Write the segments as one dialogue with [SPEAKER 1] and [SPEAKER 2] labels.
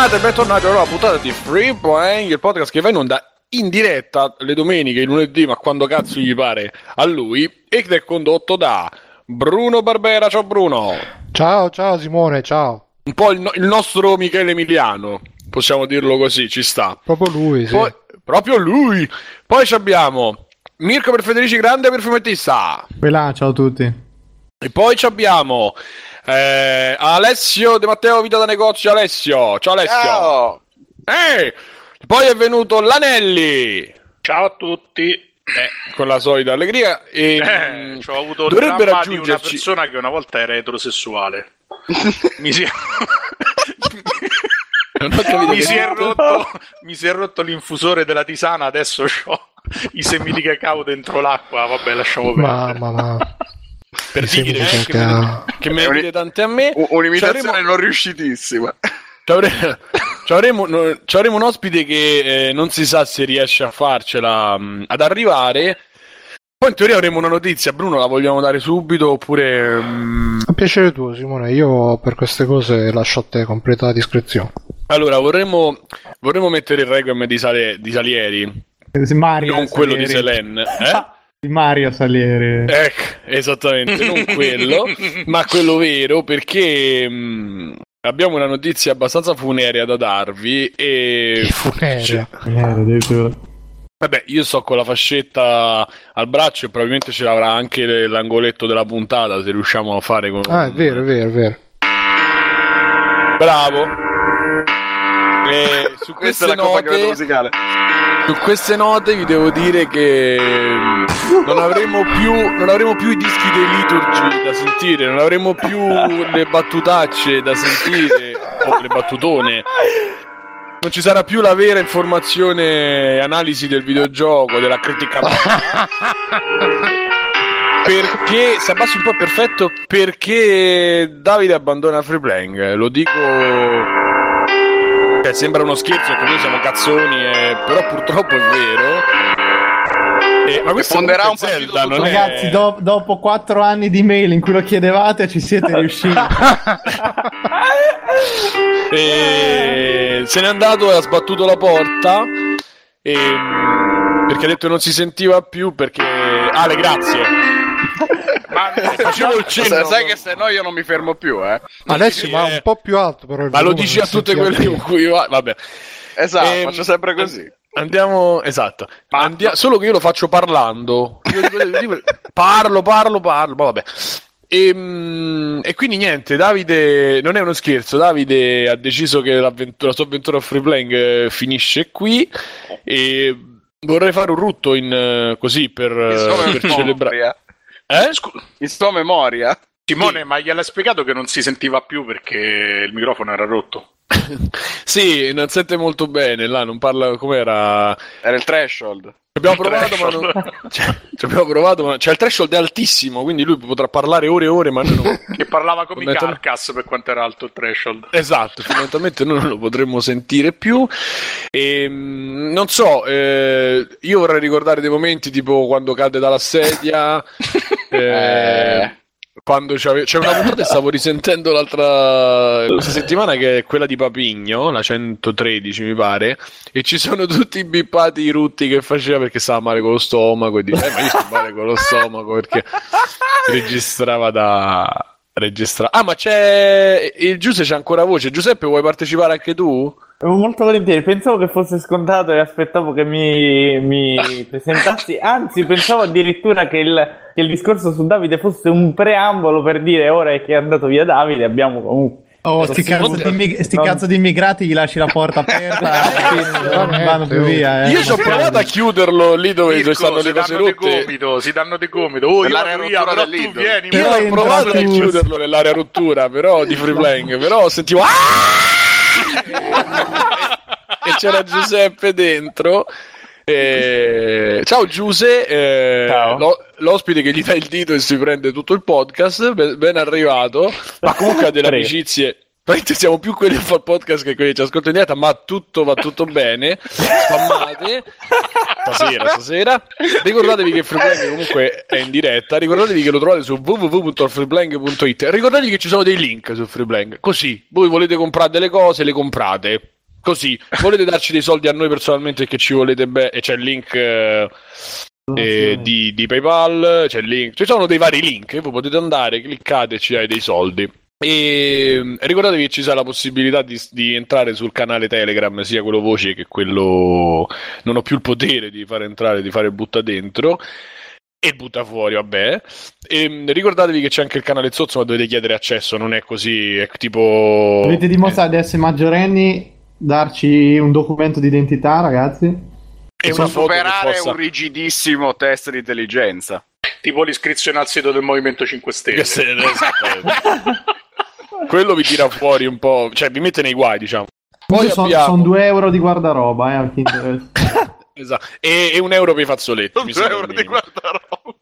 [SPEAKER 1] bentornati e bentornati a una puntata di Free Playing, il podcast che va in onda in diretta le domeniche, il lunedì, ma quando cazzo gli pare a lui, ed è condotto da Bruno Barbera. Ciao Bruno.
[SPEAKER 2] Ciao, ciao Simone, ciao.
[SPEAKER 1] Un po' il, no- il nostro Michele Emiliano, possiamo dirlo così, ci sta.
[SPEAKER 2] Proprio lui, sì.
[SPEAKER 1] Poi, proprio lui. Poi ci abbiamo Mirko per Federici Grande per fumettista.
[SPEAKER 3] Quella, ciao a tutti.
[SPEAKER 1] E poi ci abbiamo eh, Alessio De Matteo Vita da Negozio. Alessio, ciao Alessio.
[SPEAKER 4] Ciao.
[SPEAKER 1] Eh, poi è venuto Lanelli.
[SPEAKER 4] Ciao a tutti.
[SPEAKER 1] Eh, con la solita allegria. E,
[SPEAKER 4] Eh,
[SPEAKER 1] mm,
[SPEAKER 4] ci ho avuto il
[SPEAKER 1] dovrebbe
[SPEAKER 4] dramma di una
[SPEAKER 1] raggiungerci.
[SPEAKER 4] persona che una volta era eterosessuale. mi si, mi si rotto, mi si è rotto l'infusore della tisana, adesso ho i semi di cacao dentro l'acqua. Vabbè, lasciamo perdere.
[SPEAKER 2] Mamma, ma...
[SPEAKER 1] per dire
[SPEAKER 2] che
[SPEAKER 1] eh, che, me, che me ne tante a me.
[SPEAKER 5] Un'imitazione
[SPEAKER 1] Ci avremo-
[SPEAKER 5] non riuscitissima.
[SPEAKER 1] Ci avremo, ci avremo- no, ci avremo un ospite che eh, non si sa se riesce a farcela mh, ad arrivare. Poi in teoria avremo una notizia. Bruno, la vogliamo dare subito oppure. mh,
[SPEAKER 2] A piacere tuo, Simone. Io per queste cose lascio a te completa discrezione.
[SPEAKER 1] Allora, vorremmo, vorremmo mettere il requiem di, Sale- di Salieri,
[SPEAKER 3] Mario
[SPEAKER 1] non quello di. Selene. Eh?
[SPEAKER 3] Di Mario Salieri.
[SPEAKER 1] Ecco, esattamente, non quello, ma quello vero, perché mh, abbiamo una notizia abbastanza funerea da darvi e...
[SPEAKER 2] Funerea.
[SPEAKER 3] Addirittura.
[SPEAKER 1] Vabbè, io sto con la fascetta al braccio e probabilmente ce l'avrà anche le- l'angoletto della puntata se riusciamo a fare con...
[SPEAKER 2] Ah, è vero, è vero, è vero.
[SPEAKER 1] Bravo! E su
[SPEAKER 5] Questa è
[SPEAKER 1] queste
[SPEAKER 5] la compagnia
[SPEAKER 1] note...
[SPEAKER 5] musicale.
[SPEAKER 1] Su queste note vi devo dire che mm, non avremo più, non avremo più i dischi dei liturgi da sentire, non avremo più le battutacce da sentire, o le battutone. Non ci sarà più la vera informazione e analisi del videogioco, della critica. Perché se abbassi un po' perfetto perché Davide abbandona free playing, lo dico cioè, sembra uno scherzo che noi siamo cazzoni, eh, però purtroppo è vero. Eh, ma questo
[SPEAKER 5] fonderà un
[SPEAKER 1] è
[SPEAKER 5] partito
[SPEAKER 1] Zelda, non è-
[SPEAKER 3] Ragazzi, do- dopo quattro anni di mail in cui lo chiedevate, ci siete riusciti.
[SPEAKER 1] E se n'è andato e ha sbattuto la porta e, perché ha detto che non si sentiva più perché Ale grazie
[SPEAKER 4] Ma
[SPEAKER 1] facevo il cenno
[SPEAKER 5] Sai, sai che se no io non mi fermo più, eh.
[SPEAKER 2] Alessio,
[SPEAKER 1] sì,
[SPEAKER 2] ma
[SPEAKER 1] eh.
[SPEAKER 2] un po' più alto però il
[SPEAKER 1] ma lo dici a tutte quelle con cui va vabbè
[SPEAKER 5] Esatto,
[SPEAKER 1] Ehm,
[SPEAKER 5] faccio sempre così.
[SPEAKER 1] Andiamo, esatto. Andia- Solo che io lo faccio parlando. Parlo, parlo, parlo. ma Vabbè. E, mm, e quindi niente, Davide non è uno scherzo. Davide ha deciso che la sua avventura a free playing eh, finisce qui. E vorrei fare un rutto in eh, così per, per celebrare. Eh?
[SPEAKER 4] Scu-
[SPEAKER 5] Il suo memoria.
[SPEAKER 4] Simone, ma gliel'ha spiegato che non si sentiva più perché il microfono era rotto?
[SPEAKER 1] sì, non sente molto bene. Là non parla com'era.
[SPEAKER 5] Era il threshold.
[SPEAKER 1] Ci abbiamo provato, ma non... cioè, ci abbiamo provato, ma cioè, il threshold è altissimo, quindi lui potrà parlare ore e ore, ma noi non...
[SPEAKER 4] Che parlava come i
[SPEAKER 1] Fondamentalmente-
[SPEAKER 4] Carcass per quanto era alto il threshold.
[SPEAKER 1] Esatto, fondamentalmente noi non lo potremmo sentire più. E, mm, non so, eh, io vorrei ricordare dei momenti tipo quando cade dalla sedia. eh, Quando c'è una puntata che stavo risentendo l'altra questa settimana che è quella di Papigno, la 113 mi pare, e ci sono tutti i bippati i rutti che faceva perché stava male con lo stomaco e dice, eh, ma io sto male con lo stomaco perché registrava da registra Ah, ma c'è il Giuseppe c'è ancora voce. Giuseppe, vuoi partecipare anche tu?
[SPEAKER 6] Molto volentieri, pensavo che fosse scontato e aspettavo che mi, mi presentassi, anzi pensavo addirittura che il, che il discorso su Davide fosse un preambolo per dire ora che è andato via Davide abbiamo comunque...
[SPEAKER 3] Oh, sti, cazzo, di, immig- sti cazzo di immigrati gli lasci la porta aperta e non
[SPEAKER 2] Eh,
[SPEAKER 3] vanno più
[SPEAKER 2] eh,
[SPEAKER 3] via. eh.
[SPEAKER 1] Io ci ho provato a chiuderlo lì dove
[SPEAKER 4] Mirko,
[SPEAKER 1] stanno le
[SPEAKER 4] si
[SPEAKER 1] cose
[SPEAKER 4] danno di
[SPEAKER 1] rotte.
[SPEAKER 4] gomito, si danno di gomito. Oh, io vado via,
[SPEAKER 5] rottura
[SPEAKER 4] però tu vieni.
[SPEAKER 1] Io ho provato a chiuderlo nell'area rottura, però di free playing, però sentivo e c'era Giuseppe dentro. E... Ciao Giuse, eh,
[SPEAKER 6] Ciao.
[SPEAKER 1] l'o- l'ospite che gli dà il dito e si prende tutto il podcast, ben, ben arrivato, ma comunque ha delle amicizie. Siamo più quelli che fa il podcast che quelli che ci ascoltano in diretta, ma tutto va tutto bene. Spammate stasera, stasera. Ricordatevi che Freeplank comunque è in diretta. Ricordatevi che lo trovate su www.freeplank.it. Ricordatevi che ci sono dei link su Freeplank. Così voi volete comprare delle cose, le comprate. Così volete darci dei soldi a noi personalmente perché ci volete bene. E c'è il link. eh, eh, di, di PayPal, c'è il link, ci sono dei vari link, voi potete andare, cliccate e ci dai dei soldi. E mm, ricordatevi che ci sarà la possibilità di, di entrare sul canale Telegram, sia quello voce che quello. Non ho più il potere di fare entrare, di fare butta dentro. E butta fuori, vabbè. E mm, ricordatevi che c'è anche il canale Zozzo, ma dovete chiedere accesso, non è così, è tipo.
[SPEAKER 3] Dovete dimostrare di essere maggiorenni, darci un documento di identità, ragazzi.
[SPEAKER 1] E
[SPEAKER 5] superare
[SPEAKER 1] possa-
[SPEAKER 5] un rigidissimo test di intelligenza.
[SPEAKER 4] Tipo l'iscrizione al sito del Movimento 5 Stelle.
[SPEAKER 1] Esattamente. Quello vi tira fuori un po', cioè vi mette nei guai, diciamo. Poi
[SPEAKER 3] sono,
[SPEAKER 1] abbiamo
[SPEAKER 3] 2 euro di guardaroba, eh, a chi interessa.
[SPEAKER 1] Esatto. E, e un euro per i fazzoletti. sembra il
[SPEAKER 5] di guardaroba.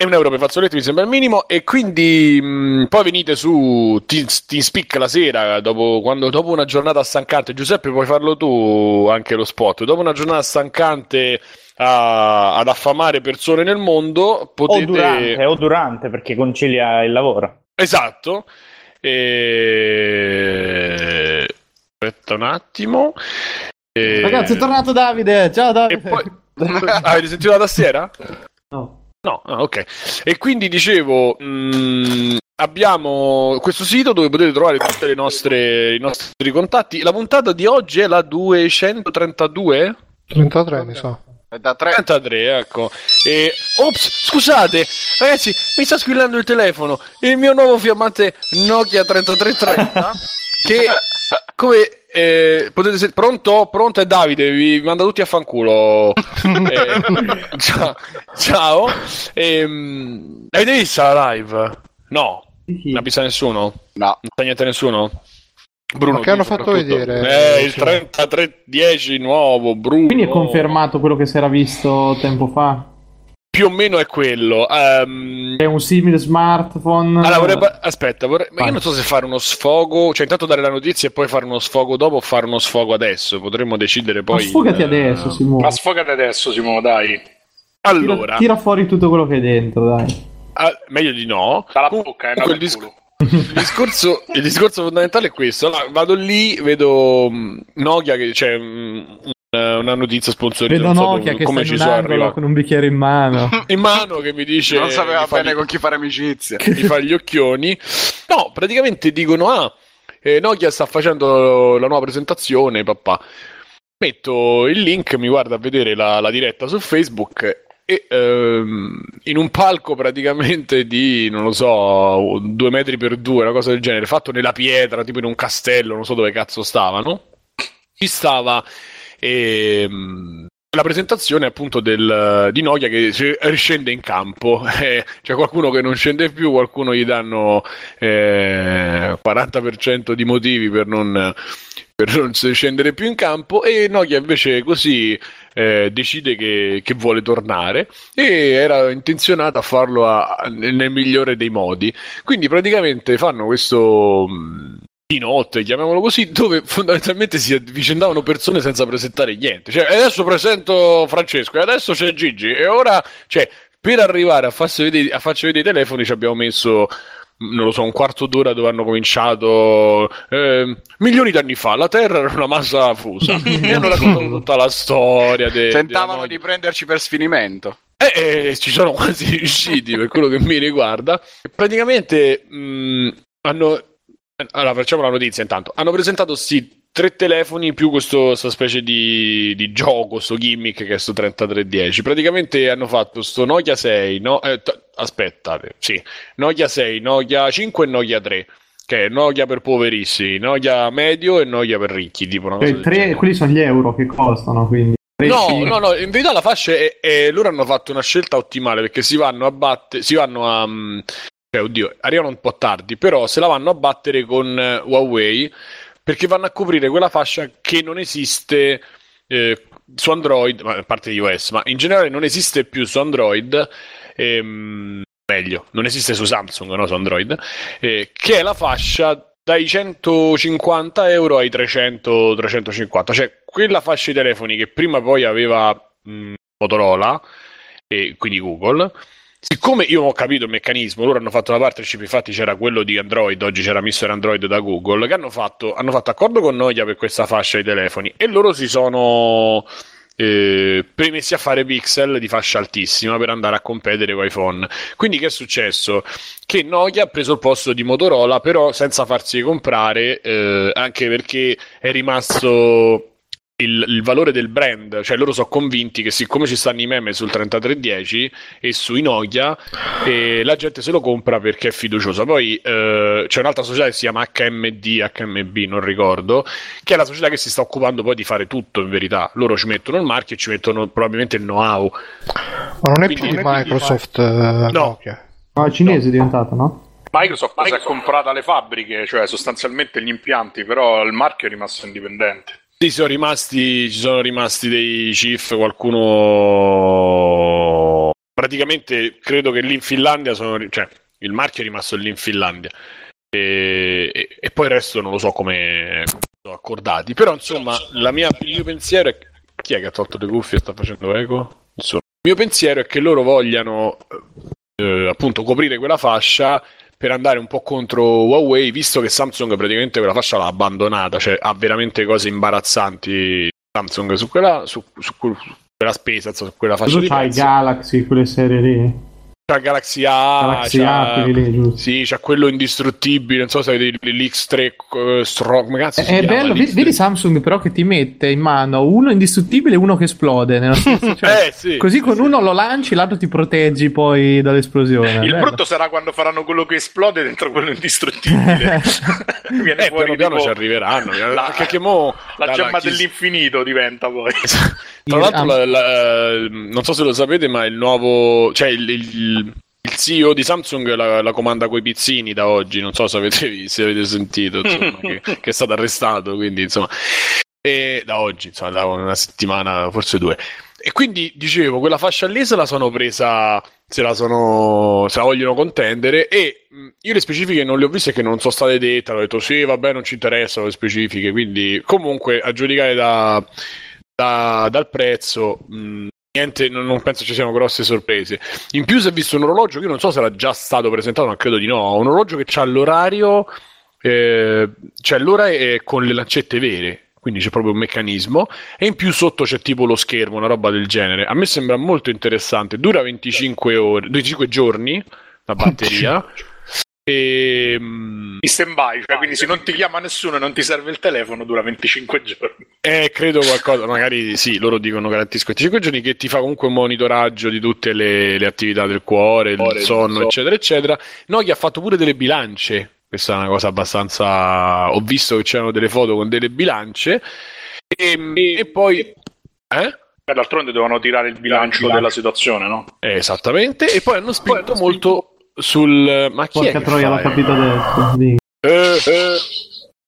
[SPEAKER 1] E un euro per i fazzoletti mi sembra il minimo. E quindi mh, poi venite su Team, Speak la sera, dopo, quando- dopo una giornata stancante. Giuseppe, puoi farlo tu anche lo spot. Dopo una giornata stancante a- ad affamare persone nel mondo,
[SPEAKER 6] O
[SPEAKER 1] potete.
[SPEAKER 6] durante, o durante, perché concilia il lavoro.
[SPEAKER 1] Esatto. E... Aspetta un attimo. E...
[SPEAKER 3] Ragazzi, è tornato Davide. Ciao
[SPEAKER 1] E
[SPEAKER 3] Davide.
[SPEAKER 1] poi... Avete sentito la tastiera?
[SPEAKER 3] No.
[SPEAKER 1] No, ah, ok. E quindi dicevo, mh, abbiamo questo sito dove potete trovare tutti le nostre, i nostri contatti. La puntata di oggi è la 232?
[SPEAKER 2] 33 mi sa.
[SPEAKER 5] È da tre.
[SPEAKER 1] 33, ecco. E... Ops, scusate, ragazzi, mi sta squillando il telefono. Il mio nuovo fiammante Nokia 3330 che come eh, potete se- pronto? Pronto è Davide, vi manda tutti a fanculo. Eh, ciao. ciao. Ehm, avete vista la live? No, non ha vista nessuno?
[SPEAKER 5] No.
[SPEAKER 1] Non sa niente nessuno? Bruno,
[SPEAKER 2] Ma che hanno fatto vedere?
[SPEAKER 1] Eh, il 3310 nuovo, Bruno.
[SPEAKER 3] Quindi è confermato quello che si era visto tempo fa.
[SPEAKER 1] Più o meno è quello. Ehm,
[SPEAKER 3] È un simile smartphone.
[SPEAKER 1] allora, vorrei pa- aspetta, vorrei- ma io non so se fare uno sfogo, cioè intanto dare la notizia e poi fare uno sfogo dopo o fare uno sfogo adesso. Potremmo decidere
[SPEAKER 3] Ma
[SPEAKER 1] poi.
[SPEAKER 3] sfogati
[SPEAKER 1] eh,
[SPEAKER 3] adesso, Simone.
[SPEAKER 4] Ma sfogate adesso, Simone, dai.
[SPEAKER 3] Tira,
[SPEAKER 1] Allora,
[SPEAKER 3] tira fuori tutto quello che è dentro, dai.
[SPEAKER 1] ah, meglio di no.
[SPEAKER 4] Dalla bocca, eh, no,
[SPEAKER 1] il,
[SPEAKER 4] dal
[SPEAKER 1] dis-
[SPEAKER 4] culo.
[SPEAKER 1] il discorso, il discorso fondamentale è questo. Allora, vado lì, vedo mh, Nokia che c'è mh, una, una notizia sponsorizzata.
[SPEAKER 3] Vedo
[SPEAKER 1] non so
[SPEAKER 3] Nokia che
[SPEAKER 1] come
[SPEAKER 3] sta
[SPEAKER 1] ci
[SPEAKER 3] in un
[SPEAKER 1] sono arrivato.
[SPEAKER 3] con un bicchiere in mano.
[SPEAKER 1] in mano che mi dice
[SPEAKER 5] Non sapeva bene
[SPEAKER 1] gli-
[SPEAKER 5] con chi fare amicizia.
[SPEAKER 1] mi fa gli occhioni no praticamente dicono ah eh, Nokia sta facendo la nuova presentazione papà metto il link mi guarda a vedere la, la diretta su Facebook e ehm, in un palco praticamente di non lo so due metri per due una cosa del genere fatto nella pietra tipo in un castello non so dove cazzo stavano ci stava ehm, la presentazione appunto del, di Nokia che riscende in campo. Eh, c'è qualcuno che non scende più qualcuno gli danno eh, 40% di motivi per non, per non scendere più in campo e Nokia invece così eh, decide che, che vuole tornare e era intenzionata a farlo a- nel migliore dei modi. Quindi praticamente fanno questo mh, di notte, chiamiamolo così, dove fondamentalmente si avvicendavano persone senza presentare niente. Cioè, adesso presento Francesco e adesso c'è Gigi e ora, cioè, per arrivare a farci vedere, a farci vedere i telefoni ci abbiamo messo non lo so, un quarto d'ora dove hanno cominciato eh, milioni di anni fa. La Terra era una massa fusa. e hanno raccontato tutta la storia. de-
[SPEAKER 5] Tentavano di prenderci per sfinimento.
[SPEAKER 1] eh, eh, ci sono quasi riusciti per quello che mi riguarda. Praticamente mh, hanno. Allora, facciamo la notizia intanto. Hanno presentato sì tre telefoni più questo, questa specie di, di gioco, sto gimmick che è sto 3310. Praticamente hanno fatto sto Nokia 6, no, eh, t- aspettate, sì, Nokia 6, Nokia 5 e Nokia 3. Che è Nokia per poverissimi, Nokia medio e Nokia per ricchi, tipo una
[SPEAKER 3] Cioè, tre- quelli sono gli euro che costano, quindi.
[SPEAKER 1] No, no, no, in verità la fascia è, è- loro hanno fatto una scelta ottimale perché si vanno a battere, si vanno a mm, cioè, oddio, arrivano un po' tardi, però se la vanno a battere con eh, Huawei perché vanno a coprire quella fascia che non esiste eh, su Android, a parte iOS, ma in generale non esiste più su Android. ehm, meglio, non esiste su Samsung, no, su Android, eh, che è la fascia dai 150 euro ai 300, 350. Cioè, quella fascia di telefoni che prima poi aveva mh, Motorola e quindi Google. Siccome io ho capito il meccanismo, loro hanno fatto una partnership, infatti c'era quello di Android, oggi c'era Mr. Android da Google, che hanno fatto, hanno fatto accordo con Nokia per questa fascia di telefoni e loro si sono eh, premessi a fare pixel di fascia altissima per andare a competere con iPhone. Quindi che è successo? Che Nokia ha preso il posto di Motorola, però senza farsi comprare, eh, anche perché è rimasto il, il valore del brand, cioè loro sono convinti che siccome ci stanno i meme sul 3310 e sui Nokia, eh, la gente se lo compra perché è fiduciosa. Poi eh, c'è un'altra società che si chiama HMD, HMB, non ricordo, che è la società che si sta occupando poi di fare tutto in verità. Loro ci mettono il marchio e ci mettono probabilmente il know-how.
[SPEAKER 2] Ma non è
[SPEAKER 1] Quindi
[SPEAKER 2] più di Microsoft eh, Nokia.
[SPEAKER 3] No, è cinese è diventato, no?
[SPEAKER 4] Microsoft si è comprata le fabbriche, cioè sostanzialmente gli impianti, però il marchio è rimasto indipendente.
[SPEAKER 1] Sì, sono rimasti, ci sono rimasti dei chief, qualcuno praticamente credo che lì in Finlandia sono, cioè il marchio è rimasto lì in Finlandia e, e- e poi il resto non lo so come sono accordati, però insomma mia, il mio pensiero è chi è che ha tolto le cuffie e sta facendo eco? Insomma, il mio pensiero è che loro vogliano eh, appunto coprire quella fascia per andare un po' contro Huawei, visto che Samsung praticamente quella fascia l'ha abbandonata, cioè ha veramente cose imbarazzanti Samsung su quella, su, su su quella spesa, su quella fascia
[SPEAKER 3] Tu
[SPEAKER 1] di
[SPEAKER 3] c'hai
[SPEAKER 1] prezzi.
[SPEAKER 3] Galaxy, quelle serie lì.
[SPEAKER 1] C'ha Galaxy A,
[SPEAKER 3] Galaxy
[SPEAKER 1] c'ha,
[SPEAKER 3] A,
[SPEAKER 1] sì, c'ha quello indistruttibile, non so se avete l'X3 eh, Strong, come cazzo si
[SPEAKER 7] È bello, vedi,
[SPEAKER 1] l'X3?
[SPEAKER 7] vedi Samsung però che ti mette in mano uno indistruttibile e uno che esplode. stesso- cioè,
[SPEAKER 1] Eh, sì,
[SPEAKER 7] così con
[SPEAKER 1] sì.
[SPEAKER 7] uno lo lanci, l'altro ti proteggi poi dall'esplosione.
[SPEAKER 4] Il
[SPEAKER 7] Bello.
[SPEAKER 4] brutto sarà quando faranno quello che esplode dentro quello indistruttibile. Viene
[SPEAKER 1] Eh,
[SPEAKER 4] fuori
[SPEAKER 1] piano ci arriveranno,
[SPEAKER 4] la-
[SPEAKER 1] che mo
[SPEAKER 4] la
[SPEAKER 1] la-
[SPEAKER 4] gemma
[SPEAKER 1] la- chi-
[SPEAKER 4] dell'infinito diventa poi.
[SPEAKER 1] Tra l'altro, la- la- non so se lo sapete, ma il nuovo, cioè il, il- il CEO di Samsung la, la comanda coi pizzini da oggi. Non so se avete, se avete sentito, insomma, che, che è stato arrestato. Quindi, insomma, e da oggi, insomma, da una settimana, forse due. E quindi dicevo, quella fascia lì se la sono presa, se la sono, se la vogliono contendere. E mh, io le specifiche non le ho viste che non sono state dette. Ho detto sì, vabbè, non ci interessano le specifiche. Quindi, comunque, a giudicare da, da- dal prezzo, mh, niente, non, non penso ci siano grosse sorprese. In più, si è visto un orologio io non so se era già stato presentato, ma credo di no. Un orologio che ha l'orario, eh, cioè l'ora è con le lancette vere. Quindi c'è proprio un meccanismo, e in più sotto c'è tipo lo schermo, una roba del genere. A me sembra molto interessante. Dura 25 ore, 25 giorni la batteria. E, mm,
[SPEAKER 4] In stand by, cioè quindi se non ti chiama nessuno e non ti serve il telefono dura 25 giorni.
[SPEAKER 1] Eh, credo qualcosa, magari sì, loro dicono garantisco 25 giorni che ti fa comunque un monitoraggio di tutte le, le attività del cuore, il sonno, eccetera, eccetera. Nokia ha fatto pure delle bilance, questa è una cosa abbastanza... ho visto che c'erano delle foto con delle bilance e, e poi... Eh?
[SPEAKER 4] D'altronde devono tirare il bilancio della situazione, no?
[SPEAKER 1] Eh, esattamente, e poi hanno spinto molto sul... Ma chi è
[SPEAKER 3] Porca
[SPEAKER 1] che
[SPEAKER 3] troia,
[SPEAKER 1] eh?
[SPEAKER 3] capito adesso. Dì.
[SPEAKER 1] Eh,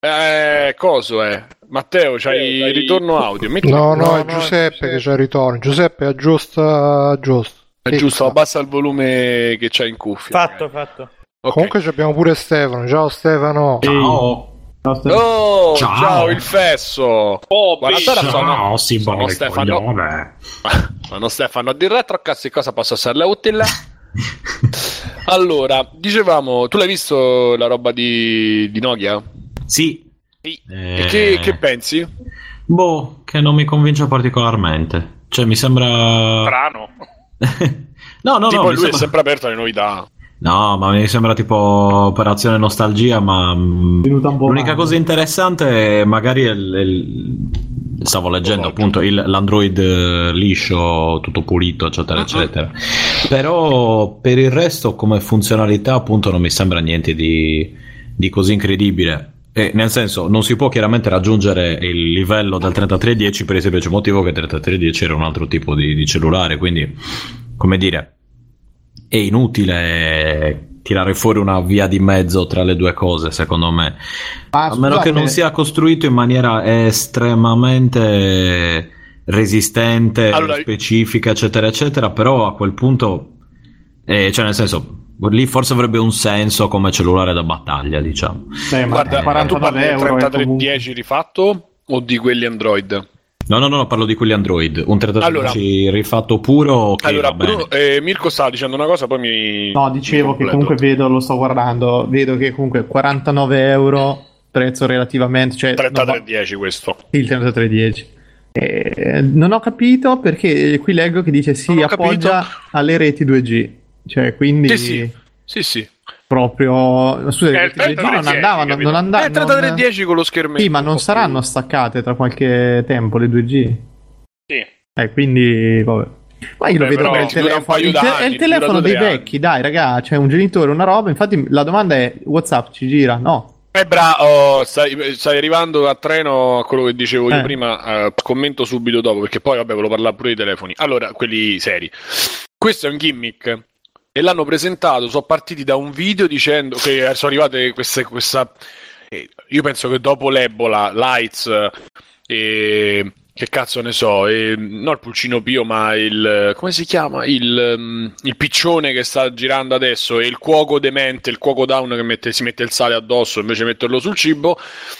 [SPEAKER 1] eh, eh, coso è? Matteo, c'hai il ritorno audio? Metti-
[SPEAKER 2] No, no, è
[SPEAKER 3] no,
[SPEAKER 2] Giuseppe che c'è il ritorno. Giuseppe aggiusta, aggiusta.
[SPEAKER 1] È giusto, abbassa il volume che c'hai in cuffia.
[SPEAKER 6] Fatto, fatto.
[SPEAKER 1] Ok.
[SPEAKER 2] Comunque abbiamo pure Stefano. Ciao Stefano.
[SPEAKER 8] Ciao.
[SPEAKER 3] No, Stefano.
[SPEAKER 1] Oh, ciao.
[SPEAKER 8] Ciao.
[SPEAKER 1] il fesso.
[SPEAKER 4] Oh,
[SPEAKER 1] Buonasera, sono,
[SPEAKER 8] Ciao, simbolo
[SPEAKER 1] sono Stefano.
[SPEAKER 8] coglione.
[SPEAKER 1] sono Stefano di Retrocast. Che cosa posso essere utile? allora, dicevamo, tu l'hai visto la roba di, di Nokia?
[SPEAKER 8] Sì.
[SPEAKER 1] Sì.
[SPEAKER 8] Eh,
[SPEAKER 1] E che, che pensi?
[SPEAKER 8] Boh, che non mi convince particolarmente. Cioè, mi sembra...
[SPEAKER 4] strano.
[SPEAKER 8] no, no,
[SPEAKER 1] tipo,
[SPEAKER 8] no,
[SPEAKER 1] lui
[SPEAKER 8] mi
[SPEAKER 1] è
[SPEAKER 8] sembra...
[SPEAKER 1] sempre aperto alle novità.
[SPEAKER 8] No, ma mi sembra tipo operazione nostalgia, ma... mm,
[SPEAKER 3] Venuta un po'
[SPEAKER 8] L'unica
[SPEAKER 3] male.
[SPEAKER 8] cosa interessante è magari il, il- stavo leggendo appunto il- l'Android eh, liscio, tutto pulito, eccetera, eccetera. Però per il resto, come funzionalità, appunto, non mi sembra niente di, di così incredibile. E, nel senso, non si può chiaramente raggiungere il livello del 3310 per il semplice motivo che il 3310 era un altro tipo di, di cellulare, quindi, come dire, è inutile tirare fuori una via di mezzo tra le due cose, secondo me.
[SPEAKER 3] Ma
[SPEAKER 8] A meno che non sia costruito in maniera estremamente resistente,
[SPEAKER 1] Allora-
[SPEAKER 8] specifica, eccetera, eccetera, però a quel punto, eh, cioè nel senso, Lì forse avrebbe un senso come cellulare da battaglia, diciamo.
[SPEAKER 3] Beh, ma
[SPEAKER 1] Guarda, tu
[SPEAKER 3] 49
[SPEAKER 1] parli del
[SPEAKER 3] euro è comunque...
[SPEAKER 1] 3310 rifatto o di quelli Android?
[SPEAKER 8] No, no, no, no, parlo di quelli Android. Un 3310
[SPEAKER 1] Allora-
[SPEAKER 8] rifatto puro, ok,
[SPEAKER 1] allora. Bruno, eh, Mirko stava dicendo una cosa, poi mi.
[SPEAKER 3] No, dicevo
[SPEAKER 1] mi
[SPEAKER 3] che comunque vedo, lo sto guardando, vedo che comunque 49 euro, prezzo relativamente, cioè non va-
[SPEAKER 1] 3310 questo.
[SPEAKER 3] il 3310. Eh, non ho capito perché qui leggo che dice si appoggia alle reti 2G, cioè quindi
[SPEAKER 1] Sì, sì. Sì, sì.
[SPEAKER 3] Proprio scusa,
[SPEAKER 4] È
[SPEAKER 3] le
[SPEAKER 4] il
[SPEAKER 3] reti 2G non
[SPEAKER 4] 3310,
[SPEAKER 3] andavano, non
[SPEAKER 1] Eh,
[SPEAKER 3] andavano.
[SPEAKER 1] 3310 con lo schermetto.
[SPEAKER 3] Sì, ma non saranno
[SPEAKER 1] più.
[SPEAKER 3] staccate tra qualche tempo le 2G.
[SPEAKER 4] Sì.
[SPEAKER 3] Eh, quindi vabbè. Ma io lo
[SPEAKER 4] Beh,
[SPEAKER 3] vedo
[SPEAKER 4] però
[SPEAKER 3] per il telefono. Il, te-
[SPEAKER 1] d'anni,
[SPEAKER 3] è il telefono dei
[SPEAKER 1] anni.
[SPEAKER 3] vecchi, dai, raga. C'è un genitore, una roba. Infatti, la domanda è: WhatsApp ci gira? No.
[SPEAKER 1] Eh, bravo, stai, stai arrivando a treno a quello che dicevo io
[SPEAKER 3] Eh.
[SPEAKER 1] prima. eh, commento subito dopo, perché poi, vabbè, volevo parlare pure dei telefoni. Allora, quelli seri. Questo è un gimmick. E l'hanno presentato. Sono partiti da un video dicendo che sono arrivate queste. Questa, eh, io penso che dopo l'Ebola, Lights. E che cazzo ne so, e, no il pulcino pio, ma il come si chiama? Il, mm, il piccione che sta girando adesso e il cuoco demente, il cuoco down che mette- si mette il sale addosso invece di metterlo sul cibo.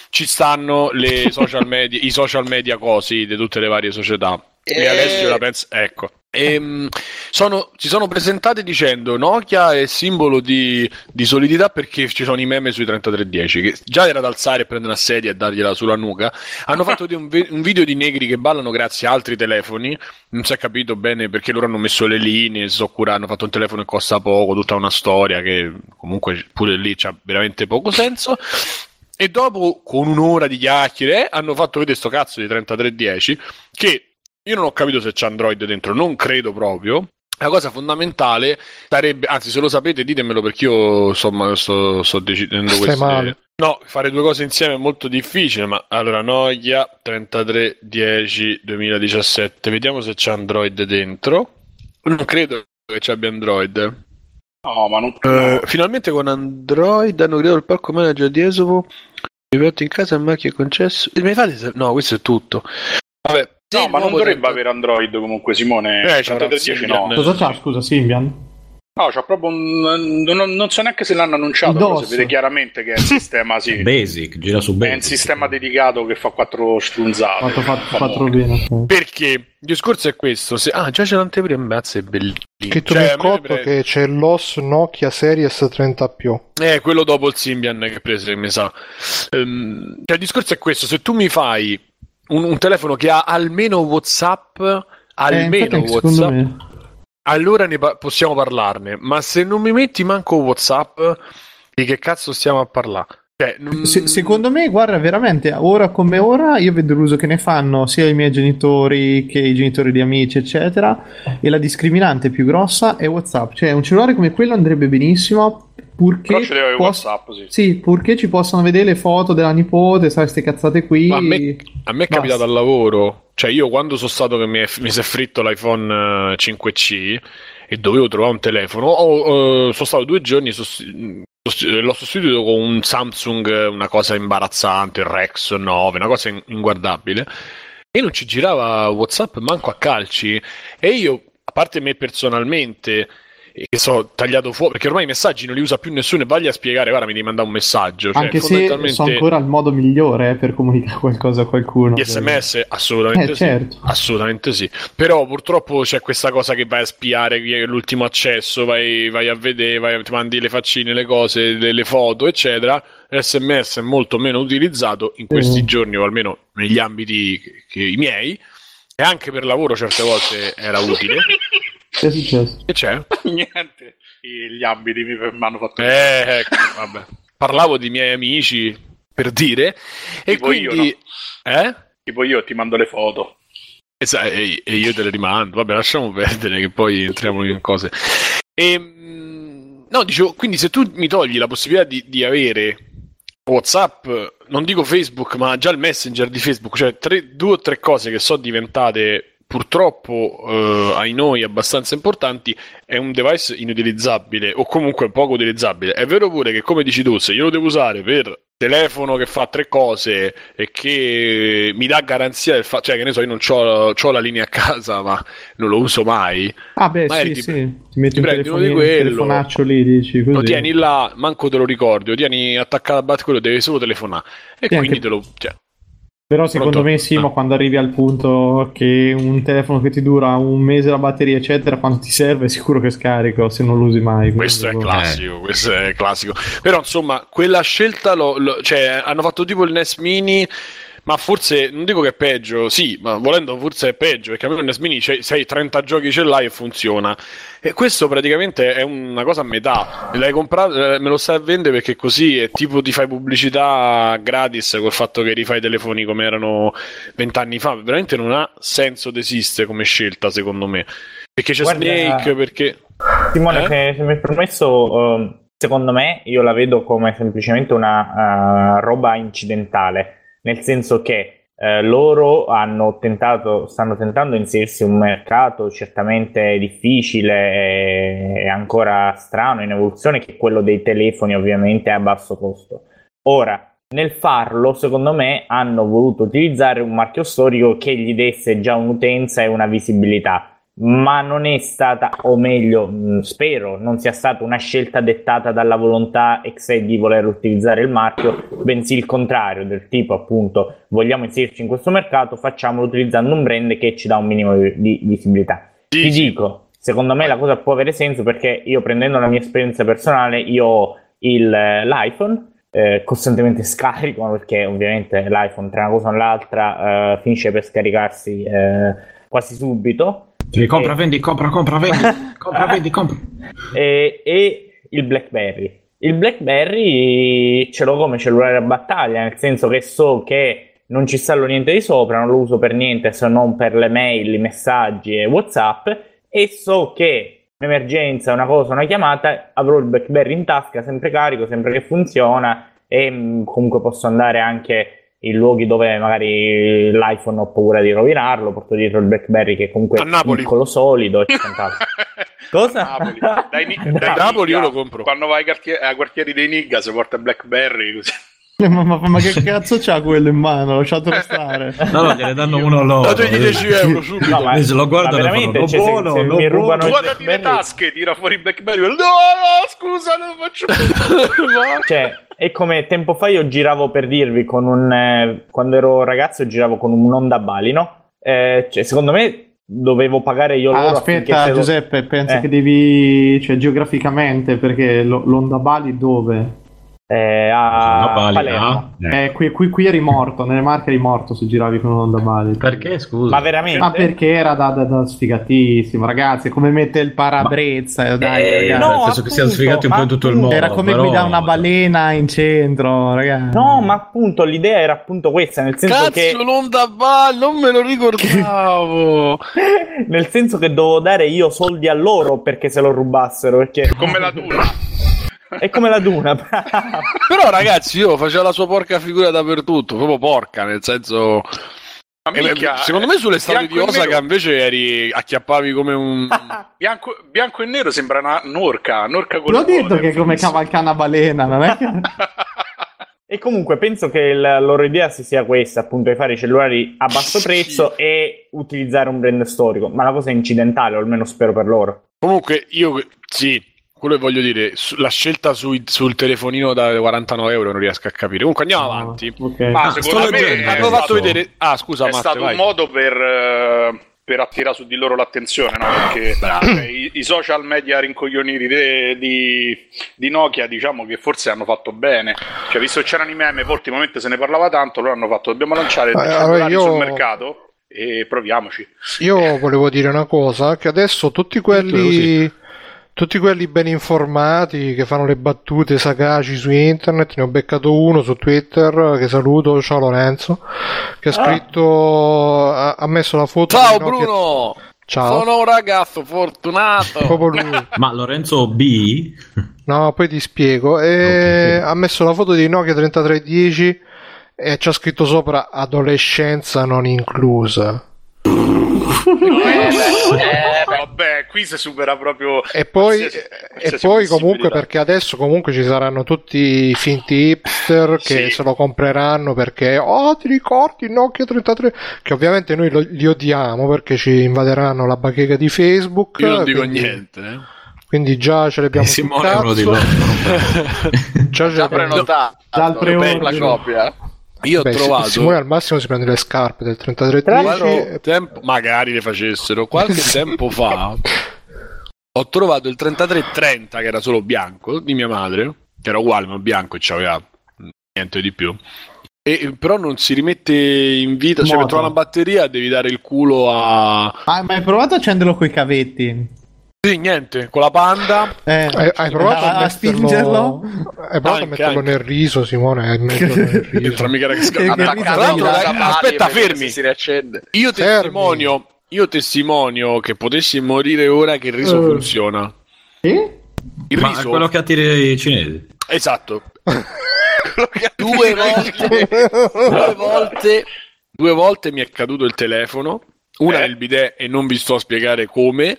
[SPEAKER 1] Ci stanno le social media, i social media cosi di tutte le varie società. E
[SPEAKER 5] Eh.
[SPEAKER 1] Alessio la pensa, ecco. Ehm, sono- si sono presentati dicendo Nokia è simbolo di, di solidità perché ci sono i meme sui 3310 che già era da alzare e prendere una sedia e dargliela sulla nuca. Hanno fatto un, ve- un video di negri che ballano grazie a altri telefoni. Non si è capito bene perché loro hanno messo le linee si sono curati, hanno fatto un telefono che costa poco tutta una storia che comunque pure lì c'ha veramente poco senso. E dopo, con un'ora di chiacchiere, hanno fatto vedere sto cazzo di 3310 che io non ho capito se c'è Android dentro, non credo proprio. La cosa fondamentale sarebbe, anzi, se lo sapete, ditemelo perché io insomma sto, sto decidendo
[SPEAKER 2] Stai
[SPEAKER 1] queste.
[SPEAKER 2] male.
[SPEAKER 1] No, fare due cose insieme è molto difficile, ma allora Nokia 3310 2017, vediamo se c'è Android dentro. Non credo che ci abbia Android.
[SPEAKER 4] No, ma non
[SPEAKER 1] Eh, finalmente con Android hanno creato il parco manager di Esopo. Rivetto in casa a macchie concesso. E mi fate No, questo è tutto.
[SPEAKER 4] No, ma non dovrebbe
[SPEAKER 1] 30
[SPEAKER 4] avere Android comunque, Simone.
[SPEAKER 1] Eh, c'avrà
[SPEAKER 4] 3310
[SPEAKER 1] Symbian.
[SPEAKER 4] no.
[SPEAKER 3] Cosa c'ha? Scusa, Symbian?
[SPEAKER 4] No, c'ha proprio un... non, non so neanche se l'hanno annunciato, però si vede chiaramente che è un sistema, sì.
[SPEAKER 8] Basic, gira su
[SPEAKER 4] È
[SPEAKER 8] Basic.
[SPEAKER 4] un sistema dedicato che fa quattro strunzate.
[SPEAKER 3] Fatto, fatto,
[SPEAKER 4] Fa
[SPEAKER 3] fatto bene.
[SPEAKER 1] Perché il discorso è questo: se... ah, già c'è l'anteprima, mazza, è bellissimo.
[SPEAKER 2] Scritto
[SPEAKER 1] Cioè,
[SPEAKER 2] cotto
[SPEAKER 1] pre-
[SPEAKER 2] che c'è l'OS Nokia Series 30 più.
[SPEAKER 1] Eh, quello dopo il Symbian che prese, mi sa. Ehm, cioè, il discorso è questo: se tu mi fai un, un telefono che ha almeno WhatsApp,
[SPEAKER 3] Eh,
[SPEAKER 1] almeno
[SPEAKER 3] secondo
[SPEAKER 1] WhatsApp, allora ne pa- possiamo parlarne. Ma se non mi metti manco WhatsApp, di che cazzo stiamo a parlare? Cioè, non-
[SPEAKER 3] Se- secondo me, guarda, veramente, ora come ora, io vedo l'uso che ne fanno sia i miei genitori che i genitori di amici, eccetera, e la discriminante più grossa è WhatsApp. Cioè, un cellulare come quello andrebbe benissimo, purché, poss-
[SPEAKER 4] WhatsApp, sì.
[SPEAKER 3] sì, purché ci possano vedere le foto della nipote, sai, queste cazzate qui.
[SPEAKER 1] Ma a me, a me è capitato al lavoro, cioè io quando sono stato che mi, è- mi si è fritto l'iPhone eh, 5C e dovevo trovare un telefono, ho- eh, sono stato due giorni, sost- l'ho sostituito con un Samsung, eh, una cosa imbarazzante, il Rex 9, una cosa in- inguardabile, e non ci girava WhatsApp manco a calci, e io, a parte me personalmente, eh, che so tagliato fuori, perché ormai i messaggi non li usa più nessuno e vagli a spiegare, guarda mi devi mandare un messaggio, cioè,
[SPEAKER 3] Anche se
[SPEAKER 1] fondamentalmente-
[SPEAKER 3] so ancora il modo migliore eh, per comunicare qualcosa a qualcuno.
[SPEAKER 1] gli sms assolutamente
[SPEAKER 3] Eh,
[SPEAKER 1] sì.
[SPEAKER 3] certo.
[SPEAKER 1] Assolutamente sì. Però purtroppo c'è questa cosa che vai a spiare l'ultimo accesso, vai, vai a vedere, vai- ti mandi le faccine, le cose, le, le foto, eccetera. L'SMS è molto meno utilizzato in questi
[SPEAKER 3] Mm.
[SPEAKER 1] giorni, o almeno negli ambiti che, che i miei, e anche per lavoro certe volte era utile.
[SPEAKER 3] Che è successo?
[SPEAKER 1] E c'è?
[SPEAKER 4] Niente. Gli ambiti mi hanno fatto...
[SPEAKER 1] Eh, ecco, vabbè. Parlavo di miei amici per dire, e
[SPEAKER 4] Tipo io,
[SPEAKER 1] quindi... Eh?
[SPEAKER 4] Tipo io ti mando le foto.
[SPEAKER 1] Esa- E, e io te le rimando. Vabbè, lasciamo perdere che poi entriamo in cose. E, mm, no, dicevo, quindi se tu mi togli la possibilità di, di avere WhatsApp, non dico Facebook, ma già il Messenger di Facebook, cioè tre- due o tre cose che sono diventate purtroppo eh, ai noi abbastanza importanti, è un device inutilizzabile o comunque poco utilizzabile. È vero pure che, come dici tu, se io lo devo usare per telefono che fa tre cose e che mi dà garanzia del fatto, cioè che ne so, io non ho la linea a casa, ma non lo uso mai.
[SPEAKER 3] Ah, beh,
[SPEAKER 1] Magari
[SPEAKER 3] sì,
[SPEAKER 1] ti-
[SPEAKER 3] sì. Ti metti
[SPEAKER 1] ti
[SPEAKER 3] un telefonino,
[SPEAKER 1] di
[SPEAKER 3] un
[SPEAKER 1] quello.
[SPEAKER 3] telefonaccio lì, dici così.
[SPEAKER 1] Lo tieni là, manco te lo ricordi, lo tieni attaccato a bat, quello deve solo telefonare. E
[SPEAKER 3] Sì,
[SPEAKER 1] quindi
[SPEAKER 3] anche-
[SPEAKER 1] te lo. Cioè,
[SPEAKER 3] Però secondo
[SPEAKER 1] Pronto?
[SPEAKER 3] me sì,
[SPEAKER 1] Ah.
[SPEAKER 3] ma quando arrivi al punto che un telefono che ti dura un mese la batteria, eccetera, quando ti serve è sicuro che scarico, se non lo usi mai.
[SPEAKER 1] questo è
[SPEAKER 3] boh.
[SPEAKER 1] classico, questo è classico. Però insomma, quella scelta, lo- lo- cioè, hanno fatto tipo il NES Mini. Ma forse non dico che è peggio, sì, ma volendo forse è peggio, perché almeno il NES Mini c'hai, sei 30 giochi ce l'hai e funziona. E questo praticamente è una cosa a metà. L'hai comprato, eh, me lo stai a vendere perché così è tipo ti fai pubblicità gratis col fatto che rifai i telefoni come erano vent'anni fa. Veramente non ha senso d'esistere come scelta, secondo me. Perché c'è
[SPEAKER 6] Guarda-
[SPEAKER 1] Snake, perché.
[SPEAKER 6] Simone,
[SPEAKER 1] Eh?
[SPEAKER 6] se, mi è permesso, ehm, secondo me io la vedo come semplicemente una eh, roba incidentale, nel senso che eh, loro tentato, stanno tentando di inserirsi in un mercato certamente difficile e ancora strano in evoluzione, che è quello dei telefoni ovviamente a basso costo. Ora, nel farlo, secondo me, hanno voluto utilizzare un marchio storico che gli desse già un'utenza e una visibilità ma non è stata, o meglio, mh, spero non sia stata una scelta dettata dalla volontà ex e di voler utilizzare il marchio, bensì il contrario, del tipo appunto vogliamo inserirci in questo mercato, facciamolo utilizzando un brand che ci dà un minimo di, visibilità. Ti dico, secondo me la cosa può avere senso perché io prendendo la mia esperienza personale, io ho il, eh, l'iPhone, eh, costantemente scarico perché ovviamente l'iPhone tra una cosa e l'altra eh, finisce per scaricarsi eh, quasi subito
[SPEAKER 8] Sì, compra,
[SPEAKER 6] Eh.
[SPEAKER 8] vendi, compra, compra, vendi. compra, vendi, compra.
[SPEAKER 6] e, e il BlackBerry. Il BlackBerry ce l'ho come cellulare a battaglia, nel senso che so che non ci installo niente di sopra, non lo uso per niente se non per le mail, i messaggi e WhatsApp e so che in emergenza, una cosa, una chiamata, avrò il BlackBerry in tasca, sempre carico, sempre che funziona e mh, comunque posso andare anche in luoghi dove magari l'iPhone ho paura di rovinarlo, porto dietro il BlackBerry che comunque
[SPEAKER 1] A
[SPEAKER 6] è piccolo, solido e quant'altro. Cosa?
[SPEAKER 4] Napoli. Dai, Ni- dai
[SPEAKER 1] Da Napoli io lo compro.
[SPEAKER 4] Quando vai ai quartieri, ai quartieri dei Nigga si porta Blackberry così.
[SPEAKER 3] Eh, Ma, ma- ma che cazzo c'ha quello in mano? Lasciatelo stare.
[SPEAKER 8] No, no, gliene danno uno loro.
[SPEAKER 1] Dategli 10 euro subito.
[SPEAKER 6] No, ma-
[SPEAKER 8] E se lo guardano
[SPEAKER 6] ma
[SPEAKER 8] e
[SPEAKER 6] veramente,
[SPEAKER 8] fanno,
[SPEAKER 6] cioè, se-
[SPEAKER 8] buono,
[SPEAKER 6] se
[SPEAKER 8] no,
[SPEAKER 6] mi rubano
[SPEAKER 4] Guardati le tasche, tira fuori il Blackberry. No, no, scusa, non faccio più.
[SPEAKER 6] Cioè, è come tempo fa io giravo per dirvi con un eh, quando ero ragazzo giravo con un Honda Bali, no? Eh, cioè, secondo me dovevo pagare io loro
[SPEAKER 3] Ah, aspetta,
[SPEAKER 6] lo-
[SPEAKER 3] Giuseppe, penso
[SPEAKER 6] Eh.
[SPEAKER 3] che devi, cioè geograficamente, perché lo- l'Onda Bali dove?
[SPEAKER 6] Eh, a
[SPEAKER 8] pali,
[SPEAKER 6] Palermo.
[SPEAKER 8] ah? Eh.
[SPEAKER 3] Eh, qui, qui, qui eri morto, nelle Marche eri morto se giravi con l'Onda Bali.
[SPEAKER 8] Perché, scusa?
[SPEAKER 6] Ma veramente?
[SPEAKER 3] Ma perché era da, da- da sfigatissimo, ragazzi, è come mette il parabrezza, dai,
[SPEAKER 6] Eh,
[SPEAKER 3] ragazzi.
[SPEAKER 6] no,
[SPEAKER 8] penso che siano
[SPEAKER 6] appunto,
[SPEAKER 8] sfigati un po' in tutto il
[SPEAKER 6] ma
[SPEAKER 8] mondo.
[SPEAKER 3] Era come
[SPEAKER 8] però-
[SPEAKER 3] guidare una balena in centro, ragazzi.
[SPEAKER 6] No, ma appunto l'idea era appunto questa, nel senso
[SPEAKER 1] Cazzo,
[SPEAKER 6] che
[SPEAKER 1] l'onda Ball, non me lo ricordavo.
[SPEAKER 6] nel senso che dovevo dare io soldi a loro perché se lo rubassero, perché
[SPEAKER 4] Come la Duna.
[SPEAKER 6] È come la Duna.
[SPEAKER 1] Però, ragazzi, io facevo la sua porca figura dappertutto, proprio porca, nel senso.
[SPEAKER 4] Ma
[SPEAKER 1] Eh, secondo me sulle strade di Osaka invece eri acchiappavi come un.
[SPEAKER 4] Bianco, bianco e nero sembra una norca, norca con
[SPEAKER 3] L'ho detto che è come una balena, non è che...
[SPEAKER 6] E comunque penso che la loro idea si sia questa, appunto, di fare i cellulari a basso
[SPEAKER 1] Sì.
[SPEAKER 6] prezzo e utilizzare un brand storico. Ma la cosa è incidentale, o almeno spero per loro.
[SPEAKER 1] Comunque, io sì, quello che voglio dire, su- la scelta sui- sul telefonino da 49 euro non riesco a capire. Comunque andiamo avanti.
[SPEAKER 3] Ok.
[SPEAKER 4] Ma
[SPEAKER 1] Ah,
[SPEAKER 4] secondo me
[SPEAKER 1] hanno fatto
[SPEAKER 4] stato-
[SPEAKER 1] vedere. Ah, scusa,
[SPEAKER 4] è
[SPEAKER 1] Matte,
[SPEAKER 4] stato
[SPEAKER 1] vai.
[SPEAKER 4] un modo per, eh, per attirare su di loro l'attenzione, no? Perché cioè, i, i social media rincoglioniti de- di, di Nokia, diciamo che forse hanno fatto bene. Cioè, visto che c'erano i meme, poi ultimamente se ne parlava tanto, loro hanno fatto dobbiamo lanciare dei
[SPEAKER 2] Eh,
[SPEAKER 4] cellulari
[SPEAKER 2] allora io-
[SPEAKER 4] sul mercato e proviamoci.
[SPEAKER 2] Io volevo dire una cosa, che adesso tutti quelli, tutti quelli ben informati che fanno le battute sagaci su internet, ne ho beccato uno su Twitter che saluto, ciao Lorenzo, che ha scritto, ha, ha messo la foto
[SPEAKER 1] Ciao Bruno!
[SPEAKER 2] Ciao,
[SPEAKER 1] Sono un ragazzo fortunato.
[SPEAKER 2] proprio lui.
[SPEAKER 8] Ma Lorenzo B?
[SPEAKER 2] No, poi ti spiego. E
[SPEAKER 8] Ok, sì.
[SPEAKER 2] Ha messo la foto di Nokia 3310 e c'ha scritto sopra adolescenza non inclusa.
[SPEAKER 4] Eh, vabbè, qui si supera proprio.
[SPEAKER 2] E poi,
[SPEAKER 4] qualsiasi-
[SPEAKER 2] e
[SPEAKER 4] qualsiasi
[SPEAKER 2] poi comunque perché adesso comunque ci saranno tutti i finti hipster che
[SPEAKER 4] Sì.
[SPEAKER 2] se lo compreranno perché oh ti ricordi il Nokia 33 che ovviamente noi lo- li odiamo perché ci invaderanno la bacheca di Facebook
[SPEAKER 1] Io non dico
[SPEAKER 2] quindi,
[SPEAKER 1] niente. eh.
[SPEAKER 2] quindi già ce
[SPEAKER 8] E
[SPEAKER 2] l'abbiamo
[SPEAKER 8] Simone è uno di
[SPEAKER 2] cazzo
[SPEAKER 8] loro.
[SPEAKER 2] già ce
[SPEAKER 5] Già
[SPEAKER 2] l'abbiamo
[SPEAKER 5] prenotato
[SPEAKER 3] Già
[SPEAKER 5] per la copia.
[SPEAKER 1] Io ho
[SPEAKER 2] Beh,
[SPEAKER 1] trovato
[SPEAKER 2] Simone al massimo si prende le scarpe del 3310
[SPEAKER 1] qualche tempo, magari le facessero qualche tempo fa. Ho trovato il 3330 che era solo bianco di mia madre, che era uguale ma bianco e c'aveva niente di più. E, però non si rimette in vita, cioè per trovare una batteria devi dare il culo a...
[SPEAKER 3] Ah, ma hai provato a accenderlo coi cavetti?
[SPEAKER 1] Sì, niente, con la panda.
[SPEAKER 3] Eh,
[SPEAKER 2] hai, hai provato a,
[SPEAKER 3] a,
[SPEAKER 2] metterlo-
[SPEAKER 3] spingerlo?
[SPEAKER 2] hai provato a
[SPEAKER 1] Anche,
[SPEAKER 2] metterlo
[SPEAKER 1] anche.
[SPEAKER 2] nel riso Simone riso
[SPEAKER 1] Entra mica che aspetta, fermi.
[SPEAKER 5] Si riaccende.
[SPEAKER 1] Io
[SPEAKER 2] Fermi.
[SPEAKER 1] testimonio, io testimonio che potessi morire ora che il riso
[SPEAKER 3] Eh.
[SPEAKER 1] funziona.
[SPEAKER 3] Sì?
[SPEAKER 1] Il
[SPEAKER 8] Ma
[SPEAKER 1] riso,
[SPEAKER 8] è quello che attiri i cinesi.
[SPEAKER 1] esatto. due volte, due volte, due volte mi è caduto il telefono. Una
[SPEAKER 4] Eh?
[SPEAKER 1] nel bidet e non vi sto a spiegare come.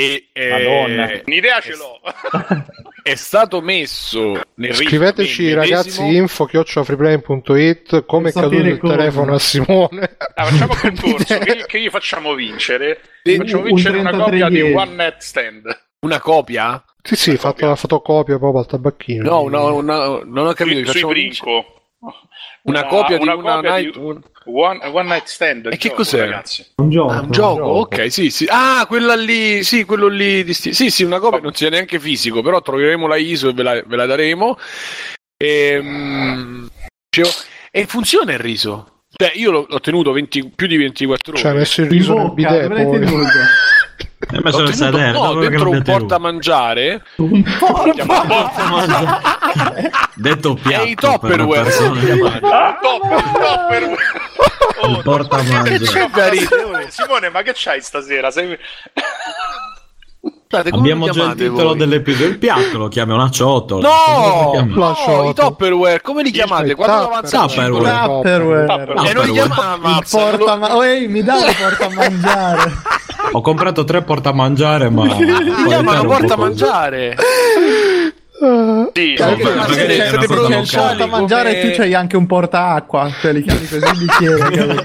[SPEAKER 1] E eh.
[SPEAKER 4] Un'idea ce l'ho.
[SPEAKER 1] è stato messo nel.
[SPEAKER 2] Scriveteci ragazzi
[SPEAKER 1] medesimo.
[SPEAKER 2] info chiocciolafreeplay.it come è caduto il
[SPEAKER 3] come.
[SPEAKER 2] telefono a Simone.
[SPEAKER 4] Ah, facciamo un concorso che, che gli facciamo vincere.
[SPEAKER 1] Un-
[SPEAKER 4] facciamo
[SPEAKER 3] un
[SPEAKER 4] vincere una
[SPEAKER 3] 33
[SPEAKER 4] copia di. One Night Stand.
[SPEAKER 1] Una copia?
[SPEAKER 2] Sì, sì, fatto la fotocopia proprio al tabacchino.
[SPEAKER 1] No, una, una- non ho capito.
[SPEAKER 4] Sui, sui
[SPEAKER 1] facciamo vincere.
[SPEAKER 4] Brinco.
[SPEAKER 1] Una, copia di una
[SPEAKER 4] copia
[SPEAKER 1] night.
[SPEAKER 4] di
[SPEAKER 1] un-
[SPEAKER 4] One, One Night Stand.
[SPEAKER 1] E che
[SPEAKER 4] gioco,
[SPEAKER 1] cos'è?
[SPEAKER 4] Ragazzi.
[SPEAKER 3] Un gioco.
[SPEAKER 1] Ah, un gioco, ok, sì, sì. Ah, quella lì, sì, quello lì. di sti- Sì, sì, una copia, non sia neanche fisico, però troveremo la ISO e ve la, ve la daremo. E, dicevo, e funziona il riso. Cioè, io l'ho, l'ho tenuto 20 più di 24 ore.
[SPEAKER 2] Cioè, ha messo il
[SPEAKER 3] In
[SPEAKER 2] riso nel
[SPEAKER 3] bocca,
[SPEAKER 2] bidet
[SPEAKER 3] dove l'hai
[SPEAKER 2] poi.
[SPEAKER 3] tenuto?
[SPEAKER 8] E
[SPEAKER 1] no,
[SPEAKER 8] che
[SPEAKER 1] dentro un porta mangiare.
[SPEAKER 3] Un po'.
[SPEAKER 8] Detto
[SPEAKER 1] E
[SPEAKER 8] piatto
[SPEAKER 1] i
[SPEAKER 8] per una
[SPEAKER 1] Tupperware.
[SPEAKER 8] persona.
[SPEAKER 4] Top, top,
[SPEAKER 8] Il
[SPEAKER 4] da ridere? Simone, ma che c'hai stasera? Sei...
[SPEAKER 1] Scusate, come
[SPEAKER 8] Abbiamo già il titolo
[SPEAKER 1] voi?
[SPEAKER 8] dell'episodio. Il piatto lo chiami una ciotola.
[SPEAKER 1] No,
[SPEAKER 8] Come?
[SPEAKER 2] La
[SPEAKER 1] no,
[SPEAKER 2] ciotto.
[SPEAKER 1] i Tupperware, come li chiamate? Quando
[SPEAKER 2] Tupper.
[SPEAKER 1] avanza il cibo?
[SPEAKER 8] Tupperware.
[SPEAKER 3] Tupperware.
[SPEAKER 4] Tupperware.
[SPEAKER 1] E non li chiamava
[SPEAKER 3] porta ma- Ehi, mi dai il porta a mangiare.
[SPEAKER 8] Ho comprato tre portamangiare, ma.
[SPEAKER 1] li chiamano porta
[SPEAKER 8] po'
[SPEAKER 1] mangiare.
[SPEAKER 4] Sì,
[SPEAKER 3] Cioè,
[SPEAKER 8] locale.
[SPEAKER 3] porta a mangiare e tu c'hai anche un porta acqua. Cioè, li chiami così bicchiere. capito?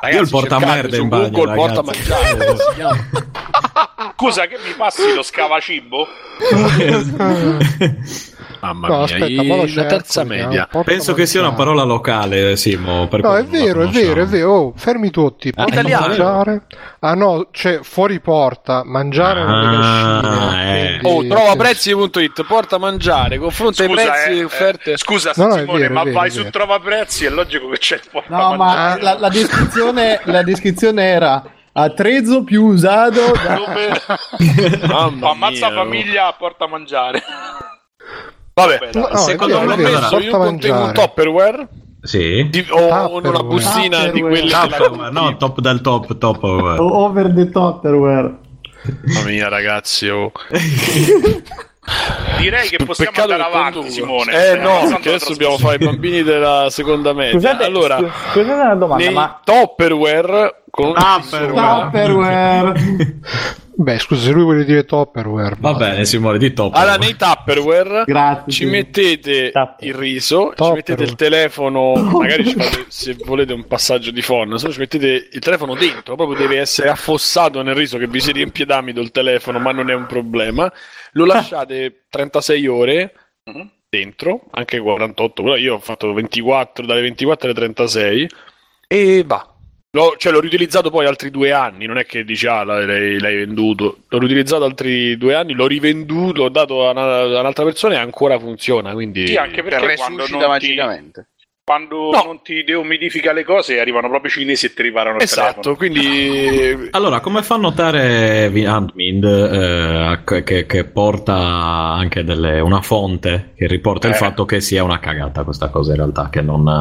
[SPEAKER 1] No!
[SPEAKER 8] Io il portamerda in bagno,
[SPEAKER 1] Google porta
[SPEAKER 8] ragazzi.
[SPEAKER 1] mangiare.
[SPEAKER 4] Scusa, che mi passi lo scavacibo?
[SPEAKER 1] Mamma
[SPEAKER 2] No,
[SPEAKER 1] mia,
[SPEAKER 2] aspetta,
[SPEAKER 1] i-
[SPEAKER 2] ma lo
[SPEAKER 1] la
[SPEAKER 2] cerco,
[SPEAKER 1] terza media.
[SPEAKER 8] Penso che sia una
[SPEAKER 2] mangiare.
[SPEAKER 8] parola locale, Simo. per
[SPEAKER 2] No, è vero, è vero, è vero. Oh, fermi tutti. Porta
[SPEAKER 1] italiano.
[SPEAKER 2] mangiare. Ah no, c'è fuori porta, mangiare non le
[SPEAKER 8] Ah,
[SPEAKER 2] cascine.
[SPEAKER 8] eh.
[SPEAKER 1] Oh, trova prezzi.it, porta mangiare, confronta i prezzi
[SPEAKER 4] eh,
[SPEAKER 1] e offerte.
[SPEAKER 4] eh, scusa
[SPEAKER 2] No, no,
[SPEAKER 4] Simone,
[SPEAKER 2] vero,
[SPEAKER 4] ma
[SPEAKER 2] vero,
[SPEAKER 4] vai su. Trova Prezzi, è logico che c'è il porta
[SPEAKER 3] No, ma
[SPEAKER 4] mangiare.
[SPEAKER 3] la, la descrizione, la descrizione era a trezzo più usato da...
[SPEAKER 1] Mamma
[SPEAKER 4] Ammazza
[SPEAKER 1] mia,
[SPEAKER 4] famiglia, porta a mangiare.
[SPEAKER 1] Vabbè.
[SPEAKER 2] No,
[SPEAKER 1] secondo me messo in
[SPEAKER 2] porta
[SPEAKER 1] un. Tupperware
[SPEAKER 8] Sì.
[SPEAKER 1] di- o in una
[SPEAKER 2] Tupperware.
[SPEAKER 1] bustina di
[SPEAKER 3] Tupperware.
[SPEAKER 1] quelle
[SPEAKER 8] Tupperware, no, top del top, top.
[SPEAKER 3] Over the Tupperware.
[SPEAKER 1] Mamma mia, ragazzi, oh.
[SPEAKER 4] Direi che possiamo
[SPEAKER 1] Peccato
[SPEAKER 4] andare avanti,
[SPEAKER 1] conduco.
[SPEAKER 4] Simone.
[SPEAKER 1] Eh no, perché adesso dobbiamo fare i bambini della seconda media.
[SPEAKER 6] Scusate,
[SPEAKER 1] allora,
[SPEAKER 6] scu- scusate una domanda, ma
[SPEAKER 1] Tupperware con
[SPEAKER 3] Tupperware.
[SPEAKER 2] Beh, scusa, se lui vuole dire Tupperware.
[SPEAKER 8] Va bene, Simone, di top.
[SPEAKER 1] Allora, nei Tupperware
[SPEAKER 3] Grazie.
[SPEAKER 1] ci mettete
[SPEAKER 6] Tupperware.
[SPEAKER 1] il riso, ci
[SPEAKER 2] Tupperware.
[SPEAKER 1] mettete il telefono, magari ci fate, se volete un passaggio di phon, se no ci mettete il telefono dentro, proprio deve essere affossato nel riso che vi si riempie d'amido il telefono, ma non è un problema. Lo lasciate 36 ore dentro, anche 48, però io ho fatto 24, dalle 24 alle 36 e va. L'ho, cioè, l'ho riutilizzato poi altri due anni, non è che dici ah l'hai, l'hai venduto, l'ho riutilizzato altri due anni, l'ho rivenduto, l'ho dato a, una- a un'altra persona e ancora funziona, quindi...
[SPEAKER 4] Sì, anche
[SPEAKER 5] Che
[SPEAKER 4] perché
[SPEAKER 5] resuscita
[SPEAKER 4] non, ti,
[SPEAKER 5] magicamente.
[SPEAKER 4] Quando
[SPEAKER 1] No.
[SPEAKER 4] non ti deumidifica le cose arrivano proprio i cinesi e ti riparano il
[SPEAKER 1] Esatto,
[SPEAKER 4] telefono.
[SPEAKER 1] quindi...
[SPEAKER 8] Allora, come fa notare Handmind eh, che, che- porta anche delle- una fonte che riporta il
[SPEAKER 4] Eh.
[SPEAKER 8] fatto che sia una cagata questa cosa in realtà, che non, eh,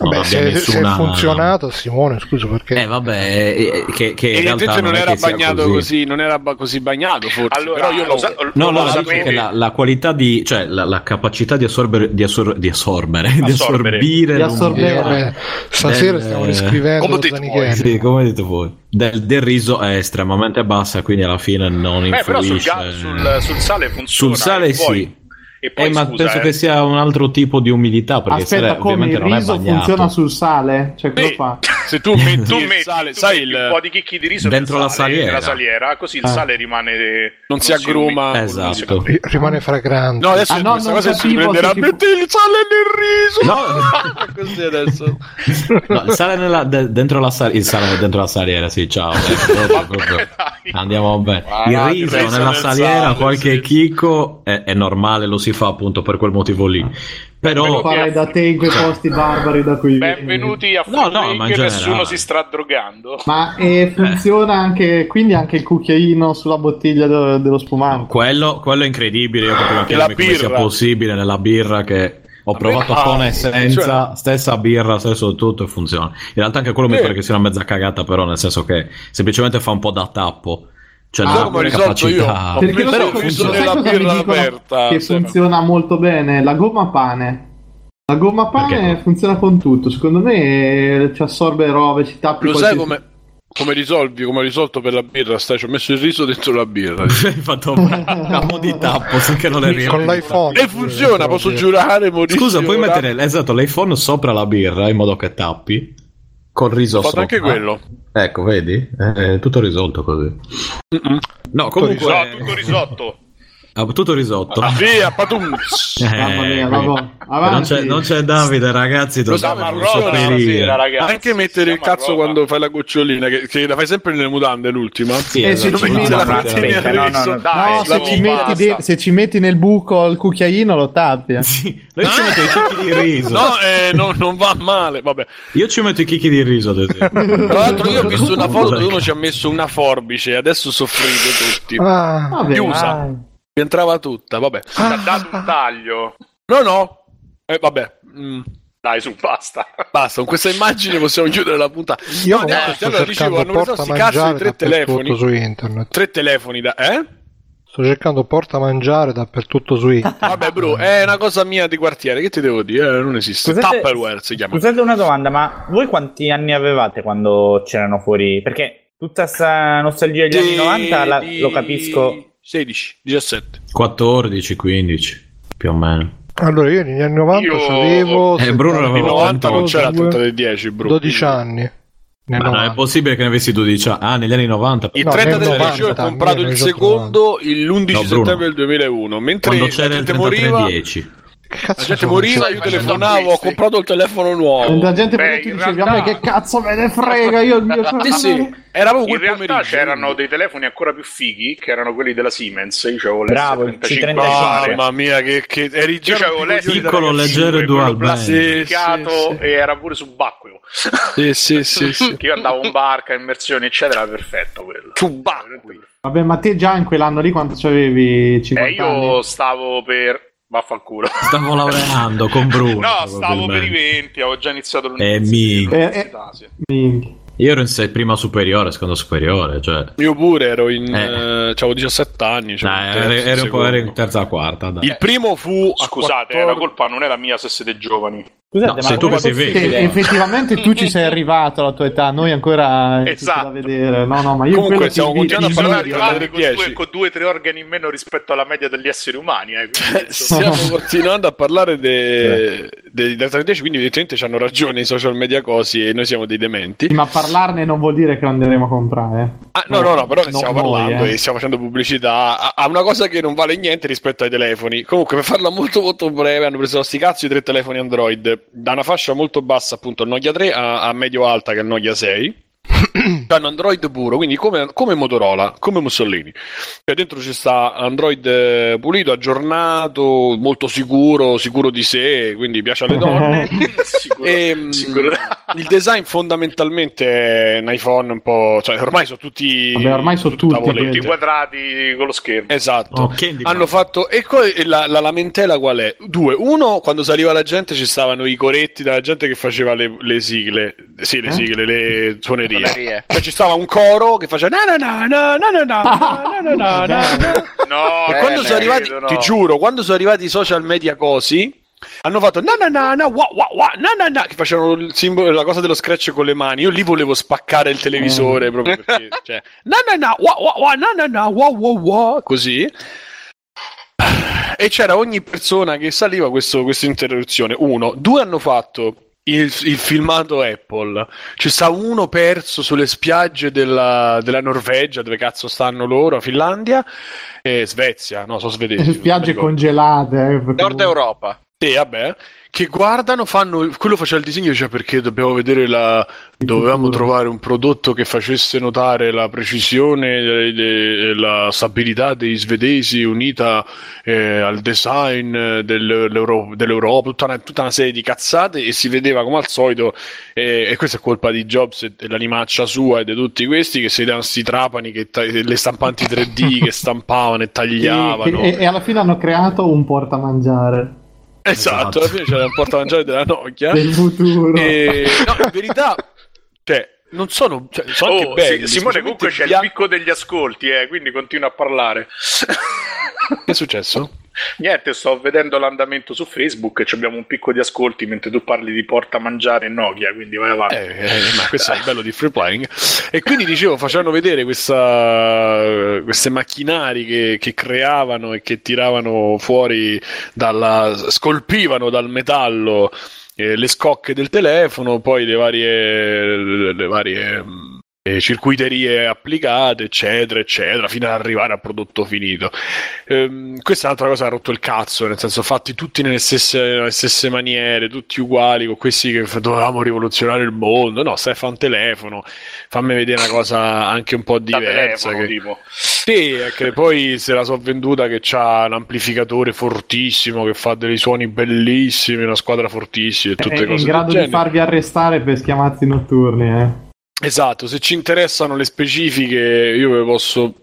[SPEAKER 8] non
[SPEAKER 2] Vabbè, se, se
[SPEAKER 8] nessuna...
[SPEAKER 2] è funzionato, Simone, scusa perché.
[SPEAKER 8] Eh vabbè, eh, che, che in realtà
[SPEAKER 1] non,
[SPEAKER 8] non,
[SPEAKER 1] era bagnato così. non era ba- così bagnato forse,
[SPEAKER 4] Allora,
[SPEAKER 1] però io
[SPEAKER 4] lo
[SPEAKER 1] lo...
[SPEAKER 4] sa-
[SPEAKER 8] No,
[SPEAKER 4] lo
[SPEAKER 8] no, dico
[SPEAKER 4] sapevi?
[SPEAKER 8] che la, la qualità di, cioè la, la capacità di assorbere, di, assor- di assorbere, di
[SPEAKER 4] Assorbere.
[SPEAKER 8] Assorbire
[SPEAKER 3] Di assorbire.
[SPEAKER 2] Stasera
[SPEAKER 8] del-
[SPEAKER 2] stiamo riscrivendo
[SPEAKER 1] Come
[SPEAKER 2] Zanichelli.
[SPEAKER 8] Sì, come dite voi. Del, del riso è estremamente bassa, quindi alla fine non
[SPEAKER 4] Beh, però sul,
[SPEAKER 8] influisce.
[SPEAKER 4] sul, sul sale funziona.
[SPEAKER 8] Sul sale
[SPEAKER 4] e poi-
[SPEAKER 8] sì.
[SPEAKER 4] E poi
[SPEAKER 8] Eh, ma
[SPEAKER 4] scusa,
[SPEAKER 8] penso
[SPEAKER 4] eh,
[SPEAKER 8] che sia un altro tipo di umidità perché il
[SPEAKER 3] Aspetta,
[SPEAKER 8] sale
[SPEAKER 3] come
[SPEAKER 8] ovviamente non è bagnato.
[SPEAKER 3] funziona sul sale? Cioè, cosa fa?
[SPEAKER 1] Se tu metti
[SPEAKER 4] tu metti,
[SPEAKER 1] sale,
[SPEAKER 4] tu
[SPEAKER 1] sai
[SPEAKER 4] metti
[SPEAKER 1] il...
[SPEAKER 4] un po' di chicchi di riso
[SPEAKER 8] Dentro la
[SPEAKER 4] sale,
[SPEAKER 8] saliera.
[SPEAKER 4] saliera, così il
[SPEAKER 3] Ah.
[SPEAKER 4] sale rimane
[SPEAKER 1] Non si agruma.
[SPEAKER 8] Esatto.
[SPEAKER 2] Ri- Rimane fragrante.
[SPEAKER 1] No, adesso
[SPEAKER 3] Ah, no,
[SPEAKER 1] questa
[SPEAKER 3] non
[SPEAKER 1] cosa si prenderà.
[SPEAKER 3] se ti-
[SPEAKER 1] Metti il sale nel riso.
[SPEAKER 8] No.
[SPEAKER 1] Così adesso.
[SPEAKER 8] No, il sale nella- de- dentro la saliera, il sale dentro la saliera, sì, ciao. proprio, proprio.
[SPEAKER 4] Dai.
[SPEAKER 8] Andiamo bene.
[SPEAKER 1] Ah,
[SPEAKER 8] Il riso
[SPEAKER 1] riso
[SPEAKER 8] nella
[SPEAKER 1] nel
[SPEAKER 8] saliera,
[SPEAKER 1] sale,
[SPEAKER 8] qualche
[SPEAKER 1] sì.
[SPEAKER 8] chicco è, è normale, lo si fa appunto per quel motivo lì. Però
[SPEAKER 3] Farai da te in quei posti barbari da cui
[SPEAKER 4] Benvenuti a
[SPEAKER 8] No,
[SPEAKER 4] Free
[SPEAKER 8] no, in generale.
[SPEAKER 4] nessuno si sta drogando.
[SPEAKER 3] Ma eh, funziona anche quindi anche il cucchiaino sulla bottiglia de- dello spumante.
[SPEAKER 8] quello, quello è incredibile. Io a
[SPEAKER 1] E
[SPEAKER 8] chiedermi
[SPEAKER 1] la
[SPEAKER 8] come sia possibile nella birra che ho provato
[SPEAKER 1] Ah,
[SPEAKER 8] con e senza,
[SPEAKER 1] funziona.
[SPEAKER 8] stessa birra, stesso tutto e funziona. In realtà anche quello mi
[SPEAKER 1] Sì.
[SPEAKER 8] pare che sia una mezza cagata, però nel senso che semplicemente fa un po' da tappo. Cioè,
[SPEAKER 3] Ah,
[SPEAKER 1] come ho risolto io?
[SPEAKER 8] capacità.
[SPEAKER 1] Ho
[SPEAKER 3] Perché lo
[SPEAKER 1] Però
[SPEAKER 3] sai, cosa-
[SPEAKER 1] funziona
[SPEAKER 3] sai mi
[SPEAKER 1] birra
[SPEAKER 3] dicono
[SPEAKER 1] aperta,
[SPEAKER 3] che funziona molto bene? La gomma pane. La gomma pane
[SPEAKER 8] Perché?
[SPEAKER 3] funziona con tutto. Secondo me eh, ci assorbe robe, ci tappi
[SPEAKER 1] Lo sai
[SPEAKER 3] qualsiasi-
[SPEAKER 1] come, come risolvi? Come ho risolto per la birra? Stai, ci ho messo il riso dentro la birra.
[SPEAKER 8] Hai fatto un camo di tappo finché non è
[SPEAKER 2] Con
[SPEAKER 8] riempito.
[SPEAKER 2] l'iPhone.
[SPEAKER 1] E funziona, posso giurare, Maurizio.
[SPEAKER 8] Scusa, puoi
[SPEAKER 1] ora-
[SPEAKER 8] mettere esatto, l'iPhone sopra la birra in modo che tappi? Col riso
[SPEAKER 1] Ho anche quello.
[SPEAKER 8] Ecco, vedi? È tutto risolto così.
[SPEAKER 1] Mm-mm.
[SPEAKER 8] No, comunque...
[SPEAKER 4] No, tutto risotto.
[SPEAKER 8] Ah, tutto risotto.
[SPEAKER 1] Ah, via, patum.
[SPEAKER 8] Eh,
[SPEAKER 3] Mamma mia, vabbè.
[SPEAKER 8] non, c'è, non c'è Davide, ragazzi.
[SPEAKER 1] Lo sa, ma
[SPEAKER 4] stasera, ragazzi.
[SPEAKER 1] Anche mettere il cazzo
[SPEAKER 4] Roma.
[SPEAKER 1] quando fai la gocciolina, che, che la fai sempre nelle mutande l'ultima.
[SPEAKER 8] Sì,
[SPEAKER 3] Eh, se
[SPEAKER 8] esatto. No, no, no,
[SPEAKER 4] Dai,
[SPEAKER 3] No, se ci,
[SPEAKER 1] bomba.
[SPEAKER 3] metti de- se ci metti nel buco il cucchiaino lo tappi.
[SPEAKER 8] Sì, noi ci metto i chicchi di riso.
[SPEAKER 1] No, eh, no, non va male. Vabbè.
[SPEAKER 8] Io ci metto i chicchi di riso, ad esempio.
[SPEAKER 1] Tra l'altro, io ho visto una foto dove uno ci ha messo una forbice e adesso soffrite tutti.
[SPEAKER 2] Ah,
[SPEAKER 3] Vabbè,
[SPEAKER 1] Chiusa.
[SPEAKER 3] Dai.
[SPEAKER 1] Entrava tutta, vabbè.
[SPEAKER 4] Ti ha dato un taglio.
[SPEAKER 1] No, no. Eh, vabbè. Mm,
[SPEAKER 4] Dai, su, basta.
[SPEAKER 1] basta, con questa immagine possiamo chiudere la puntata.
[SPEAKER 2] io
[SPEAKER 1] No, niente,
[SPEAKER 2] sto
[SPEAKER 1] dicevo, hanno
[SPEAKER 2] porta
[SPEAKER 1] messo sti cazzo di
[SPEAKER 2] mangiare
[SPEAKER 1] tre telefoni.
[SPEAKER 2] su internet.
[SPEAKER 1] Tre telefoni da... Eh?
[SPEAKER 2] Sto cercando porta mangiare dappertutto su internet.
[SPEAKER 1] Vabbè, bro, è una cosa mia di quartiere, che ti devo dire? Eh, non esiste.
[SPEAKER 6] Scusate-
[SPEAKER 1] Tupperware si chiama.
[SPEAKER 6] Scusate una domanda, ma voi quanti anni avevate quando c'erano fuori? Perché tutta questa nostalgia degli anni 90 la-
[SPEAKER 1] Di-
[SPEAKER 6] lo capisco.
[SPEAKER 1] 16, 17.
[SPEAKER 8] 14, 15, più o meno.
[SPEAKER 2] Allora, io negli anni 90
[SPEAKER 4] Io-
[SPEAKER 2] avevo
[SPEAKER 8] Eh, Bruno
[SPEAKER 1] Nel
[SPEAKER 8] aveva
[SPEAKER 1] 90 non c'era
[SPEAKER 2] 82,
[SPEAKER 1] tutta del 10, bro.
[SPEAKER 2] 12 anni.
[SPEAKER 8] Ma no, è
[SPEAKER 2] 90.
[SPEAKER 8] possibile che ne avessi 12 anni? Ah, negli anni 90.
[SPEAKER 1] Il
[SPEAKER 2] No,
[SPEAKER 1] 30
[SPEAKER 2] nel
[SPEAKER 1] del 10 ho
[SPEAKER 2] 90,
[SPEAKER 1] comprato il
[SPEAKER 2] 1990.
[SPEAKER 1] secondo l'11
[SPEAKER 8] No, Bruno.
[SPEAKER 1] settembre del 2001. Mentre
[SPEAKER 8] Quando c'era il
[SPEAKER 1] gente moriva,
[SPEAKER 8] 3310.
[SPEAKER 2] Che
[SPEAKER 1] la
[SPEAKER 2] cazzo
[SPEAKER 1] gente
[SPEAKER 2] sono?
[SPEAKER 1] moriva,
[SPEAKER 2] Cioè,
[SPEAKER 1] io
[SPEAKER 4] facendo
[SPEAKER 1] telefonavo, ho comprato il telefono nuovo.
[SPEAKER 3] La gente
[SPEAKER 4] Beh,
[SPEAKER 3] tu dicevi
[SPEAKER 4] realtà-
[SPEAKER 3] a me che cazzo me ne frega io il mio
[SPEAKER 1] Sì, sì, era proprio
[SPEAKER 4] In
[SPEAKER 1] quel
[SPEAKER 4] realtà
[SPEAKER 1] pomeriggio.
[SPEAKER 4] c'erano dei telefoni ancora più fighi, che erano quelli della Siemens. Io avevo
[SPEAKER 6] Bravo, il
[SPEAKER 4] l'S35.
[SPEAKER 6] C35.
[SPEAKER 1] Mamma mia, che, che eri già
[SPEAKER 8] Piccolo, leggero e dual
[SPEAKER 4] quello
[SPEAKER 8] band.
[SPEAKER 4] plastificato
[SPEAKER 1] Sì, sì, sì.
[SPEAKER 4] e era pure subacqueo.
[SPEAKER 1] Sì, sì, sì, sì.
[SPEAKER 4] Che io andavo in barca, immersioni, eccetera, era perfetto quello.
[SPEAKER 1] Subacqueo.
[SPEAKER 3] Vabbè, ma te già in quell'anno lì quanto c'avevi 50
[SPEAKER 4] Eh,
[SPEAKER 3] anni?
[SPEAKER 4] io stavo per... Vaffanculo.
[SPEAKER 8] Stavo laureando con Bruno.
[SPEAKER 4] No, stavo per i
[SPEAKER 8] probabilmente.
[SPEAKER 4] 20, avevo già iniziato
[SPEAKER 8] Eh,
[SPEAKER 4] l'università.
[SPEAKER 8] mi-
[SPEAKER 4] l'università, sì.
[SPEAKER 3] Minchia.
[SPEAKER 8] Io ero in prima superiore, seconda superiore, cioè...
[SPEAKER 1] Io pure ero in...
[SPEAKER 8] Eh.
[SPEAKER 1] eh, avevo 17 anni. cioè,
[SPEAKER 8] Dai,
[SPEAKER 1] terzo, secondo.
[SPEAKER 8] eri in terza quarta, dai.
[SPEAKER 1] Il primo fu...
[SPEAKER 4] Scusate,
[SPEAKER 1] 14
[SPEAKER 4] la colpa non è la mia se siete giovani.
[SPEAKER 6] Scusate,
[SPEAKER 8] No,
[SPEAKER 6] ma
[SPEAKER 8] sei tu che sei vecchio.
[SPEAKER 3] Effettivamente tu ci sei arrivato alla tua età, noi ancora
[SPEAKER 4] Esatto.
[SPEAKER 3] da vedere. No, no, ma io
[SPEAKER 1] Comunque, stiamo
[SPEAKER 3] ti-
[SPEAKER 1] continuando
[SPEAKER 3] ti
[SPEAKER 1] a parlare di-
[SPEAKER 4] Arrivati con,
[SPEAKER 1] 10.
[SPEAKER 4] due, con due o tre organi in meno rispetto alla media degli esseri umani. Eh, quindi, insomma,
[SPEAKER 1] Stiamo continuando a parlare de- de- del 30 quindi evidentemente hanno ragione i social media cosi e noi siamo dei dementi.
[SPEAKER 3] Ma parlarne non vuol dire che lo andremo a comprare.
[SPEAKER 1] Ah, no, no, no, però ne stiamo
[SPEAKER 3] noi,
[SPEAKER 1] parlando
[SPEAKER 3] eh.
[SPEAKER 1] e stiamo facendo pubblicità a, a una cosa che non vale niente rispetto ai telefoni. Comunque, per farla molto molto breve, hanno preso sti cazzo di tre telefoni Android da una fascia molto bassa, appunto il Nokia 3 a, a medio alta che è il Nokia 6. hanno Android puro, quindi come, come Motorola, come Mussolini. Cioè, dentro ci sta Android eh, pulito, aggiornato, molto sicuro, sicuro di sé, quindi piace alle donne.
[SPEAKER 4] sicuro,
[SPEAKER 1] E, mm,
[SPEAKER 4] sicuro-
[SPEAKER 1] il design fondamentalmente è un iPhone un po', cioè ormai sono tutti
[SPEAKER 3] Vabbè, ormai sono tutti
[SPEAKER 4] tutti quadrati con lo schermo.
[SPEAKER 1] Esatto.
[SPEAKER 8] Oh,
[SPEAKER 1] Hanno fatto e poi la, la lamentela qual è? Due, uno quando saliva la gente ci stavano i coretti della gente che faceva le, le sigle, sì, le
[SPEAKER 3] Eh?
[SPEAKER 1] sigle, le suonerie.
[SPEAKER 5] Suonerie.
[SPEAKER 1] Cioè ci stava un coro che faceva na na na na na na na na na.
[SPEAKER 4] No,
[SPEAKER 1] E
[SPEAKER 4] eh,
[SPEAKER 1] quando sono arrivati, ti giuro, quando sono arrivati i social media cosi, hanno fatto na na na na wa wa wa na na na che facevano il simbolo, la cosa dello scratch con le mani. Io lì volevo spaccare il televisore proprio perché cioè na na na wa wa wa na na na wa wa wa così. E c'era ogni persona che saliva questo, questa interruzione. Uno, due hanno fatto il, il filmato Apple. Ci sta uno perso sulle spiagge della, della Norvegia, dove cazzo stanno loro, Finlandia e Svezia, no, sono svedesi.
[SPEAKER 3] Spiagge congelate. eh,
[SPEAKER 5] Nord Europa.
[SPEAKER 1] sì, vabbè, che guardano, fanno quello faceva il disegno, cioè perché dobbiamo vedere la dovevamo trovare un prodotto che facesse notare la precisione e e la stabilità dei svedesi unita eh, al design dell'Euro- dell'Europa, tutta una, tutta una serie di cazzate e si vedeva come al solito eh, e questa è colpa di Jobs e dell'animaccia sua e di tutti questi che si vedevano sti trapani che ta- le stampanti 3D che stampavano e tagliavano
[SPEAKER 3] e, e alla fine hanno creato un portamangiare
[SPEAKER 1] esatto, alla fine c'era un portamangiare della Nokia
[SPEAKER 3] del futuro.
[SPEAKER 1] E, no, in verità, cioè, non sono, cioè, sono
[SPEAKER 4] Oh,
[SPEAKER 1] anche belli.
[SPEAKER 4] sì, Simone, comunque c'è il
[SPEAKER 1] semplicemente
[SPEAKER 4] picco degli ascolti, eh, quindi continua a parlare.
[SPEAKER 1] Che è successo?
[SPEAKER 4] Niente, sto vedendo l'andamento su Facebook abbiamo un picco di ascolti mentre tu parli di porta mangiare e Nokia, quindi vai avanti.
[SPEAKER 1] Eh, eh, ma questo è il bello di free playing. E quindi dicevo, facevano vedere questa, queste macchinari che, che creavano e che tiravano fuori dalla. scolpivano dal metallo eh, le scocche del telefono, poi le varie. le varie mh, eh, circuiterie applicate, eccetera, eccetera, fino ad arrivare al prodotto finito. Ehm, questa è un'altra cosa che ha rotto il cazzo, nel senso fatti tutti nelle stesse, nelle stesse maniere, tutti uguali, con questi che dovevamo rivoluzionare il mondo. No, stai a fare un telefono, fammi vedere una cosa anche un po'
[SPEAKER 4] Da
[SPEAKER 1] diversa.
[SPEAKER 4] telefono,
[SPEAKER 1] che-
[SPEAKER 4] tipo.
[SPEAKER 1] Sì, è che poi se la so venduta che c'ha un amplificatore fortissimo, che fa dei suoni bellissimi, una squadra fortissima e
[SPEAKER 3] È
[SPEAKER 1] tutte
[SPEAKER 3] in
[SPEAKER 1] cose
[SPEAKER 3] grado
[SPEAKER 1] del
[SPEAKER 3] di
[SPEAKER 1] genere.
[SPEAKER 3] farvi arrestare per schiamazzi notturni, eh.
[SPEAKER 1] Esatto, se ci interessano le specifiche, io ve le posso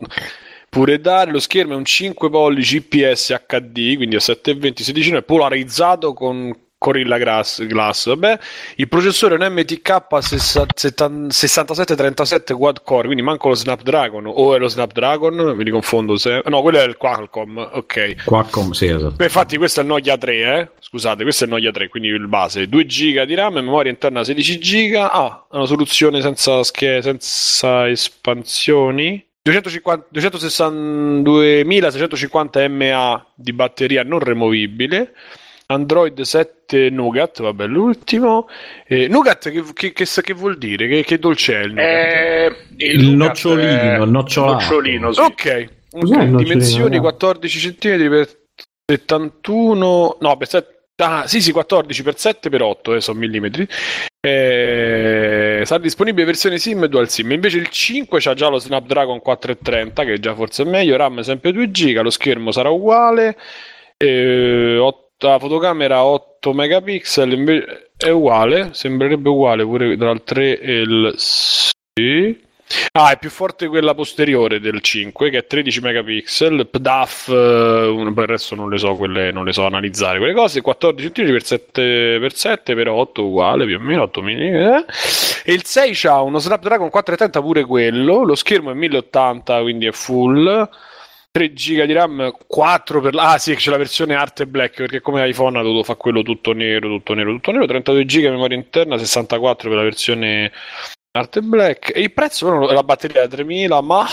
[SPEAKER 1] pure dare. Lo schermo è un 5 pollici IPS HD, quindi a 720 16 è polarizzato con Gorilla Glass, Glass, vabbè. Il processore è un MTK 6737 quad core, quindi manco lo Snapdragon o è lo Snapdragon, mi riconfondo se... No, quello è il Qualcomm, ok.
[SPEAKER 8] Qualcomm, sì, esatto.
[SPEAKER 1] Beh, infatti questo è il Nokia 3, eh? Scusate, questo è il Nokia 3, quindi il base. 2 GB di RAM, memoria interna 16 GB. Ah, una soluzione senza, schie- senza espansioni. 250 262.650 mAh di batteria non removibile. Android 7 Nougat, vabbè, l'ultimo. Eh, nougat, che, che, che, che vuol dire? Che, che dolce è il Nougat?
[SPEAKER 4] Eh,
[SPEAKER 8] Il
[SPEAKER 4] Nougat
[SPEAKER 8] nocciolino,
[SPEAKER 4] è-
[SPEAKER 8] il
[SPEAKER 4] nocciolino, sì.
[SPEAKER 1] Ok, ok,
[SPEAKER 3] Cos'è il nocciolino,
[SPEAKER 1] dimensioni
[SPEAKER 3] raga?
[SPEAKER 1] 14 cm per 71, no, per 7, ah, sì, sì, 14 per 7 per 8, eh, sono millimetri. Eh, sarà disponibile versione SIM e Dual SIM. Invece il 5 c'ha già lo Snapdragon 430, che già forse è meglio. RAM sempre 2 GB, lo schermo sarà uguale. Eh, ot- la fotocamera 8 megapixel è uguale, sembrerebbe uguale pure tra il 3 e il sì. Ah, è più forte quella posteriore del 5, che è 13 megapixel, PDAF, eh, per il resto non le so, quelle, non le so analizzare quelle cose, 14 cm per 7 per 7 per 8 uguale, più o meno 8 mm. E il 6 c'ha uno Snapdragon 430 pure quello, lo schermo è 1080, quindi è full. 3 giga di RAM, 4 per la... Ah sì, c'è la versione Art e Black, perché come iPhone ha dovuto fare quello tutto nero, tutto nero, tutto nero. 32 giga di memoria interna, 64 per la versione Art e Black. E il prezzo però è la batteria da 3000, ma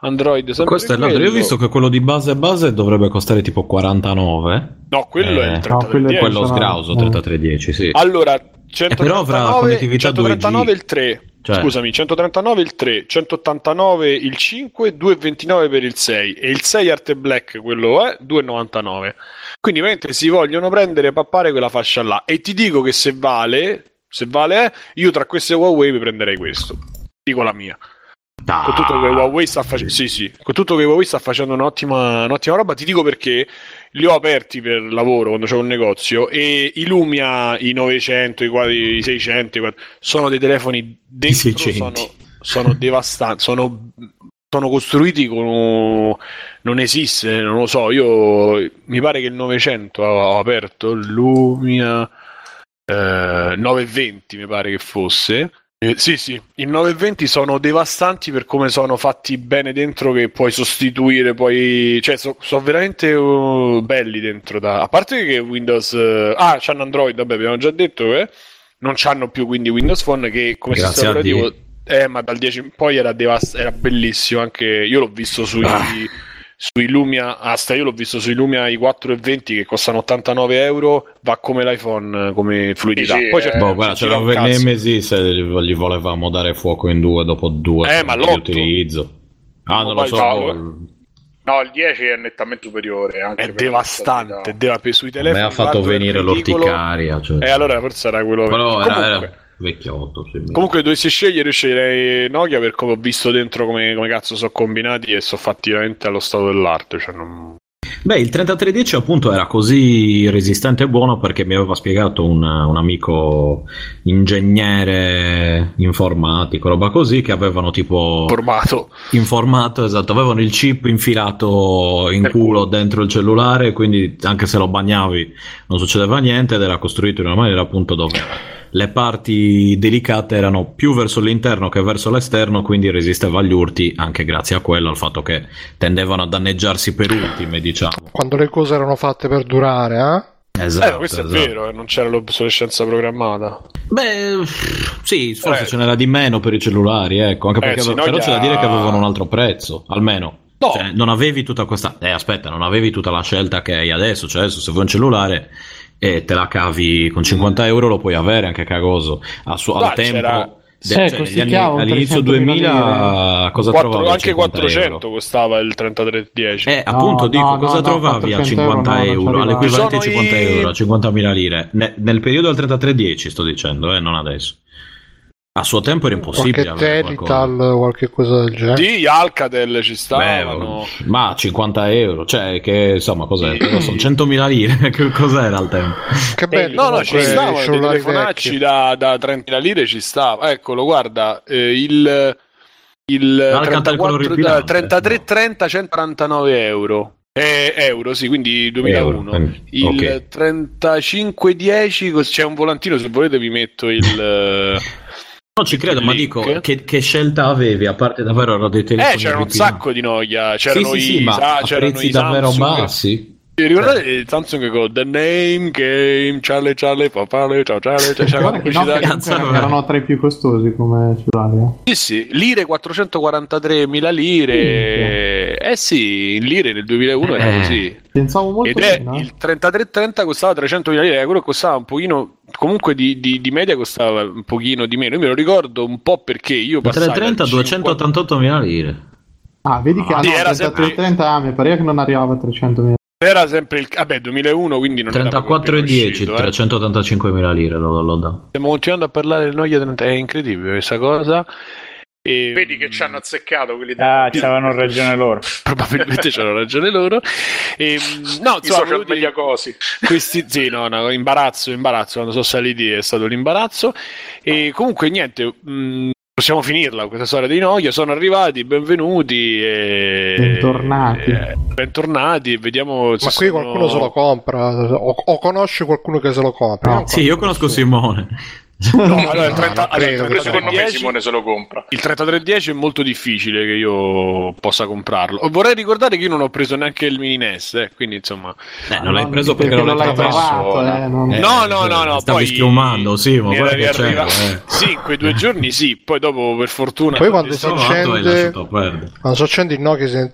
[SPEAKER 1] Android sempre
[SPEAKER 8] Questo è l'altro. Io ho
[SPEAKER 1] quello.
[SPEAKER 8] visto che quello di base base dovrebbe costare tipo 49.
[SPEAKER 1] No, quello è
[SPEAKER 8] Eh,
[SPEAKER 1] il
[SPEAKER 8] no,
[SPEAKER 1] 3310.
[SPEAKER 3] quello è
[SPEAKER 8] Quello
[SPEAKER 3] sono-
[SPEAKER 8] sgrauso
[SPEAKER 3] eh.
[SPEAKER 8] 3310, sì.
[SPEAKER 1] Allora,
[SPEAKER 8] però avrà
[SPEAKER 1] 139,
[SPEAKER 8] connettività
[SPEAKER 1] 139
[SPEAKER 8] 2G.
[SPEAKER 1] il 3.
[SPEAKER 8] Cioè-
[SPEAKER 1] Scusami, 139 il 3, 189 il 5, 229 per il 6 e il 6 Arte Black quello è 299. Quindi veramente si vogliono prendere pappare quella fascia là e ti dico che se vale, se vale io tra queste Huawei mi prenderei questo. Dico la mia. Con tutto che Huawei sta facendo sì, sì, con tutto che Huawei sta facendo un'ottima, un'ottima roba, ti dico perché li ho aperti per lavoro quando c'è un negozio e i Lumia, i 900, i, quadri- i 600, i quadri- sono dei telefoni dentro,
[SPEAKER 8] 600.
[SPEAKER 1] sono, sono devastanti, sono, sono costruiti con non esiste, non lo so, io mi pare che il 900 ho aperto Lumia eh, 920 mi pare che fosse Eh, sì, sì, i 920 sono devastanti per come sono fatti bene dentro che puoi sostituire poi, cioè sono veramente uh, belli dentro da... a parte che Windows eh, ah, c'hanno Android, vabbè, abbiamo già detto che non c'hanno più quindi Windows Phone che come
[SPEAKER 8] Grazie
[SPEAKER 1] sistema operativo eh, ma dal 10 in poi era, devast- era bellissimo anche io l'ho visto sui
[SPEAKER 8] Ah.
[SPEAKER 1] Sui Lumia, asta, io l'ho visto sui Lumia i 420 che costano 89 euro, va come l'iPhone, come fluidità.
[SPEAKER 4] Sì,
[SPEAKER 1] Poi
[SPEAKER 4] eh,
[SPEAKER 1] c'è
[SPEAKER 8] Boh, guarda, c'era
[SPEAKER 1] cazzo.
[SPEAKER 8] Nemesis e gli volevamo dare fuoco in due dopo due
[SPEAKER 1] Eh, ma
[SPEAKER 8] di utilizzo. Ah, non lo so.
[SPEAKER 4] no, No, il 10 è nettamente superiore. Anche
[SPEAKER 1] È
[SPEAKER 4] per
[SPEAKER 1] devastante, deva- sui telefoni.
[SPEAKER 8] me ha fatto venire
[SPEAKER 1] ridicolo.
[SPEAKER 8] l'orticaria. Cioè.
[SPEAKER 1] E allora forse era quello
[SPEAKER 8] Però era,
[SPEAKER 1] comunque,
[SPEAKER 8] era vecchiotto.
[SPEAKER 1] comunque dovessi scegliere sceglierei Nokia per come ho visto dentro come, come cazzo sono combinati e sono fatti veramente allo stato dell'arte. Cioè non...
[SPEAKER 8] Beh, il 3310 appunto era così resistente e buono perché mi aveva spiegato un, un amico ingegnere informatico, roba così, che avevano tipo
[SPEAKER 1] formato.
[SPEAKER 8] informato, esatto, avevano il chip infilato in culo. dentro il cellulare, quindi anche se lo bagnavi non succedeva niente ed era costruito in una maniera appunto dove le parti delicate erano più verso l'interno che verso l'esterno, quindi resisteva agli urti anche grazie a quello, al fatto che tendevano a danneggiarsi per ultime, diciamo.
[SPEAKER 2] Quando le cose erano fatte per durare, eh?
[SPEAKER 8] Esatto,
[SPEAKER 1] eh, questo
[SPEAKER 8] esatto.
[SPEAKER 1] è vero, eh, non c'era l'obsolescenza programmata.
[SPEAKER 8] Beh, sì, forse
[SPEAKER 1] Eh.
[SPEAKER 8] ce n'era di meno per i cellulari, ecco, anche
[SPEAKER 1] Eh,
[SPEAKER 8] perché
[SPEAKER 1] sì,
[SPEAKER 8] però
[SPEAKER 1] Nokia-
[SPEAKER 8] c'è da dire che avevano un altro prezzo, almeno.
[SPEAKER 1] No.
[SPEAKER 8] Cioè, non avevi tutta questa. Eh, aspetta, non avevi tutta la scelta che hai adesso. Cioè, adesso se vuoi un cellulare e te la cavi con 50 euro, lo puoi avere anche cagoso. A suo, al tempo.
[SPEAKER 1] c'era-
[SPEAKER 8] de-
[SPEAKER 3] Sì,
[SPEAKER 8] cioè, anni- all'inizio
[SPEAKER 3] 300.000
[SPEAKER 8] 2000 cosa
[SPEAKER 1] Quattro-
[SPEAKER 8] trovavi? a
[SPEAKER 1] anche
[SPEAKER 8] 50
[SPEAKER 1] 400
[SPEAKER 8] euro?
[SPEAKER 1] costava il 3310.
[SPEAKER 8] Eh, appunto,
[SPEAKER 3] No,
[SPEAKER 8] dico,
[SPEAKER 3] no,
[SPEAKER 8] cosa
[SPEAKER 3] no,
[SPEAKER 8] trovavi a
[SPEAKER 3] 400
[SPEAKER 8] 50
[SPEAKER 3] euro,
[SPEAKER 8] euro? All'equivalente a
[SPEAKER 1] arrivava.
[SPEAKER 8] 50
[SPEAKER 1] Sono i-
[SPEAKER 8] euro, a 50.000 lire. Ne- nel periodo del 3310 sto dicendo, eh, non adesso. A suo tempo era impossibile
[SPEAKER 2] Qualche
[SPEAKER 8] avere qualcosa.
[SPEAKER 2] Terital, qualche cosa del genere.
[SPEAKER 1] Sì, gli Alcatel ci
[SPEAKER 8] Beh,
[SPEAKER 1] stavano.
[SPEAKER 8] ma 50 euro, cioè che insomma cos'è? Sono 100.000 lire, che cos'era al tempo?
[SPEAKER 2] Che bello.
[SPEAKER 1] No, no, ci
[SPEAKER 2] i
[SPEAKER 1] stavano
[SPEAKER 2] cellulari
[SPEAKER 1] telefonacci da, da 30.000 lire, ci stava. Eccolo, guarda, eh, il, il
[SPEAKER 8] Alcatel quello
[SPEAKER 1] 34,
[SPEAKER 8] ripilante,
[SPEAKER 1] 33 30 149 euro. Eh, euro, sì, quindi 2001.
[SPEAKER 8] Euro,
[SPEAKER 1] Il
[SPEAKER 8] ok.
[SPEAKER 1] 3510 cos- c'è un volantino, se volete vi metto il eh,
[SPEAKER 8] No, ci credo, ma dico, che, che scelta avevi a parte davvero dei telefoni
[SPEAKER 1] Eh, c'erano un sacco di Nokia, c'erano
[SPEAKER 8] sì, sì,
[SPEAKER 1] i
[SPEAKER 8] sì,
[SPEAKER 1] sa- c'erano
[SPEAKER 8] prezzi
[SPEAKER 1] i
[SPEAKER 8] davvero
[SPEAKER 1] Samsung.
[SPEAKER 8] bassi.
[SPEAKER 1] Ricordate il Samsung con The Name Game, Charlie Charlie, papale, ciao Charlie, cioè,
[SPEAKER 3] Nokia
[SPEAKER 1] che-
[SPEAKER 8] cazzo,
[SPEAKER 3] comunque
[SPEAKER 8] vabbè.
[SPEAKER 3] erano tra i più costosi come cellulari. eh.
[SPEAKER 1] Sì, sì, lire 443.000 lire. Eh sì, in lire nel 2001 era
[SPEAKER 8] Eh.
[SPEAKER 1] così.
[SPEAKER 3] Pensavo molto
[SPEAKER 1] Ed è
[SPEAKER 3] meno. eh.
[SPEAKER 1] il 3330 costava 300.000 lire, quello costava un pochino, comunque di, di- di media costava un pochino di meno. Io me lo ricordo un po' perché io passai
[SPEAKER 8] 330
[SPEAKER 1] dal 50
[SPEAKER 8] 288.000 lire.
[SPEAKER 3] Ah, vedi che
[SPEAKER 1] Ah,
[SPEAKER 3] no,
[SPEAKER 1] era
[SPEAKER 3] 30,
[SPEAKER 1] sempre-
[SPEAKER 3] 30 ah, mi pareva che non arrivava a 300.000.
[SPEAKER 1] Era sempre il vabbè 2001, quindi non era
[SPEAKER 8] 34 e
[SPEAKER 1] proprio
[SPEAKER 8] 10,
[SPEAKER 1] uscito, eh.
[SPEAKER 8] 385.000 lire lo, lo dà.
[SPEAKER 1] Stiamo continuando a parlare del Nokia 30, è incredibile questa cosa. E,
[SPEAKER 4] Vedi che ci hanno azzeccato quelli
[SPEAKER 6] Ah,
[SPEAKER 4] del-
[SPEAKER 6] c'avevano ragione loro.
[SPEAKER 1] probabilmente c'hanno ragione loro. E, no,
[SPEAKER 4] i
[SPEAKER 1] insomma, dire-
[SPEAKER 4] media cosi.
[SPEAKER 1] questi sì no, no imbarazzo imbarazzo quando sono saliti è stato l'imbarazzo e comunque niente mh, possiamo finirla questa storia dei Nokia sono arrivati benvenuti e
[SPEAKER 3] Bentornati.
[SPEAKER 1] e- bentornati vediamo se
[SPEAKER 2] Ma qui
[SPEAKER 1] sono-
[SPEAKER 2] qualcuno se lo compra o, o conosce qualcuno che se lo compra.
[SPEAKER 3] No.
[SPEAKER 8] Sì, io conosco Simone.
[SPEAKER 1] No, allora, il, 30,
[SPEAKER 2] No,
[SPEAKER 1] il
[SPEAKER 4] Secondo me
[SPEAKER 1] 3310
[SPEAKER 4] Simone se lo compra.
[SPEAKER 1] il 3310 è molto difficile che io possa comprarlo. Vorrei ricordare che io non ho preso neanche il mini NES, eh, quindi insomma.
[SPEAKER 8] Eh, non l'hai preso perché,
[SPEAKER 3] non
[SPEAKER 8] non
[SPEAKER 3] l'hai
[SPEAKER 8] trovato.
[SPEAKER 3] Eh, non-
[SPEAKER 8] Eh,
[SPEAKER 1] no, no, no, no.
[SPEAKER 8] stavi
[SPEAKER 1] poi
[SPEAKER 8] schiumando, sì, ma
[SPEAKER 1] era
[SPEAKER 8] che c'era, eh.
[SPEAKER 1] Sì, in quei due giorni sì. Poi dopo, per fortuna.
[SPEAKER 2] Poi quando si accende-. Quando si accende il Nokia si.
[SPEAKER 1] Eh,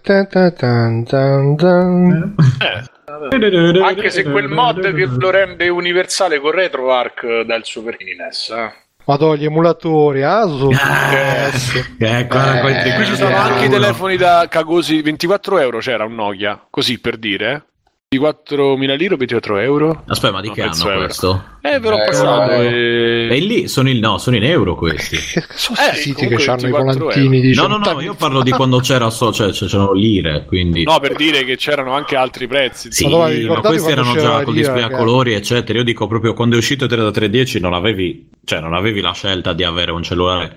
[SPEAKER 4] Anche se quel mod che lo rende universale con RetroArch dà il super NES. Eh.
[SPEAKER 2] Madonna, gli emulatori, ah, su.
[SPEAKER 8] Ah, ecco,
[SPEAKER 2] Eh,
[SPEAKER 8] questi
[SPEAKER 1] qui ci
[SPEAKER 2] Eh,
[SPEAKER 1] sono anche i telefoni da cagosi. 24 euro c'era un Nokia, così per dire. Eh. 24.000 lire o 24 euro?
[SPEAKER 8] Aspetta, ma di
[SPEAKER 1] No,
[SPEAKER 8] che anno
[SPEAKER 1] euro.
[SPEAKER 8] questo?
[SPEAKER 1] Eh, l'ho
[SPEAKER 4] Eh,
[SPEAKER 1] passato.
[SPEAKER 4] eh.
[SPEAKER 8] E lì sono in, no, sono in euro questi.
[SPEAKER 2] Sono
[SPEAKER 1] Eh,
[SPEAKER 2] questi siti che hanno i
[SPEAKER 1] 24
[SPEAKER 2] volantini di
[SPEAKER 8] No, no, no,
[SPEAKER 2] 100
[SPEAKER 8] io parlo di quando c'era so, cioè, cioè, c'erano lire, quindi
[SPEAKER 1] No, per dire che c'erano anche altri prezzi.
[SPEAKER 8] Sì, ma
[SPEAKER 2] ricordate
[SPEAKER 8] questi erano già con
[SPEAKER 2] lira,
[SPEAKER 8] display a colori, eccetera. Io dico proprio quando è uscito il 3310 non avevi, cioè, non avevi la scelta di avere un cellulare.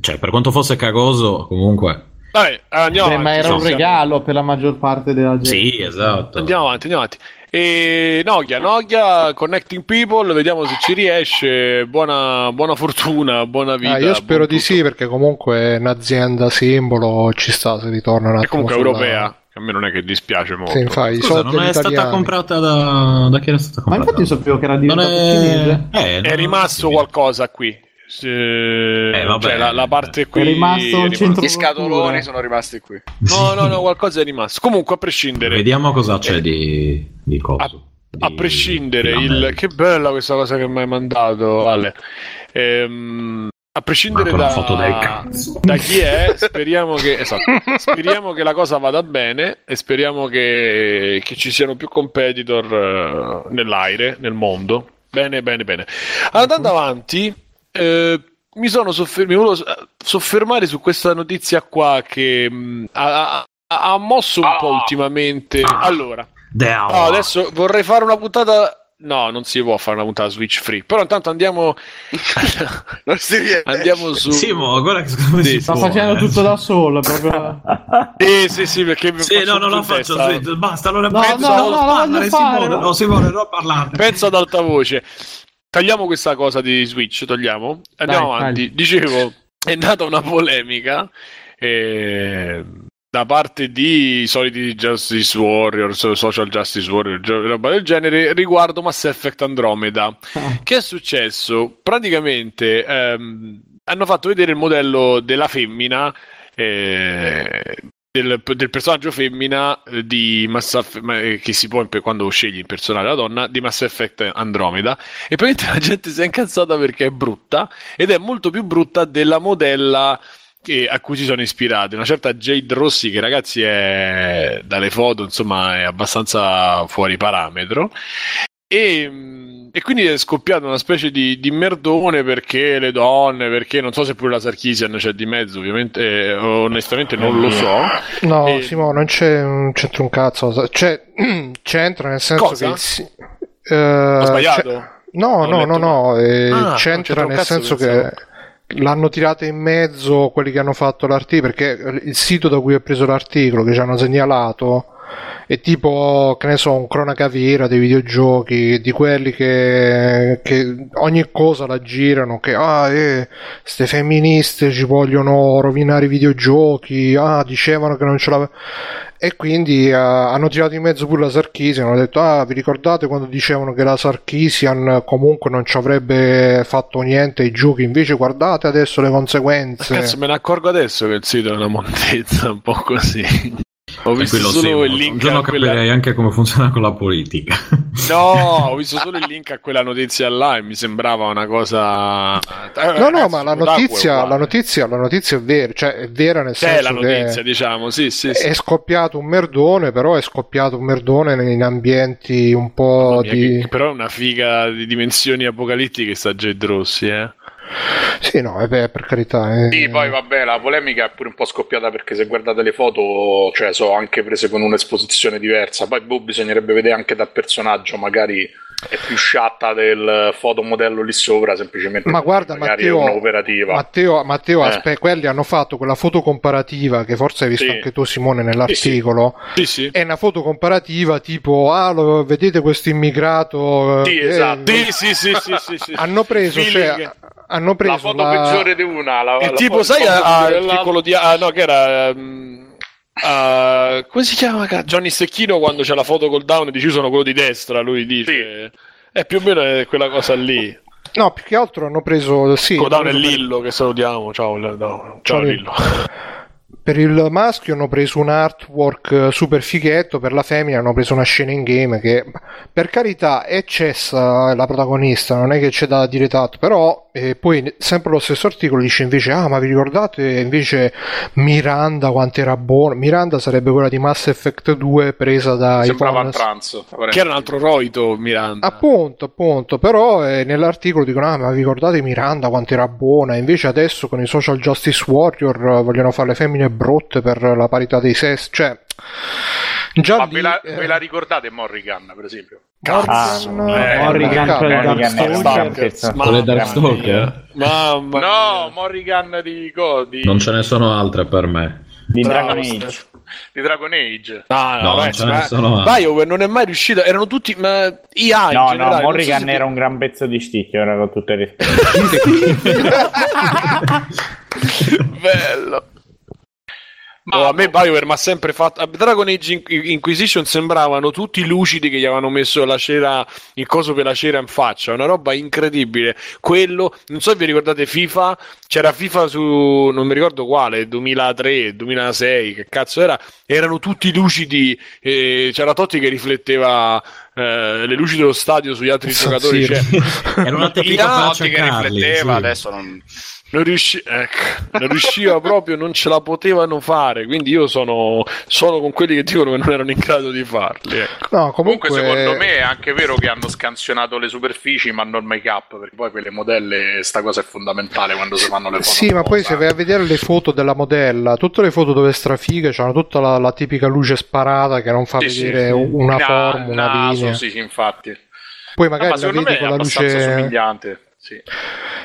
[SPEAKER 8] Cioè, per quanto fosse cagoso, comunque.
[SPEAKER 1] Vabbè, andiamo
[SPEAKER 3] Beh,
[SPEAKER 1] avanti.
[SPEAKER 3] ma era un regalo per la maggior parte della gente.
[SPEAKER 8] Sì, esatto.
[SPEAKER 1] Andiamo avanti, andiamo avanti. E Nokia, Nokia, Connecting People, vediamo se ci riesce. Buona, buona fortuna, buona vita.
[SPEAKER 2] Ah, io spero di
[SPEAKER 1] tutto.
[SPEAKER 2] sì perché comunque è un'azienda simbolo ci sta se ritorna un
[SPEAKER 1] È
[SPEAKER 2] attimo
[SPEAKER 1] comunque
[SPEAKER 2] sulla-
[SPEAKER 1] europea, a me non è che dispiace molto.
[SPEAKER 2] Sì, infatti, i
[SPEAKER 8] Scusa,
[SPEAKER 2] soldi
[SPEAKER 8] non è stata
[SPEAKER 2] italiani.
[SPEAKER 8] comprata da... da chi era stata
[SPEAKER 3] Ma
[SPEAKER 8] comprata?
[SPEAKER 3] infatti io sapevo che era
[SPEAKER 8] non
[SPEAKER 3] cinese.
[SPEAKER 8] è... Eh,
[SPEAKER 1] È rimasto qualcosa qui. Se-
[SPEAKER 8] vabbè.
[SPEAKER 1] cioè, la, la parte qui
[SPEAKER 3] È rimasto il centro-
[SPEAKER 5] Gli scatoloni sono rimasti qui.
[SPEAKER 1] No, no, no, qualcosa è rimasto. Comunque, a prescindere,
[SPEAKER 8] Vediamo cosa c'è di, di coso.
[SPEAKER 1] a, a prescindere,
[SPEAKER 8] di
[SPEAKER 1] il, che bella questa cosa che mi hai mandato, Ale. Ehm, a prescindere da,
[SPEAKER 8] una foto del cazzo.
[SPEAKER 1] da chi è, speriamo che, esatto, speriamo che la cosa vada bene e speriamo che, che ci siano più competitor eh, nell'aire, nel mondo. Bene, bene, bene. Andando avanti, eh, mi sono soffer- mi volevo soffermare su questa notizia qua che mh, ha, ha- ha mosso un po' ultimamente. Allora, no, adesso vorrei fare una puntata. No, non si può fare una puntata Switch free. Però intanto andiamo.
[SPEAKER 5] Non si riesce.
[SPEAKER 1] andiamo su.
[SPEAKER 8] Sì, mo, guarda che secondo me
[SPEAKER 1] Sì,
[SPEAKER 8] si
[SPEAKER 3] Sta
[SPEAKER 8] può,
[SPEAKER 3] facendo
[SPEAKER 8] eh.
[SPEAKER 3] tutto da solo. Proprio...
[SPEAKER 1] Sì, sì, sì, perché
[SPEAKER 8] Sì,
[SPEAKER 1] faccio
[SPEAKER 8] no, non faccio.
[SPEAKER 1] testa.
[SPEAKER 8] basta, allora
[SPEAKER 3] No,
[SPEAKER 8] penso,
[SPEAKER 3] no, no, no,
[SPEAKER 8] Simone,
[SPEAKER 3] no.
[SPEAKER 8] no, Simone, non parlare.
[SPEAKER 1] Penso ad alta voce. Tagliamo questa cosa di Switch, togliamo. Andiamo
[SPEAKER 3] Dai,
[SPEAKER 1] avanti. Dicevo, è nata una polemica eh, da parte di soliti Justice Warrior, so- Social Justice Warrior, roba del genere, riguardo Mass Effect Andromeda. Che è successo? Praticamente ehm, hanno fatto vedere il modello della femmina. eh, del, del personaggio femmina eh, di Mass Effect, eh, che si può quando scegli il personaggio la donna di Mass Effect Andromeda. E praticamente la gente si è incazzata perché è brutta ed è molto più brutta della modella che- a cui si sono ispirati. Una certa Jade Rossi che ragazzi è dalle foto insomma è abbastanza fuori parametro. E, mh, e quindi è scoppiata una specie di, di merdone perché le donne, perché non so se pure la Sarkisian c'è di mezzo, ovviamente, eh, onestamente non lo so.
[SPEAKER 2] No,
[SPEAKER 1] E-
[SPEAKER 2] Simo, non c'è non c'entra un cazzo. Cioè, c'entra nel senso
[SPEAKER 1] Cosa?
[SPEAKER 2] che. il si- eh,
[SPEAKER 1] Ho sbagliato?
[SPEAKER 2] c'è- No, no, no, no, eh,
[SPEAKER 1] Ah,
[SPEAKER 2] c'entra
[SPEAKER 1] c'entra
[SPEAKER 2] nel senso
[SPEAKER 1] pensavo.
[SPEAKER 2] che l'hanno tirata in mezzo quelli che hanno fatto l'articolo, perché il sito da cui ho preso l'articolo, che ci hanno segnalato, è tipo, che ne so, un cronaca vera dei videogiochi, di quelli che, che ogni cosa la girano, che ah, eh, ste femministe ci vogliono rovinare i videogiochi, ah, dicevano che non ce l'avevano. E quindi eh, hanno tirato in mezzo pure la Sarkisian, hanno detto, ah, vi ricordate quando dicevano che la Sarkisian comunque non ci avrebbe fatto niente ai giochi, invece guardate adesso le conseguenze.
[SPEAKER 1] Cazzo, me ne accorgo adesso che il sito è una montezza, un po' così. Ho visto solo il
[SPEAKER 8] un
[SPEAKER 1] link
[SPEAKER 8] giorno
[SPEAKER 1] a quella...
[SPEAKER 8] capirei anche come funziona con la politica.
[SPEAKER 1] No, ho visto solo il link a quella notizia là e mi sembrava una cosa... Eh,
[SPEAKER 2] No, no, ma la notizia, la
[SPEAKER 1] notizia
[SPEAKER 2] la notizia è vera, cioè è vera nel
[SPEAKER 1] C'è
[SPEAKER 2] senso
[SPEAKER 1] la notizia,
[SPEAKER 2] che
[SPEAKER 1] diciamo, sì, sì, sì.
[SPEAKER 2] è scoppiato un merdone, però è scoppiato un merdone in ambienti un po'
[SPEAKER 1] mia,
[SPEAKER 2] di...
[SPEAKER 1] che- però è una figa di dimensioni apocalittiche sta Jade Rossi, eh.
[SPEAKER 2] Sì, no, è beh, per carità. eh.
[SPEAKER 4] Sì, poi vabbè, la polemica è pure un po' scoppiata perché se guardate le foto, cioè, sono anche prese con un'esposizione diversa. Poi boh, bisognerebbe vedere anche dal personaggio, magari è più sciatta del fotomodello lì sopra, semplicemente
[SPEAKER 2] Ma
[SPEAKER 4] perché
[SPEAKER 2] guarda, Matteo,
[SPEAKER 4] è un'operativa.
[SPEAKER 2] Matteo, Matteo
[SPEAKER 4] Eh.
[SPEAKER 2] aspetta, quelli hanno fatto quella foto comparativa che forse hai visto
[SPEAKER 4] Sì.
[SPEAKER 2] anche tu, Simone, nell'articolo.
[SPEAKER 1] Sì, sì.
[SPEAKER 2] È una foto comparativa tipo, ah, lo- vedete questo immigrato?
[SPEAKER 4] Sì,
[SPEAKER 2] eh,
[SPEAKER 4] esatto.
[SPEAKER 1] Sì, sì, sì, sì, sì, sì.
[SPEAKER 2] Hanno preso, cioè, hanno preso
[SPEAKER 4] la foto
[SPEAKER 2] la-
[SPEAKER 4] peggiore di una. La,
[SPEAKER 1] E
[SPEAKER 4] la
[SPEAKER 1] tipo,
[SPEAKER 4] foto-
[SPEAKER 1] sai, quello di... Ah, no, che era... ehm, ah, come si chiama? Johnny Stecchino quando c'è la foto col down e dice sono quello di destra, lui dice... È più o meno quella cosa lì.
[SPEAKER 2] No, più che altro hanno preso, sì,
[SPEAKER 1] Con down
[SPEAKER 2] hanno
[SPEAKER 1] e Lillo che salutiamo. Ciao, no, ciao,
[SPEAKER 2] Ciao,
[SPEAKER 1] Lillo.
[SPEAKER 2] Per il maschio hanno preso un artwork eh, super fighetto, per la femmina hanno preso una scena in game che per carità è cessa la protagonista, non è che c'è da dire tanto, però eh, poi sempre lo stesso articolo dice invece ah ma vi ricordate invece Miranda quanto era buona? Miranda sarebbe quella di Mass Effect 2 presa da
[SPEAKER 4] Sembrava
[SPEAKER 2] Ivonne
[SPEAKER 4] trans.
[SPEAKER 1] Che era un altro roito, Miranda.
[SPEAKER 2] Appunto, appunto, però eh, nell'articolo dicono: Ah, ma vi ricordate Miranda quanto era buona? Invece adesso con i social justice warrior eh, vogliono fare le femmine brutte per la parità dei sessi. Cioè, già
[SPEAKER 4] Ma
[SPEAKER 2] lì,
[SPEAKER 4] ve la,
[SPEAKER 2] eh,
[SPEAKER 4] ve la ricordate Morrigan, per esempio?
[SPEAKER 2] Morrigan,
[SPEAKER 6] Ah,
[SPEAKER 2] eh,
[SPEAKER 3] Morrigan,
[SPEAKER 2] cavolo.
[SPEAKER 3] cioè
[SPEAKER 6] Morrigan
[SPEAKER 3] Dark Stalker.
[SPEAKER 1] Mamma
[SPEAKER 8] Darkstalker?
[SPEAKER 1] Mamma
[SPEAKER 4] No. Morrigan di, co- di...
[SPEAKER 8] Non ce ne sono altre per me.
[SPEAKER 6] Di Dragon. Age.
[SPEAKER 4] di Dragon Age.
[SPEAKER 1] Ah, no,
[SPEAKER 8] No,
[SPEAKER 1] ragazzi,
[SPEAKER 8] ce ne
[SPEAKER 1] ma
[SPEAKER 8] sono-
[SPEAKER 1] BioWare non è mai riuscito. Erano tutti. Ma IA in
[SPEAKER 6] No, no,
[SPEAKER 1] generale, non so
[SPEAKER 6] Morrigan
[SPEAKER 1] se-
[SPEAKER 6] era un gran pezzo di sticchio, era con tutto il rispetto.
[SPEAKER 1] Bello.
[SPEAKER 4] Ma
[SPEAKER 1] Oh, a me BioWare mi ha sempre fatto. a Dragon Age In- Inquisition sembravano tutti lucidi che gli avevano messo la cera, il coso per la cera in faccia. Una roba incredibile. Quello, non so se vi ricordate FIFA. C'era FIFA su non mi ricordo quale, 2003, 2006, che cazzo era. Erano tutti lucidi. e c'era Totti che rifletteva eh, le luci dello stadio sugli altri
[SPEAKER 2] San
[SPEAKER 1] giocatori.
[SPEAKER 2] Siro.
[SPEAKER 1] Cioè,
[SPEAKER 8] Era una tecnica
[SPEAKER 1] IA,
[SPEAKER 8] faccia
[SPEAKER 4] Totti che rifletteva,
[SPEAKER 8] sì.
[SPEAKER 4] adesso non...
[SPEAKER 1] non, riusci- ecco, non riusciva proprio, non ce la potevano fare. Quindi io sono, sono con quelli che dicono che non erano in grado di farli. ecco.
[SPEAKER 2] No,
[SPEAKER 4] Comunque,
[SPEAKER 2] comunque,
[SPEAKER 4] secondo me è anche vero che hanno scansionato le superfici, ma non make up, perché poi per le modelle sta cosa è fondamentale quando si fanno le foto.
[SPEAKER 2] Sì, ma poi se vai a vedere le foto della modella, tutte le foto dove strafiga c'hanno tutta la, la tipica luce sparata che non fa
[SPEAKER 4] Sì,
[SPEAKER 2] vedere
[SPEAKER 4] sì.
[SPEAKER 2] una
[SPEAKER 4] Na-
[SPEAKER 2] forma, una
[SPEAKER 4] naso,
[SPEAKER 2] linea.
[SPEAKER 4] Sì, sì, infatti.
[SPEAKER 2] Poi magari
[SPEAKER 4] ma
[SPEAKER 2] la vedi
[SPEAKER 4] è
[SPEAKER 2] con la luce.
[SPEAKER 4] somigliante. Sì.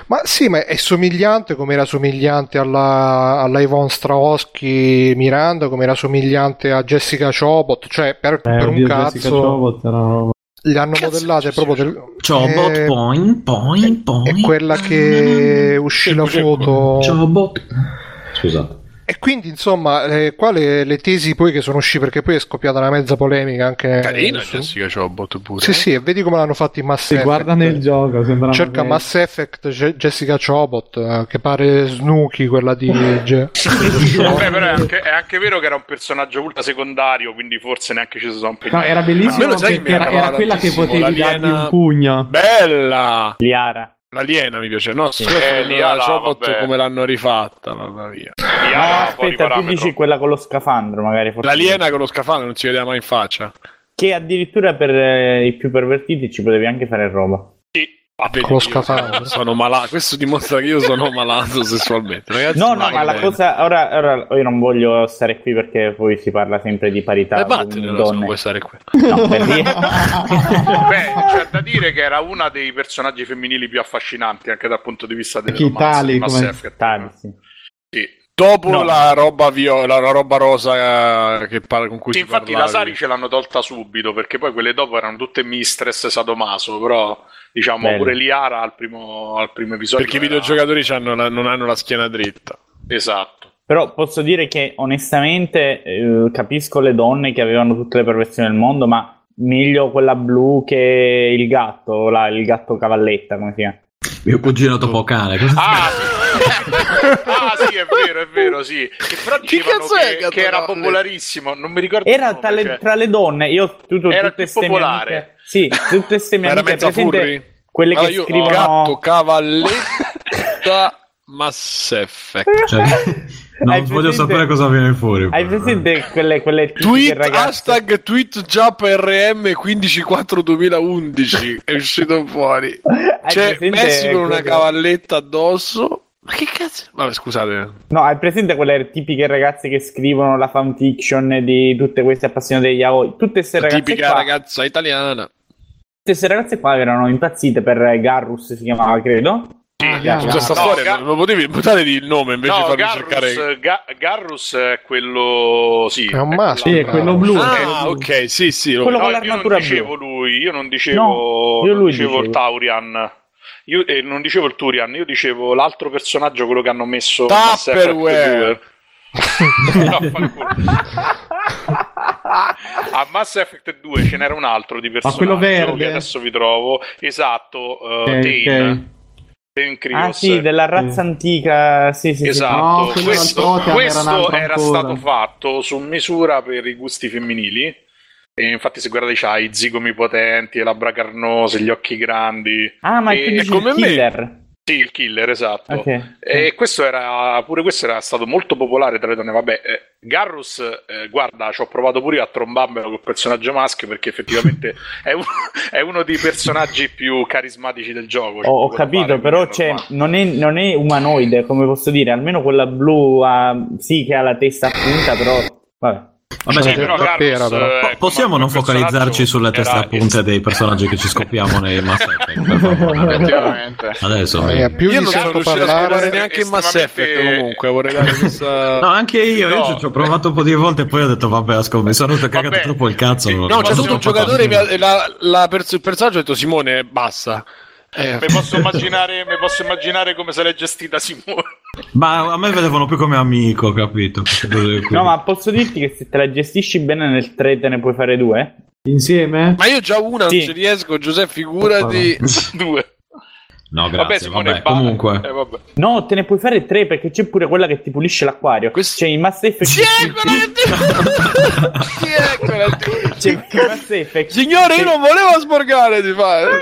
[SPEAKER 2] Ma sì, ma è somigliante come era somigliante alla, alla Yvonne Strahovski Miranda, come era somigliante a Jessica Chobot, cioè per,
[SPEAKER 3] Eh,
[SPEAKER 2] per un cazzo le hanno
[SPEAKER 1] Cazzo,
[SPEAKER 2] modellate proprio del...
[SPEAKER 8] Chobot,
[SPEAKER 2] Eh,
[SPEAKER 8] point, point,
[SPEAKER 2] è
[SPEAKER 8] point.
[SPEAKER 2] quella che uscì la foto
[SPEAKER 8] Chobot. Scusate.
[SPEAKER 2] E quindi insomma eh, qua le, le tesi poi che sono uscite perché poi è scoppiata una mezza polemica anche
[SPEAKER 1] Carina
[SPEAKER 2] su-
[SPEAKER 1] Jessica Chobot pure.
[SPEAKER 2] sì sì e vedi come l'hanno fatto in Mass
[SPEAKER 3] Si
[SPEAKER 2] Effect
[SPEAKER 3] guarda nel gioco, sembra
[SPEAKER 2] cerca Mass Effect Je- Jessica Chobot eh, che pare Snooki quella di
[SPEAKER 4] Vabbè, però è anche, è anche vero che era un personaggio ultra secondario, quindi forse neanche ci sono
[SPEAKER 3] No,
[SPEAKER 4] impegnati.
[SPEAKER 3] era bellissimo era, era quella che potevi dargli un pugno.
[SPEAKER 1] Bella!
[SPEAKER 6] Liara.
[SPEAKER 1] L'aliena mi piace, no? Sì.
[SPEAKER 4] Eh,
[SPEAKER 1] la Chobot
[SPEAKER 4] vabbè.
[SPEAKER 1] come l'hanno rifatta, mamma mia.
[SPEAKER 4] Fuori
[SPEAKER 6] aspetta, tu dici quella con lo scafandro, magari. forse.
[SPEAKER 1] L'aliena con lo scafandro non si vedeva mai in faccia.
[SPEAKER 6] Che addirittura per eh, i più pervertiti ci potevi anche fare roba.
[SPEAKER 4] Sì.
[SPEAKER 1] Ah, vedi,
[SPEAKER 2] Con lo
[SPEAKER 1] io
[SPEAKER 2] scafandro.
[SPEAKER 1] Sono malato. Questo dimostra che io sono malato sessualmente. Ragazzi,
[SPEAKER 6] No, no, ma la
[SPEAKER 1] bene.
[SPEAKER 6] cosa. Ora, ora io non voglio stare qui perché poi si parla sempre di parità uomini,
[SPEAKER 1] se non vuoi stare qui.
[SPEAKER 6] No, per dire-
[SPEAKER 4] Beh, c'è da dire che era una dei personaggi femminili più affascinanti anche dal punto di vista delle romanze
[SPEAKER 3] come-.
[SPEAKER 6] Tali, sì.
[SPEAKER 4] Sì.
[SPEAKER 1] Dopo
[SPEAKER 6] No.
[SPEAKER 1] la roba viola, la roba rosa eh, che parla con cui
[SPEAKER 4] Sì,
[SPEAKER 1] si
[SPEAKER 4] infatti
[SPEAKER 1] parlava
[SPEAKER 4] la Sari ce l'hanno tolta subito perché poi quelle dopo erano tutte mistress sadomaso, però diciamo
[SPEAKER 6] Bello.
[SPEAKER 4] pure Liara al primo, al primo episodio.
[SPEAKER 1] Perché i
[SPEAKER 4] era-
[SPEAKER 1] videogiocatori la- non hanno la schiena dritta.
[SPEAKER 4] Esatto.
[SPEAKER 6] Però posso dire che onestamente eh, capisco le donne che avevano tutte le perversioni del mondo, ma meglio quella blu che il gatto, la- il gatto cavalletta, come si chiama.
[SPEAKER 8] Mio cugino topocane. Cosa
[SPEAKER 4] Ah. Ah, sì, è vero, è vero, sì. Che però
[SPEAKER 1] Chi
[SPEAKER 4] dicevano
[SPEAKER 1] cazzo è
[SPEAKER 4] che,
[SPEAKER 1] Gatto
[SPEAKER 4] che era popolarissimo, non mi ricordo
[SPEAKER 6] Era
[SPEAKER 4] nome,
[SPEAKER 6] tra le,
[SPEAKER 4] cioè.
[SPEAKER 6] tra le donne, io tutto,
[SPEAKER 4] Era
[SPEAKER 6] tutte
[SPEAKER 4] più popolare.
[SPEAKER 6] amiche- sì, tutte queste mie
[SPEAKER 1] Era
[SPEAKER 6] amiche presente, quelle che
[SPEAKER 1] Allora, io
[SPEAKER 6] scrivono
[SPEAKER 1] gatto cavalletta Mass Effect.
[SPEAKER 8] Cioè, non
[SPEAKER 6] Hai
[SPEAKER 8] voglio
[SPEAKER 6] presente-
[SPEAKER 8] sapere cosa viene fuori.
[SPEAKER 6] Hai presente quelle, quelle tipiche
[SPEAKER 1] Tweet hashtag tweet Jump RM 154 2011 è uscito fuori.
[SPEAKER 6] Hai
[SPEAKER 1] C'è
[SPEAKER 6] presente
[SPEAKER 1] Messi con una
[SPEAKER 6] quelle-
[SPEAKER 1] cavalletta addosso. Ma che cazzo? Vabbè, scusate.
[SPEAKER 6] No, hai presente quelle tipiche ragazze che scrivono la fanfiction di tutte queste appassionate di yaoi? Tutte queste
[SPEAKER 1] La
[SPEAKER 6] ragazze
[SPEAKER 1] tipica
[SPEAKER 6] qua,
[SPEAKER 1] ragazza italiana.
[SPEAKER 6] tutte queste ragazze qua erano impazzite per Garrus, si chiamava, credo.
[SPEAKER 4] Sì,
[SPEAKER 3] Ah,
[SPEAKER 1] Scusa,
[SPEAKER 3] Garrus.
[SPEAKER 1] sta
[SPEAKER 4] No,
[SPEAKER 1] storia
[SPEAKER 4] Ga-
[SPEAKER 1] non lo potevi buttare il nome invece di
[SPEAKER 4] No,
[SPEAKER 1] farmi
[SPEAKER 4] Garrus,
[SPEAKER 1] cercare.
[SPEAKER 4] Ga- Garrus è quello. Sì,
[SPEAKER 2] È un maschio.
[SPEAKER 3] Sì, è quello blu.
[SPEAKER 1] Ah, ok, sì, sì. lo-
[SPEAKER 6] Quello
[SPEAKER 4] No,
[SPEAKER 6] con
[SPEAKER 4] io non
[SPEAKER 6] l'armatura
[SPEAKER 4] dicevo
[SPEAKER 6] blu.
[SPEAKER 4] lui, io non dicevo,
[SPEAKER 6] No, io
[SPEAKER 4] non
[SPEAKER 6] lui
[SPEAKER 4] dicevo il
[SPEAKER 6] dicevo.
[SPEAKER 4] Taurian. Io eh, non dicevo il Turian, io dicevo l'altro personaggio, quello che hanno messo a Mass Effect
[SPEAKER 1] Tupperware.
[SPEAKER 4] 2. No, a Mass Effect 2 ce n'era un altro di personaggio
[SPEAKER 3] quello verde?
[SPEAKER 4] che adesso vi trovo. Esatto, uh,
[SPEAKER 3] Ok,
[SPEAKER 4] Tain.
[SPEAKER 3] ok.
[SPEAKER 4] Tain.
[SPEAKER 6] Ah sì, della razza antica, sì, sì, sì.
[SPEAKER 4] Esatto,
[SPEAKER 3] No, era il
[SPEAKER 4] questo,
[SPEAKER 3] era
[SPEAKER 4] questo era,
[SPEAKER 3] ancora.
[SPEAKER 4] stato fatto su misura per i gusti femminili. E infatti, se guardate, c'ha i zigomi potenti, le labbra carnose, gli occhi grandi.
[SPEAKER 6] Ah, ma
[SPEAKER 4] E-
[SPEAKER 6] dici
[SPEAKER 1] come
[SPEAKER 6] il
[SPEAKER 1] me.
[SPEAKER 6] killer.
[SPEAKER 4] Sì, il killer, esatto.
[SPEAKER 6] Ok.
[SPEAKER 4] E questo era pure questo era stato molto popolare tra le donne. Vabbè, eh, Garrus, eh, guarda, ci ho provato pure io a trombarmelo col personaggio maschio perché effettivamente è, uno, è uno dei personaggi più carismatici del gioco. Cioè,
[SPEAKER 6] Ho, capito,
[SPEAKER 4] fare,
[SPEAKER 6] però
[SPEAKER 4] è
[SPEAKER 6] non, è, non è umanoide, come posso dire, almeno quella blu ha, sì che ha la testa appunta, però vabbè.
[SPEAKER 8] Vabbè,
[SPEAKER 2] Sì,
[SPEAKER 4] però Carlos,
[SPEAKER 2] però.
[SPEAKER 4] eh,
[SPEAKER 8] po- possiamo non focalizzarci sulle teste a punte dei personaggi che ci scopriamo nei Mass Effect. Adesso.
[SPEAKER 2] Eh, più
[SPEAKER 1] Io non sono riuscito a
[SPEAKER 2] parlare
[SPEAKER 1] scopare neanche in Mass Effect comunque, vorrei dare questa...
[SPEAKER 8] No, anche io, io
[SPEAKER 4] No.
[SPEAKER 8] ci- ci ho provato un po' di volte e poi ho detto vabbè, ascolta, mi sono cagato troppo il cazzo.
[SPEAKER 4] Sì,
[SPEAKER 1] No, c'è stato un giocatore, mi
[SPEAKER 8] fare.
[SPEAKER 1] ha- la, la pers- il personaggio ha detto Simone, basta. Eh,
[SPEAKER 4] Mi posso, immaginare, mi posso immaginare come se l'è gestita Simone.
[SPEAKER 8] Ma a me vedevano più come amico, capito?
[SPEAKER 6] No, ma posso dirti che se te la gestisci bene nel 3 te ne puoi fare due?
[SPEAKER 3] Insieme?
[SPEAKER 1] Ma io già una
[SPEAKER 6] Sì.
[SPEAKER 1] non ci riesco, Giuseppe, figurati.
[SPEAKER 4] Due.
[SPEAKER 8] No,
[SPEAKER 4] Vabbè,
[SPEAKER 8] grazie,
[SPEAKER 4] Simone,
[SPEAKER 8] vabbè,
[SPEAKER 4] ba-
[SPEAKER 8] comunque.
[SPEAKER 4] eh, vabbè.
[SPEAKER 6] No, te ne puoi fare tre perché c'è pure quella che ti pulisce l'acquario.
[SPEAKER 1] Questo-
[SPEAKER 6] C'è in Mass Effect.
[SPEAKER 1] Sì, quella Sì, è quella
[SPEAKER 6] C'è in Mass Effect.
[SPEAKER 1] Signore, io non volevo sporcare di fare.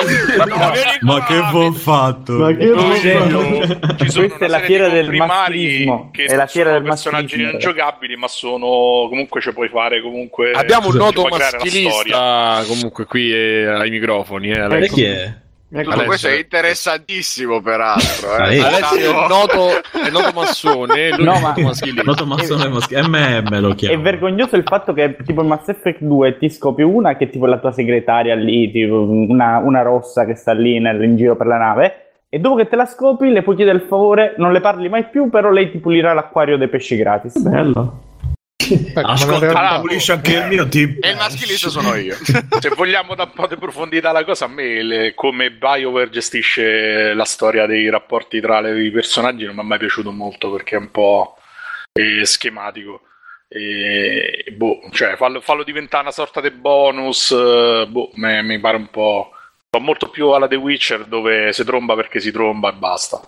[SPEAKER 8] Ma che buon fatto!
[SPEAKER 3] Ma che
[SPEAKER 4] No, ci- ci sono
[SPEAKER 6] Questa è la fiera del maschilismo.
[SPEAKER 4] che
[SPEAKER 6] È la fiera
[SPEAKER 4] sono
[SPEAKER 6] del
[SPEAKER 4] personaggi
[SPEAKER 6] maschilismo.
[SPEAKER 4] non giocabili ma sono comunque ci puoi fare comunque
[SPEAKER 1] Abbiamo un noto maschilista comunque qui eh, ai microfoni. Eh, Alessio.
[SPEAKER 8] chi è?
[SPEAKER 5] Tutto
[SPEAKER 1] Alessio.
[SPEAKER 5] questo è interessantissimo, peraltro. Eh.
[SPEAKER 8] Alessio.
[SPEAKER 1] Alessio è noto, è noto massone, lui
[SPEAKER 6] No,
[SPEAKER 1] è un
[SPEAKER 6] ma-
[SPEAKER 1] noto maschilista.
[SPEAKER 8] Noto massone maschi- MM lo
[SPEAKER 6] È vergognoso il fatto che tipo in Mass Effect 2 ti scopi una che è tipo la tua segretaria lì, tipo una, una rossa che sta lì nel- in giro per la nave. E dopo che te la scopi, le puoi chiedere il favore, non le parli mai più, però lei ti pulirà l'acquario dei pesci gratis.
[SPEAKER 3] Bello.
[SPEAKER 2] Ecco,
[SPEAKER 8] Ascolta,
[SPEAKER 4] Ah,
[SPEAKER 8] pulisci anche il mio tipo.
[SPEAKER 5] E il maschilista sono io.
[SPEAKER 4] se vogliamo da un po' di profondità la cosa a me le- come BioWare gestisce la storia dei rapporti tra le- i personaggi non mi è mai piaciuto molto perché è un po' eh, schematico e boh, cioè fallo, fallo diventare una sorta di bonus eh, boh, me- mi pare un po' fa molto più alla The Witcher dove si tromba perché si tromba e basta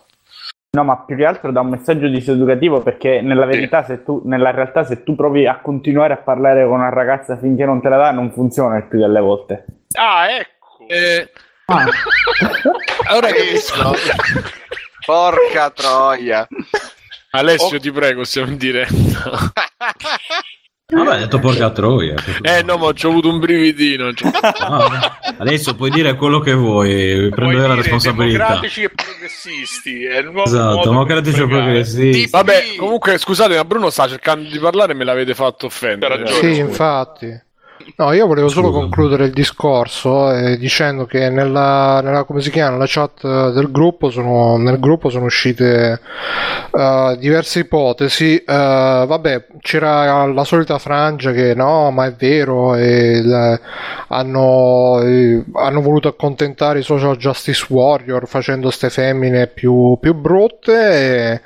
[SPEAKER 6] No, ma più che altro dà un messaggio diseducativo perché nella verità, se tu, nella realtà, se tu provi a continuare a parlare con una ragazza finché non te la dà, non funziona il più delle volte.
[SPEAKER 4] ah ecco
[SPEAKER 1] Eh,
[SPEAKER 3] Ah,
[SPEAKER 1] ora capisco.
[SPEAKER 5] visto? Porca troia.
[SPEAKER 1] Alessio, ti prego, stiamo in diretta.
[SPEAKER 8] Vabbè, hai detto porca troia.
[SPEAKER 1] Eh no, ma ho avuto un brividino. cioè.
[SPEAKER 8] Ah, adesso puoi dire quello che vuoi,
[SPEAKER 4] Puoi
[SPEAKER 8] prendere la responsabilità.
[SPEAKER 4] democratici e progressisti è il nuovo
[SPEAKER 8] Esatto, democratici e progressisti.
[SPEAKER 1] Vabbè, comunque, scusate, ma Bruno sta cercando di parlare e me l'avete fatto offendere.
[SPEAKER 2] Sì, infatti. No, io volevo solo
[SPEAKER 8] Scusa.
[SPEAKER 2] concludere il discorso eh, dicendo che nella, nella- come si chiama, nella chat eh, del gruppo sono, nel gruppo sono uscite eh, diverse ipotesi. Eh, vabbè, c'era la solita frangia che no, ma è vero, e il- hanno, eh, hanno voluto accontentare i social justice warrior facendo ste femmine più, più brutte.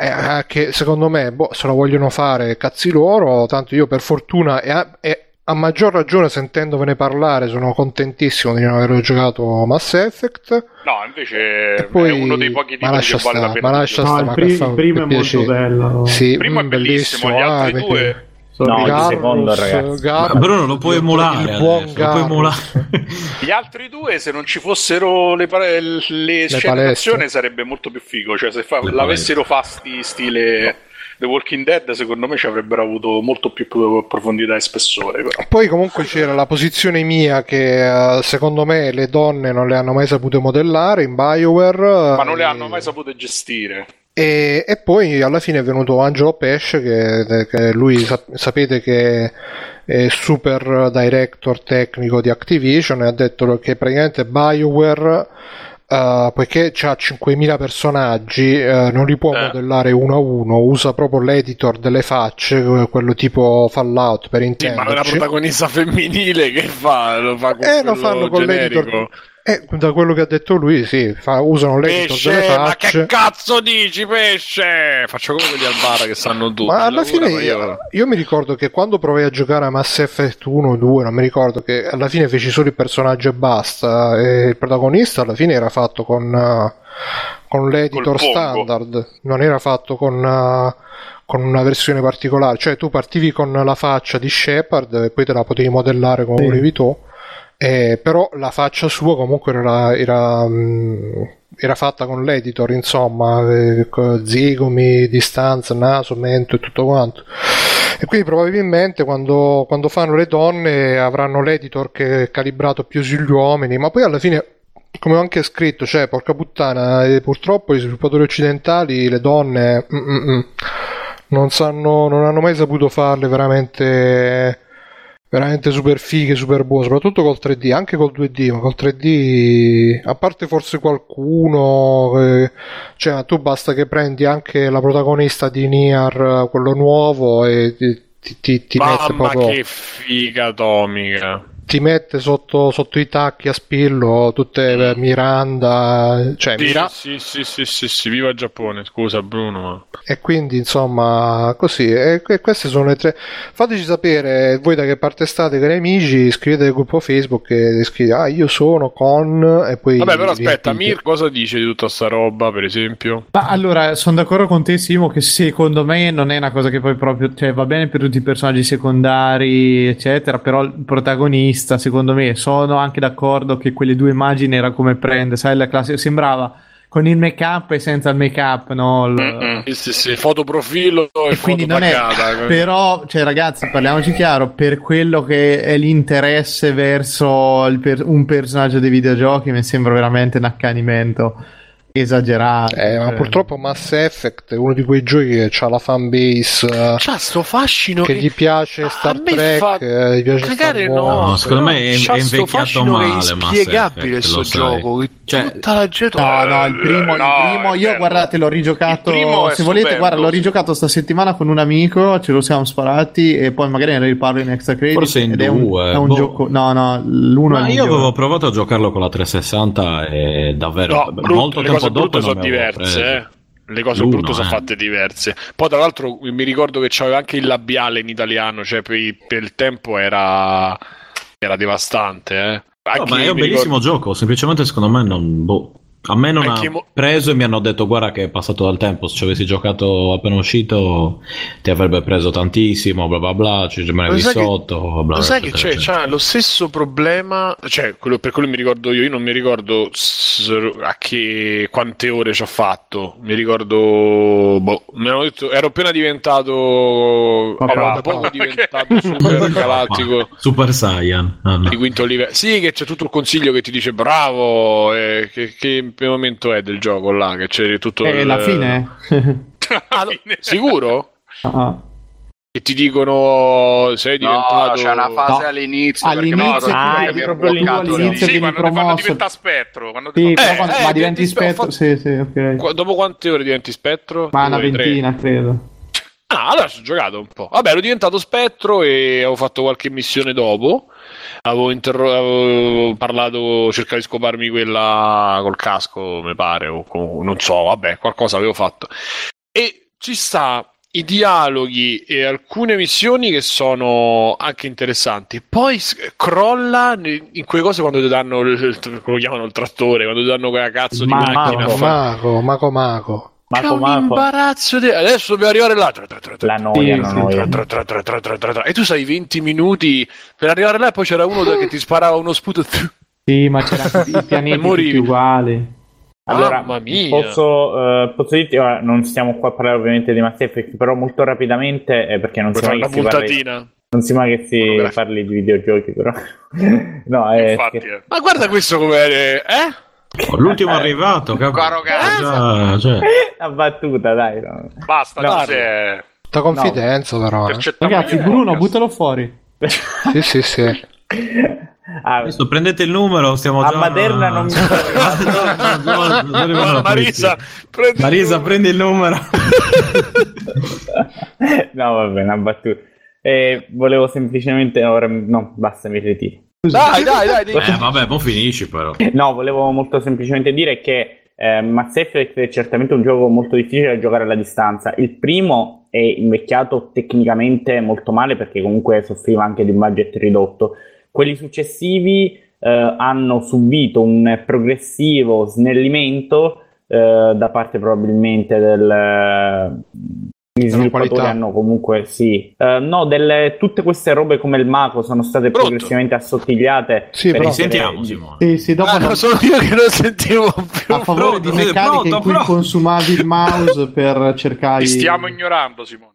[SPEAKER 2] E, eh, che secondo me boh, se lo vogliono fare cazzi loro tanto io per fortuna e e a maggior ragione sentendovene parlare sono contentissimo di non aver giocato Mass Effect
[SPEAKER 4] No, invece
[SPEAKER 2] e poi
[SPEAKER 4] è uno dei pochi
[SPEAKER 2] ma
[SPEAKER 4] titoli
[SPEAKER 2] lascia
[SPEAKER 4] che vale la
[SPEAKER 2] stare
[SPEAKER 4] pena.
[SPEAKER 2] ma lascia
[SPEAKER 3] no,
[SPEAKER 2] stare
[SPEAKER 3] il,
[SPEAKER 2] ma
[SPEAKER 3] pri-
[SPEAKER 2] che fa-
[SPEAKER 3] il primo è
[SPEAKER 2] che
[SPEAKER 3] molto
[SPEAKER 2] piacere.
[SPEAKER 3] bello.
[SPEAKER 2] sì,
[SPEAKER 4] Il primo è
[SPEAKER 2] mm,
[SPEAKER 4] bellissimo, gli altri
[SPEAKER 2] ah,
[SPEAKER 4] due-
[SPEAKER 3] Sono
[SPEAKER 6] No, il
[SPEAKER 3] Garrus,
[SPEAKER 6] secondo, ragazzi.
[SPEAKER 8] Ma Bruno lo puoi
[SPEAKER 2] il-
[SPEAKER 8] emulare
[SPEAKER 2] il buon
[SPEAKER 8] lo puoi emulare.
[SPEAKER 4] Gli altri due, se non ci fossero le, pare- le scene
[SPEAKER 2] palestre.
[SPEAKER 4] d'azione, sarebbe molto più figo. Cioè, se fa-
[SPEAKER 8] Le
[SPEAKER 4] l'avessero fatti stile The Walking Dead, secondo me ci avrebbero avuto molto più profondità e spessore. Però.
[SPEAKER 2] Poi comunque c'era la posizione mia che eh, secondo me le donne non le hanno mai sapute modellare in Bioware.
[SPEAKER 4] Ma non le
[SPEAKER 2] eh,
[SPEAKER 4] hanno mai sapute gestire.
[SPEAKER 2] E, e poi alla fine è venuto Angelo Pesce, che, che lui sap- sapete che è super director tecnico di Activision, e ha detto che praticamente BioWare, eh, poiché ha 5.000 personaggi, eh, non li può
[SPEAKER 4] Eh.
[SPEAKER 2] modellare uno a uno, usa proprio l'editor delle facce, quello tipo Fallout per
[SPEAKER 1] Sì, ma una
[SPEAKER 2] intenderci.
[SPEAKER 1] protagonista femminile che fa? Lo fa con
[SPEAKER 2] Eh, lo fanno con
[SPEAKER 1] generico.
[SPEAKER 2] l'editor. Eh, da quello che ha detto lui, sì, fa- usano l'editor delle
[SPEAKER 1] Pesce, ma
[SPEAKER 2] facce.
[SPEAKER 1] che cazzo dici, pesce? Faccio come quelli al bar che sanno tutti.
[SPEAKER 2] Ma alla fine
[SPEAKER 1] lavorano,
[SPEAKER 2] io, io mi ricordo che quando provai a giocare a Mass Effect 1 o 2, non mi ricordo che alla fine feci solo il personaggio e basta. E il protagonista alla fine era fatto con, eh, con l'editor standard, non era fatto con, eh, con una versione particolare. Cioè tu partivi con la faccia di Shepard e poi te la potevi modellare come
[SPEAKER 3] Sì.
[SPEAKER 2] volevi tu. Eh, però la faccia sua comunque era, era, mh, era fatta con l'editor, insomma, eh, zigomi, distanza, naso, mento e tutto quanto. E quindi probabilmente quando, quando fanno le donne avranno l'editor che è calibrato più sugli uomini, ma poi alla fine, come ho anche scritto, cioè, porca puttana, eh, purtroppo i sviluppatori occidentali, le donne... mm, mm, mm, non sanno, non hanno mai saputo farle veramente veramente super fighe, super buone, soprattutto col 3D, anche col 2D, ma col 3D, a parte forse qualcuno, eh, cioè tu basta che prendi anche la protagonista di Nier, quello nuovo, e ti, ti, ti, ti mette
[SPEAKER 1] Mamma
[SPEAKER 2] proprio...
[SPEAKER 1] che figa atomica.
[SPEAKER 2] Ti mette sotto, sotto i tacchi a spillo tutte eh, Miranda, cioè
[SPEAKER 1] Sì,
[SPEAKER 2] Mira-
[SPEAKER 1] sì, sì, sì, sì, sì, viva il Giappone, scusa Bruno. ma-
[SPEAKER 2] e quindi insomma così. E, e queste sono le tre. Fateci sapere voi da che parte state, cari amici. Scrivete nel gruppo Facebook e scrivete ah io sono con e poi.
[SPEAKER 1] Vabbè, però aspetta,
[SPEAKER 2] riempite.
[SPEAKER 1] Mir cosa dice di tutta sta roba, per esempio?
[SPEAKER 3] Ma allora, sono d'accordo con te, Simo, che secondo me non è una cosa che poi proprio, cioè va bene per tutti i personaggi secondari, eccetera, però il protagonista, secondo me, sono anche d'accordo che quelle due immagini era come prende, sai, la classe sembrava con il make up e senza il make up, no? Il-
[SPEAKER 4] Mm-mm.
[SPEAKER 1] Sì, sì, fotoprofilo e,
[SPEAKER 3] E quindi non è,
[SPEAKER 1] paccata.
[SPEAKER 3] però, cioè, ragazzi, parliamoci chiaro: per quello che è l'interesse verso per- un personaggio dei videogiochi, mi sembra veramente un accanimento esagerato.
[SPEAKER 2] Eh, ma
[SPEAKER 3] Cioè,
[SPEAKER 2] purtroppo Mass Effect è uno di quei giochi che ha la fanbase eh,
[SPEAKER 1] C'ha sto fascino
[SPEAKER 2] che gli piace
[SPEAKER 1] a
[SPEAKER 2] Star
[SPEAKER 1] me
[SPEAKER 2] Trek,
[SPEAKER 1] fa
[SPEAKER 2] eh, gli piace
[SPEAKER 1] cagare
[SPEAKER 2] Star
[SPEAKER 1] no.
[SPEAKER 8] No, secondo me è- è invecchiato
[SPEAKER 1] fascino
[SPEAKER 8] male,
[SPEAKER 1] che è
[SPEAKER 8] Effect,
[SPEAKER 1] sto gioco che
[SPEAKER 8] Cioè-
[SPEAKER 1] tutta la gente
[SPEAKER 3] No, no, il primo, il
[SPEAKER 4] No,
[SPEAKER 3] primo
[SPEAKER 4] è
[SPEAKER 3] io guardate, l'ho rigiocato.
[SPEAKER 4] Il primo è
[SPEAKER 3] Se volete,
[SPEAKER 4] stupendo.
[SPEAKER 3] guarda, l'ho rigiocato sta settimana con un amico. Ce lo siamo sparati e poi magari ne riparlo in extra credit.
[SPEAKER 8] Forse in
[SPEAKER 3] ed è un,
[SPEAKER 8] due,
[SPEAKER 3] è un
[SPEAKER 8] boh.
[SPEAKER 3] gioco. No, no, l'uno è
[SPEAKER 8] Ma
[SPEAKER 3] il
[SPEAKER 8] io
[SPEAKER 3] migliore.
[SPEAKER 8] avevo provato a giocarlo con la 360 e davvero
[SPEAKER 1] No,
[SPEAKER 8] molto tempo
[SPEAKER 1] cose brutte sono diverse, eh. Le cose
[SPEAKER 8] L'uno,
[SPEAKER 1] brutte sono
[SPEAKER 8] eh.
[SPEAKER 1] fatte diverse. Poi, tra l'altro, mi ricordo che c'aveva anche il labiale in italiano, cioè per, il- tempo era, era devastante. Eh.
[SPEAKER 8] No, ma è un
[SPEAKER 1] mi
[SPEAKER 8] bellissimo
[SPEAKER 1] ricordo-
[SPEAKER 8] gioco, semplicemente secondo me non... boh. A me non
[SPEAKER 1] Anche
[SPEAKER 8] ha
[SPEAKER 1] mo-
[SPEAKER 8] preso e mi hanno detto guarda che è passato dal tempo, se ci avessi giocato appena uscito ti avrebbe preso tantissimo, bla bla bla, ci rimanevi
[SPEAKER 1] Lo sai che-
[SPEAKER 8] sotto, bla bla,
[SPEAKER 1] Lo sai che c'è, c'ha lo stesso problema, cioè quello, per quello mi ricordo io, io non mi ricordo a che quante ore ci ho fatto, mi ricordo, boh, mi hanno detto, ero appena diventato,
[SPEAKER 3] Papà.
[SPEAKER 1] ero da poco diventato super galattico
[SPEAKER 8] Super Saiyan. Ah, no.
[SPEAKER 1] di quinto livello. Sì, che c'è tutto il consiglio che ti dice bravo, eh, che, che momento è del gioco là, che c'è tutto
[SPEAKER 3] È
[SPEAKER 1] il-
[SPEAKER 3] la fine.
[SPEAKER 1] Ah, no, sicuro?
[SPEAKER 3] Ah.
[SPEAKER 1] Che ti dicono sei
[SPEAKER 5] No,
[SPEAKER 1] diventato...
[SPEAKER 5] c'è una fase
[SPEAKER 3] No.
[SPEAKER 5] all'inizio.
[SPEAKER 3] All'inizio
[SPEAKER 5] no,
[SPEAKER 6] Ah, è proprio
[SPEAKER 5] bloccato
[SPEAKER 3] all'inizio
[SPEAKER 4] Sì, quando ti fanno diventare spettro. Quando ti
[SPEAKER 3] Sì,
[SPEAKER 4] fanno-
[SPEAKER 1] Eh,
[SPEAKER 3] quando-
[SPEAKER 1] eh,
[SPEAKER 3] ma diventi
[SPEAKER 1] ti sto
[SPEAKER 3] spettro.
[SPEAKER 1] fa-
[SPEAKER 3] Sì, sì, ok.
[SPEAKER 1] Qua- Dopo quante ore diventi spettro?
[SPEAKER 3] Ma una
[SPEAKER 1] Due, tre?
[SPEAKER 3] ventina, credo.
[SPEAKER 1] Ah, allora ci ho giocato un po'. Vabbè, ero diventato spettro e avevo fatto qualche missione dopo. Avevo, interro- avevo parlato, cercato di scoparmi quella col casco, mi pare, o comunque, non so, vabbè, qualcosa avevo fatto. E ci sta i dialoghi e alcune missioni che sono anche interessanti. Poi crolla in quelle cose quando ti danno il, lo chiamano il trattore, quando ti danno quella cazzo di
[SPEAKER 6] Ma-
[SPEAKER 1] macchina.
[SPEAKER 6] Maco,
[SPEAKER 1] a fare-
[SPEAKER 2] Maco, Maco, Maco.
[SPEAKER 6] Marco
[SPEAKER 1] un
[SPEAKER 6] Marco,
[SPEAKER 1] imbarazzo. di- Adesso dobbiamo arrivare là. Tra, tra, tra, tra,
[SPEAKER 6] la noia, la noia.
[SPEAKER 1] E tu sai 20 minuti per arrivare là poi c'era uno che ti sparava uno sputo.
[SPEAKER 3] Sì, ma c'erano i pianeti tutti uguali.
[SPEAKER 6] Allora,
[SPEAKER 1] Mamma mia.
[SPEAKER 6] Posso, eh, posso dirti, ora, non stiamo qua a parlare ovviamente di Mass Effect, però molto rapidamente, eh, perché non si mai che si parli, non si mai che si parli di videogiochi, però. no, è
[SPEAKER 4] Infatti,
[SPEAKER 6] scher-
[SPEAKER 4] eh.
[SPEAKER 1] Ma guarda questo come. Eh?
[SPEAKER 8] L'ultimo arrivato, capito?
[SPEAKER 5] Arroganza.
[SPEAKER 8] Già, cioè,
[SPEAKER 6] una battuta, dai. no.
[SPEAKER 4] Basta,
[SPEAKER 1] No.
[SPEAKER 4] Giuseppe.
[SPEAKER 2] Ta confidenza però. eh.
[SPEAKER 3] Ragazzi, Bruno, buttalo fuori.
[SPEAKER 2] Sì, sì, sì.
[SPEAKER 6] Ah,
[SPEAKER 8] adesso prendete il numero, stiamo
[SPEAKER 6] A
[SPEAKER 8] già...
[SPEAKER 6] Maderna non mi-
[SPEAKER 1] Ma- Marisa, prendi
[SPEAKER 8] Marisa, prendi il numero.
[SPEAKER 6] no, vabbè, una battuta. Eh, volevo semplicemente ora no, basta, mi ritiro.
[SPEAKER 1] Dai, dai, dai. dai.
[SPEAKER 8] Eh, vabbè, poi finisci però.
[SPEAKER 6] No, volevo molto semplicemente dire che eh, Mass Effect è certamente un gioco molto difficile da giocare alla distanza. Il primo è invecchiato tecnicamente molto male perché comunque soffriva anche di un budget ridotto. Quelli successivi eh, hanno subito un progressivo snellimento eh, da parte probabilmente del... Gli sviluppatori
[SPEAKER 2] qualità.
[SPEAKER 6] hanno comunque sì, Eh, no, delle, tutte queste robe come il Mako sono state
[SPEAKER 1] Pronto?
[SPEAKER 6] progressivamente assottigliate.
[SPEAKER 2] Sì,
[SPEAKER 6] per
[SPEAKER 2] però-
[SPEAKER 6] essere-
[SPEAKER 8] Sentiamo, Simone.
[SPEAKER 3] Sì, sì, dopo
[SPEAKER 1] Ah,
[SPEAKER 3] non-
[SPEAKER 1] no, sono io che non sentivo più.
[SPEAKER 3] a favore
[SPEAKER 8] pronto,
[SPEAKER 3] di meccaniche in
[SPEAKER 8] pronto,
[SPEAKER 3] cui
[SPEAKER 8] pronto.
[SPEAKER 3] consumavi il mouse per cercare.
[SPEAKER 4] Ti stiamo ignorando, Simone.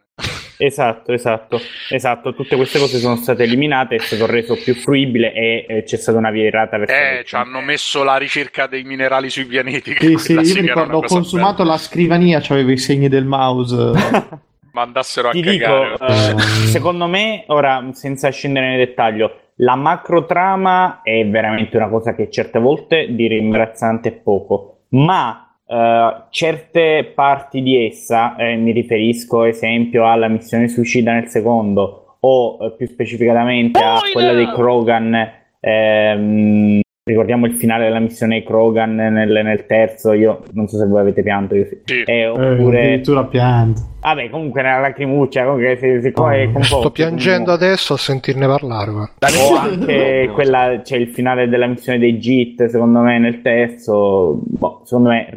[SPEAKER 6] Esatto, esatto, esatto. Tutte queste cose sono state eliminate, è stato reso più fruibile e eh, c'è stata una virata verso
[SPEAKER 4] Eh, ci hanno messo la ricerca dei minerali sui pianeti.
[SPEAKER 3] Sì, sì, io mi ricordo, ho consumato la scrivania, c'aveva i segni del mouse.
[SPEAKER 4] mandassero a
[SPEAKER 6] Ti
[SPEAKER 4] cagare.
[SPEAKER 6] dico, eh, secondo me, ora senza scendere nel dettaglio, la macro trama è veramente una cosa che certe volte dire imbarazzante è poco, ma eh, certe parti di essa, eh, mi riferisco esempio alla missione suicida nel secondo o eh, più specificatamente a quella dei Krogan, ehm, ricordiamo il finale della missione Krogan nel, nel terzo, io non so se voi avete pianto, io sì.
[SPEAKER 4] Sì.
[SPEAKER 6] Eh,
[SPEAKER 3] Eh,
[SPEAKER 6] oppure...
[SPEAKER 3] addirittura pianto.
[SPEAKER 6] Vabbè, comunque nella lacrimuccia, comunque se, se qua è composto,
[SPEAKER 2] sto piangendo
[SPEAKER 6] comunque.
[SPEAKER 2] adesso a sentirne parlare.
[SPEAKER 6] O anche quella, c'è il finale della missione dei JIT, secondo me nel terzo, boh, secondo me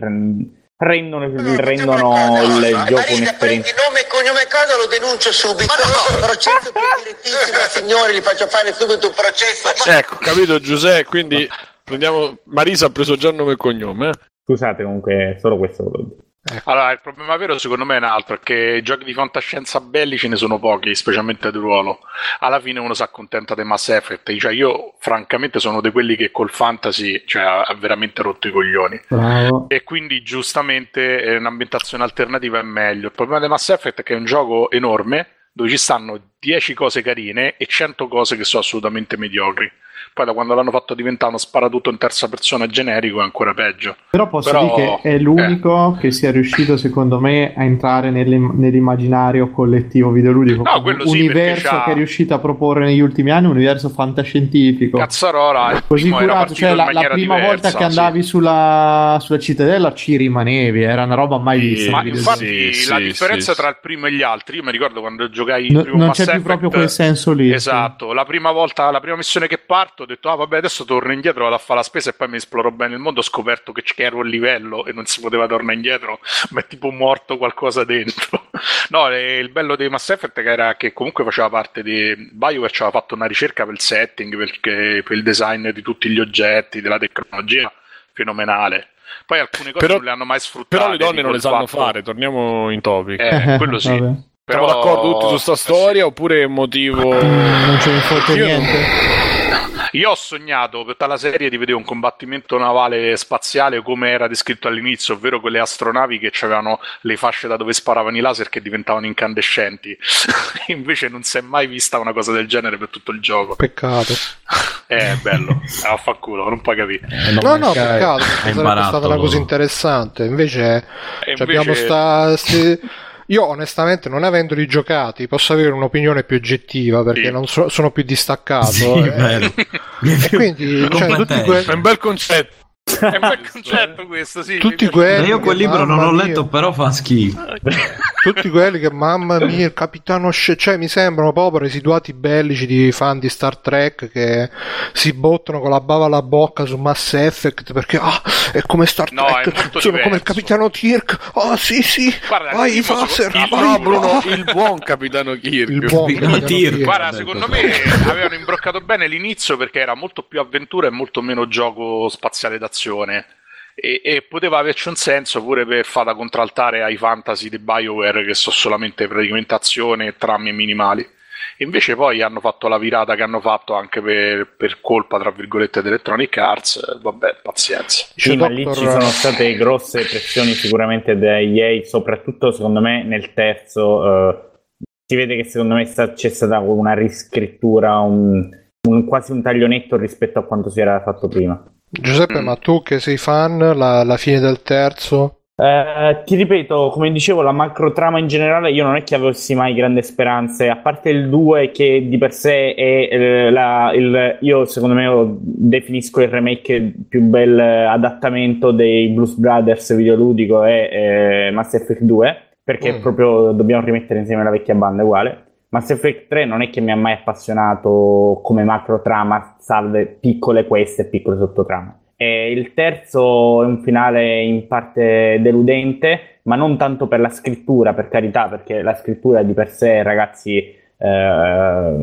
[SPEAKER 6] re- rendono, rendono il gioco un'esperienza.
[SPEAKER 9] nome e cognome e cosa lo denuncio subito. processo più direttissimo, signori, gli faccio fare subito un processo.
[SPEAKER 1] Ecco, capito Giuseppe, quindi prendiamo... Marisa ha preso già il nome e cognome. eh?
[SPEAKER 6] Scusate, comunque, solo questo volevo dire.
[SPEAKER 4] Allora, il problema vero secondo me è un altro, è che giochi di fantascienza belli ce ne sono pochi, specialmente di ruolo. Alla fine uno si accontenta dei Mass Effect, cioè io francamente sono di quelli che col fantasy cioè, ha veramente rotto i coglioni.
[SPEAKER 3] Bravo.
[SPEAKER 4] E quindi giustamente eh, un'ambientazione alternativa è meglio. Il problema di Mass Effect è che è un gioco enorme dove ci stanno 10 cose carine e 100 cose che sono assolutamente mediocri. Poi da quando l'hanno fatto diventare uno sparatutto in terza persona generico è ancora peggio.
[SPEAKER 3] Però posso
[SPEAKER 4] Però-
[SPEAKER 3] dire che è l'unico che sia riuscito, secondo me, a entrare nell'im- nell'immaginario collettivo videoludico.
[SPEAKER 4] No, quello
[SPEAKER 3] un
[SPEAKER 4] sì,
[SPEAKER 3] universo che è riuscito a proporre negli ultimi anni, un universo fantascientifico.
[SPEAKER 4] Cazzarola,
[SPEAKER 3] Così curato, cioè la, la prima
[SPEAKER 4] diversa,
[SPEAKER 3] volta che
[SPEAKER 4] sì.
[SPEAKER 3] andavi sulla, sulla cittadella ci rimanevi, era una roba mai
[SPEAKER 1] Sì,
[SPEAKER 3] vista.
[SPEAKER 4] Ma
[SPEAKER 1] Sì,
[SPEAKER 4] infatti
[SPEAKER 1] sì,
[SPEAKER 4] la
[SPEAKER 1] sì,
[SPEAKER 4] differenza
[SPEAKER 1] sì.
[SPEAKER 4] tra il primo e gli altri, io mi ricordo quando giocai il
[SPEAKER 3] No-
[SPEAKER 4] primo
[SPEAKER 3] non
[SPEAKER 4] Mass
[SPEAKER 3] c'è più
[SPEAKER 4] Effect,
[SPEAKER 3] proprio quel senso lì.
[SPEAKER 4] Esatto, la prima volta, la prima missione che parto, ho detto, ah vabbè, adesso torno indietro, vado a fare la spesa e poi mi esploro bene il mondo, ho scoperto che ero a livello e non si poteva tornare indietro, ma è tipo morto qualcosa dentro. no, e il bello dei Mass Effect che era che comunque faceva parte di... BioWare ci aveva fatto una ricerca per il setting, perché, per il design di tutti gli oggetti, della tecnologia, fenomenale. Poi alcune cose
[SPEAKER 1] Però-
[SPEAKER 4] non le hanno mai sfruttate.
[SPEAKER 1] Però le donne non le sanno
[SPEAKER 4] fatto-
[SPEAKER 1] fare, torniamo in topic.
[SPEAKER 4] Eh, quello sì.
[SPEAKER 3] Vabbè.
[SPEAKER 1] Siamo
[SPEAKER 4] Però-
[SPEAKER 1] d'accordo tutti su sta
[SPEAKER 4] eh,
[SPEAKER 1] storia oppure è un motivo...
[SPEAKER 3] Non fotte
[SPEAKER 1] Io non-
[SPEAKER 3] niente.
[SPEAKER 4] Io ho sognato per tutta la serie di vedere un combattimento navale spaziale come era descritto all'inizio, ovvero quelle astronavi che avevano le fasce da dove sparavano i laser che diventavano incandescenti. Invece non si è mai vista una cosa del genere per tutto il gioco.
[SPEAKER 2] Peccato.
[SPEAKER 4] È bello, eh, affanculo, non puoi capire.
[SPEAKER 8] Eh, non
[SPEAKER 2] No, no, peccato. Sarebbe stata una cosa interessante. Invece,
[SPEAKER 4] E
[SPEAKER 2] cioè, abbiamo
[SPEAKER 4] invece-
[SPEAKER 2] sta. sti- Io, onestamente, non avendoli giocati, posso avere un'opinione più oggettiva perché
[SPEAKER 4] Sì.
[SPEAKER 2] non so- sono più distaccato.
[SPEAKER 8] Sì,
[SPEAKER 2] eh.
[SPEAKER 8] vero.
[SPEAKER 2] E quindi, cioè, tutti,
[SPEAKER 8] Competente.
[SPEAKER 2] que-
[SPEAKER 1] È un bel concetto.
[SPEAKER 4] È un bel concetto questo, sì.
[SPEAKER 2] tutti quelli.
[SPEAKER 8] Io quel libro non l'ho
[SPEAKER 2] mia,
[SPEAKER 8] letto, però fa schifo.
[SPEAKER 2] Tutti quelli che, mamma mia, il capitano Sce- cioè mi sembrano proprio residuati bellici di fan di Star Trek che si bottano con la bava alla bocca su Mass Effect perché ah, è come Star
[SPEAKER 4] No,
[SPEAKER 2] Trek, sono come il capitano Kirk. Ah, sì, sì,
[SPEAKER 4] Guarda,
[SPEAKER 2] vai, Faser,
[SPEAKER 4] il-
[SPEAKER 2] vai,
[SPEAKER 1] No, Bruno,
[SPEAKER 2] ah.
[SPEAKER 1] il buon capitano Kirk.
[SPEAKER 2] Il buon
[SPEAKER 8] Capitano
[SPEAKER 2] capitano
[SPEAKER 8] Kirk.
[SPEAKER 2] Kirk.
[SPEAKER 4] Guarda, secondo me avevano imbroccato bene l'inizio perché era molto più avventura e molto meno gioco spaziale d'azione. E, e poteva averci un senso pure per fare da contraltare ai fantasy di BioWare che sono solamente praticamente azione e trame minimali. E invece poi hanno fatto la virata che hanno fatto anche per, per colpa, tra virgolette, di Electronic Arts. Vabbè, pazienza.
[SPEAKER 6] Sì, ma lì ci sono state grosse pressioni sicuramente da EA, soprattutto secondo me nel terzo. eh, si vede che secondo me sta- c'è stata una riscrittura, un, un- quasi un taglio netto rispetto a quanto si era fatto prima.
[SPEAKER 2] Giuseppe,
[SPEAKER 4] Mm.
[SPEAKER 2] ma tu che sei fan, la, la fine del terzo?
[SPEAKER 6] Eh, ti ripeto, come dicevo, la macro trama in generale io non è che avessi mai grandi speranze, a parte il 2 che di per sé è eh, la- il, io secondo me lo definisco il remake più bel adattamento dei Blues Brothers videoludico è eh, Mass Effect 2, perché
[SPEAKER 2] Mm.
[SPEAKER 6] proprio dobbiamo rimettere insieme la vecchia banda uguale. Mass Effect 3 non è che mi ha mai appassionato come macro trama, salve piccole queste e piccole sottotrame. E il terzo è un finale in parte deludente, ma non tanto per la scrittura, per carità, perché la scrittura di per sé, ragazzi, eh,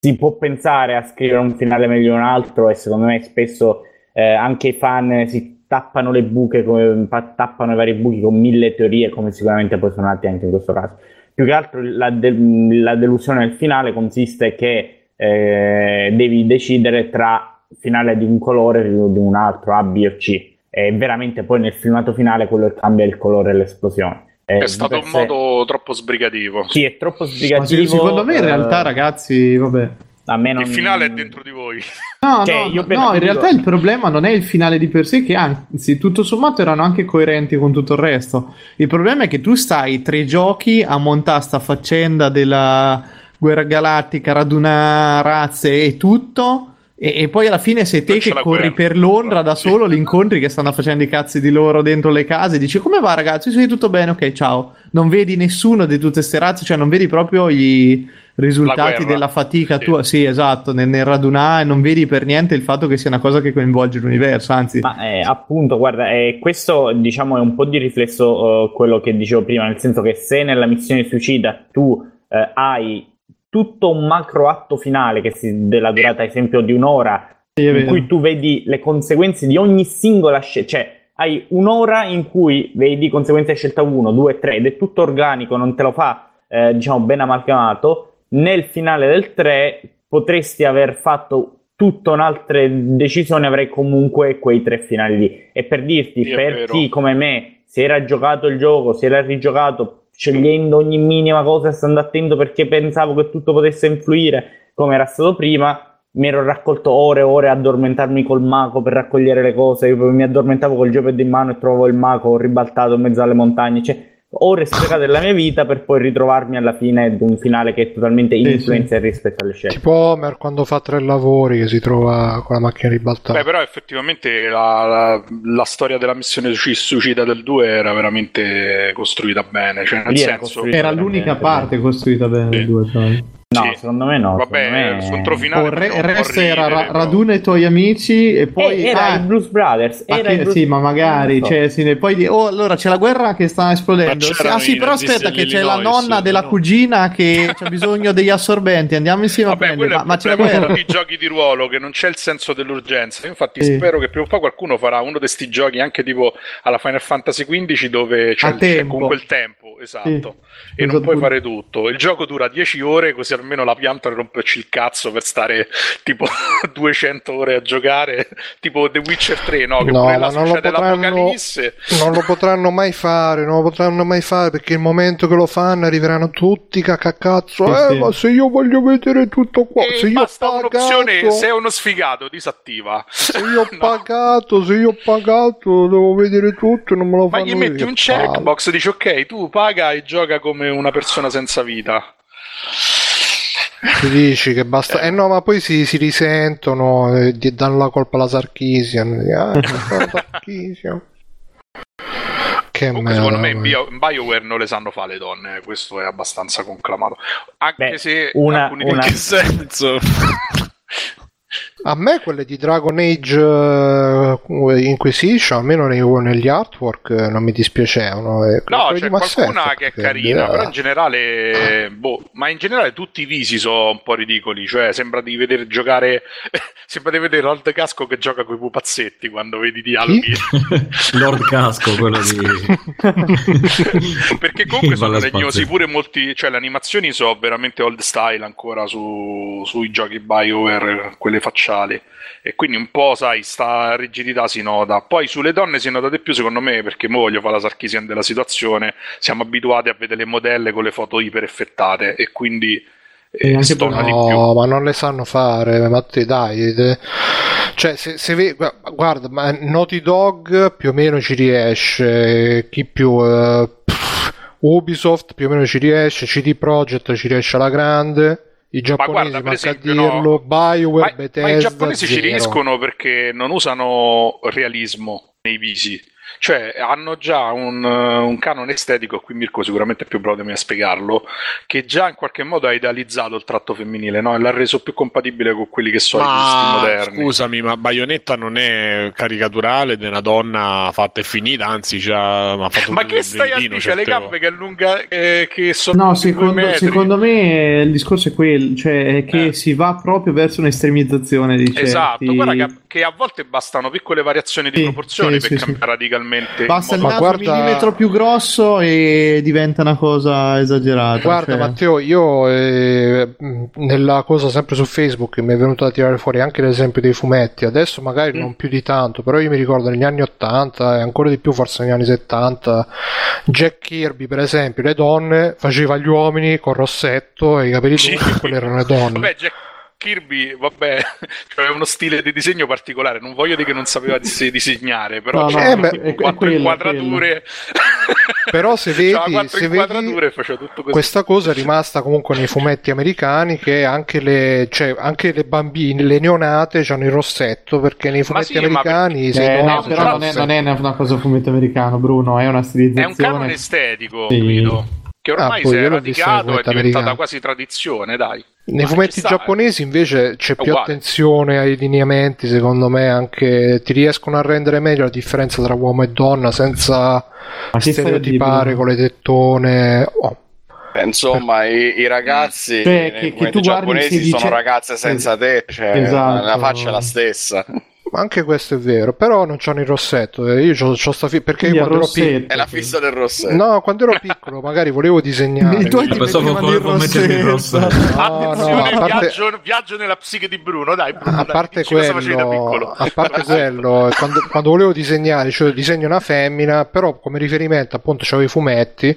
[SPEAKER 6] si può pensare a scrivere un finale meglio di un altro e secondo me spesso eh, anche i fan si tappano le buche, come, pa- tappano i vari buchi con mille teorie, come sicuramente poi sono nati anche in questo caso. Più che altro la, de- la delusione nel finale consiste che eh, devi decidere tra finale di un colore e di un altro, A, B o C. E veramente poi nel filmato finale quello cambia il colore e l'esplosione. eh,
[SPEAKER 4] È stato un
[SPEAKER 6] sé-
[SPEAKER 4] modo troppo sbrigativo.
[SPEAKER 6] Sì, è troppo
[SPEAKER 3] Ma
[SPEAKER 6] sbrigativo.
[SPEAKER 3] se- secondo me in
[SPEAKER 6] eh,
[SPEAKER 3] realtà, ragazzi, vabbè.
[SPEAKER 6] A me non...
[SPEAKER 4] Il finale è dentro di voi.
[SPEAKER 3] No,
[SPEAKER 6] Cioè,
[SPEAKER 3] no, no, in realtà il problema non è il finale di per sé, che anzi, tutto sommato erano anche coerenti con tutto il resto. Il problema è che tu stai tre giochi a montare sta faccenda della guerra galattica, radunare razze e tutto. E, e poi alla fine sei te che corri
[SPEAKER 4] guerra.
[SPEAKER 3] per Londra da
[SPEAKER 4] Sì.
[SPEAKER 3] solo, li incontri che stanno facendo i cazzi di loro dentro le case, dici come va ragazzi? Sì, tutto bene, ok, ciao. Non vedi nessuno di tutte ste razze, cioè non vedi proprio i risultati della fatica
[SPEAKER 4] Sì.
[SPEAKER 3] tua. Sì, esatto, nel, nel radunare non vedi per niente il fatto che sia una cosa che coinvolge l'universo, anzi...
[SPEAKER 6] Ma eh, appunto, guarda, eh, questo diciamo è un po' di riflesso eh, quello che dicevo prima, nel senso che se nella missione suicida tu eh, hai tutto un macro atto finale che si, della durata, ad esempio, di un'ora,
[SPEAKER 3] Sì,
[SPEAKER 6] in
[SPEAKER 3] vero.
[SPEAKER 6] cui tu vedi le conseguenze di ogni singola scelta, cioè hai un'ora in cui vedi conseguenze di scelta 1, 2, 3 ed è tutto organico, non te lo fa, eh, diciamo, ben amalgamato. Nel finale del 3 potresti aver fatto tutta un'altra decisione, avrai comunque quei tre finali lì. E per dirti,
[SPEAKER 4] Sì,
[SPEAKER 6] per
[SPEAKER 4] vero.
[SPEAKER 6] chi come me si era giocato il gioco, si era rigiocato, scegliendo ogni minima cosa e stando attento perché pensavo che tutto potesse influire come era stato prima, mi ero raccolto ore e ore a addormentarmi col mago per raccogliere le cose. Io mi addormentavo col geopad in mano e trovavo il mago ribaltato in mezzo alle montagne. Cioè, ore sprecate della mia vita per poi ritrovarmi alla fine di un finale che è totalmente
[SPEAKER 3] Sì,
[SPEAKER 6] ininfluenza rispetto alle scelte.
[SPEAKER 2] Tipo Homer quando fa tre lavori che si trova con la macchina ribaltata.
[SPEAKER 4] Beh, però effettivamente la, la- la storia della missione sui- suicida del 2 era veramente costruita bene. Cioè, nel
[SPEAKER 6] Lì
[SPEAKER 4] senso,
[SPEAKER 3] Era l'unica parte costruita bene
[SPEAKER 4] Sì.
[SPEAKER 3] del due, poi.
[SPEAKER 6] No,
[SPEAKER 4] Sì.
[SPEAKER 6] secondo me no.
[SPEAKER 4] Vabbè,
[SPEAKER 6] me-
[SPEAKER 4] finale.
[SPEAKER 3] Oh, il re- resto era ra- raduna i tuoi amici e poi...
[SPEAKER 6] Eh, era
[SPEAKER 3] ah,
[SPEAKER 6] il Blues Brothers. Era
[SPEAKER 3] che-
[SPEAKER 6] il Blues-
[SPEAKER 3] sì, ma magari,
[SPEAKER 6] so.
[SPEAKER 3] cioè, sì, ne- poi di- oh, allora c'è la guerra che sta esplodendo. Ah, sì, però aspetta, che c'è la nonna della
[SPEAKER 1] no?
[SPEAKER 3] cugina che ha bisogno degli assorbenti. Andiamo insieme
[SPEAKER 4] Vabbè,
[SPEAKER 3] a prendere. Ma, ma c'è la
[SPEAKER 4] problema
[SPEAKER 3] guerra.
[SPEAKER 4] i giochi di ruolo che non c'è il senso dell'urgenza. Io Infatti,
[SPEAKER 3] Sì.
[SPEAKER 4] spero che prima o poi qualcuno farà uno di questi giochi anche tipo alla Final Fantasy XV dove c'è, comunque il tempo esatto.
[SPEAKER 3] Sì.
[SPEAKER 4] E non puoi fare tutto. Il gioco dura 10 ore, così almeno la pianta romperci il cazzo per stare tipo 200 ore a giocare, tipo The Witcher 3, no? Che
[SPEAKER 2] No,
[SPEAKER 4] pure
[SPEAKER 2] ma
[SPEAKER 4] là
[SPEAKER 2] non lo potranno-. Non lo potranno mai fare, non lo potranno mai fare perché il momento che lo fanno arriveranno tutti cacacazzo.
[SPEAKER 3] Sì,
[SPEAKER 2] eh,
[SPEAKER 3] sì.
[SPEAKER 2] ma se io voglio vedere tutto qua,
[SPEAKER 4] E
[SPEAKER 2] se io ho
[SPEAKER 4] basta un'opzione,
[SPEAKER 2] pagato,
[SPEAKER 4] sei uno sfigato, disattiva.
[SPEAKER 2] se io ho
[SPEAKER 4] No.
[SPEAKER 2] pagato, se io ho pagato, devo vedere tutto, non me lo
[SPEAKER 4] Ma
[SPEAKER 2] fanno
[SPEAKER 4] gli metti un checkbox, dici ok, tu paga e gioca come una persona senza vita.
[SPEAKER 2] Tu dici che basta. Eh no, ma poi si, si risentono e gli danno la colpa alla Sarkisian. Ah, c'è stata Sarkisian. Che
[SPEAKER 4] Comunque,
[SPEAKER 2] merda.
[SPEAKER 4] secondo me in, Bio- in BioWare non le sanno fare le donne, questo è abbastanza conclamato. Anche
[SPEAKER 6] Beh,
[SPEAKER 4] se
[SPEAKER 6] una- una-
[SPEAKER 1] In che senso?
[SPEAKER 2] A me quelle di Dragon Age eh, Inquisition, almeno nei- negli artwork, eh, non mi dispiacevano. eh.
[SPEAKER 4] No, c'è qualcuna
[SPEAKER 2] Effect,
[SPEAKER 4] che è carina, però in generale, boh, ma in generale tutti i visi sono un po' ridicoli, cioè sembra di vedere giocare, sembra di vedere Old Casco che gioca con i pupazzetti quando vedi dialoghi,
[SPEAKER 8] Lord Casco, quello di...
[SPEAKER 4] perché comunque sono legnosi pure molti, cioè le animazioni sono veramente old style ancora su, sui giochi BioWare, quelle facciali. E quindi un po', sai, sta rigidità si nota. Poi sulle donne si nota di più, secondo me, perché mo voglio fare la Sarkisian della situazione. Siamo abituati a vedere le modelle con le foto iper effettate e quindi eh, più.
[SPEAKER 2] No, ma non le sanno fare, ma te dai. te- Cioè, se, se ve- gu- guarda, ma Naughty Dog più o meno ci riesce, chi più? eh, Ubisoft più o meno ci riesce, CD Projekt ci riesce alla grande, i giapponesi
[SPEAKER 4] guarda, per esempio, no,
[SPEAKER 2] dirlo, BioWare,
[SPEAKER 4] Ma,
[SPEAKER 2] Bethesda,
[SPEAKER 4] ma i giapponesi ci
[SPEAKER 2] zero.
[SPEAKER 4] riescono perché non usano realismo nei visi. Cioè, hanno già un, eh, un canone estetico, qui Mirko sicuramente è più bravo di me a spiegarlo, che già in qualche modo ha idealizzato il tratto femminile, no? E l'ha reso più compatibile con quelli che sono i gusti
[SPEAKER 1] Ma
[SPEAKER 4] moderni.
[SPEAKER 1] scusami, ma Bayonetta non è caricaturale di una donna fatta e finita, anzi, fatto
[SPEAKER 4] Ma
[SPEAKER 1] un
[SPEAKER 4] che stai a dire? Le gambe che allunga, eh, che sono
[SPEAKER 3] No, secondo, secondo me il discorso è quello, cioè è che
[SPEAKER 4] Eh.
[SPEAKER 3] si va proprio verso un'estremizzazione di certi...
[SPEAKER 4] Esatto, guarda che, che a volte bastano piccole variazioni di
[SPEAKER 3] Sì,
[SPEAKER 4] proporzioni
[SPEAKER 3] sì,
[SPEAKER 4] per
[SPEAKER 3] sì,
[SPEAKER 4] cambiare legalmente.
[SPEAKER 3] Basta il naso
[SPEAKER 2] guarda-
[SPEAKER 3] un millimetro più grosso e diventa una cosa esagerata.
[SPEAKER 2] Guarda
[SPEAKER 3] cioè-
[SPEAKER 2] Matteo, io eh, nella cosa sempre su Facebook mi è venuto a tirare fuori anche l'esempio dei fumetti, adesso magari
[SPEAKER 3] Mm.
[SPEAKER 2] non più di tanto, però io mi ricordo negli anni 80 e ancora di più forse negli anni 70, Jack Kirby per esempio, le donne faceva gli uomini con rossetto e i capelli
[SPEAKER 4] Sì.
[SPEAKER 2] lunghi, quelle erano le donne.
[SPEAKER 4] Vabbè, Jack Kirby, vabbè, aveva uno stile di disegno particolare. Non voglio dire che non sapeva dis- disegnare, però
[SPEAKER 3] No, no,
[SPEAKER 4] c'era
[SPEAKER 2] Eh,
[SPEAKER 3] è- è
[SPEAKER 4] quattro
[SPEAKER 3] quello,
[SPEAKER 4] inquadrature.
[SPEAKER 2] Però se vedi-
[SPEAKER 4] quattro
[SPEAKER 2] se vedi,
[SPEAKER 4] inquadrature faceva tutto così.
[SPEAKER 2] Questa cosa è rimasta comunque nei fumetti americani che anche le, cioè, anche le bambine, le neonate hanno il rossetto perché nei fumetti
[SPEAKER 4] sì, ma
[SPEAKER 2] americani
[SPEAKER 3] Eh,
[SPEAKER 2] sei
[SPEAKER 3] no, però non è, non è una cosa fumetto americano, Bruno, è una
[SPEAKER 4] È
[SPEAKER 3] stilizzazione.
[SPEAKER 4] un canone estetico,
[SPEAKER 3] Sì.
[SPEAKER 4] capito? Che ormai
[SPEAKER 2] Ah,
[SPEAKER 4] si è radicato, è
[SPEAKER 2] fumetti
[SPEAKER 4] diventata quasi tradizione, dai.
[SPEAKER 2] Nei
[SPEAKER 4] Ma
[SPEAKER 2] fumetti
[SPEAKER 4] sta,
[SPEAKER 2] giapponesi invece c'è
[SPEAKER 4] È
[SPEAKER 2] più attenzione ai lineamenti, secondo me, anche ti riescono a rendere meglio la differenza tra uomo e donna senza stereotipare con le tettone. Oh,
[SPEAKER 5] Eh, Insomma, i, i ragazzi
[SPEAKER 3] Cioè,
[SPEAKER 5] nei
[SPEAKER 3] che- che
[SPEAKER 5] fumetti
[SPEAKER 3] tu guardi
[SPEAKER 5] giapponesi
[SPEAKER 3] si dice-
[SPEAKER 5] sono ragazze senza te, cioè
[SPEAKER 3] Esatto.
[SPEAKER 5] la faccia è la stessa.
[SPEAKER 2] Ma anche questo è vero, però non c'hanno il rossetto. eh, Io c'ho, c'ho sta fi- perché quando ero piccolo.
[SPEAKER 5] È la fissa del rossetto.
[SPEAKER 2] No, quando ero piccolo magari volevo disegnare.
[SPEAKER 3] I tuoi ti
[SPEAKER 8] Pensavo volevo mettermi il
[SPEAKER 3] rossetto.
[SPEAKER 2] No, no,
[SPEAKER 4] Attenzione,
[SPEAKER 2] a parte-
[SPEAKER 4] viaggio, viaggio nella psiche di Bruno, dai, Bruno,
[SPEAKER 2] a
[SPEAKER 4] dai,
[SPEAKER 2] parte
[SPEAKER 4] dici cosa facevi da
[SPEAKER 2] quello, a parte quello quando, quando volevo disegnare, cioè disegno una femmina, però come riferimento appunto c'avevo i fumetti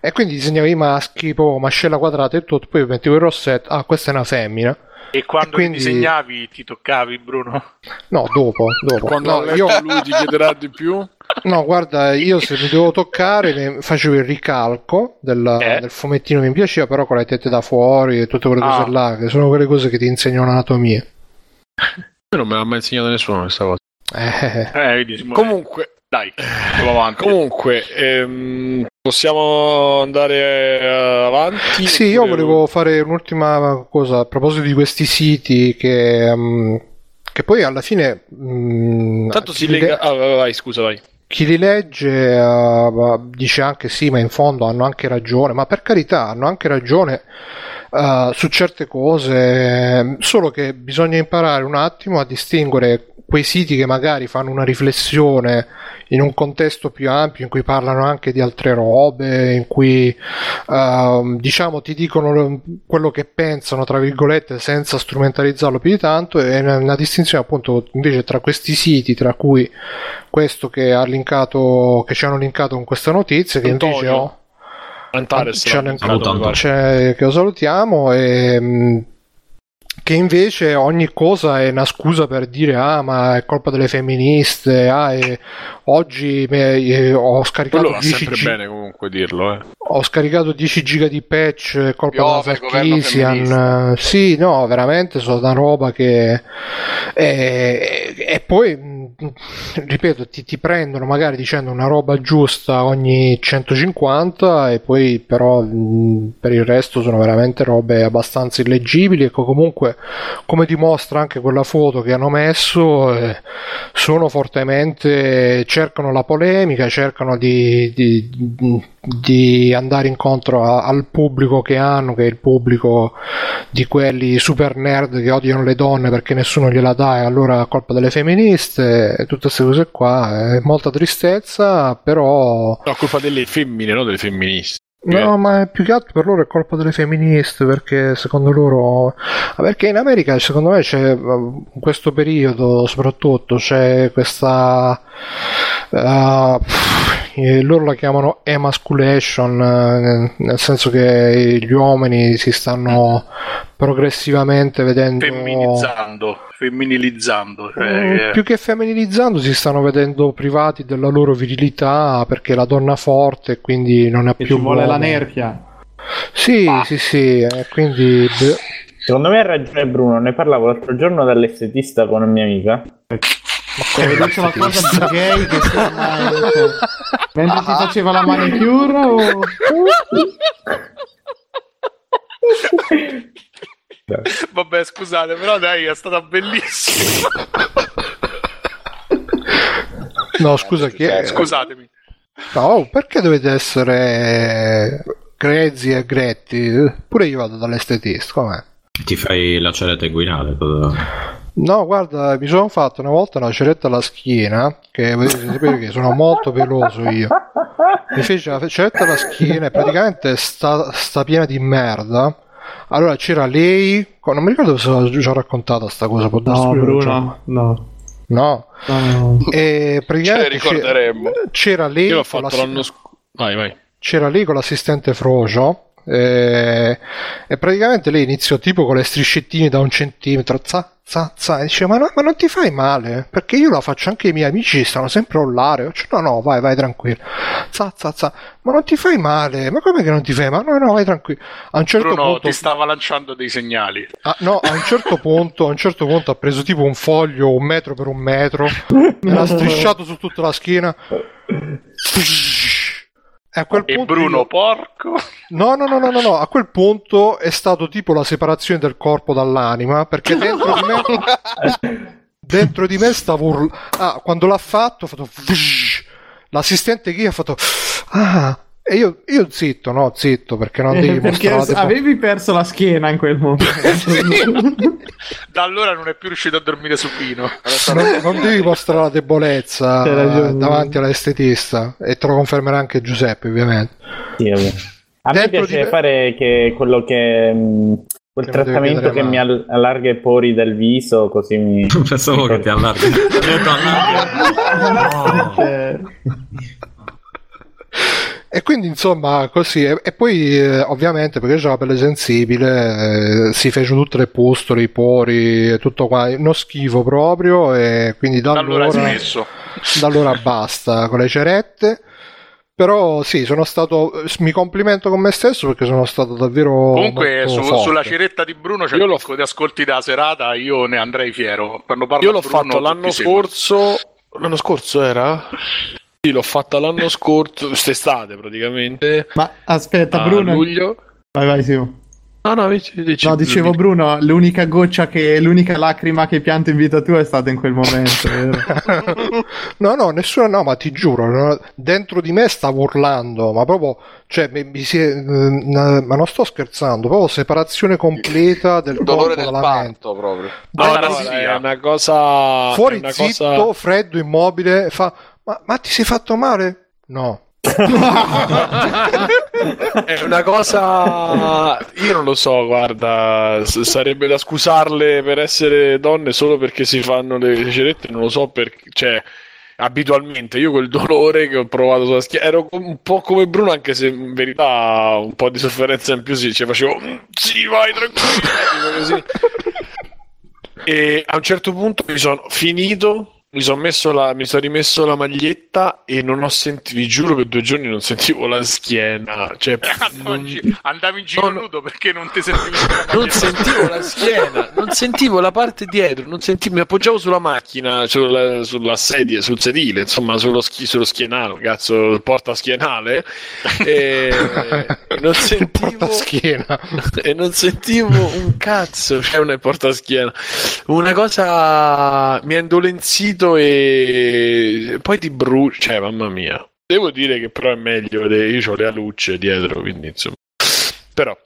[SPEAKER 2] e quindi disegnavo i maschi, poi mascella quadrata e tutto, poi mettevo il rossetto, ah questa è una femmina.
[SPEAKER 4] E quando
[SPEAKER 2] e quindi-
[SPEAKER 4] disegnavi ti toccavi, Bruno?
[SPEAKER 2] No, dopo, dopo.
[SPEAKER 1] Quando
[SPEAKER 2] No, io,
[SPEAKER 1] lui ti chiederà di più.
[SPEAKER 2] no, guarda, io se mi devo toccare facevo il ricalco del,
[SPEAKER 4] Eh?
[SPEAKER 2] del fumettino mi piaceva, però con le tette da fuori e tutte quelle
[SPEAKER 4] Ah.
[SPEAKER 2] cose là, che sono quelle cose che ti insegnano anatomia.
[SPEAKER 1] Io non me l'ha mai insegnato nessuno questa cosa.
[SPEAKER 2] Eh,
[SPEAKER 4] Eh, si muove.
[SPEAKER 1] Comunque,
[SPEAKER 4] dai, andiamo avanti.
[SPEAKER 1] comunque ehm, possiamo andare eh, avanti?
[SPEAKER 2] Sì, io volevo fare un'ultima cosa a proposito di questi siti che, mm, che poi alla fine mm,
[SPEAKER 1] Tanto si lega.
[SPEAKER 2] le-
[SPEAKER 1] Ah, vai, vai, scusa, vai.
[SPEAKER 2] chi li legge eh, dice anche sì, ma in fondo hanno anche ragione, ma per carità hanno anche ragione eh, su certe cose, solo che bisogna imparare un attimo a distinguere quei siti che magari fanno una riflessione in un contesto più ampio in cui parlano anche di altre robe, in cui ehm, diciamo ti dicono quello che pensano, tra virgolette, senza strumentalizzarlo più di tanto, e una, una distinzione appunto invece tra questi siti, tra cui questo che ha linkato, che ci hanno linkato con questa notizia, che invece
[SPEAKER 1] Antonio.
[SPEAKER 2] ho
[SPEAKER 1] Antares,
[SPEAKER 2] Ci hanno
[SPEAKER 1] pare.
[SPEAKER 2] cioè, che lo salutiamo e mh, che invece ogni cosa è una scusa per dire ah ma è colpa delle femministe ah, e oggi me- eh, ho scaricato
[SPEAKER 1] Quello va
[SPEAKER 2] 10
[SPEAKER 1] sempre
[SPEAKER 2] gi-
[SPEAKER 1] bene comunque dirlo, eh.
[SPEAKER 2] ho scaricato 10 giga di patch è colpa
[SPEAKER 5] Piove
[SPEAKER 2] della Sarkisian
[SPEAKER 5] femminista.
[SPEAKER 2] sì no veramente sono una roba che e, e poi ripeto ti, ti prendono magari dicendo una roba giusta ogni 150 e poi però per il resto sono veramente robe abbastanza illeggibili e che come dimostra anche quella foto che hanno messo eh, sono fortemente cercano la polemica cercano di, di- di andare incontro a- al pubblico che hanno che è il pubblico di quelli super nerd che odiano le donne perché nessuno gliela dà e allora è colpa delle femministe e tutte queste cose qua è molta tristezza però
[SPEAKER 1] No, colpa delle femmine, non delle femministe.
[SPEAKER 2] No, ma più che altro per loro è colpa delle femministe perché secondo loro. Perché in America secondo me c'è in questo periodo soprattutto c'è questa. pff, eh, loro la chiamano emasculation, eh, nel senso che gli uomini si stanno progressivamente vedendo.
[SPEAKER 4] Femminilizzando, femminilizzando. Cioè,
[SPEAKER 2] Mm,
[SPEAKER 4] che-
[SPEAKER 2] Più che femminilizzando si stanno vedendo privati della loro virilità perché la donna è forte e quindi non ha più
[SPEAKER 3] ci vuole la nerchia.
[SPEAKER 2] Sì, sì, sì, eh, quindi
[SPEAKER 6] Secondo me ha ragione Bruno, ne parlavo l'altro giorno dall'estetista con una mia amica.
[SPEAKER 3] Avevi detto una cosa di gay che mai- Mentre si faceva la manicure o...
[SPEAKER 4] Vabbè, scusate, però dai, è stata bellissima.
[SPEAKER 2] no, scusa, chi è?
[SPEAKER 4] Scusatemi.
[SPEAKER 2] No, perché dovete essere grezzi e gretti? Pure io vado dall'estetista, com'è?
[SPEAKER 8] Ti fai la ceretta inguinale. cosa-
[SPEAKER 2] No, guarda, mi sono fatto una volta una ceretta alla schiena, che potete sapere che sono molto peloso io. Mi fece la ceretta alla schiena e praticamente sta, sta piena di merda. Allora c'era lei, non mi ricordo se l'ho già raccontata sta cosa, può darsi
[SPEAKER 3] No, Bruno, no.
[SPEAKER 2] No.
[SPEAKER 3] no.
[SPEAKER 2] E praticamente c'era- c'era lei
[SPEAKER 1] Io l'ho fatto l'anno scorso. Vai, vai.
[SPEAKER 2] c'era lei con l'assistente Frocio eh, e praticamente lei iniziò tipo con le striscettine da un centimetro za, za, za, e dice ma, no- ma non ti fai male perché io la faccio anche i miei amici stanno sempre a urlare Io dicevo, no no vai vai tranquillo za, za, za. ma non ti fai male ma come che non ti fai male no no vai tranquillo a un certo
[SPEAKER 4] Bruno
[SPEAKER 2] punto
[SPEAKER 4] ti stava lanciando dei segnali.
[SPEAKER 2] Ah, no, a un certo punto, a un certo punto ha preso tipo un foglio un metro per un metro, me l'ha strisciato su tutta la schiena. E a quel
[SPEAKER 4] E
[SPEAKER 2] punto
[SPEAKER 4] Bruno,
[SPEAKER 2] io-
[SPEAKER 4] porco.
[SPEAKER 2] No, no, no, no, no, no, a quel punto è stato tipo la separazione del corpo dall'anima, perché dentro di me dentro di me stavo url- Ah, quando l'ha fatto, ha fatto l'assistente chi ha fatto Ah, e io, io zitto, no, zitto, perché non devi
[SPEAKER 3] Eh, perché
[SPEAKER 2] mostrare tipo-
[SPEAKER 3] avevi perso la schiena in quel momento.
[SPEAKER 4] Da allora non è più riuscito a dormire supino.
[SPEAKER 2] non, non devi mostrare la debolezza eh, davanti all'estetista e te lo confermerà anche Giuseppe ovviamente
[SPEAKER 6] Sì. A me
[SPEAKER 2] Dentro
[SPEAKER 6] piace
[SPEAKER 2] di-
[SPEAKER 6] fare che quello che mh, quel
[SPEAKER 2] Che
[SPEAKER 6] trattamento che mi allarga i pori del viso, così mi.
[SPEAKER 8] Pensavo che ti allarghi. Ho detto allarghi.
[SPEAKER 3] Eh,
[SPEAKER 2] e quindi insomma così e, e poi eh, ovviamente perché c'è la pelle sensibile eh, si fece tutte le pustole i pori e tutto qua uno schifo proprio e quindi da
[SPEAKER 4] allora
[SPEAKER 2] da allora basta con le cerette però sì sono stato mi complimento con me stesso perché sono stato davvero
[SPEAKER 4] Comunque
[SPEAKER 2] molto
[SPEAKER 4] su-
[SPEAKER 2] forte.
[SPEAKER 4] sulla ceretta di Bruno c'è
[SPEAKER 1] l'ho-
[SPEAKER 4] picco di ascolti da serata, io ne andrei fiero. Quando parla
[SPEAKER 1] Io l'ho
[SPEAKER 4] Bruno,
[SPEAKER 1] fatto l'anno scorso. L'anno scorso era? Sì, l'ho fatta l'anno scorso, quest'estate praticamente.
[SPEAKER 3] Ma aspetta,
[SPEAKER 1] a
[SPEAKER 3] Bruno.
[SPEAKER 1] luglio.
[SPEAKER 3] Vai, vai, Simo.
[SPEAKER 1] No, no, dici, dici-
[SPEAKER 3] No, dicevo Bruno, l'unica goccia che, l'unica lacrima che pianto in vita tua è stata in quel momento,
[SPEAKER 2] no, no, nessuno, no, ma ti giuro, no, dentro di me stavo urlando, ma proprio, cioè, mi, mi si è- eh, ma non sto scherzando, proprio separazione completa del
[SPEAKER 5] Dolore
[SPEAKER 2] corpo
[SPEAKER 5] del
[SPEAKER 2] mente.
[SPEAKER 5] parto proprio.
[SPEAKER 1] No, no,
[SPEAKER 4] Fantasia.
[SPEAKER 1] è una cosa.
[SPEAKER 2] Fuori
[SPEAKER 1] è una
[SPEAKER 2] zitto,
[SPEAKER 1] cosa-
[SPEAKER 2] freddo, immobile, fa, ma, ma ti sei fatto male? No.
[SPEAKER 1] È una cosa. Io non lo so, guarda. s- Sarebbe da scusarle per essere donne solo perché si fanno le cerette. Non lo so perché. Cioè, abitualmente io quel dolore che ho provato sulla schiena ero un po' come Bruno, anche se in verità un po' di sofferenza in più sì, cioè facevo. "Mm, Sì, vai tranquillo. così. E a un certo punto mi sono finito. Mi sono messo la, mi sono rimesso la maglietta e non ho sentito, vi giuro per due giorni non sentivo la schiena. Cioè,
[SPEAKER 4] Andavo in
[SPEAKER 1] non-
[SPEAKER 4] Andavi in giro
[SPEAKER 1] No, no.
[SPEAKER 4] nudo perché non ti sentivi
[SPEAKER 1] non sentivo la schiena, non sentivo la parte dietro, non sentivo, mi appoggiavo sulla macchina, sulla, sulla sedia, sul sedile, insomma, sullo, schi- sullo schienale, cazzo, il portaschienale, e non sentivo, e non sentivo un cazzo, cioè una portaschiena, una cosa mi ha indolenzito e poi ti brucia, cioè, mamma mia. Devo dire che però è meglio, io ho le alucce dietro, quindi insomma. Però,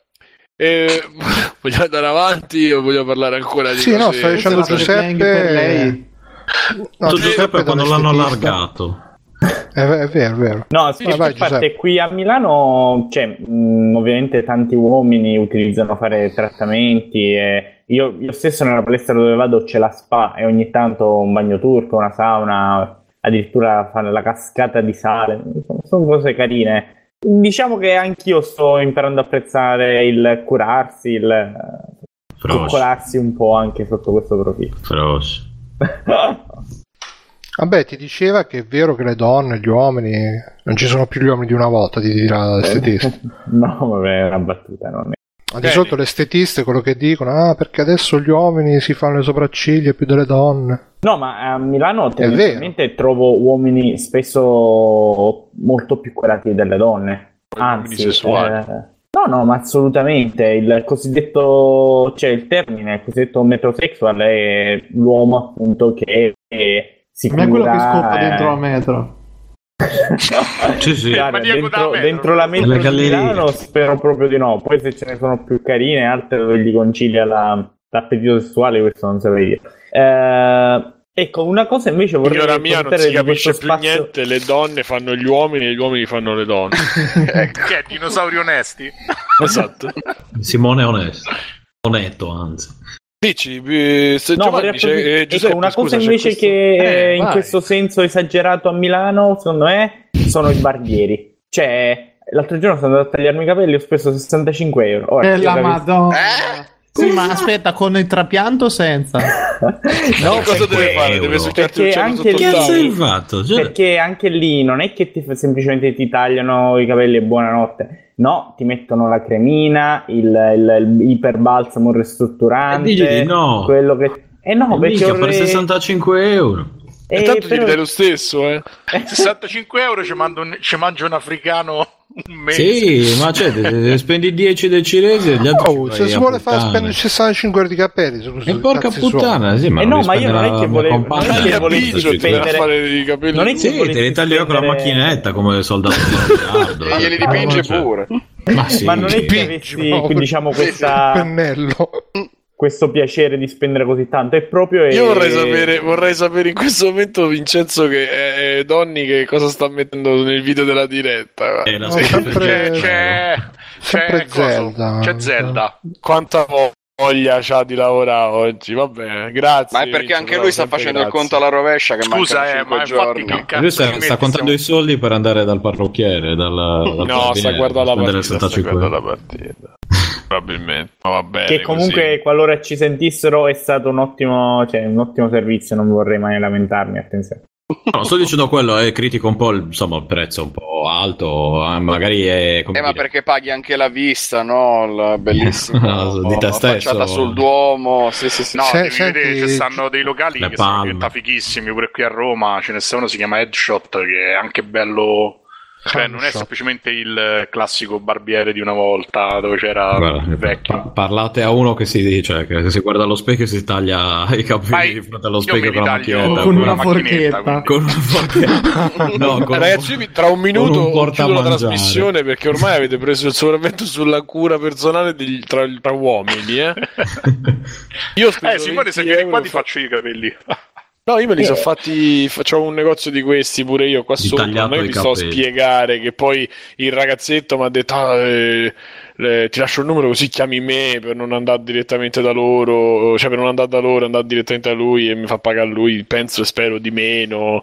[SPEAKER 1] eh, vogliamo andare avanti o voglio parlare ancora di
[SPEAKER 2] Sì, no,
[SPEAKER 1] cose-
[SPEAKER 2] stai dicendo Giuseppe.
[SPEAKER 3] per lei.
[SPEAKER 2] No,
[SPEAKER 8] Tu, Giuseppe, quando l'hanno allargato.
[SPEAKER 2] È, è vero, è vero.
[SPEAKER 6] No, sì,
[SPEAKER 2] Vai, vai,
[SPEAKER 6] a parte
[SPEAKER 2] Giuseppe.
[SPEAKER 6] qui a Milano, cioè, mh, ovviamente tanti uomini utilizzano fare trattamenti e io, io stesso nella palestra dove vado c'è la spa e ogni tanto un bagno turco, una sauna, addirittura fare la cascata di sale, sono, sono cose carine. Diciamo che anch'io sto imparando a apprezzare il curarsi, il eh, coccolarsi un po' anche sotto questo profilo.
[SPEAKER 8] Feroce.
[SPEAKER 2] Vabbè, ti diceva che è vero che le donne, gli uomini, non ci sono più gli uomini di una volta, ti dirà l'estetista.
[SPEAKER 6] no, vabbè, è una battuta, non
[SPEAKER 2] Ma di solito le estetiste quello che dicono, ah, perché adesso gli uomini si fanno le sopracciglia più delle donne.
[SPEAKER 6] No, ma a Milano tendenzialmente trovo uomini spesso molto più curati delle donne. Anzi, eh, no, no, ma assolutamente. Il cosiddetto, cioè il termine, il cosiddetto metrosexual è l'uomo appunto che, che si
[SPEAKER 3] Non è quello che
[SPEAKER 6] eh,
[SPEAKER 3] dentro la metro.
[SPEAKER 8] Sì, sì.
[SPEAKER 6] Guarda,
[SPEAKER 4] maniaco da
[SPEAKER 6] dentro, dentro la metro di. Milano spero proprio di no. Poi se ce ne sono più carine, altre dove gli concilia la- l'appetito sessuale, questo non saprei dire. Eh, ecco, una cosa invece vorrei
[SPEAKER 1] Signora mia, non si capisce più
[SPEAKER 6] spazio-
[SPEAKER 1] niente. Le donne fanno gli uomini e gli uomini fanno le donne.
[SPEAKER 4] Che è dinosauri onesti?
[SPEAKER 1] esatto.
[SPEAKER 8] Simone è onesto. Onetto, anzi.
[SPEAKER 1] Dici, eh, se
[SPEAKER 6] No,
[SPEAKER 1] Giovanni
[SPEAKER 6] approfitt-
[SPEAKER 1] eh,
[SPEAKER 6] ecco,
[SPEAKER 1] Giuseppe,
[SPEAKER 6] una
[SPEAKER 1] scusa,
[SPEAKER 6] cosa
[SPEAKER 1] c'è
[SPEAKER 6] invece
[SPEAKER 1] questo-
[SPEAKER 6] che
[SPEAKER 1] Eh,
[SPEAKER 6] in
[SPEAKER 1] vai.
[SPEAKER 6] questo senso esagerato a Milano, secondo me, sono i barbieri. Cioè, l'altro giorno sono andato a tagliarmi i capelli e ho speso 65 euro. Ora,
[SPEAKER 3] Eh,
[SPEAKER 6] io
[SPEAKER 3] la madonna.
[SPEAKER 5] Eh?
[SPEAKER 3] Sì, ma aspetta, con il trapianto o senza?
[SPEAKER 6] No,
[SPEAKER 1] cosa
[SPEAKER 6] perché-
[SPEAKER 1] deve fare? Deve succhiarti un
[SPEAKER 6] Perché anche lì-
[SPEAKER 8] fatto? Cioè,
[SPEAKER 6] Perché anche lì non è che ti, semplicemente ti tagliano i capelli e buonanotte. No, ti mettono la cremina, il, il, il iperbalsamo ristrutturante.
[SPEAKER 8] No.
[SPEAKER 6] Quello che... Eh no,
[SPEAKER 8] Eh,
[SPEAKER 6] perché
[SPEAKER 8] minchia, per
[SPEAKER 6] vorrei-
[SPEAKER 8] 65 euro.
[SPEAKER 1] E tanto ti
[SPEAKER 6] però-
[SPEAKER 1] dai lo stesso, eh.
[SPEAKER 4] 65 euro ci, mando un- ci mangia un africano un mese.
[SPEAKER 8] Sì, ma cioè, te- te- spendi 10 del cinese e gli altri
[SPEAKER 2] Oh, se si vuole fare spendere 65 euro di capelli, scusa,
[SPEAKER 8] E porca puttana, sì, ma
[SPEAKER 6] Eh no, ma io non è che volevo- non è che
[SPEAKER 1] ti
[SPEAKER 6] spendere-
[SPEAKER 1] fare i capelli.
[SPEAKER 6] Non è che
[SPEAKER 8] Sì, te li taglio con la macchinetta come soldato di miliardo.
[SPEAKER 5] E glieli dipinge pure.
[SPEAKER 8] Ma sì.
[SPEAKER 6] Ma non è che avessi, diciamo,
[SPEAKER 2] Il
[SPEAKER 6] questa,
[SPEAKER 2] pennello.
[SPEAKER 6] Questo piacere di spendere così tanto. È proprio...
[SPEAKER 1] Io vorrei sapere, vorrei sapere in questo momento Vincenzo che è, è Donny che cosa sta mettendo nel video della diretta.
[SPEAKER 8] Eh,
[SPEAKER 2] No, sempre-
[SPEAKER 4] C'è, c'è, c'è,
[SPEAKER 2] Zelda.
[SPEAKER 4] c'è Zelda.
[SPEAKER 1] Quanta voglia c'ha di lavorare oggi, vabbè, grazie.
[SPEAKER 5] Ma è perché
[SPEAKER 1] Vincenzo,
[SPEAKER 5] anche lui sta facendo il
[SPEAKER 1] grazie.
[SPEAKER 5] conto alla rovescia che
[SPEAKER 4] Scusa, eh,
[SPEAKER 5] 5
[SPEAKER 4] ma infatti
[SPEAKER 5] giorni.
[SPEAKER 4] che cazzo
[SPEAKER 8] Lui sta, sta contando i
[SPEAKER 4] Stiamo-
[SPEAKER 8] soldi per andare dal parrucchiere, dal, dal
[SPEAKER 1] No, sta guardando la
[SPEAKER 8] spendere
[SPEAKER 1] partita, sta
[SPEAKER 8] 65
[SPEAKER 1] guardando
[SPEAKER 8] euro.
[SPEAKER 1] la partita. Probabilmente. Ma va bene
[SPEAKER 6] Che comunque,
[SPEAKER 1] così.
[SPEAKER 6] qualora ci sentissero, è stato un ottimo, cioè, un ottimo servizio. Non vorrei mai lamentarmi. Attenzione.
[SPEAKER 8] No, sto dicendo quello, eh, critico un po' il, insomma, il prezzo un po' alto, eh, magari è... Come
[SPEAKER 5] Eh, ma perché paghi anche la vista, no? Il bellissimo
[SPEAKER 8] No, di te
[SPEAKER 5] la
[SPEAKER 8] stesso.
[SPEAKER 5] facciata sul Duomo. Sì, sì, sì.
[SPEAKER 4] No,
[SPEAKER 2] Se-
[SPEAKER 4] devi
[SPEAKER 2] senti-
[SPEAKER 4] vedere, ci stanno dei locali che sono
[SPEAKER 8] palme.
[SPEAKER 4] diventati fighissimi pure qui a Roma. Ce ne sta uno, si chiama Headshot, che è anche bello. Cioè, non è semplicemente il classico barbiere di una volta dove c'era
[SPEAKER 8] guarda,
[SPEAKER 4] il vecchio.
[SPEAKER 8] pa- parlate a uno che si, cioè, che si guarda allo specchio e si taglia i capelli di fronte allo
[SPEAKER 4] io
[SPEAKER 8] specchio con
[SPEAKER 3] con
[SPEAKER 4] con
[SPEAKER 3] una
[SPEAKER 4] macchinetta,
[SPEAKER 3] forchetta.
[SPEAKER 8] Con una forchetta. no, con
[SPEAKER 1] Ragazzi, io vi- tra un minuto
[SPEAKER 8] con un
[SPEAKER 1] chiudo la trasmissione perché ormai avete preso il sopravvento sulla cura personale degli- tra, tra uomini. Eh? Io
[SPEAKER 4] Eh, Simone, se
[SPEAKER 1] 20
[SPEAKER 4] vieni qua ti
[SPEAKER 1] fa-
[SPEAKER 4] faccio i capelli.
[SPEAKER 1] No, io me li sono fatti. Faccio un negozio di questi pure io qua sotto. Non è che
[SPEAKER 8] i
[SPEAKER 1] vi sto a spiegare che poi il ragazzetto mi ha detto: "Ah, eh, eh, Ti lascio il numero così chiami me per non andare direttamente da loro, cioè per non andare da loro, andare direttamente da lui e mi fa pagare lui. Penso e spero di meno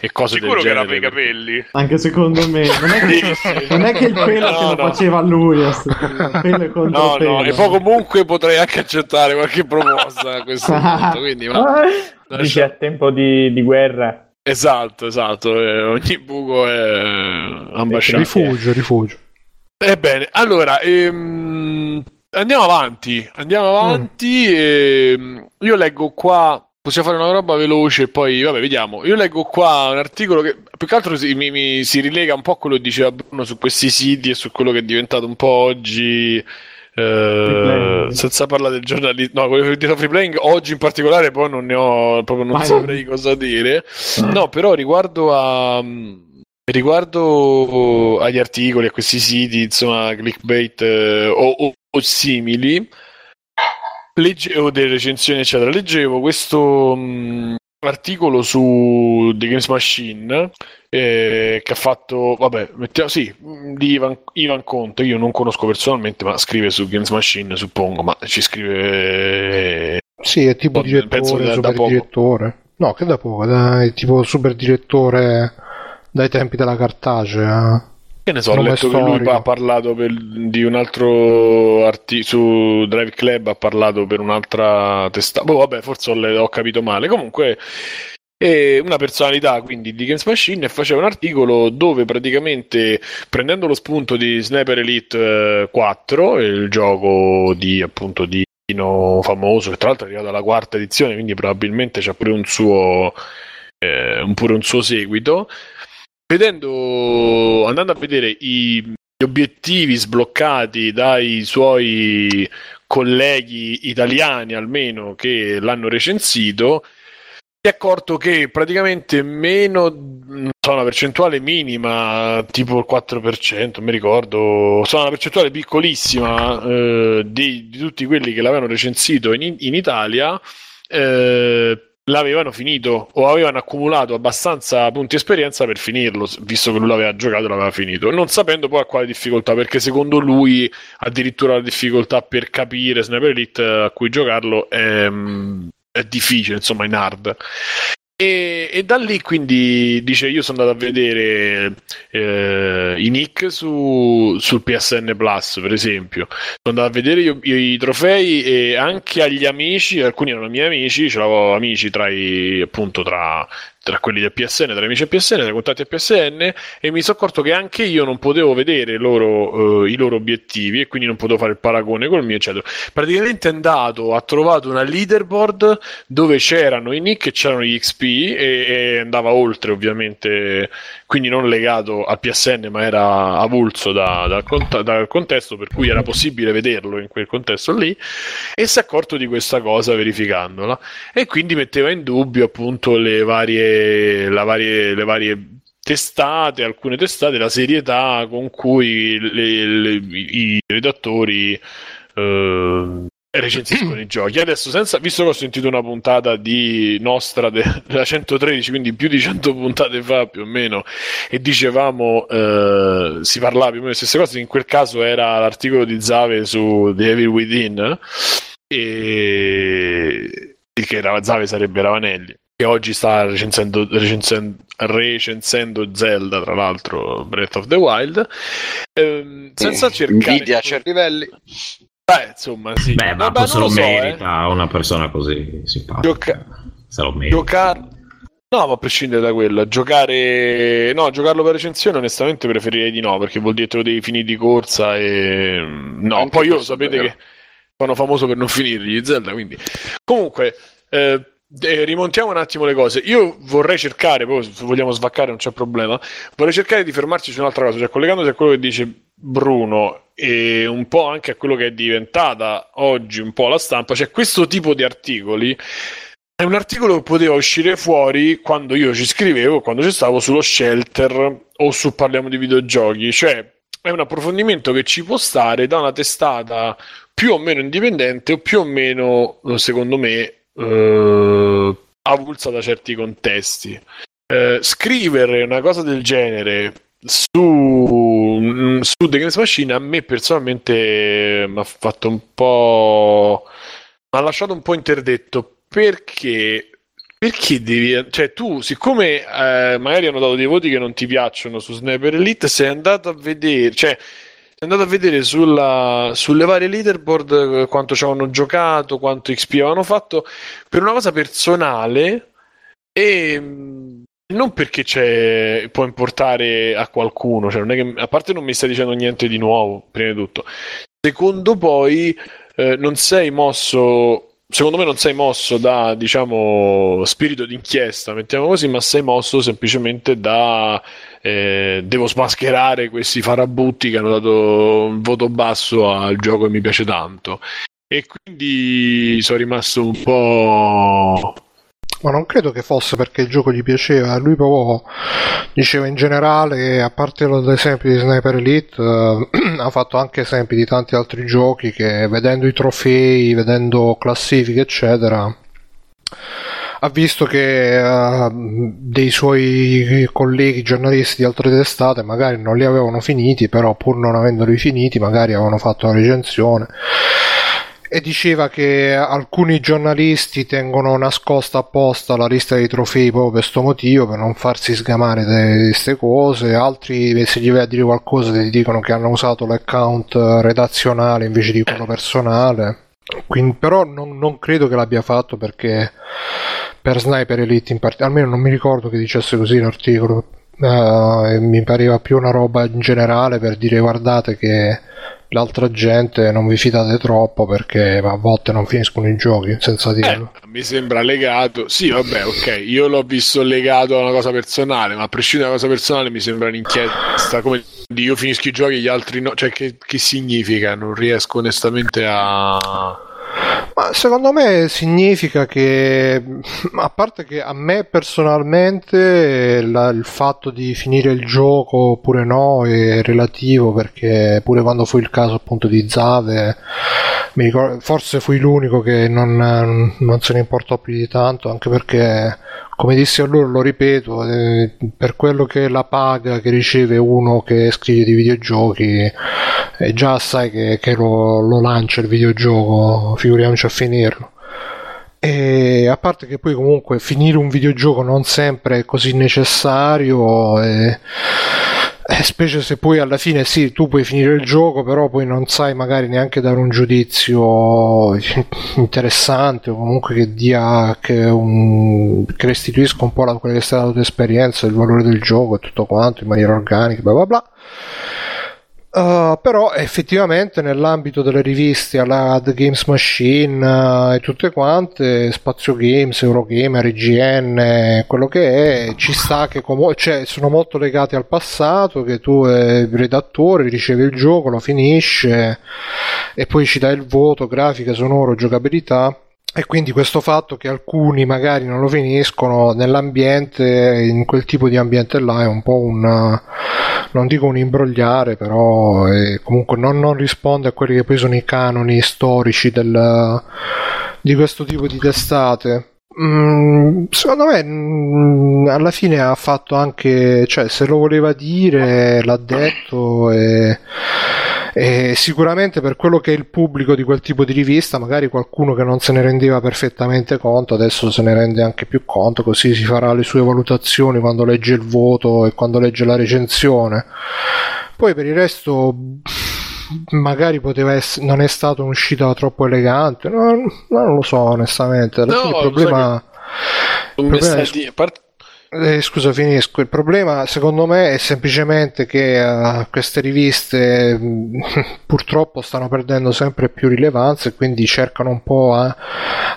[SPEAKER 1] e cose
[SPEAKER 4] Sicuro che
[SPEAKER 1] del
[SPEAKER 4] era
[SPEAKER 1] genere.
[SPEAKER 4] per i capelli?
[SPEAKER 3] Anche secondo me. Non è che, non è che il pelo
[SPEAKER 1] No,
[SPEAKER 3] se lo
[SPEAKER 1] no.
[SPEAKER 3] faceva lui. punto. Il pelo è contro
[SPEAKER 1] No,
[SPEAKER 3] pelo.
[SPEAKER 1] no, e poi comunque potrei anche accettare qualche proposta a questo punto. Quindi, ma-
[SPEAKER 6] Dici a tempo di, di guerra.
[SPEAKER 1] Esatto, esatto. eh, ogni buco è ambasciato.
[SPEAKER 2] Rifugio, rifugio.
[SPEAKER 1] Ebbene, allora, ehm, andiamo avanti, andiamo avanti. ehm, io leggo qua, possiamo fare una roba veloce e poi, vabbè, vediamo. Io leggo qua un articolo che più che altro si, mi, mi- si rilega un po' a quello che diceva Bruno su questi siti e su quello che è diventato un po' oggi. eh, senza parlare del giornalismo, no, quello che dico free playing oggi in particolare, poi non ne ho proprio non
[SPEAKER 3] Vai.
[SPEAKER 1] saprei cosa dire. No, però riguardo a riguardo agli articoli, a questi siti, insomma, clickbait eh, o, o- o simili, legge- o delle recensioni, eccetera, leggevo questo mh, articolo su The Games Machine eh, che ha fatto, vabbè, mettiamo, sì, mh, di Ivan, Ivan Conte, io non conosco personalmente, ma scrive su Games Machine, suppongo, ma ci scrive...
[SPEAKER 2] Sì, è tipo
[SPEAKER 1] Penso da-
[SPEAKER 2] direttore,
[SPEAKER 1] da
[SPEAKER 2] super
[SPEAKER 1] poco.
[SPEAKER 2] direttore. No, che da poco, dai, tipo super direttore dai tempi della cartacea.
[SPEAKER 1] Che ne so, ho letto che lui
[SPEAKER 2] storico.
[SPEAKER 1] ha parlato per- di un altro articolo su Drive Club, ha parlato per un'altra testata. Boh, vabbè, forse ho, ho capito male. Comunque, è una personalità quindi di Games Machine faceva un articolo dove praticamente prendendo lo spunto di Sniper Elite eh, 4, il gioco di appunto di Dino famoso, che tra l'altro è arrivato alla quarta edizione, quindi probabilmente c'ha pure un suo, eh, pure un suo seguito vedendo, andando a vedere i, gli obiettivi sbloccati dai suoi colleghi italiani almeno che l'hanno recensito, si è accorto che praticamente meno, so, una percentuale minima, tipo il 4%, non mi ricordo, so, una percentuale piccolissima eh, di, di tutti quelli che l'avevano recensito in, in Italia eh, l'avevano finito o avevano accumulato abbastanza punti esperienza per finirlo, visto che lui l'aveva giocato e l'aveva finito, non sapendo poi a quale difficoltà, perché secondo lui addirittura la difficoltà per capire Sniper Elite a cui giocarlo è, mm, è difficile, insomma, in hard. E, e, da lì quindi dice io sono andato a vedere eh, i nick su, sul PSN Plus per esempio. Sono andato a vedere io, io, i trofei e anche agli amici alcuni erano miei amici ce l'avevo amici tra i appunto tra tra quelli del PSN, tra amici del PSN, tra i contatti del PSN e mi sono accorto che anche io non potevo vedere loro, uh, i loro obiettivi e quindi non potevo fare il paragone col mio, eccetera. Praticamente è andato, ha trovato una leaderboard dove c'erano i nick e c'erano gli XP e, e andava oltre ovviamente, quindi non legato al PSN ma era avulso da, dal, cont- dal contesto per cui era possibile vederlo in quel contesto lì e si è accorto di questa cosa verificandola e quindi metteva in dubbio appunto le varie varie, le varie testate, alcune testate, la serietà con cui le, le, i redattori eh, recensiscono i giochi. Adesso, senza, visto che ho sentito una puntata di nostra de, della 113, quindi più di 100 puntate fa più o meno, e dicevamo, eh, si parlava più o meno delle stesse cose, in quel caso era l'articolo di Zave su The Evil Within, e che era Zave sarebbe Ravanelli che oggi sta recensendo, recensendo, recensendo, Zelda, tra l'altro Breath of the Wild, ehm, senza cercare...
[SPEAKER 5] Nvidia a certi livelli.
[SPEAKER 1] Beh, insomma, sì.
[SPEAKER 8] Beh, ma
[SPEAKER 1] Vabbè,
[SPEAKER 8] se lo
[SPEAKER 1] so,
[SPEAKER 8] merita eh. una persona così simpatica.
[SPEAKER 1] Gioca-
[SPEAKER 8] se lo merita.
[SPEAKER 1] Giocare... No, ma a prescindere da quello, giocare... No, giocarlo per recensione onestamente preferirei di no, perché vuol dire che lo devi finire di corsa e... No,
[SPEAKER 5] Anche
[SPEAKER 1] poi io sapete
[SPEAKER 5] vero.
[SPEAKER 1] che sono famoso per non finirli gli Zelda, quindi... Comunque... Eh, eh, rimontiamo un attimo le cose. Io vorrei cercare, poi se vogliamo svaccare non c'è problema, vorrei cercare di fermarci su un'altra cosa, cioè collegandosi a quello che dice Bruno e un po' anche a quello che è diventata oggi un po' la stampa, cioè questo tipo di articoli è un articolo che poteva uscire fuori quando io ci scrivevo, quando ci stavo sullo shelter o su Parliamo di videogiochi, cioè è un approfondimento che ci può stare da una testata più o meno indipendente o più o meno, secondo me, eh, avulsa da certi contesti. Eh, scrivere una cosa del genere su, su The Games Machine a me personalmente mi ha fatto un po'. mi ha lasciato un po' interdetto perché. Perché devi. Cioè, tu, siccome eh, magari hanno dato dei voti che non ti piacciono su Sniper Elite, sei andato a vedere. Cioè, andato a vedere sulla, sulle varie leaderboard eh, quanto ci avevano giocato, quanto XP avevano fatto per una cosa personale e mh, non perché può importare a qualcuno, cioè che, a parte non mi stai dicendo niente di nuovo, prima di tutto. Secondo poi eh, non sei mosso secondo me non sei mosso da diciamo spirito d'inchiesta, mettiamo così, ma sei mosso semplicemente da eh, devo smascherare questi farabutti che hanno dato un voto basso al gioco che mi piace tanto. E quindi sono rimasto un po'.
[SPEAKER 2] Ma non credo che fosse perché il gioco gli piaceva, lui proprio diceva in generale che a parte l'esempio di Sniper Elite eh, ha fatto anche esempi di tanti altri giochi che vedendo i trofei, vedendo classifiche eccetera ha visto che eh, dei suoi colleghi giornalisti di altre testate magari non li avevano finiti, però pur non avendoli finiti magari avevano fatto la recensione e diceva che alcuni giornalisti tengono nascosta apposta la lista dei trofei proprio per questo motivo, per non farsi sgamare di queste cose, altri se gli vai a dire qualcosa ti dicono che hanno usato l'account redazionale invece di quello personale. Quindi, però non, non credo che l'abbia fatto perché per Sniper Elite in particolare, almeno non mi ricordo che dicesse così l'articolo, Uh, mi pareva più una roba in generale per dire guardate che l'altra gente non vi fidate troppo perché a volte non finiscono i giochi senza dirlo.
[SPEAKER 1] Eh, mi sembra legato. Sì, vabbè, ok, io l'ho visto legato a una cosa personale, ma a prescindere da una cosa personale mi sembra un'inchiesta come di io finisco i giochi e gli altri no, cioè che, che significa? Non riesco onestamente a
[SPEAKER 2] Ma secondo me significa che, a parte che a me personalmente la- il fatto di finire il gioco oppure no è relativo perché pure quando fu il caso appunto di Zave, ricordo- forse fui l'unico che non, non se ne importò più di tanto, anche perché come dissi a loro, lo ripeto, eh, per quello che è la paga che riceve uno che scrive di videogiochi, è già sai che, che lo, lo lancia il videogioco, figuriamoci a finirlo. E a parte che poi comunque finire un videogioco non sempre è così necessario, e, e specie se poi alla fine sì, tu puoi finire il gioco, però poi non sai magari neanche dare un giudizio interessante o comunque che dia che, un, che restituisca un po' la, quella che è stata la tua esperienza, il valore del gioco e tutto quanto in maniera organica, bla bla bla. Uh, però effettivamente nell'ambito delle riviste alla The Games Machine uh, e tutte quante, Spazio Games, Eurogamer, IGN, quello che è, ci sta che com- cioè, sono molto legati al passato, che tu eh, redattore ricevi il gioco, lo finisce e poi ci dai il voto, grafica, sonoro, giocabilità. E quindi questo fatto che alcuni magari non lo finiscono nell'ambiente, in quel tipo di ambiente là, è un po' un, non dico un imbrogliare, però è, comunque non, non, risponde a quelli che poi sono i canoni storici del, di questo tipo di testate. Mm, secondo me mm, alla fine ha fatto anche, cioè se lo voleva dire l'ha detto e e sicuramente per quello che è il pubblico di quel tipo di rivista, magari qualcuno che non se ne rendeva perfettamente conto, adesso se ne rende anche più conto, così si farà le sue valutazioni quando legge il voto e quando legge la recensione. Poi per il resto magari poteva essere, non è stata un'uscita troppo elegante, no, non lo so onestamente. Alla
[SPEAKER 1] No,
[SPEAKER 2] fine il problema...
[SPEAKER 1] Stai
[SPEAKER 2] è-
[SPEAKER 1] di- a parte-
[SPEAKER 2] eh, scusa, finisco. Il problema, secondo me, è semplicemente che eh, queste riviste mh, purtroppo stanno perdendo sempre più rilevanza e quindi cercano un po' eh,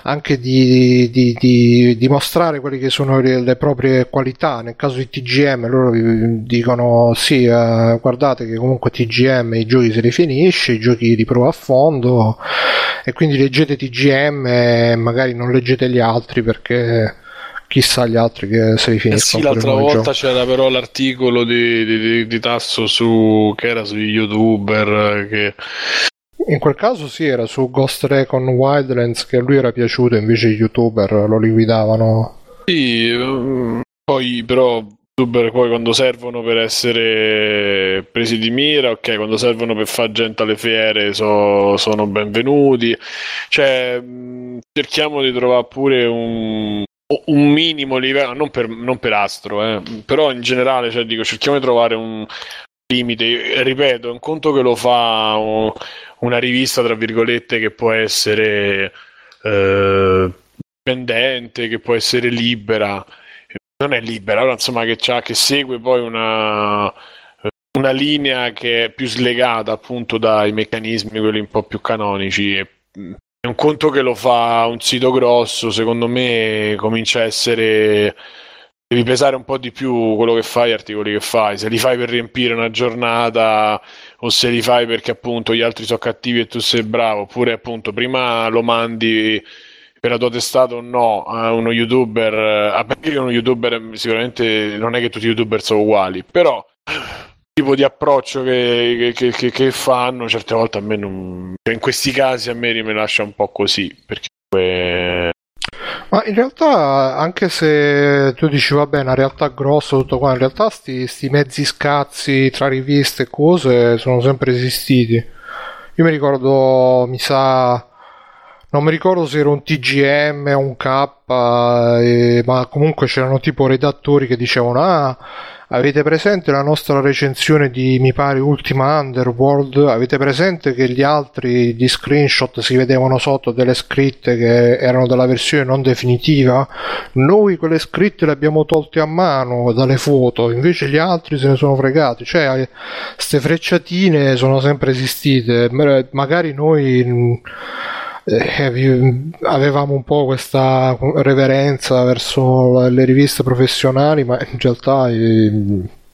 [SPEAKER 2] anche di, di, di- di mostrare quelle che sono le, le proprie qualità. Nel caso di TGM, loro dicono: Sì, eh, guardate che comunque TGM i giochi se li finisce, i giochi li prova a fondo, e quindi leggete TGM e magari non leggete gli altri perché chissà gli altri che se li
[SPEAKER 1] Eh
[SPEAKER 2] finiscono
[SPEAKER 1] sì,
[SPEAKER 2] pure
[SPEAKER 1] l'altra volta c'era però l'articolo di, di- di- di Tasso su che era sugli youtuber eh, che
[SPEAKER 2] In quel caso sì, era su Ghost Recon Wildlands che a lui era piaciuto, invece gli youtuber lo liquidavano.
[SPEAKER 1] sì, ehm, poi però youtuber poi quando servono per essere presi di mira, ok, quando servono per fare gente alle fiere so- sono benvenuti. Cioè, mh, cerchiamo di trovare pure un, un minimo livello, non per, non per Astro, eh, però in generale, cioè, dico, cerchiamo di trovare un limite. Ripeto, è un conto che lo fa un- una rivista, tra virgolette, che può essere eh, indipendente, che può essere libera. Non è libera, però insomma che, che segue poi una, una linea che è più slegata appunto dai meccanismi, quelli un po' più canonici. E, è un conto che lo fa un sito grosso, secondo me comincia a essere. Devi pesare un po' di più quello che fai, gli articoli che fai. Se li fai per riempire una giornata o se li fai perché appunto gli altri sono cattivi e tu sei bravo, oppure appunto prima lo mandi per la tua testata o no a uno youtuber, a parte che uno youtuber sicuramente non è che tutti i youtuber sono uguali, però tipo di approccio che, che- che- che fanno certe volte a me non cioè, in questi casi a me mi lascia un po' così perché
[SPEAKER 2] Ma in realtà, anche se tu dici vabbè, una realtà grossa, tutto qua, in realtà sti, sti mezzi scazzi tra riviste e cose sono sempre esistiti. Io mi ricordo, mi sa, non mi ricordo se era un TGM o un K, eh, ma comunque c'erano tipo redattori che dicevano: Ah, avete presente la nostra recensione di mi pare Ultima Underworld? Avete presente che gli altri di screenshot si vedevano sotto delle scritte che erano della versione non definitiva? Noi quelle scritte le abbiamo tolte a mano dalle foto, invece gli altri se ne sono fregati. Cioè, queste frecciatine sono sempre esistite. Magari noi mh, eh, avevamo un po' questa reverenza verso le riviste professionali, ma in realtà eh,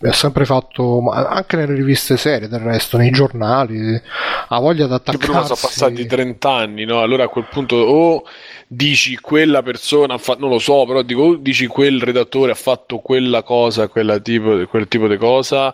[SPEAKER 2] ha sempre fatto, anche nelle riviste serie del resto, nei giornali, ha voglia di
[SPEAKER 1] Che
[SPEAKER 2] attaccarsi.
[SPEAKER 1] prima sono passati 30 anni, no? Allora a quel punto o dici quella persona fatto, non lo so, però dico, dici quel redattore ha fatto quella cosa, quella tipo, quel tipo di cosa,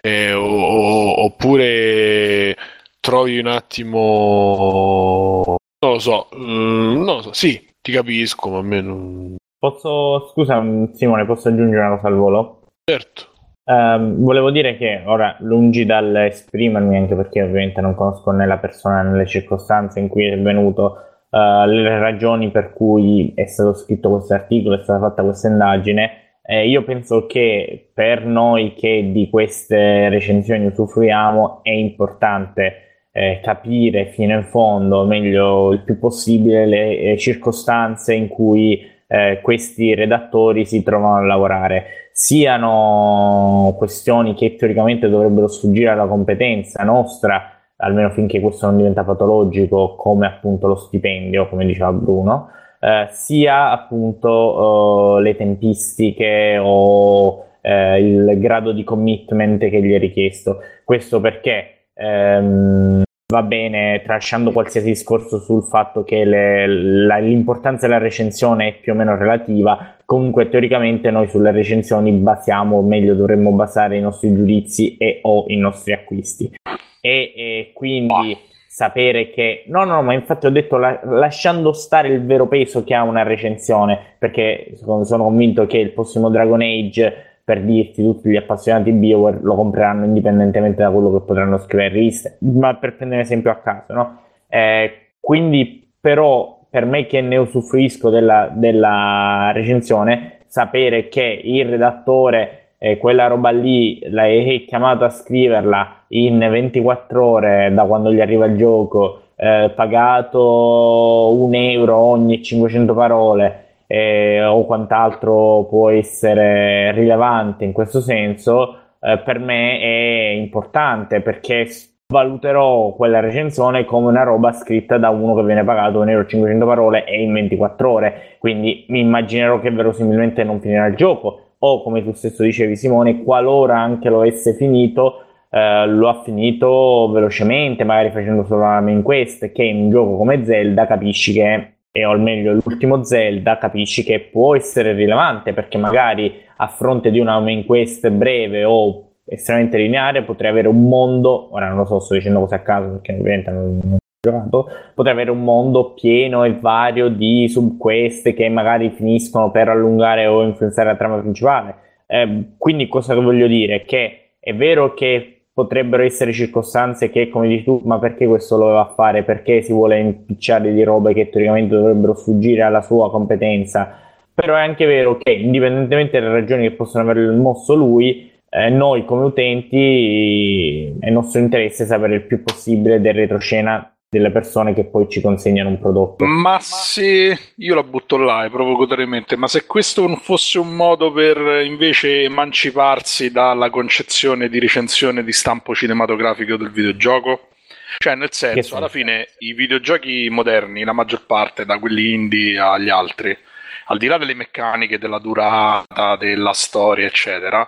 [SPEAKER 1] eh, o- o- oppure trovi un attimo, non lo so, mm, non lo so, sì, ti capisco, ma a me non...
[SPEAKER 6] Posso, scusa Simone, posso aggiungere una cosa al volo?
[SPEAKER 1] Certo.
[SPEAKER 6] Ehm, volevo dire che ora, lungi dall'esprimermi, anche perché ovviamente non conosco né la persona né le circostanze in cui è venuto, eh, le ragioni per cui è stato scritto questo articolo, è stata fatta questa indagine, eh, io penso che per noi che di queste recensioni usufruiamo è importante eh, capire fino in fondo, meglio il più possibile, le eh, circostanze in cui eh, questi redattori si trovano a lavorare siano questioni che teoricamente dovrebbero sfuggire alla competenza nostra, almeno finché questo non diventa patologico, come appunto lo stipendio, come diceva Bruno, eh, sia appunto eh, le tempistiche o eh, il grado di commitment che gli è richiesto. Questo perché ehm, va bene, tralasciando qualsiasi discorso sul fatto che le- la- l'importanza della recensione è più o meno relativa, comunque teoricamente noi sulle recensioni basiamo, o meglio dovremmo basare i nostri giudizi e o i nostri acquisti. E, e quindi sapere che no, no, ma infatti ho detto la- lasciando stare il vero peso che ha una recensione, perché sono convinto che il prossimo Dragon Age, per dirti, tutti gli appassionati di BioWare lo compreranno indipendentemente da quello che potranno scrivere in riviste, ma per prendere esempio a caso, no? Eh, quindi, però, per me che ne usufruisco della, della recensione, sapere che il redattore eh, quella roba lì è chiamato a scriverla in 24 ore da quando gli arriva il gioco, eh, pagato un euro ogni 500 parole eh, o quant'altro può essere rilevante in questo senso, eh, per me è importante perché valuterò quella recensione come una roba scritta da uno che viene pagato 1 euro 500 parole e in 24 ore, quindi mi immaginerò che verosimilmente non finirà il gioco. O come tu stesso dicevi Simone, qualora anche lo avesse finito, eh, lo ha finito velocemente, magari facendo solo la main quest, che in un gioco come Zelda capisci che, e o al meglio l'ultimo Zelda, capisci che può essere rilevante, perché magari a fronte di una main quest breve o estremamente lineare potrei avere un mondo, ora non lo so, sto dicendo cose a caso perché ovviamente non, non ho giocato, potrei avere un mondo pieno e vario di subquest che magari finiscono per allungare o influenzare la trama principale. Eh, quindi cosa voglio dire? Che è vero che potrebbero essere circostanze che, come dici tu, ma perché questo lo va a fare? Perché si vuole impicciare di robe che teoricamente dovrebbero sfuggire alla sua competenza? Però è anche vero che, indipendentemente dalle ragioni che possono aver mosso lui, eh, noi come utenti è nostro interesse sapere il più possibile del retroscena delle persone che poi ci consegnano un prodotto.
[SPEAKER 4] Ma se io la butto là e provoco seriamente, ma se questo non fosse un modo per invece emanciparsi dalla concezione di recensione di stampo cinematografico del videogioco? Cioè, nel senso,
[SPEAKER 6] senso?
[SPEAKER 4] alla fine i videogiochi moderni, la maggior parte, da quelli indie agli altri, al di là delle meccaniche, della durata, della storia, eccetera,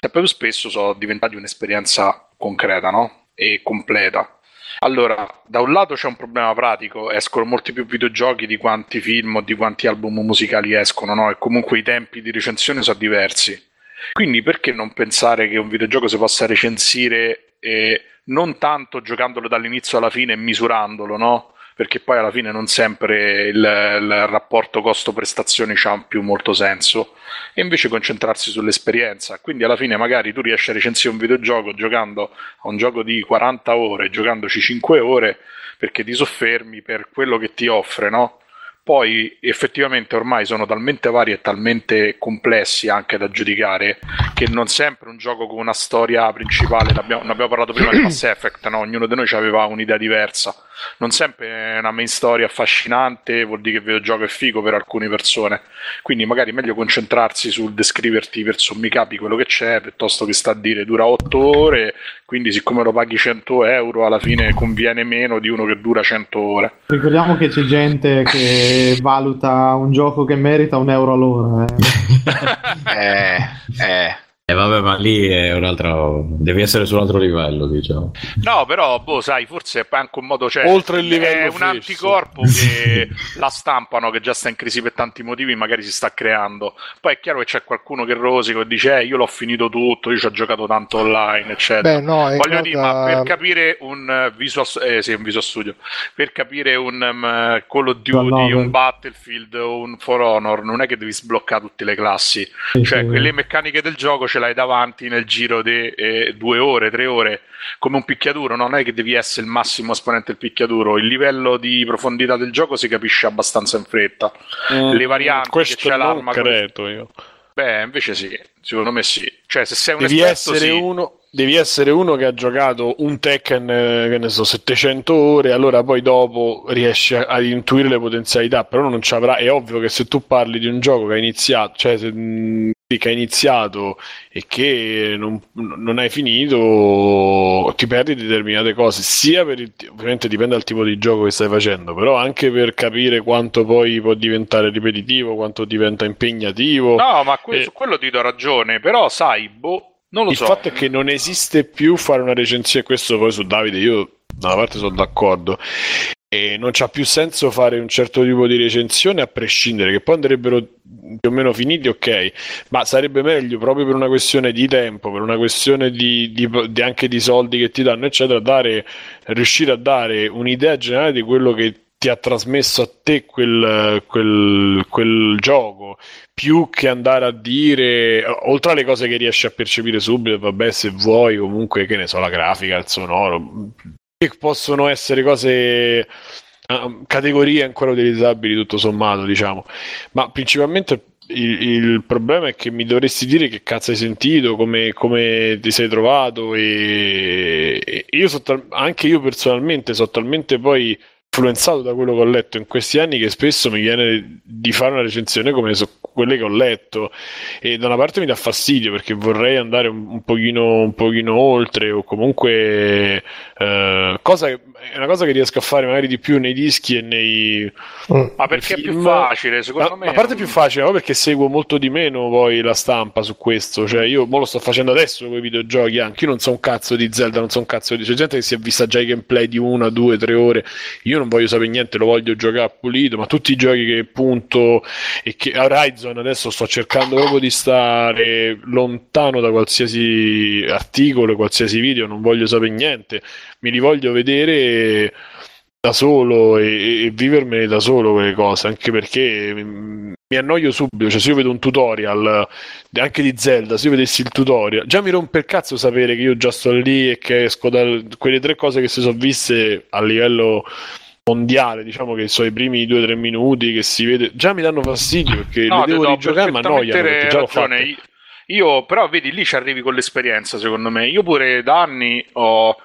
[SPEAKER 4] sempre più spesso sono diventati un'esperienza concreta, no? E completa. Allora, da un lato c'è un problema pratico, escono molti più videogiochi di quanti film o di quanti album musicali escono, no? E comunque i tempi di recensione sono diversi. Quindi perché non pensare che un videogioco si possa recensire eh, non tanto giocandolo dall'inizio alla fine e misurandolo, no? Perché poi alla fine non sempre il, il rapporto costo-prestazioni ha più molto senso e invece concentrarsi sull'esperienza. Quindi alla fine magari tu riesci a recensire un videogioco giocando a un gioco di 40 ore, giocandoci 5 ore, perché ti soffermi per quello che ti offre, no? Poi effettivamente ormai sono talmente vari e talmente complessi anche da giudicare che non sempre un gioco con una storia principale, ne abbiamo parlato prima di Mass Effect, no? ognuno di noi aveva un'idea diversa. Non sempre una main story affascinante vuol dire che il videogioco è figo per alcune persone. Quindi magari è meglio concentrarsi sul descriverti per sommi capi quello che c'è, piuttosto che sta a dire dura 8 ore, quindi siccome lo paghi 100 euro alla fine conviene meno di uno che dura 100 ore.
[SPEAKER 3] Ricordiamo che c'è gente che valuta un gioco che merita un euro all'ora. Eh.
[SPEAKER 5] Eh, eh.
[SPEAKER 8] E vabbè, ma lì è un altro. Devi essere su un altro livello, diciamo.
[SPEAKER 4] No, però, boh, sai, forse è anche un modo. Cioè,
[SPEAKER 1] Oltre il livello
[SPEAKER 4] È un anticorpo che la stampano, che già sta in crisi per tanti motivi, magari si sta creando. Poi è chiaro che c'è qualcuno che rosica e dice, eh, io l'ho finito tutto, io ci ho giocato tanto online, eccetera.
[SPEAKER 2] Beh, no,
[SPEAKER 4] Voglio dire,
[SPEAKER 2] cosa-
[SPEAKER 4] ma per capire un eh, Visual, eh, sì, un Visual Studio, per capire un um, Call of Duty,
[SPEAKER 3] Novel.
[SPEAKER 4] un Battlefield, un For Honor, non è che devi sbloccare tutte le classi. Cioè,
[SPEAKER 3] sì.
[SPEAKER 4] quelle meccaniche del gioco ce l'hai davanti nel giro di eh, due ore, tre ore, come un picchiaduro. Non è che devi essere il massimo esponente del picchiaduro. Il livello di profondità del gioco si capisce abbastanza in fretta. Le varianti,
[SPEAKER 1] Questo
[SPEAKER 4] che c'è l'arma.
[SPEAKER 1] credo io.
[SPEAKER 4] Beh, invece sì, secondo me sì. Cioè, se sei un
[SPEAKER 1] Devi
[SPEAKER 4] esperto,
[SPEAKER 1] essere,
[SPEAKER 4] sì.
[SPEAKER 1] uno, devi essere uno che ha giocato un Tekken, eh, che ne so, 700 ore, allora poi dopo riesci a, a intuire le potenzialità, però non ci avrà. È ovvio che se tu parli di un gioco che ha iniziato, cioè se, mh, che ha iniziato e che non, non hai finito, ti perdi determinate cose, sia per il, ovviamente dipende dal tipo di gioco che stai facendo, però anche per capire quanto poi può diventare ripetitivo, quanto diventa impegnativo.
[SPEAKER 4] No, ma que-
[SPEAKER 1] Eh.
[SPEAKER 4] su quello ti do ragione, però sai, boh, non lo
[SPEAKER 1] Il
[SPEAKER 4] so.
[SPEAKER 1] fatto è che non esiste più fare una recensione, questo poi su Davide io da una parte sono d'accordo, e non c'ha più senso fare un certo tipo di recensione a prescindere, che poi andrebbero più o meno finiti, ok, ma sarebbe meglio proprio per una questione di tempo, per una questione di, di- di- anche di soldi che ti danno, eccetera, dare, riuscire a dare un'idea generale di quello che ti ha trasmesso a te quel, quel, quel gioco più che andare a dire, oltre alle cose che riesci a percepire subito, vabbè, se vuoi, comunque, che ne so, la grafica, il sonoro, che possono essere cose, ah, categorie ancora utilizzabili, tutto sommato, diciamo, ma principalmente. Il, il problema è che mi dovresti dire che cazzo hai sentito, come, come ti sei trovato e, e io so tal- anche io personalmente sono talmente poi influenzato da quello che ho letto in questi anni che spesso mi viene di fare una recensione come so quelle che ho letto e da una parte mi dà fastidio perché vorrei andare un, un pochino, un pochino oltre o comunque eh, cosa che- è una cosa che riesco a fare magari di più nei dischi e nei
[SPEAKER 4] Ma perché è più facile, secondo
[SPEAKER 1] Ma-
[SPEAKER 4] me.
[SPEAKER 1] A parte è più facile, ma perché seguo molto di meno poi la stampa su questo. Cioè, io mo lo sto facendo adesso con i videogiochi anche. Io non so un cazzo di Zelda, non so un cazzo di. C'è gente che si è vista già i gameplay di una, due, tre ore. Io non voglio sapere niente, lo voglio giocare pulito. Ma tutti i giochi che punto e che Horizon adesso sto cercando proprio di stare lontano da qualsiasi articolo, qualsiasi video, non voglio sapere niente. Mi li voglio vedere da solo e, e vivermene da solo quelle cose, anche perché mm, mi annoio subito, cioè se io vedo un tutorial eh, anche di Zelda, se io vedessi il tutorial, già mi rompe il cazzo sapere che io già sto lì e che esco da quelle tre cose che si sono viste a livello mondiale, diciamo che sono i primi due o tre minuti che si vede, già mi danno fastidio perché
[SPEAKER 4] No,
[SPEAKER 1] devo rigiocare ma perché già l'ho
[SPEAKER 4] ragione.
[SPEAKER 1] fatto.
[SPEAKER 4] Io- Io, però, vedi, lì ci arrivi con l'esperienza, secondo me. Io pure da anni ho.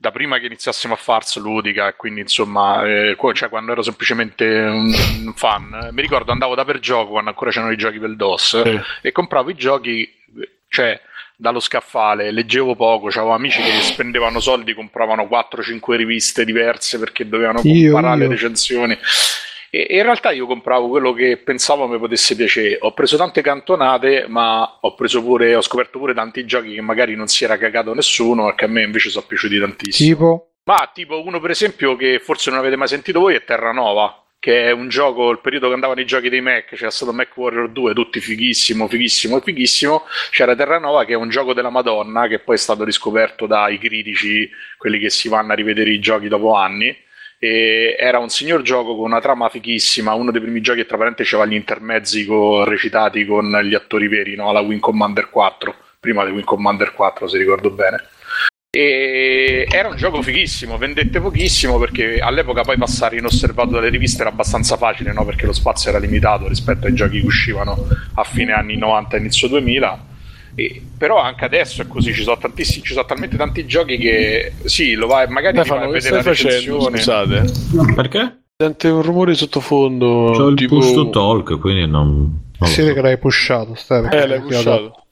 [SPEAKER 4] Da prima che iniziassimo a Fars ludica, quindi insomma, eh, cioè quando ero semplicemente un un fan, eh, mi ricordo andavo da per gioco quando ancora c'erano i giochi per DOS
[SPEAKER 1] Sì.
[SPEAKER 4] e compravo i giochi, cioè dallo scaffale, leggevo poco, avevo amici che spendevano soldi, compravano 4-5 riviste diverse perché dovevano
[SPEAKER 2] Io,
[SPEAKER 4] comparare le
[SPEAKER 2] io.
[SPEAKER 4] recensioni. E e in realtà io compravo quello che pensavo mi potesse piacere. Ho preso tante cantonate, ma ho preso pure, ho scoperto pure tanti giochi che magari non si era cagato nessuno e che a me invece sono piaciuti tantissimo.
[SPEAKER 2] Tipo,
[SPEAKER 4] Ma tipo uno per esempio che forse non avete mai sentito voi è Terranova, che è un gioco, il periodo che andavano i giochi dei Mac, c'era stato Mac Warrior 2, tutti fighissimo, fighissimo e fighissimo, c'era Terranova che è un gioco della Madonna, che poi è stato riscoperto dai critici, quelli che si vanno a rivedere i giochi dopo anni. E era un signor gioco con una trama fighissima, uno dei primi giochi tra parentesi aveva gli intermezzi co- recitati con gli attori veri, no? la Wing Commander 4, prima di Wing Commander 4 se ricordo bene. E era un gioco fighissimo, vendette pochissimo perché all'epoca poi passare inosservato dalle riviste era abbastanza facile, no? perché lo spazio era limitato rispetto ai giochi che uscivano a fine anni 90 inizio 2000. E- però anche adesso è così, ci sono tantissimi, ci sono talmente tanti giochi che sì, lo vai, magari ti
[SPEAKER 1] Stefano,
[SPEAKER 4] a
[SPEAKER 1] che
[SPEAKER 4] vedere
[SPEAKER 1] stai
[SPEAKER 4] la
[SPEAKER 1] facendo?
[SPEAKER 4] recensione.
[SPEAKER 1] Scusate.
[SPEAKER 8] Perché?
[SPEAKER 1] Sente un rumore sottofondo.
[SPEAKER 8] C'ho il
[SPEAKER 1] tipo...
[SPEAKER 8] push to talk, quindi non. non
[SPEAKER 2] vede
[SPEAKER 8] so.
[SPEAKER 2] che l'hai pushato, Stefano.
[SPEAKER 1] Eh, l'hai pushato.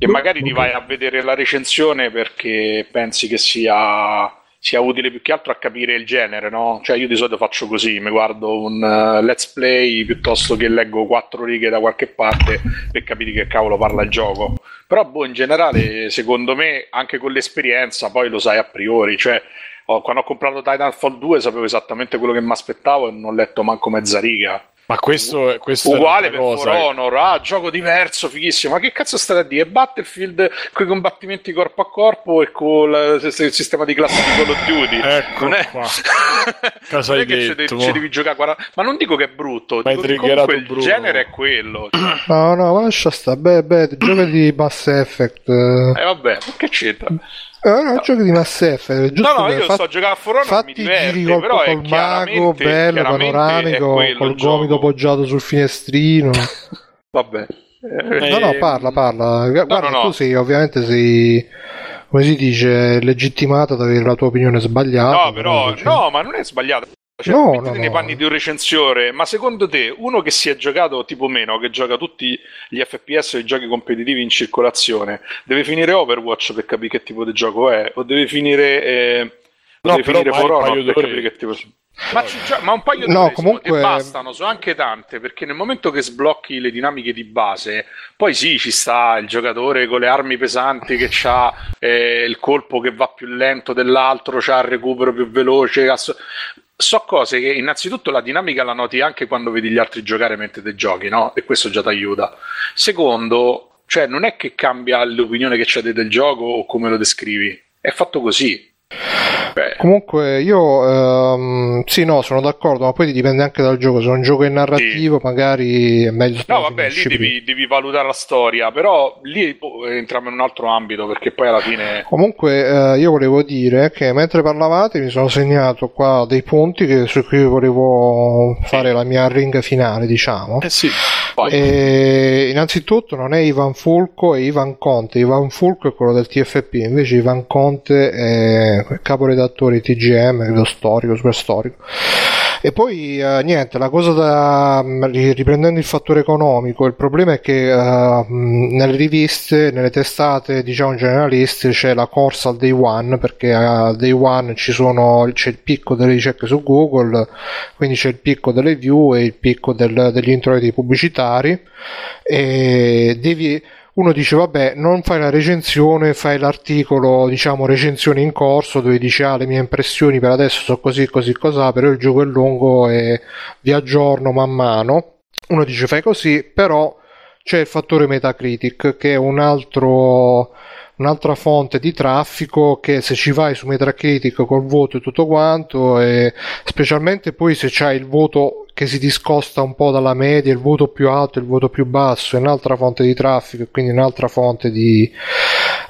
[SPEAKER 4] E magari ti vai a vedere la recensione perché pensi che sia, sia utile più che altro a capire il genere, no? Cioè io di solito faccio così, mi guardo un eh, let's play piuttosto che leggo quattro righe da qualche parte per capire che cavolo parla il gioco. Però, boh, in generale, secondo me, anche con l'esperienza, poi lo sai a priori. Cioè, quando ho comprato Titanfall 2 sapevo esattamente quello che mi aspettavo e non ho letto manco mezza riga.
[SPEAKER 1] Ma questo, è- questo è
[SPEAKER 4] Uguale per
[SPEAKER 1] cosa.
[SPEAKER 4] For Honor, ah, gioco diverso, fighissimo. Ma che cazzo state a dire? Battlefield con i combattimenti corpo a corpo e con il il sistema di classi di Call of Duty.
[SPEAKER 1] Ecco
[SPEAKER 4] non è,
[SPEAKER 1] qua. Cosa
[SPEAKER 4] non
[SPEAKER 1] hai
[SPEAKER 4] è che ci
[SPEAKER 1] detto,
[SPEAKER 4] devi,
[SPEAKER 1] mo?
[SPEAKER 4] ci devi giocare 40 Ma non dico che è brutto,
[SPEAKER 1] M'hai
[SPEAKER 4] dico che comunque il
[SPEAKER 1] Bruno.
[SPEAKER 4] genere è quello. Cioè,
[SPEAKER 2] No, no, ma lascia sta. Beh, beh, giochi di Mass Effect. eh.
[SPEAKER 4] eh, vabbè, ma che c'entra?
[SPEAKER 2] Eh, no, giochi di Mass Effect. Giusto
[SPEAKER 4] No, no, io
[SPEAKER 2] fat-
[SPEAKER 4] sto giocando a For Honor, mi
[SPEAKER 2] Fatti i
[SPEAKER 4] diverte,
[SPEAKER 2] giri col, col mago, bello, panoramico, col gomito poggiato sul finestrino.
[SPEAKER 4] Vabbè. Eh,
[SPEAKER 2] No, no,
[SPEAKER 1] Ehm,
[SPEAKER 2] parla, parla. Guarda,
[SPEAKER 4] no, no.
[SPEAKER 2] tu sei, ovviamente sei, come si dice, legittimato ad avere la tua opinione sbagliata.
[SPEAKER 4] No, però, no, ma non è sbagliato. Cioè,
[SPEAKER 2] No, no,
[SPEAKER 4] nei
[SPEAKER 2] no.
[SPEAKER 4] panni di un recensore, ma secondo te uno che si è giocato tipo meno, che gioca tutti gli FPS e i giochi competitivi in circolazione, deve finire Overwatch per capire che tipo di gioco è? O deve finire, eh,
[SPEAKER 1] No,
[SPEAKER 4] deve finire For Honor per capire che tipo ma, ci gio- ma un paio di
[SPEAKER 2] No, comunque-
[SPEAKER 4] e bastano, sono anche tante, perché nel momento che sblocchi le dinamiche di base, poi sì, ci sta il giocatore con le armi pesanti che ha il colpo che va più lento dell'altro, c'ha il recupero più veloce. ass- So cose che innanzitutto la dinamica la noti anche quando vedi gli altri giocare mentre te giochi, no? E questo già ti aiuta. Secondo, cioè non è che cambia l'opinione che c'è del gioco o come lo descrivi, è fatto così. Beh,
[SPEAKER 2] Comunque io ehm, sì, no, sono d'accordo, ma poi dipende anche dal gioco. Se un gioco è narrativo, magari è meglio
[SPEAKER 4] No, vabbè, lì devi, devi valutare la storia, però lì oh, entriamo in un altro ambito perché poi alla fine.
[SPEAKER 2] Comunque eh, io volevo dire che mentre parlavate mi sono segnato qua dei punti che- su cui volevo fare la mia ring finale, diciamo.
[SPEAKER 1] Eh sì.
[SPEAKER 4] Poi,
[SPEAKER 2] E innanzitutto non è Ivan Fulco, è Ivan Conte. Ivan Fulco è quello del TFP, invece Ivan Conte è caporedattore TGM, credo storico, super storico. E poi eh, niente, la cosa da ri- riprendendo il fattore economico, il problema è che eh, mh, nelle riviste, nelle testate diciamo generaliste c'è la corsa al day one perché al day one ci sono, c'è il picco delle ricerche su Google, quindi c'è il picco delle view e il picco del- degli introiti pubblicitari. E devi uno dice vabbè non fai la recensione fai l'articolo diciamo recensione in corso dove dici ah le mie impressioni per adesso sono così così così però il gioco è lungo e vi aggiorno man mano. Uno dice fai così però c'è il fattore Metacritic che è un altro un'altra fonte di traffico che se ci vai su Metacritic col voto e tutto quanto e specialmente poi se c'hai il voto che si discosta un po' dalla media, il voto più alto il voto più basso è un'altra fonte di traffico e quindi un'altra fonte di,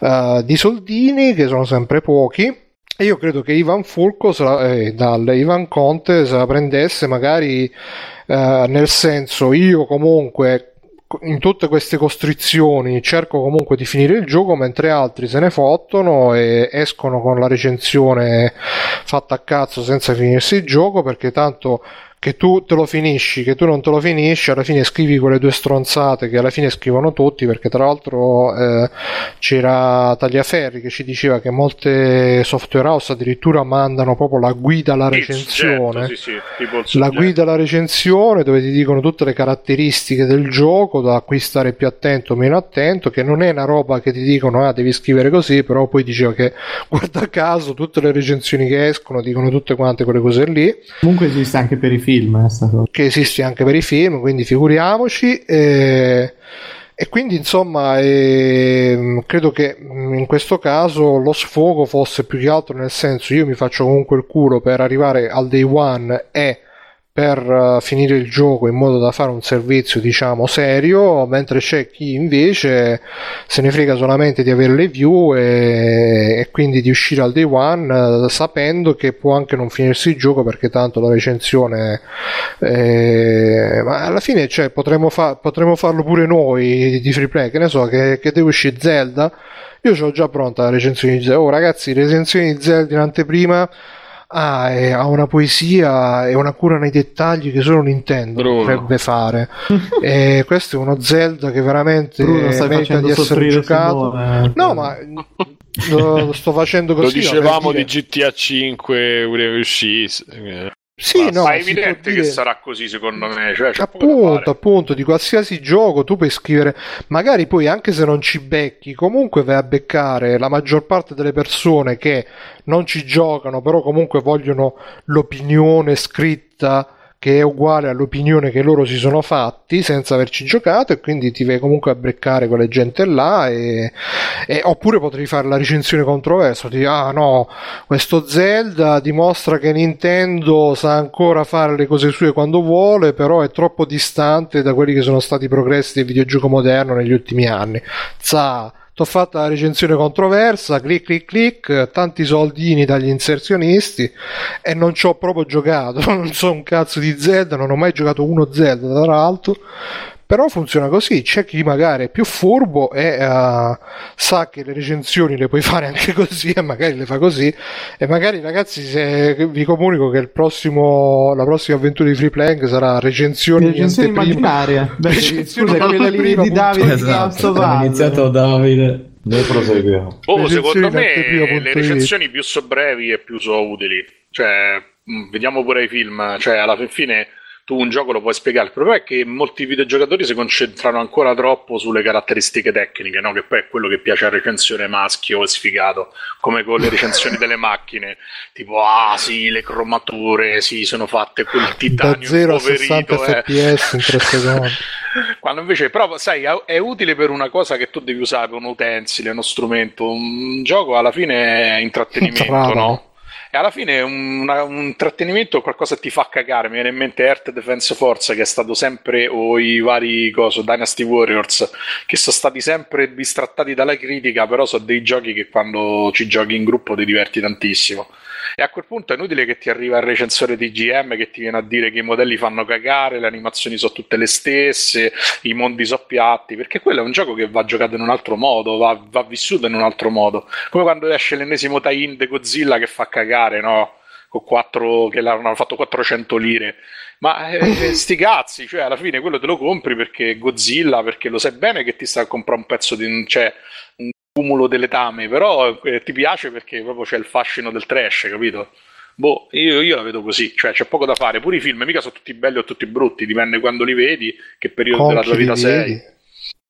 [SPEAKER 2] eh, di soldini che sono sempre pochi. E io credo che Ivan Fulco eh, dal Ivan Conte se la prendesse magari eh, nel senso io comunque in tutte queste costrizioni cerco comunque di finire il gioco mentre altri se ne fottono e escono con la recensione fatta a cazzo senza finirsi il gioco perché tanto che tu te lo finisci, che tu non te lo finisci, alla fine scrivi quelle due stronzate che alla fine scrivono tutti, perché tra l'altro eh, c'era Tagliaferri che ci diceva che molte software house addirittura mandano proprio la guida alla recensione.
[SPEAKER 4] soggetto, sì, sì,
[SPEAKER 2] la guida alla recensione dove ti dicono tutte le caratteristiche del gioco da cui stare più attento o meno attento che non è una roba che ti dicono ah devi scrivere così però poi diceva che guarda caso tutte le recensioni che escono dicono tutte quante quelle cose lì
[SPEAKER 3] Comunque esiste anche per i film, eh, sta
[SPEAKER 2] che esiste anche per i film, quindi figuriamoci. eh, e quindi insomma ehm, credo che mh, in questo caso lo sfogo fosse più che altro nel senso io mi faccio comunque il culo per arrivare al day one e per eh, finire il gioco in modo da fare un servizio diciamo serio mentre c'è chi invece se ne frega solamente di avere le view e, e quindi di uscire al day one eh, sapendo che può anche non finirsi il gioco perché tanto la recensione eh, ma alla fine cioè, potremmo, fa- potremmo farlo pure noi di free play che ne so che, che deve uscire Zelda. Io ce l'ho già pronta la recensione di Zelda oh ragazzi recensioni di Zelda in anteprima Ah, e ha una poesia e una cura nei dettagli che solo Nintendo
[SPEAKER 1] Bruno.
[SPEAKER 2] potrebbe fare. e questo è uno Zelda che veramente
[SPEAKER 3] Bruno,
[SPEAKER 2] merita di essere giocato.
[SPEAKER 3] Simone.
[SPEAKER 2] No, ma lo, lo sto facendo
[SPEAKER 1] Lo
[SPEAKER 2] così.
[SPEAKER 1] dicevamo
[SPEAKER 2] per
[SPEAKER 1] di GTA 5 uscisse.
[SPEAKER 2] Sì,
[SPEAKER 4] ma,
[SPEAKER 2] no,
[SPEAKER 4] ma è evidente
[SPEAKER 2] dire-
[SPEAKER 4] che sarà così secondo me. Cioè,
[SPEAKER 2] Appunto, appunto, di qualsiasi gioco tu puoi scrivere, magari poi anche se non ci becchi, comunque vai a beccare la maggior parte delle persone che non ci giocano, però comunque vogliono l'opinione scritta che è uguale all'opinione che loro si sono fatti senza averci giocato e quindi ti vai comunque a beccare quelle gente là e, e- oppure potrei fare la recensione controversa ti ah no questo Zelda dimostra che Nintendo sa ancora fare le cose sue quando vuole però è troppo distante da quelli che sono stati i progressi del videogioco moderno negli ultimi anni. Sa T'ho fatto la recensione controversa, clic clic clic, tanti soldini dagli inserzionisti e non ci ho proprio giocato, non so un cazzo di Zelda, non ho mai giocato uno Zelda tra l'altro, però funziona così, c'è chi magari è più furbo e eh, sa che le recensioni le puoi fare anche così e magari le fa così e magari ragazzi se vi comunico che il prossimo, la prossima avventura di Free Playing sarà recensioni,
[SPEAKER 3] Recensioni immaginarie. Beh,
[SPEAKER 2] Recensioni
[SPEAKER 3] scusa, quella lì di Davide di
[SPEAKER 8] Esatto,
[SPEAKER 3] Us.
[SPEAKER 8] iniziato Davide. Noi proseguiamo.
[SPEAKER 4] Oh, secondo me le recensioni più so brevi e più so utili. Cioè, vediamo pure i film. Cioè, alla fin fine tu un gioco lo puoi spiegare. Il problema è che molti videogiocatori si concentrano ancora troppo sulle caratteristiche tecniche, no? Che poi è quello che piace al recensione maschio e sfigato, come con le recensioni delle macchine. Tipo, ah sì, le cromature, sì, sono fatte quel
[SPEAKER 2] da
[SPEAKER 4] titanio
[SPEAKER 2] 0 a
[SPEAKER 4] impoverito,
[SPEAKER 2] 60
[SPEAKER 4] eh.
[SPEAKER 2] fps in 3 secondi
[SPEAKER 4] Quando invece, però, sai, è- utile per una cosa che tu devi usare, un utensile, uno strumento. Un gioco alla fine è intrattenimento,
[SPEAKER 2] Trama.
[SPEAKER 4] no? E alla fine un, una- un intrattenimento qualcosa ti fa cagare. Mi viene in mente Earth Defense Force, che è stato sempre, o i vari coso, Dynasty Warriors, che sono stati sempre bistrattati dalla critica, però sono dei giochi che quando ci giochi in gruppo ti diverti tantissimo. E a quel punto è inutile che ti arriva il recensore di GM che ti viene a dire che i modelli fanno cagare, le animazioni sono tutte le stesse, i mondi sono piatti, perché quello è un gioco che va giocato in un altro modo, va, va vissuto in un altro modo. Come quando esce l'ennesimo tie-in di Godzilla che fa cagare, no? Con 4, che l'hanno fatto 400 lire. Ma eh, eh, sti cazzi, cioè alla fine quello te lo compri perché Godzilla, perché lo sai bene che ti sta a comprare un pezzo di... cioè un cumulo delle tame, però eh, ti piace perché proprio c'è il fascino del trash, capito? Boh, io, io la vedo così, cioè c'è poco da fare. Pure i film mica sono tutti belli o tutti brutti, dipende quando li vedi, che periodo
[SPEAKER 2] Con
[SPEAKER 4] della tua vita sei,
[SPEAKER 2] vedi?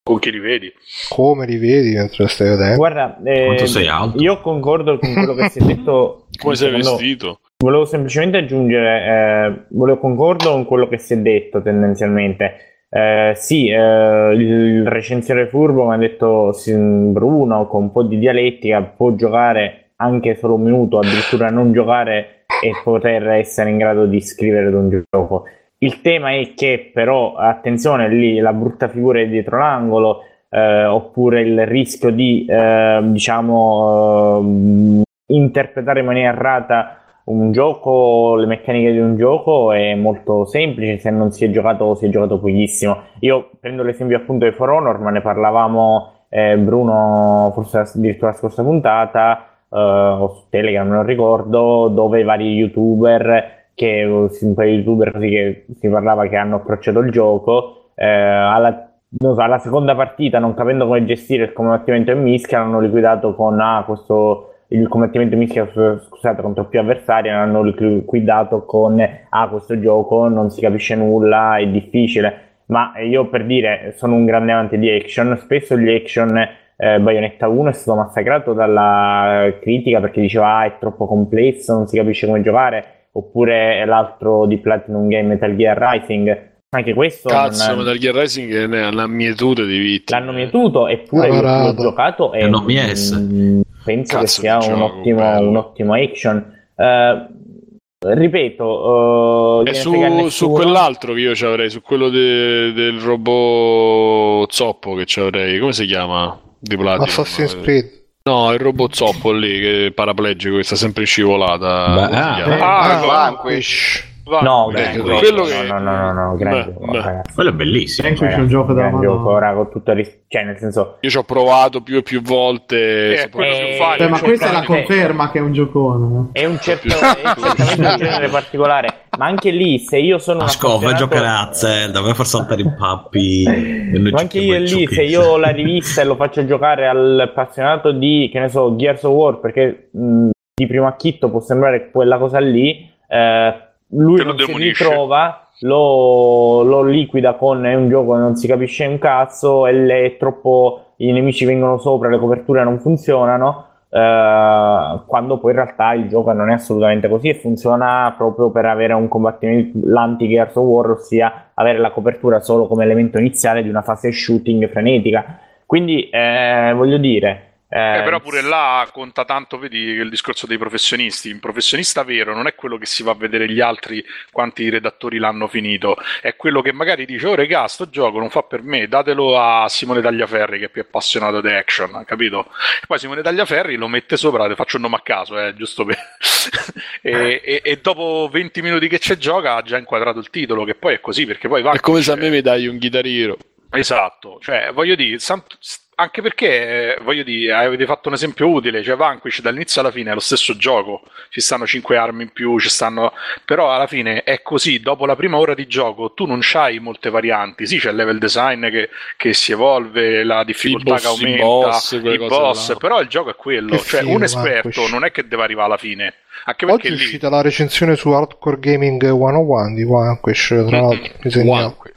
[SPEAKER 4] con chi li vedi.
[SPEAKER 2] come li vedi mentre stai vedendo
[SPEAKER 6] Guarda, eh,
[SPEAKER 8] Quanto sei alto?
[SPEAKER 6] io concordo con quello che si è detto.
[SPEAKER 1] Come sei
[SPEAKER 6] secondo-
[SPEAKER 1] vestito?
[SPEAKER 6] Volevo semplicemente aggiungere, eh, volevo concordo con quello che si è detto tendenzialmente. Eh, sì, eh, il, recensione furbo mi ha detto sì, Bruno con un po' di dialettica può giocare anche solo un minuto, addirittura non giocare e poter essere in grado di scrivere ad un gioco. Il tema è che però, attenzione, lì la brutta figura è dietro l'angolo, eh, oppure il rischio di, eh, diciamo, eh, interpretare in maniera errata un gioco, le meccaniche di un gioco è molto semplice, se non si è giocato si è giocato pochissimo. Io prendo l'esempio appunto di For Honor, ma ne parlavamo eh, Bruno forse addirittura la scorsa puntata, eh, o su Telegram, non ricordo, dove vari youtuber che un paio di youtuber così che si parlava che hanno approcciato il gioco eh, alla, so, alla seconda partita non capendo come gestire il combattimento in mischia l'hanno liquidato con ah, questo il combattimento mischia scusate contro più avversari l'hanno liquidato con ah questo gioco non si capisce nulla è difficile. Ma io per dire sono un grande amante di action spesso gli action eh, Bayonetta 1 è stato massacrato dalla critica perché diceva ah, è troppo complesso non si capisce come giocare oppure l'altro di Platinum Game Metal Gear Rising anche questo
[SPEAKER 1] Cazzo,
[SPEAKER 6] non-
[SPEAKER 1] Metal Gear Rising ha una mietude di vittime.
[SPEAKER 6] l'hanno mietuto eppure
[SPEAKER 2] Ah,
[SPEAKER 6] l'ho giocato e
[SPEAKER 8] Hanno mies.
[SPEAKER 6] mm, penso
[SPEAKER 1] Cazzo
[SPEAKER 6] che sia un ottimo, un ottimo action Eh, ripeto gliene
[SPEAKER 1] su, su quell'altro che io ci avrei, su quello de- del robot zoppo che ci avrei, come si chiama? Di Platinum.
[SPEAKER 2] Assassin's Creed
[SPEAKER 1] No, il robot zoppo lì, che è paraplegico, che sta sempre scivolata.
[SPEAKER 8] Beh,
[SPEAKER 1] come si
[SPEAKER 8] ah.
[SPEAKER 1] chiama?
[SPEAKER 4] Ah,
[SPEAKER 5] Vanquish.
[SPEAKER 6] no, grande,
[SPEAKER 1] quello che-
[SPEAKER 6] no, no, no, no, grande
[SPEAKER 1] Beh,
[SPEAKER 6] gioco,
[SPEAKER 1] beh.
[SPEAKER 8] Quello è bellissimo.
[SPEAKER 3] Vanquish è un gioco da
[SPEAKER 6] gioco, ora con tutto ris- cioè nel senso
[SPEAKER 1] Io ci ho provato più e più volte.
[SPEAKER 4] Eh, quello
[SPEAKER 6] Eh,
[SPEAKER 4] più facile.
[SPEAKER 3] Beh, ma
[SPEAKER 6] cioè,
[SPEAKER 3] questa è la conferma che è un giocone.
[SPEAKER 6] è un certo è certamente un genere particolare ma anche lì se io sono un
[SPEAKER 8] Ma scopo, vai a
[SPEAKER 6] appassionato-
[SPEAKER 8] giocare a Zelda, vai a far saltare i pappi.
[SPEAKER 6] Ma anche io lì, se io ho la rivista e lo faccio giocare all'appassionato di, che ne so, Gears of War, perché mh, di primo acchitto può sembrare quella cosa lì, eh, lui
[SPEAKER 4] lo
[SPEAKER 6] non si ritrova, lo, lo liquida con è un gioco che non si capisce un cazzo, le- è troppo, i nemici vengono sopra, le coperture non funzionano. eh, quando poi in realtà il gioco non è assolutamente così e funziona proprio per avere un combattimento l'anti-Gears of War, ossia avere la copertura solo come elemento iniziale di una fase shooting frenetica. Quindi eh, voglio dire, eh,
[SPEAKER 4] Eh, però pure là conta tanto, vedi, il discorso dei professionisti. Un professionista vero non è quello che si va a vedere gli altri quanti redattori l'hanno finito, è quello che magari dice: Oh, regà, sto gioco non fa per me, datelo a Simone Tagliaferri che è più appassionato di action, capito? E poi Simone Tagliaferri lo mette sopra, te faccio un nome a caso, eh, giusto per. e, e- e dopo 20 minuti che c'è gioca ha già inquadrato il titolo, che poi è così, perché poi va.
[SPEAKER 1] È come se a me mi dai un chitarrino.
[SPEAKER 4] Esatto, cioè voglio dire, sant- anche perché eh, voglio dire, avete fatto un esempio utile, cioè Vanquish dall'inizio alla fine è lo stesso gioco, ci stanno 5 armi in più, ci stanno però alla fine è così, dopo la prima ora di gioco tu non c'hai molte varianti, sì c'è il level design che, che si evolve, la difficoltà
[SPEAKER 1] boss,
[SPEAKER 4] che
[SPEAKER 1] i
[SPEAKER 4] aumenta,
[SPEAKER 1] boss, quelle
[SPEAKER 4] i boss, però il gioco è quello,
[SPEAKER 2] Che
[SPEAKER 4] cioè
[SPEAKER 2] figo,
[SPEAKER 4] un esperto
[SPEAKER 2] Vanquish.
[SPEAKER 4] non è che deve arrivare alla fine, anche
[SPEAKER 2] Oggi
[SPEAKER 4] perché
[SPEAKER 2] è
[SPEAKER 4] lì...
[SPEAKER 2] uscita la recensione su Hardcore Gaming 101 di Vanquish, tra l'altro mi segnalo.
[SPEAKER 1] Vanquish.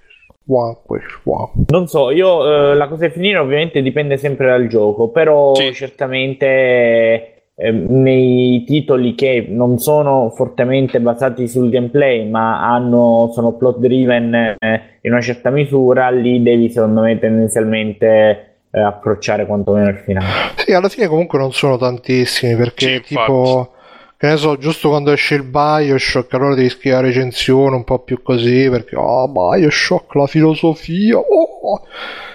[SPEAKER 6] Non so, io eh, la cosa di finire ovviamente dipende sempre dal gioco, però
[SPEAKER 4] Sì.
[SPEAKER 6] certamente eh, nei titoli che non sono fortemente basati sul gameplay, ma hanno, sono plot driven eh, in una certa misura, lì devi secondo me tendenzialmente eh, approcciare quantomeno il finale.
[SPEAKER 2] Sì, alla fine comunque non sono tantissimi perché
[SPEAKER 4] Sì,
[SPEAKER 2] tipo, che ne so, giusto quando esce il Bioshock, allora devi scrivere la recensione un po' più così perché, oh, Bioshock, la filosofia, oh.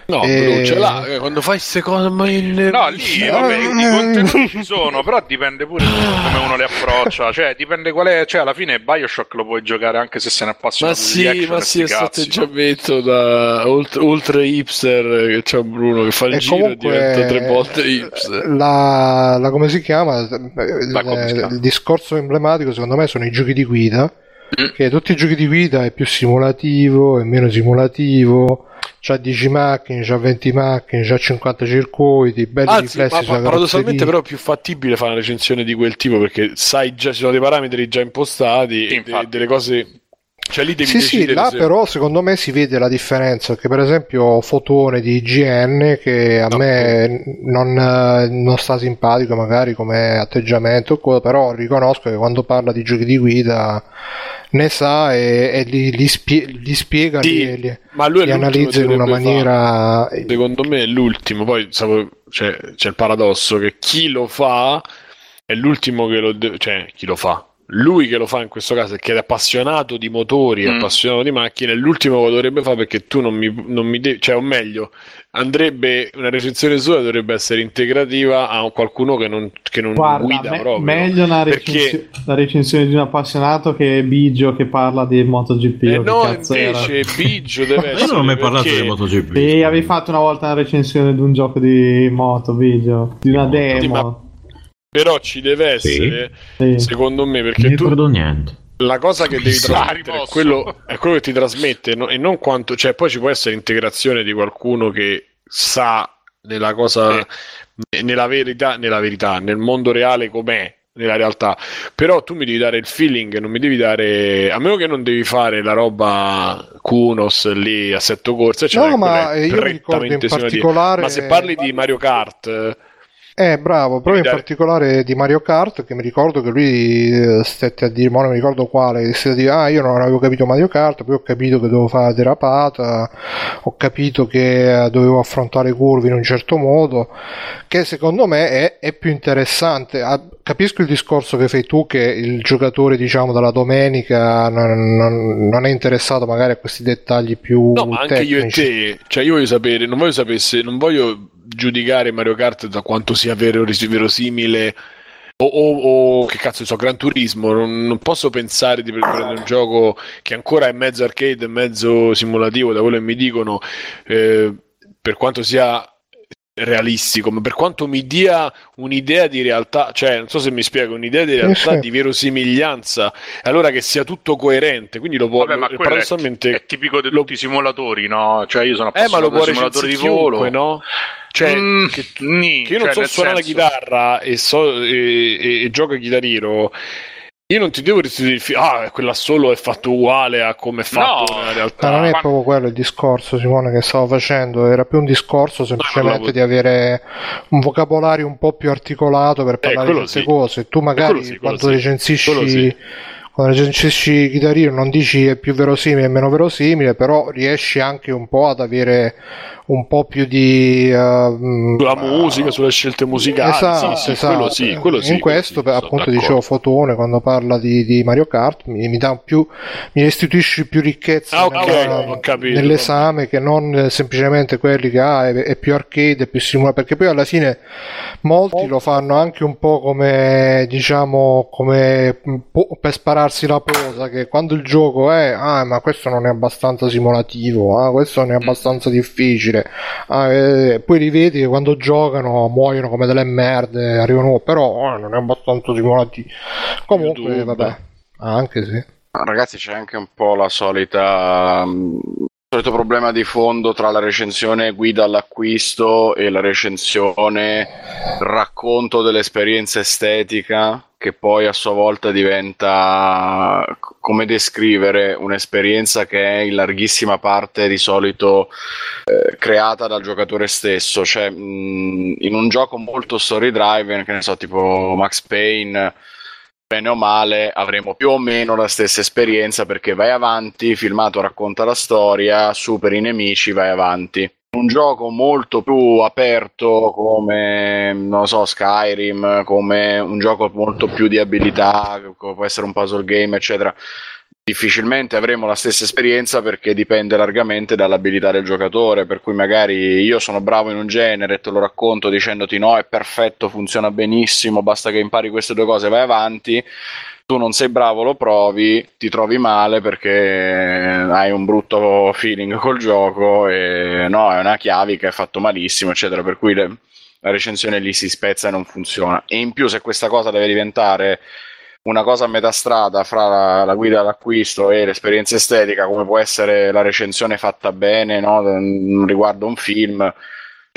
[SPEAKER 1] No,
[SPEAKER 2] Eh,
[SPEAKER 1] bro, ce l'ha. eh, Quando fai queste cose, ma in...
[SPEAKER 4] No, lì vabbè, i contenuti ci sono, però dipende pure da come uno li approccia. Cioè, dipende qual è. Cioè, alla fine Bioshock lo puoi giocare anche se sei un
[SPEAKER 1] Ma
[SPEAKER 4] appassionato di
[SPEAKER 1] sì, ma
[SPEAKER 4] e
[SPEAKER 1] sì, questo
[SPEAKER 4] cazzi, no?
[SPEAKER 1] atteggiamento da ultra, ultra hipster che c'è Bruno che fa il
[SPEAKER 2] E
[SPEAKER 1] giro e diventa tre volte hipster.
[SPEAKER 2] la, la- come si chiama? Il,
[SPEAKER 4] come si chiama?
[SPEAKER 2] il discorso emblematico secondo me sono i giochi di guida.
[SPEAKER 4] Mm.
[SPEAKER 2] Che tutti i giochi di guida è più simulativo, è meno simulativo. C'ha 10 macchine, c'ha 20 macchine, c'ha 50 circuiti, belli
[SPEAKER 1] Anzi, ma,
[SPEAKER 2] riflessi
[SPEAKER 1] ma
[SPEAKER 2] sulla
[SPEAKER 1] paradossalmente però è più fattibile fare una recensione di quel tipo perché sai già, ci sono dei parametri già impostati
[SPEAKER 4] Sì,
[SPEAKER 1] e de- delle cose... Cioè lì devi
[SPEAKER 2] Sì, sì, là
[SPEAKER 1] se-
[SPEAKER 2] però secondo me si vede la differenza, perché per esempio Fotone di IGN, che a
[SPEAKER 1] No,
[SPEAKER 2] me non, non sta simpatico magari come atteggiamento, però riconosco che quando parla di giochi di guida ne sa e, e li, li spie- li spiega,
[SPEAKER 1] Sì,
[SPEAKER 2] li, li-
[SPEAKER 1] ma lui
[SPEAKER 2] li analizza in
[SPEAKER 1] che
[SPEAKER 2] una maniera...
[SPEAKER 1] Secondo me è l'ultimo, poi c'è, c'è il paradosso che chi lo fa è l'ultimo che lo deve, cioè chi lo fa? Lui che lo fa in questo caso, che è appassionato di motori, è
[SPEAKER 4] Mm.
[SPEAKER 1] appassionato di macchine, è l'ultimo che dovrebbe fare perché tu non mi, non mi devi, cioè o meglio, andrebbe una recensione sua dovrebbe essere integrativa a qualcuno che non, che non
[SPEAKER 3] Guarda,
[SPEAKER 1] guida
[SPEAKER 3] me-
[SPEAKER 1] proprio.
[SPEAKER 3] meglio una
[SPEAKER 1] Perché-
[SPEAKER 3] recensio- la recensione di un appassionato che Bigio che parla di MotoGP.
[SPEAKER 1] Eh no,
[SPEAKER 3] cazzo era.
[SPEAKER 1] invece Biggio deve essere
[SPEAKER 8] io non ho mai parlato
[SPEAKER 1] perché-
[SPEAKER 8] di MotoGP.
[SPEAKER 3] Sì, avevi fatto una volta una recensione di un gioco di moto, Bigio, di una demo.
[SPEAKER 1] Sì, ma- Però ci deve essere,
[SPEAKER 3] Sì.
[SPEAKER 1] secondo me,
[SPEAKER 8] Non
[SPEAKER 1] perché
[SPEAKER 8] mi
[SPEAKER 1] tu
[SPEAKER 8] ricordo niente.
[SPEAKER 1] la cosa che devi trasmettere è quello, è quello che ti trasmette no? e non quanto, cioè poi ci può essere integrazione di qualcuno che sa nella cosa, nella verità, nella verità, nel mondo reale com'è, nella realtà, però tu mi devi dare il feeling, non mi devi dare, a meno che non devi fare la roba Kunos lì, assetto corsa, cioè
[SPEAKER 2] No, ma eh, io mi ricordo in particolare...
[SPEAKER 1] ma se parli di Mario Kart,
[SPEAKER 2] Eh, bravo, proprio in particolare di Mario Kart, che mi ricordo che lui eh, stette a dire, ma non mi ricordo quale, stette a dire, ah, io non avevo capito Mario Kart, poi ho capito che dovevo fare la derapata, ho capito che eh, dovevo affrontare i curvi in un certo modo, che secondo me è, è più interessante. Ah, capisco il discorso che fai tu, che il giocatore, diciamo, dalla domenica non, non- non è interessato magari a questi dettagli più
[SPEAKER 1] No, ma anche io e te, cioè io voglio sapere, non voglio sapere se, non voglio giudicare Mario Kart da quanto sia vero, verosimile o, o- o che cazzo so, Gran Turismo, non, non posso pensare di prendere un gioco che ancora è mezzo arcade e mezzo simulativo, da quello che mi dicono, eh, per quanto sia realistico, ma per quanto mi dia un'idea di realtà, cioè non so se mi spiego, un'idea di realtà,
[SPEAKER 2] sì.
[SPEAKER 1] di verosimiglianza, allora che sia tutto coerente, quindi lo può,
[SPEAKER 4] Vabbè, ma
[SPEAKER 1] paradossalmente
[SPEAKER 4] è tipico di
[SPEAKER 1] lo-
[SPEAKER 4] tutti i simulatori, no? Cioè, io sono
[SPEAKER 1] eh, ma lo
[SPEAKER 4] appassionato
[SPEAKER 1] può
[SPEAKER 4] di simulatori di volo.
[SPEAKER 1] chiunque, no? Cioè,
[SPEAKER 4] Mm,
[SPEAKER 1] che,
[SPEAKER 4] nì,
[SPEAKER 1] che io non
[SPEAKER 4] cioè,
[SPEAKER 1] so suonare
[SPEAKER 4] senso-
[SPEAKER 1] la chitarra e, so, e, e- e gioco a chitarrino Io non ti devo restituire il film. Ah, quella solo è fatto uguale a come è fatto
[SPEAKER 4] No.
[SPEAKER 1] nella
[SPEAKER 2] Ma
[SPEAKER 1] realtà.
[SPEAKER 2] non è
[SPEAKER 4] ma-
[SPEAKER 2] proprio quello il discorso, Simone, che stavo facendo, era più un discorso semplicemente di avere un vocabolario un po' più articolato per parlare di
[SPEAKER 1] quello
[SPEAKER 2] queste
[SPEAKER 1] sì.
[SPEAKER 2] cose. Tu magari
[SPEAKER 1] Quello sì,
[SPEAKER 2] quando
[SPEAKER 1] sì.
[SPEAKER 2] recensisci
[SPEAKER 1] Quello sì.
[SPEAKER 2] Quando recensisci Guitar Hero non dici è più verosimile e meno verosimile, però riesci anche un po' ad avere un po' più di uh,
[SPEAKER 1] Sulla musica, sulle scelte musicali.
[SPEAKER 2] Esatto,
[SPEAKER 1] sì, sì,
[SPEAKER 2] esatto.
[SPEAKER 1] quello sì, quello sì.
[SPEAKER 2] In
[SPEAKER 1] quello
[SPEAKER 2] questo,
[SPEAKER 1] sono
[SPEAKER 2] appunto,
[SPEAKER 1] d'accordo.
[SPEAKER 2] dicevo Fotone quando parla di, di Mario Kart mi, mi dà più, mi restituisce più ricchezza
[SPEAKER 1] Ah, ok,
[SPEAKER 2] nella-
[SPEAKER 1] capito.
[SPEAKER 2] nell'esame che non semplicemente quelli che ah, è, è più arcade, è più simulato, perché poi alla fine molti lo fanno anche un po' come diciamo come un po' per spararsi la posa che quando il gioco è ah ma questo non è abbastanza simulativo ah questo non è abbastanza difficile ah, eh, poi li vedi che quando giocano muoiono come delle merde arrivano però ah, non è abbastanza simulativo. Comunque
[SPEAKER 1] YouTube.
[SPEAKER 2] vabbè. Anche sì.
[SPEAKER 5] Ma Ragazzi, c'è anche un po' la solita. mm, il solito problema di fondo tra la recensione guida all'acquisto e la recensione racconto dell'esperienza estetica, che poi a sua volta diventa come descrivere un'esperienza che è in larghissima parte di solito eh, creata dal giocatore stesso. Cioè, mh, in un gioco molto story driven, che ne so, tipo Max Payne bene o male avremo più o meno la stessa esperienza perché vai avanti, il filmato racconta la storia, superi i nemici, vai avanti. Un gioco molto più aperto come, non so, Skyrim, come un gioco molto più di abilità, come può essere un puzzle game, eccetera. Difficilmente avremo la stessa esperienza perché dipende largamente dall'abilità del giocatore, per cui magari io sono bravo in un genere e te lo racconto dicendoti no, è perfetto, funziona benissimo, basta che impari queste due cose, vai avanti. Tu non sei bravo, lo provi, ti trovi male perché hai un brutto feeling col gioco e no, è una chiavi che è fatto malissimo, eccetera, per cui le- la recensione lì si spezza e non funziona. E in più se questa cosa deve diventare una cosa a metà strada fra la, la guida all'acquisto e l'esperienza estetica, come può essere la recensione fatta bene no? Mm, riguardo un film.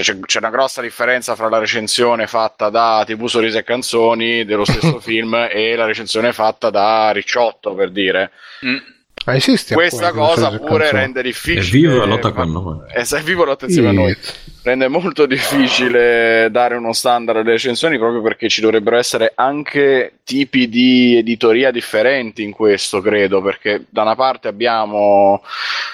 [SPEAKER 5] C'è, c'è una grossa differenza fra la recensione fatta da TV Sorrisi e Canzoni dello stesso film e la recensione fatta da Ricciotto, per dire.
[SPEAKER 2] Ma esiste
[SPEAKER 5] Questa cosa pure
[SPEAKER 2] canzone?
[SPEAKER 5] rende
[SPEAKER 8] È
[SPEAKER 5] difficile.
[SPEAKER 8] vivo e lotta con noi.
[SPEAKER 5] Eh, se è vivo lotta insieme a noi rende molto difficile dare uno standard alle recensioni proprio perché ci dovrebbero essere anche tipi di editoria differenti in questo, credo, perché da una parte abbiamo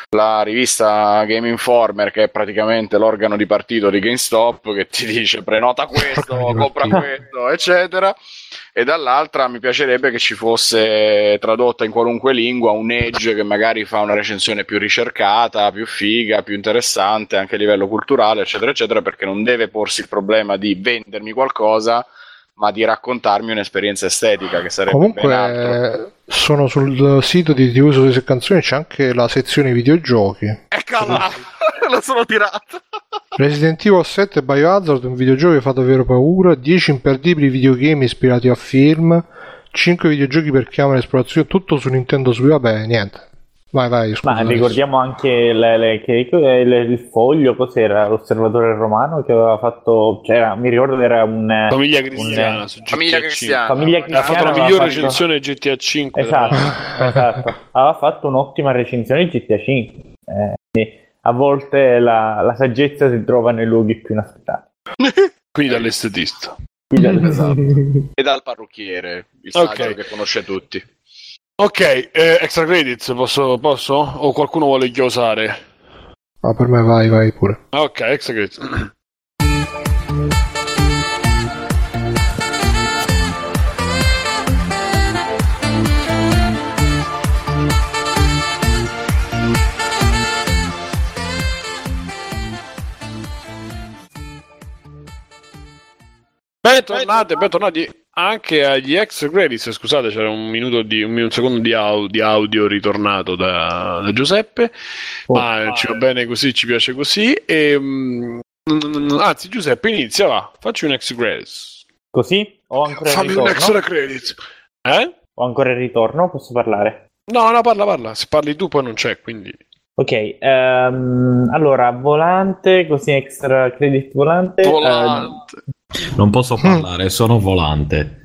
[SPEAKER 5] la rivista Game Informer che è praticamente l'organo di partito di GameStop che ti dice prenota questo, compra questo, eccetera. E dall'altra mi piacerebbe che ci fosse tradotta in qualunque lingua un Edge che magari fa una recensione più ricercata, più figa, più interessante anche a livello culturale, eccetera, eccetera, perché non deve porsi il problema di vendermi qualcosa, ma di raccontarmi un'esperienza estetica che sarebbe ben altro.
[SPEAKER 2] Comunque, sono sul sito di TV Sorrisi e Canzoni, c'è anche la sezione videogiochi.
[SPEAKER 5] Eccola! Lo sono tirato!
[SPEAKER 2] Resident Evil 7 e Biohazard, un videogioco che fa davvero paura, 10 imperdibili videogame ispirati a film, 5 videogiochi per chiamare esplorazione, tutto su Nintendo Switch, vabbè, niente. Vai, vai, scusa.
[SPEAKER 6] Ma ricordiamo anche le- le- che- che- le- il foglio, cos'era? L'osservatore romano che aveva fatto, cioè, era- mi ricordo era un... eh,
[SPEAKER 1] Famiglia
[SPEAKER 6] un-
[SPEAKER 1] cristiana su GTA
[SPEAKER 5] Famiglia
[SPEAKER 1] 5.
[SPEAKER 5] cristiana.
[SPEAKER 6] Famiglia
[SPEAKER 1] Ha
[SPEAKER 6] cristiana
[SPEAKER 1] fatto la migliore
[SPEAKER 6] fatto-
[SPEAKER 1] recensione GTA 5.
[SPEAKER 6] Esatto, esatto. Aveva fatto un'ottima recensione di GTA 5. Eh, a volte la, la saggezza si trova nei luoghi più inaspettati.
[SPEAKER 1] Qui dall'estetista.
[SPEAKER 6] Quindi,
[SPEAKER 5] Esatto. E dal parrucchiere, il saggio
[SPEAKER 1] Ok.
[SPEAKER 5] che conosce tutti.
[SPEAKER 1] Ok, eh, extra credits posso, posso? O qualcuno vuole chiosare?
[SPEAKER 2] Ah, per me vai, vai pure.
[SPEAKER 1] Ah, Ok, extra credits. Bentornati, bentornati anche agli ex credits. Scusate, c'era un minuto di un, un secondo di, au- di audio ritornato da, da Giuseppe.
[SPEAKER 6] Oh.
[SPEAKER 1] ma ci va bene così, ci piace così. E, mm, mm, anzi, Giuseppe, inizia, va, facci un ex credits.
[SPEAKER 6] Così? Ho ancora
[SPEAKER 1] Fammi un
[SPEAKER 6] ritorno?
[SPEAKER 1] extra credits. Eh?
[SPEAKER 6] Ho ancora il ritorno? Posso parlare?
[SPEAKER 1] No, no, parla, parla. Se parli tu, poi non c'è, quindi.
[SPEAKER 6] Ok, ehm, allora, volante, così extra credit volante. ehm,
[SPEAKER 1] Volante.
[SPEAKER 8] Non posso parlare, sono volante.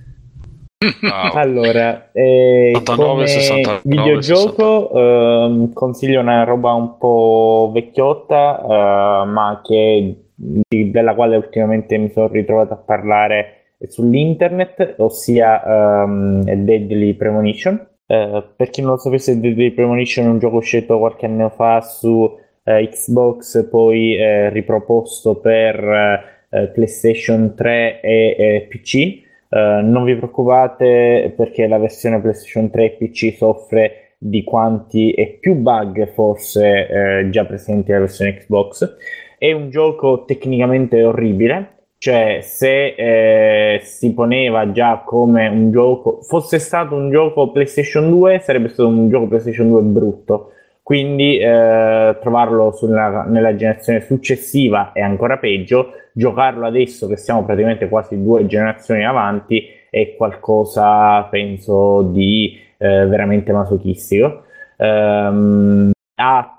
[SPEAKER 5] Wow.
[SPEAKER 6] Allora, eh,
[SPEAKER 1] 89,
[SPEAKER 6] come
[SPEAKER 1] 69,
[SPEAKER 6] videogioco ehm, consiglio una roba un po' vecchiotta, eh, ma che, di- della quale ultimamente mi sono ritrovato a parlare sull'internet, ossia ehm, Deadly Premonition. Eh, per chi non lo sapesse, Deadly Premonition è un gioco uscito qualche anno fa su eh, Xbox, poi eh, riproposto per eh, PlayStation 3 e eh, PC. Eh, non vi preoccupate perché la versione PlayStation 3 e PC soffre di quanti e più bug forse eh, già presenti nella versione Xbox. È un gioco tecnicamente orribile, cioè se eh, si poneva già come un gioco, fosse stato un gioco PlayStation 2, sarebbe stato un gioco PlayStation 2 brutto. Quindi eh, trovarlo sulla- nella generazione successiva è ancora peggio. Giocarlo adesso che siamo praticamente quasi due generazioni avanti è qualcosa, penso, di eh, veramente masochistico. Ehm,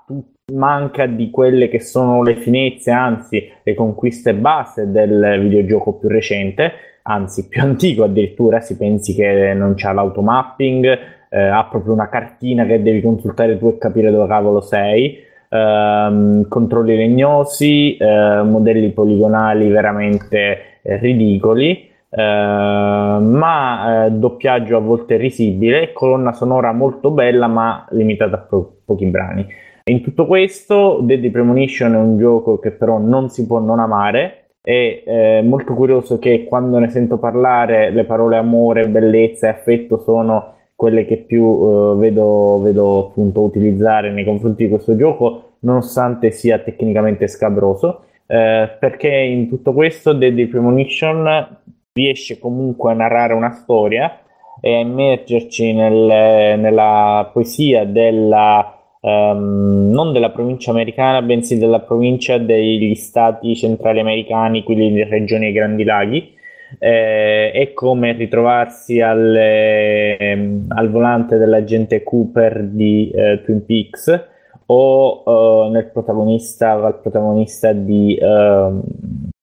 [SPEAKER 6] tut- manca di quelle che sono le finezze, anzi le conquiste base del videogioco più recente, anzi più antico addirittura, si pensi che non c'ha l'automapping, eh, ha proprio una cartina che devi consultare tu e capire dove cavolo sei, ehm, controlli legnosi, eh, modelli poligonali veramente eh, ridicoli, eh, ma eh, doppiaggio a volte risibile, colonna sonora molto bella ma limitata a po- pochi brani. In tutto questo, Deadly Premonition è un gioco che però non si può non amare. È eh, molto curioso che quando ne sento parlare le parole amore, bellezza e affetto sono quelle che più eh, vedo, vedo appunto utilizzare nei confronti di questo gioco, nonostante sia tecnicamente scabroso. Eh, perché in tutto questo Deadly Premonition riesce comunque a narrare una storia e a immergerci nel- nella poesia della ehm, non della provincia americana, bensì della provincia degli stati centrali americani, quelli delle regioni ai Grandi Laghi. Eh, è come ritrovarsi alle- ehm, al volante dell'agente Cooper di eh, Twin Peaks o eh, nel protagonista, al protagonista di, ehm,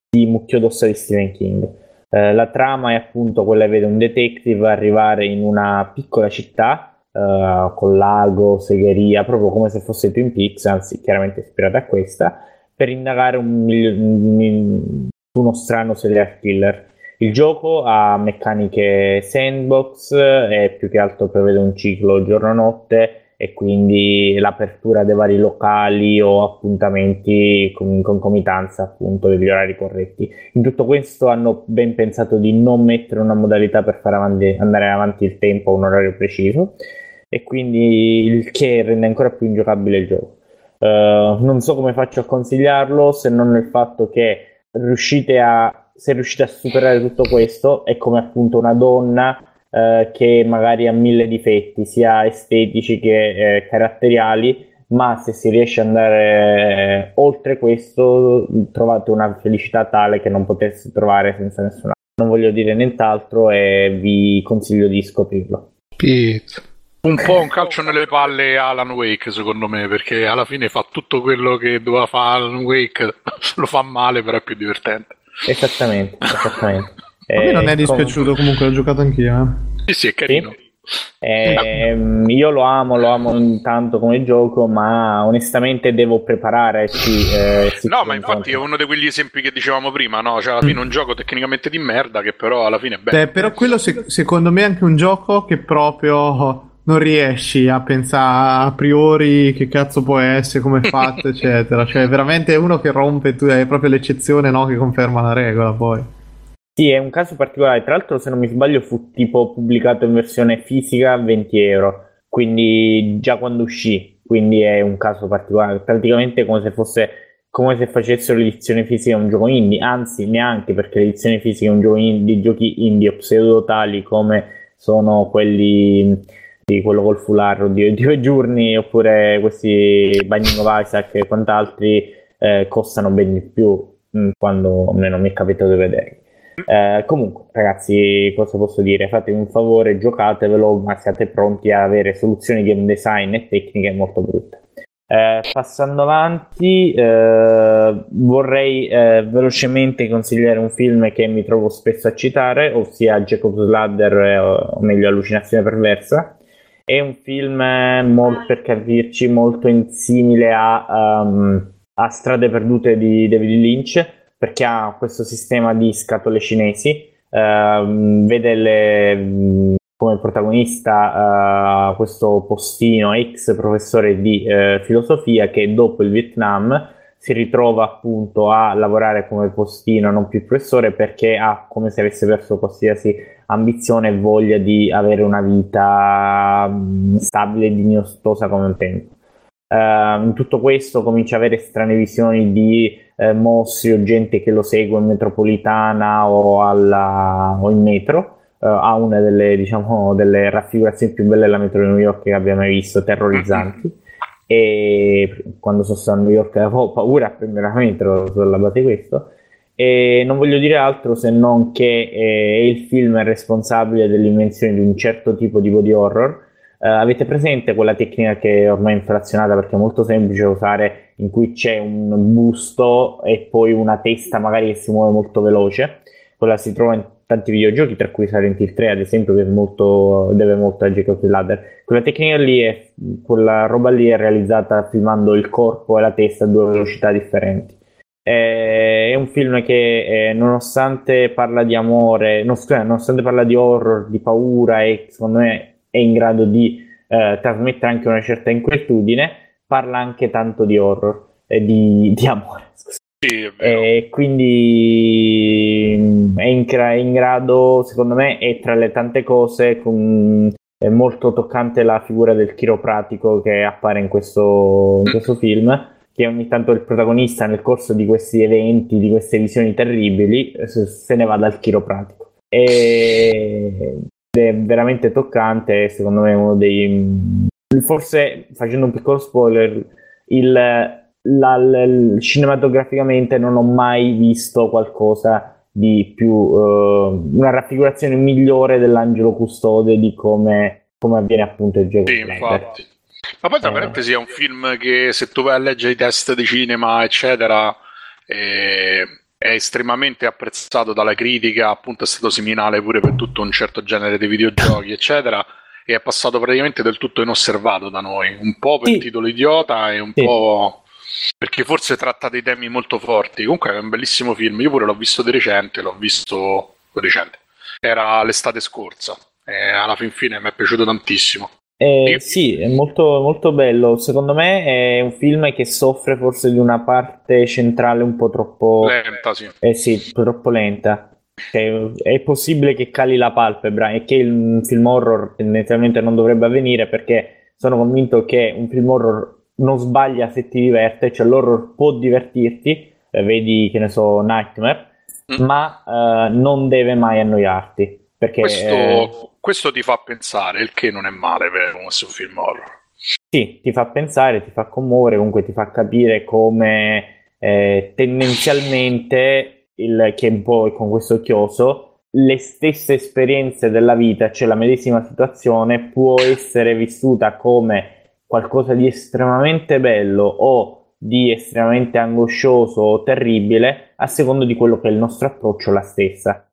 [SPEAKER 6] di Mucchio d'ossa di Stephen King. Eh, la trama è appunto quella che vede un detective arrivare in una piccola città eh, con lago, segheria, proprio come se fosse Twin Peaks, anzi chiaramente ispirata a questa, per indagare un un- uno strano serial killer. Il gioco ha meccaniche sandbox e più che altro prevede un ciclo giorno-notte e quindi l'apertura dei vari locali o appuntamenti in concomitanza appunto degli orari corretti. In tutto questo hanno ben pensato di non mettere una modalità per far avanti- andare avanti il tempo a un orario preciso e quindi il che rende ancora più ingiocabile il gioco. Eh, non so come faccio a consigliarlo se non nel fatto che riuscite a, se riuscite a superare tutto questo è come appunto una donna eh, che magari ha mille difetti, sia estetici che eh, caratteriali, ma se si riesce ad andare eh, oltre questo trovate una felicità tale che non potesse trovare senza nessuna. Non voglio dire nient'altro e vi consiglio di scoprirlo.
[SPEAKER 2] Pete.
[SPEAKER 4] Un po' un calcio nelle palle a Alan Wake, secondo me, perché alla fine fa tutto quello che doveva fare Alan Wake, lo fa male, però è più divertente.
[SPEAKER 6] Esattamente, esattamente.
[SPEAKER 3] A me non
[SPEAKER 6] Eh,
[SPEAKER 3] è dispiaciuto, comunque l'ho giocato anch'io. Eh.
[SPEAKER 4] Sì, sì, è carino.
[SPEAKER 6] Ehm, io lo amo, lo amo intanto come gioco, ma onestamente devo prepararci. eh, si
[SPEAKER 4] No, ma infatti è uno di quegli esempi che dicevamo prima, no? Cioè, alla fine un gioco tecnicamente di merda che però alla fine è bello.
[SPEAKER 3] Beh, però quello se- secondo me è anche un gioco che proprio non riesci a pensare a priori che cazzo può essere, come è fatto, eccetera. Cioè, veramente è uno che rompe, tu è proprio l'eccezione, no? Che conferma la regola poi.
[SPEAKER 6] Sì, è un caso particolare. Tra l'altro, se non mi sbaglio, fu tipo pubblicato in versione fisica a 20 euro, quindi già quando uscì. Quindi è un caso particolare. Praticamente come se fosse come se facessero l'edizione fisica di un gioco indie, anzi, neanche perché l'edizione fisica è un gioco indie, di giochi indie o pseudotali come sono quelli di quello col fularro di due giorni oppure questi Binding of Isaac e quant'altri eh, costano ben di più mh, quando almeno mi è capitato di vederli. Eh, comunque, ragazzi, cosa posso dire? Fatevi un favore, giocatevelo, ma siate pronti a avere soluzioni game design e tecniche molto brutte. Eh, passando avanti, eh, vorrei eh, velocemente consigliare un film che mi trovo spesso a citare, ossia Jacob's Ladder, eh, o meglio Allucinazione Perversa. È un film, eh, molto, per capirci, molto in simile a, um, a Strade Perdute di David Lynch, perché ha questo sistema di scatole cinesi. ehm, vede le, come protagonista uh, questo postino ex professore di uh, filosofia che dopo il Vietnam si ritrova appunto a lavorare come postino, non più professore, perché ha come se avesse perso qualsiasi ambizione e voglia di avere una vita um, stabile e dignostosa come un tempo. Uh, in tutto questo comincia a avere strane visioni di eh, mostri o gente che lo segue in metropolitana o, alla, o in metro uh, ha una delle, diciamo, delle raffigurazioni più belle della metro di New York che abbia mai visto, terrorizzanti. E quando sono stato a New York avevo paura a prendere la metro sulla base di questo. E non voglio dire altro se non che eh, il film è responsabile dell'invenzione di un certo tipo di body horror. Uh, avete presente quella tecnica che è ormai inflazionata perché è molto semplice usare, in cui c'è un busto e poi una testa magari che si muove molto veloce? Quella si trova in tanti videogiochi, tra cui Silent Hill 3, ad esempio, che molto, deve molto a Jacob Ladder. Quella tecnica lì è, quella roba lì è realizzata filmando il corpo e la testa a due velocità differenti. È un film che, eh, nonostante parla di amore, no, scusa, nonostante parla di horror, di paura, e secondo me è in grado di eh, trasmettere anche una certa inquietudine, parla anche tanto di horror e di, di amore.
[SPEAKER 4] Sì,
[SPEAKER 6] e quindi mm, è in, è in, grado, secondo me, è tra le tante cose con, è molto toccante la figura del chiropratico che appare in questo, in questo film, che ogni tanto il protagonista nel corso di questi eventi, di queste visioni terribili, se ne va dal chiropratico. E è veramente toccante, secondo me uno dei... Forse, facendo un piccolo spoiler, il la, la, cinematograficamente non ho mai visto qualcosa di più uh, una raffigurazione migliore dell'angelo custode di come, come avviene appunto il gioco
[SPEAKER 4] sì, infatti. Ma poi tra parentesi è un film che se tu vai a leggere i test di cinema eccetera eh, è estremamente apprezzato dalla critica appunto è stato seminale pure per tutto un certo genere di videogiochi eccetera e è passato praticamente del tutto inosservato da noi un po' per sì. titolo idiota e un sì. po' perché forse tratta dei temi molto forti. Comunque è un bellissimo film. Io pure l'ho visto di recente, l'ho visto di recente. Era l'estate scorsa e alla fin fine mi è piaciuto tantissimo.
[SPEAKER 6] Eh, sì, è molto, molto bello. Secondo me è un film che soffre forse di una parte centrale un po' troppo
[SPEAKER 4] lenta, sì.
[SPEAKER 6] Eh sì, troppo lenta. Cioè, è possibile che cali la palpebra e che il film horror tendenzialmente non dovrebbe avvenire perché sono convinto che un film horror non sbaglia se ti diverte, cioè l'horror può divertirti, eh, vedi che ne so, Nightmare, mm. ma eh, non deve mai annoiarti. Perché,
[SPEAKER 4] questo, questo, ti fa pensare, il che non è male per un film horror.
[SPEAKER 6] Sì, ti fa pensare, ti fa commuovere, comunque ti fa capire come eh, tendenzialmente, il, che un po' con questo chioso, le stesse esperienze della vita, cioè la medesima situazione, può essere vissuta come qualcosa di estremamente bello o di estremamente angoscioso o terribile a secondo di quello che è il nostro approccio alla stessa.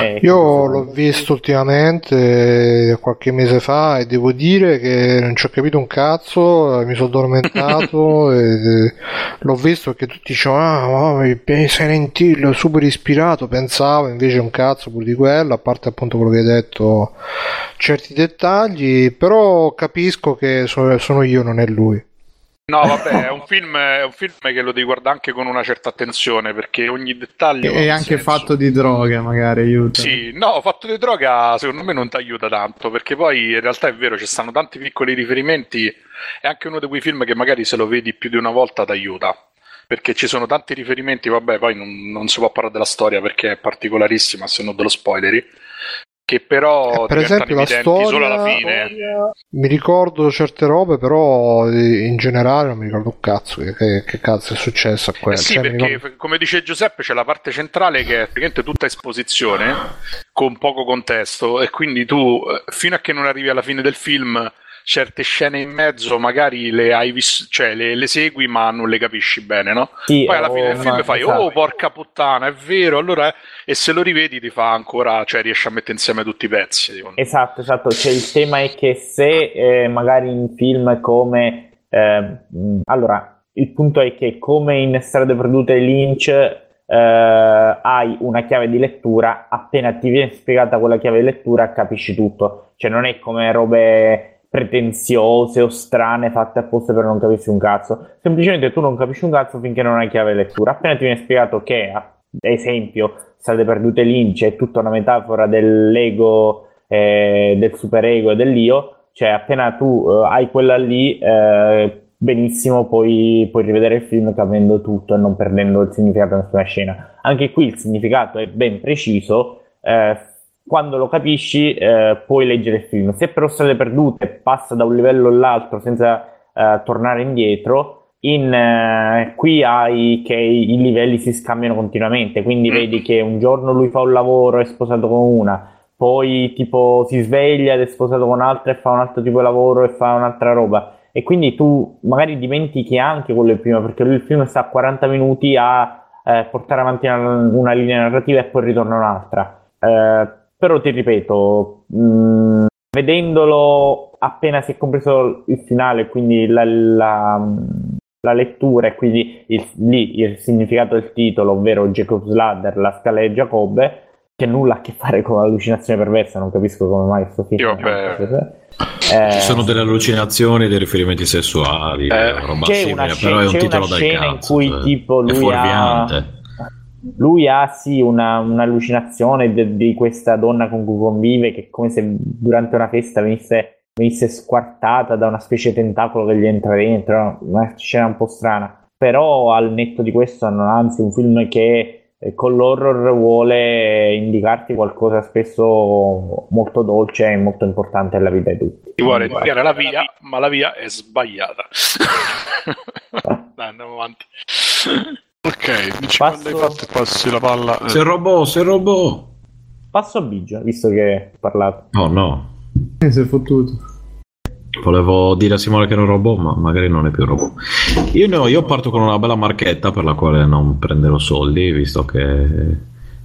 [SPEAKER 2] Eh, Io l'ho visto ultimamente qualche mese fa e devo dire che non ci ho capito un cazzo, mi sono addormentato e l'ho visto che tutti dicevano ah, Silent Hill super ispirato, pensavo invece un cazzo pure di quello, a parte appunto quello che hai detto certi dettagli, però capisco che sono io, non è lui.
[SPEAKER 4] No, vabbè, è un, film, è un film che lo devi guardare anche con una certa attenzione perché ogni dettaglio.
[SPEAKER 3] È anche senso. fatto di droga, magari aiuta.
[SPEAKER 4] Sì, no, fatto di droga secondo me non ti aiuta tanto perché poi in realtà è vero, ci stanno tanti piccoli riferimenti. È anche uno di quei film che magari se lo vedi più di una volta ti aiuta perché ci sono tanti riferimenti. Vabbè, poi non, non si può parlare della storia perché è particolarissima, se non dello spoileri che però
[SPEAKER 2] eh, per esempio la storia,
[SPEAKER 4] fine.
[SPEAKER 2] Mi ricordo certe robe, però in generale non mi ricordo un cazzo che, che, che cazzo è successo a quello.
[SPEAKER 4] Eh sì, cioè, perché ricordo... come dice Giuseppe c'è la parte centrale che è praticamente tutta esposizione con poco contesto e quindi tu fino a che non arrivi alla fine del film certe scene in mezzo magari le hai vis- cioè le, le segui ma non le capisci bene, no?
[SPEAKER 6] Sì,
[SPEAKER 4] Poi alla
[SPEAKER 6] oh,
[SPEAKER 4] fine del film fai
[SPEAKER 6] esatto.
[SPEAKER 4] "Oh, porca puttana, è vero". Allora e se lo rivedi ti fa ancora, cioè riesci a mettere insieme tutti i pezzi.
[SPEAKER 6] Esatto, esatto. Cioè, il tema è che se eh, magari in film come... eh, allora, il punto è che come in Strade Perdute Lynch eh, hai una chiave di lettura, appena ti viene spiegata quella chiave di lettura capisci tutto. Cioè non è come robe pretenziose o strane fatte apposta per non capirsi un cazzo. Semplicemente tu non capisci un cazzo finché non hai chiave lettura. Appena ti viene spiegato che, ad esempio, Strade Perdute Lynch è tutta una metafora dell'ego, eh, del superego e dell'io, cioè appena tu eh, hai quella lì, eh, benissimo puoi, puoi rivedere il film capendo tutto e non perdendo il significato di nessuna scena. Anche qui il significato è ben preciso, eh, quando lo capisci eh, puoi leggere il film. Se però Strade Perdute passa da un livello all'altro senza eh, tornare indietro, in, eh, qui hai che i, i livelli si scambiano continuamente, quindi vedi che un giorno lui fa un lavoro, è sposato con una, poi tipo si sveglia ed è sposato con un'altra e fa un altro tipo di lavoro e fa un'altra roba. E quindi tu magari dimentichi anche quello di prima, perché lui il film sta a 40 minuti a eh, portare avanti una, una linea narrativa e poi ritorna un'altra. Però ti ripeto, mh, vedendolo appena si è compreso il finale, quindi la, la- la lettura e quindi il, lì il significato del titolo, ovvero Jacob's Ladder, la scala di Giacobbe, che nulla a che fare con l'allucinazione perversa, non capisco come mai questo film.
[SPEAKER 4] Io, beh,
[SPEAKER 6] Eh,
[SPEAKER 8] Ci sono delle allucinazioni, dei riferimenti sessuali,
[SPEAKER 4] Eh,
[SPEAKER 8] roba
[SPEAKER 6] c'è
[SPEAKER 8] simile,
[SPEAKER 6] una,
[SPEAKER 8] però
[SPEAKER 6] scena,
[SPEAKER 8] è un
[SPEAKER 6] c'è
[SPEAKER 8] titolo
[SPEAKER 6] una
[SPEAKER 8] del
[SPEAKER 6] scena in
[SPEAKER 8] cazzo,
[SPEAKER 6] cui
[SPEAKER 8] cioè,
[SPEAKER 6] tipo
[SPEAKER 8] è
[SPEAKER 6] lui ha. Lui ha sì una, un'allucinazione de- di questa donna con cui convive che è come se durante una festa venisse, venisse squartata da una specie di tentacolo che gli entra dentro, una scena un po' strana. Però al netto di questo, no, anzi, un film che eh, con l'horror vuole indicarti qualcosa spesso molto dolce e molto importante nella vita di tutti.
[SPEAKER 4] Ti vuole indicare la via, ma la via è sbagliata. Andiamo avanti.
[SPEAKER 1] Ok, dici
[SPEAKER 6] Passo-
[SPEAKER 1] quando hai fatto e passi la palla. eh.
[SPEAKER 8] Sei robot, sei robot.
[SPEAKER 6] Passo a Biggio, visto che hai parlato.
[SPEAKER 8] Oh no,
[SPEAKER 3] Eh, si è fottuto.
[SPEAKER 8] volevo dire a Simone che era un robot, ma magari non è più un robot. Io, no, io parto con una bella marchetta per la quale non prenderò soldi, visto che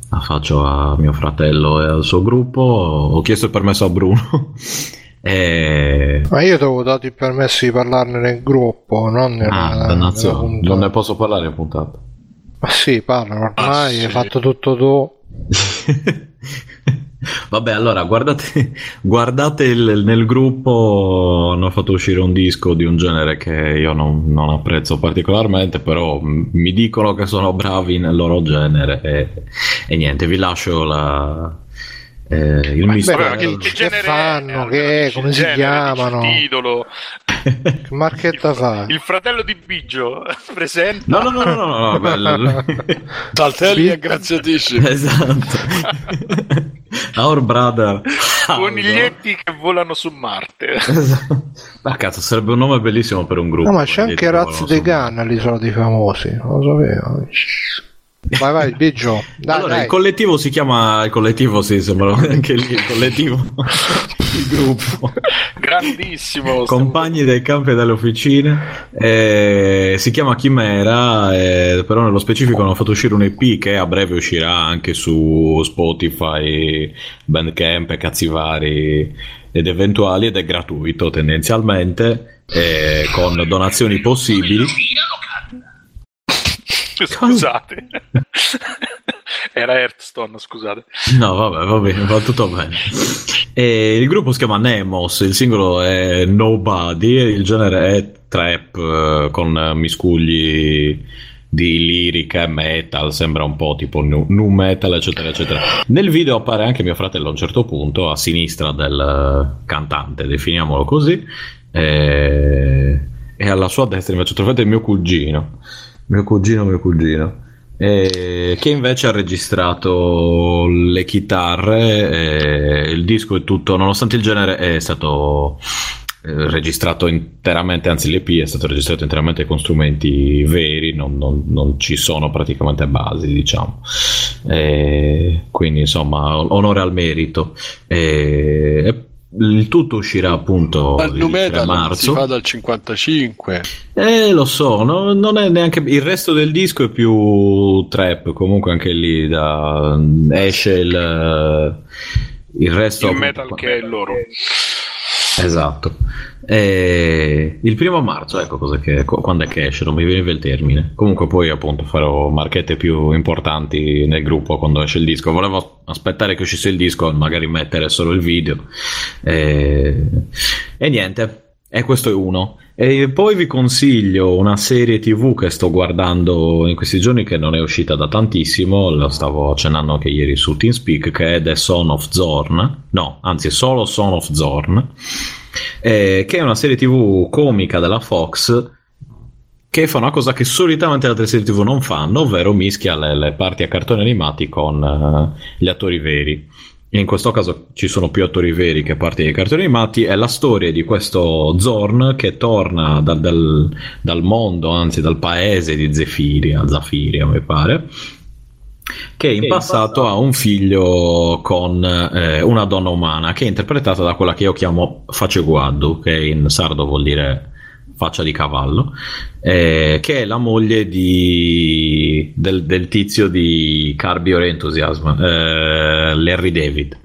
[SPEAKER 8] la faccio a mio fratello e al suo gruppo. Ho chiesto il permesso a Bruno. e...
[SPEAKER 2] Ma io ti avevo dato il permesso di parlarne nel gruppo, non nella,
[SPEAKER 8] Ah,
[SPEAKER 2] nella
[SPEAKER 8] non ne posso parlare in puntata.
[SPEAKER 2] Ma sì, parla, ormai
[SPEAKER 1] Ah,
[SPEAKER 2] hai
[SPEAKER 1] sì.
[SPEAKER 2] fatto tutto tu.
[SPEAKER 8] Vabbè, allora guardate, guardate il- nel gruppo. Hanno fatto uscire un disco di un genere che io non, non apprezzo particolarmente, però mi dicono che sono bravi nel loro genere. E, e niente, vi lascio la, eh, il
[SPEAKER 2] Beh,
[SPEAKER 8] mistero.
[SPEAKER 2] ma che-
[SPEAKER 1] che
[SPEAKER 2] che fanno, che è,
[SPEAKER 4] dici
[SPEAKER 2] come
[SPEAKER 4] il
[SPEAKER 2] si
[SPEAKER 4] genere,
[SPEAKER 2] chiamano?
[SPEAKER 4] il titolo.
[SPEAKER 2] Che marchetta fa?
[SPEAKER 4] Il fratello di Biggio presenta.
[SPEAKER 8] No, no, no, no, no, no, bello.
[SPEAKER 1] Saltelli
[SPEAKER 8] esatto. Our brother.
[SPEAKER 4] Coniglietti che volano su Marte.
[SPEAKER 8] Esatto. Ma cazzo, sarebbe un nome bellissimo per un gruppo.
[SPEAKER 2] No, ma c'è anche
[SPEAKER 8] che
[SPEAKER 2] Raz
[SPEAKER 8] volano
[SPEAKER 2] de. Gun all'isola dei famosi, non lo sapevo. Vai, vai, Biggio. Dai,
[SPEAKER 8] allora,
[SPEAKER 2] dai.
[SPEAKER 8] il collettivo si chiama. Il collettivo, sì, sembra anche lì il collettivo. il gruppo.
[SPEAKER 4] Grandissimo.
[SPEAKER 8] Compagni dei campi e delle officine. Eh, si chiama Chimera, eh, però nello specifico hanno fatto uscire un EP che a breve uscirà anche su Spotify, Bandcamp e cazzi vari ed eventuali ed è gratuito tendenzialmente, eh, con donazioni possibili.
[SPEAKER 4] Scusate. Era Hearthstone, scusate.
[SPEAKER 8] No, vabbè, va bene, va tutto bene. E il gruppo si chiama Nemos, il singolo è Nobody, il genere è trap eh, con eh, miscugli di lirica e metal, sembra un po' tipo nu, nu metal, eccetera, eccetera. Nel video appare anche mio fratello a un certo punto, a sinistra del eh, cantante, definiamolo così, e, e alla sua destra invece trovate il mio cugino, mio cugino, mio cugino. eh, che invece ha registrato le chitarre, eh, il disco e tutto, nonostante il genere è stato eh, registrato interamente, anzi l'EP è stato registrato interamente con strumenti veri, non, non- non ci sono praticamente basi, diciamo. Quindi insomma, onore al merito. E il tutto uscirà appunto
[SPEAKER 1] Ma il
[SPEAKER 8] il
[SPEAKER 1] nu
[SPEAKER 8] 3
[SPEAKER 1] metal non si
[SPEAKER 8] marzo.
[SPEAKER 1] fa dal 55.
[SPEAKER 8] Eh, lo so, no- non è neanche il resto del disco è più trap, comunque anche lì da, esce il, il resto
[SPEAKER 4] Il metal che è loro.
[SPEAKER 8] Esatto. Eh, il primo marzo, ecco cosa che, qu- quando è che esce, non mi viene il termine. Comunque poi appunto farò marchette più importanti nel gruppo quando esce il disco. Volevo aspettare che uscisse il disco, magari mettere solo il video. Eh, e niente, e questo è uno. E poi vi consiglio una serie tv che sto guardando in questi giorni che non è uscita da tantissimo, lo stavo accennando anche ieri su TeamSpeak, che è The Son of Zorn, no, anzi solo Son of Zorn, eh, che è una serie tv comica della Fox che fa una cosa che solitamente le altre serie tv non fanno, ovvero mischia le, le parti a cartoni animati con eh, gli attori veri. In questo caso ci sono più attori veri che parti dei cartoni animati. È la storia di questo Zorn che torna dal, dal- dal mondo, anzi dal paese di Zefiria, Zafiria mi pare, che in passato ha un figlio con eh, una donna umana che è interpretata da quella che io chiamo Faceguaddu, che in sardo vuol dire faccia di cavallo, eh, che è la moglie di, del, del tizio di Carbi or Enthusiasm, eh, Larry David.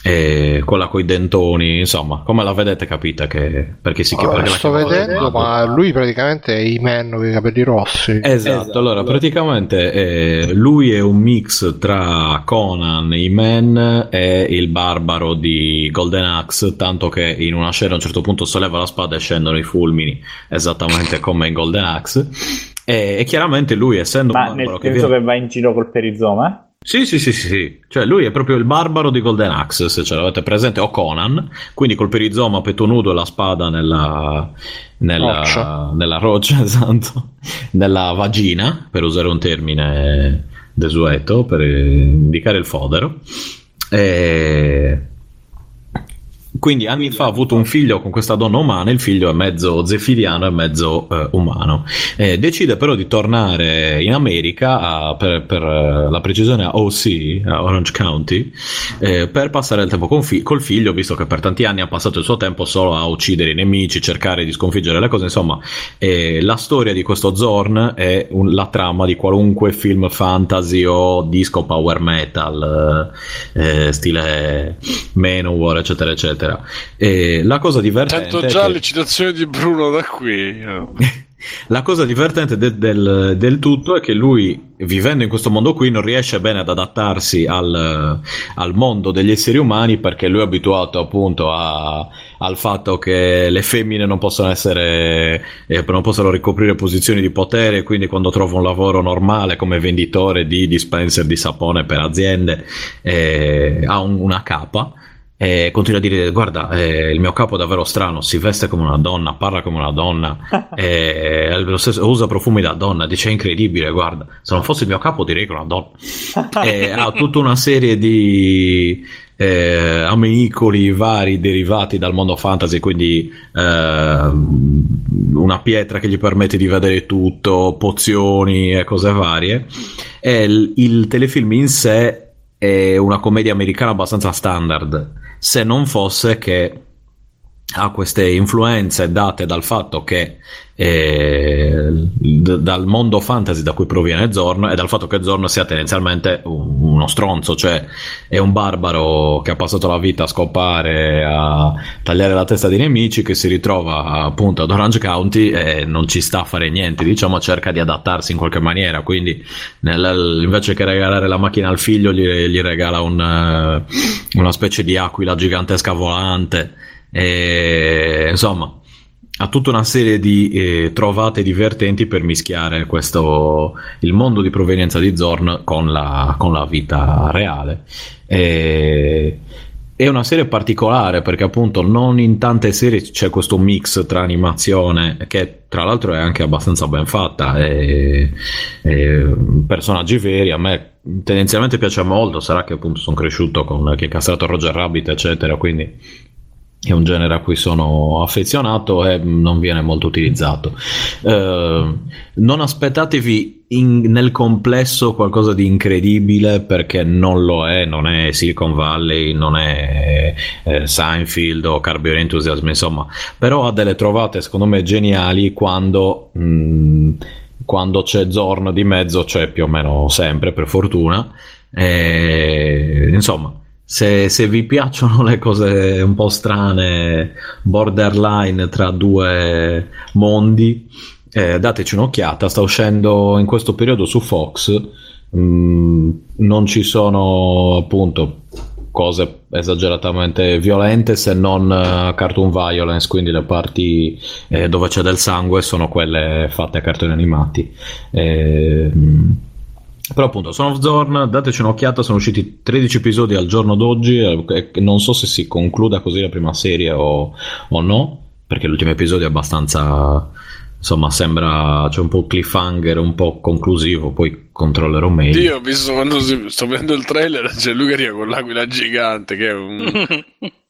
[SPEAKER 8] Eh, quella coi dentoni, insomma, come la vedete capite che perché si chiama
[SPEAKER 2] Allora,
[SPEAKER 8] perché
[SPEAKER 2] sto vedendo, ma lui praticamente è Iman con i capelli rossi.
[SPEAKER 8] Esatto, allora praticamente eh, lui è un mix tra Conan, Iman e il barbaro di Golden Axe, tanto che in una scena a un certo punto solleva la spada e scendono i fulmini, esattamente come in Golden Axe. E, e chiaramente lui, essendo
[SPEAKER 6] Ma
[SPEAKER 8] un
[SPEAKER 6] nel
[SPEAKER 8] barbaro che
[SPEAKER 6] senso
[SPEAKER 8] viene...
[SPEAKER 6] che va in giro col perizoma?
[SPEAKER 8] Sì, sì, sì, sì, sì. Cioè lui è proprio il barbaro di Golden Axe, se ce l'avete presente, o Conan, quindi col perizoma petto nudo e la spada nella, nella,
[SPEAKER 2] Roccia.
[SPEAKER 8] nella roccia, esatto, nella vagina, per usare un termine desueto, per indicare il fodero. E... Quindi anni fa ha avuto un figlio con questa donna umana, il figlio è mezzo zefiriano e mezzo eh, umano. Eh, decide però di tornare in America, a- per, per, eh, la precisione a OC, a Orange County, eh, per passare il tempo fi- col figlio, visto che per tanti anni ha passato il suo tempo solo a uccidere i nemici, cercare di sconfiggere le cose. Insomma, la storia di questo Zorn è un- la trama di qualunque film fantasy o disco power metal, eh, stile Manowar, eccetera, eccetera. E la cosa divertente
[SPEAKER 1] Sento già
[SPEAKER 8] che-
[SPEAKER 1] le citazioni di Bruno da qui.
[SPEAKER 8] la cosa divertente de- del, del tutto è che lui, vivendo in questo mondo qui, non riesce bene ad adattarsi al, al mondo degli esseri umani perché lui è abituato appunto a- al fatto che le femmine non possono essere, eh, non possono ricoprire posizioni di potere, quindi quando trova un lavoro normale come venditore di dispenser di sapone per aziende, eh, ha un- una capa e continua a dire guarda eh, il mio capo è davvero strano si veste come una donna parla come una donna eh, stesso- usa profumi da donna dice è incredibile guarda se non fosse il mio capo direi che è una donna e ha tutta una serie di eh, amenicoli vari derivati dal mondo fantasy quindi eh, una pietra che gli permette di vedere tutto pozioni e cose varie. E il, il telefilm in sé è una commedia americana abbastanza standard, se non fosse che ha queste influenze date dal fatto che eh, d- dal mondo fantasy da cui proviene Zorn e dal fatto che Zorn sia tendenzialmente un- uno stronzo, cioè è un barbaro che ha passato la vita a scopare, a tagliare la testa dei nemici, che si ritrova appunto ad Orange County e non ci sta a fare niente, diciamo cerca di adattarsi in qualche maniera, quindi nel- invece che regalare la macchina al figlio gli, gli regala un, una specie di aquila gigantesca volante, e, insomma ha tutta una serie di eh, trovate divertenti per mischiare questo, il mondo di provenienza di Zorn con la, con la vita reale. E, è una serie particolare perché appunto non in tante serie c'è questo mix tra animazione che tra l'altro è anche abbastanza ben fatta. E, e personaggi veri. A me tendenzialmente piace molto. Sarà che appunto sono cresciuto con chi è castrato Roger Rabbit eccetera. Quindi è un genere a cui sono affezionato e non viene molto utilizzato. Eh, non aspettatevi in- nel complesso qualcosa di incredibile perché non lo è, non è Silicon Valley, non è eh, Seinfeld o Curb Your Enthusiasm, insomma, però ha delle trovate secondo me geniali quando, mh, quando c'è Zorn di mezzo, c'è più o meno sempre per fortuna, e, insomma. Se, se vi piacciono le cose un po' strane, borderline tra due mondi, eh, dateci un'occhiata, sta uscendo in questo periodo su Fox, mm, non ci sono appunto cose esageratamente violente se non eh, cartoon violence, quindi le parti eh, dove c'è del sangue sono quelle fatte a cartoni animati. Eh, però appunto Son of Zorn, dateci un'occhiata, sono usciti 13 episodi al giorno d'oggi, eh, non so se si concluda così la prima serie o, o no, perché l'ultimo episodio è abbastanza insomma sembra c'è un po' cliffhanger un po' conclusivo poi controllerò meglio.
[SPEAKER 1] Io ho visto quando si, sto vedendo il trailer c'è lui che arriva con l'aquila gigante che è un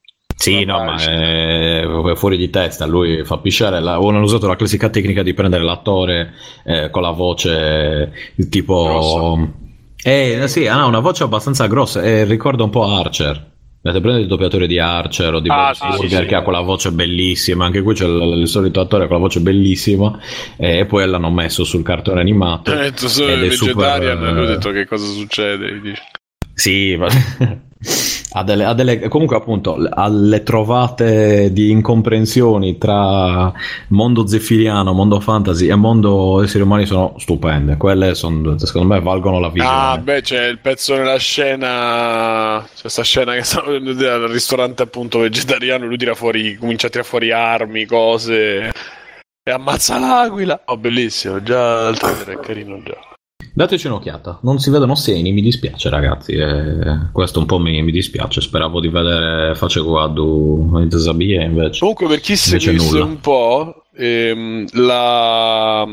[SPEAKER 8] sì no ma è, è, fuori di testa lui fa pisciare la, hanno usato la classica tecnica di prendere l'attore eh, con la voce il tipo eh, sì, ha una voce abbastanza grossa e ricorda un po' Archer Avete preso il doppiatore di Archer o di
[SPEAKER 4] Ah, sì,
[SPEAKER 8] Burger
[SPEAKER 4] sì, sì.
[SPEAKER 8] che ha quella voce bellissima, anche qui c'è il, il solito attore con la voce bellissima eh, e poi l'hanno messo sul cartone animato.
[SPEAKER 1] Eh, tu sei
[SPEAKER 8] super,
[SPEAKER 1] vegetarian e lui ha
[SPEAKER 8] eh,
[SPEAKER 1] detto che cosa succede dice.
[SPEAKER 8] Sì, ma- ha delle, ha delle- comunque appunto alle trovate di incomprensioni tra mondo zeffiriano, mondo fantasy e mondo esseri umani sono stupende. Quelle sono, secondo me valgono la visione.
[SPEAKER 1] ah beh c'è il pezzo nella scena c'è questa scena che stanno al ristorante appunto vegetariano lui tira fuori comincia a tirare fuori armi cose e ammazza l'aquila oh bellissimo già il trailer è carino già
[SPEAKER 8] Dateci un'occhiata, non si vedono seni, mi dispiace ragazzi, eh, questo un po' mi, mi dispiace, speravo di vedere Face Guardo in Zabie invece.
[SPEAKER 1] Comunque, per chi seguisse un po', ehm, la,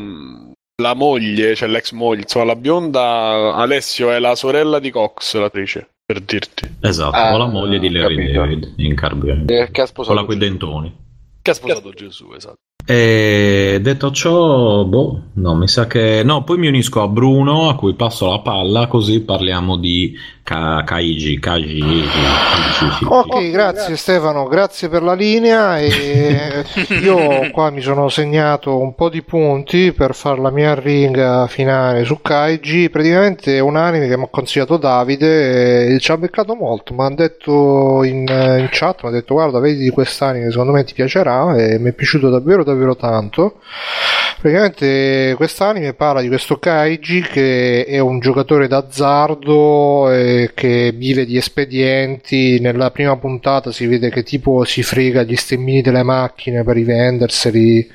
[SPEAKER 1] la moglie, cioè l'ex moglie, insomma, la bionda Alessio è la sorella di Cox, l'attrice, per dirti.
[SPEAKER 8] Esatto,
[SPEAKER 5] Ah,
[SPEAKER 8] o la moglie di Larry
[SPEAKER 5] capito.
[SPEAKER 8] David in Carbion.
[SPEAKER 5] Eh, che ha sposato
[SPEAKER 8] Quella coi dentoni.
[SPEAKER 1] Che ha sposato Gesù, esatto.
[SPEAKER 8] E detto ciò, boh, no, mi sa che... No, poi mi unisco a Bruno, a cui passo la palla, così parliamo di Ka- Kaiji, Kaiji, Kaiji.
[SPEAKER 2] Ok, grazie Stefano, grazie per la linea e io qua mi sono segnato un po' di punti per fare la mia ringa finale su Kaiji, praticamente è un anime che mi ha consigliato Davide e ci ha beccato molto, mi ha detto in, in chat, mi ha detto guarda vedi di quest'anime secondo me ti piacerà e mi è piaciuto davvero davvero tanto. Praticamente quest'anime parla di questo Kaiji che è un giocatore d'azzardo e che vive di espedienti. Nella prima puntata si vede che tipo si frega gli stemmini delle macchine per rivenderseli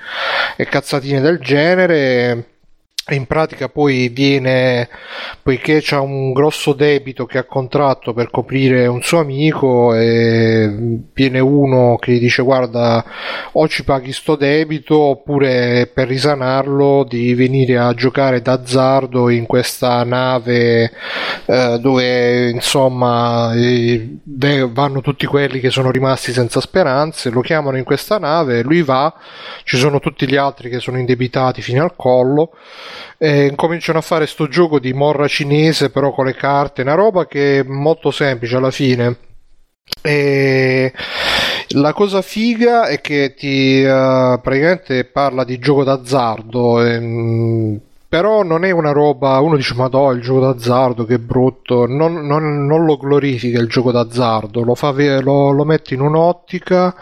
[SPEAKER 2] e cazzatine del genere. In pratica poi viene, poiché c'ha un grosso debito che ha contratto per coprire un suo amico, viene uno che gli dice guarda o ci paghi sto debito oppure per risanarlo devi venire a giocare d'azzardo in questa nave eh, dove insomma eh, vanno tutti quelli che sono rimasti senza speranze, lo chiamano in questa nave, lui va, ci sono tutti gli altri che sono indebitati fino al collo e cominciano a fare sto gioco di morra cinese però con le carte, una roba che è molto semplice alla fine. E la cosa figa è che ti eh, praticamente parla di gioco d'azzardo. ehm, però non è una roba, uno dice ma no, il gioco d'azzardo che brutto, non, non- non lo glorifica il gioco d'azzardo, lo, fa lo, lo mette in un'ottica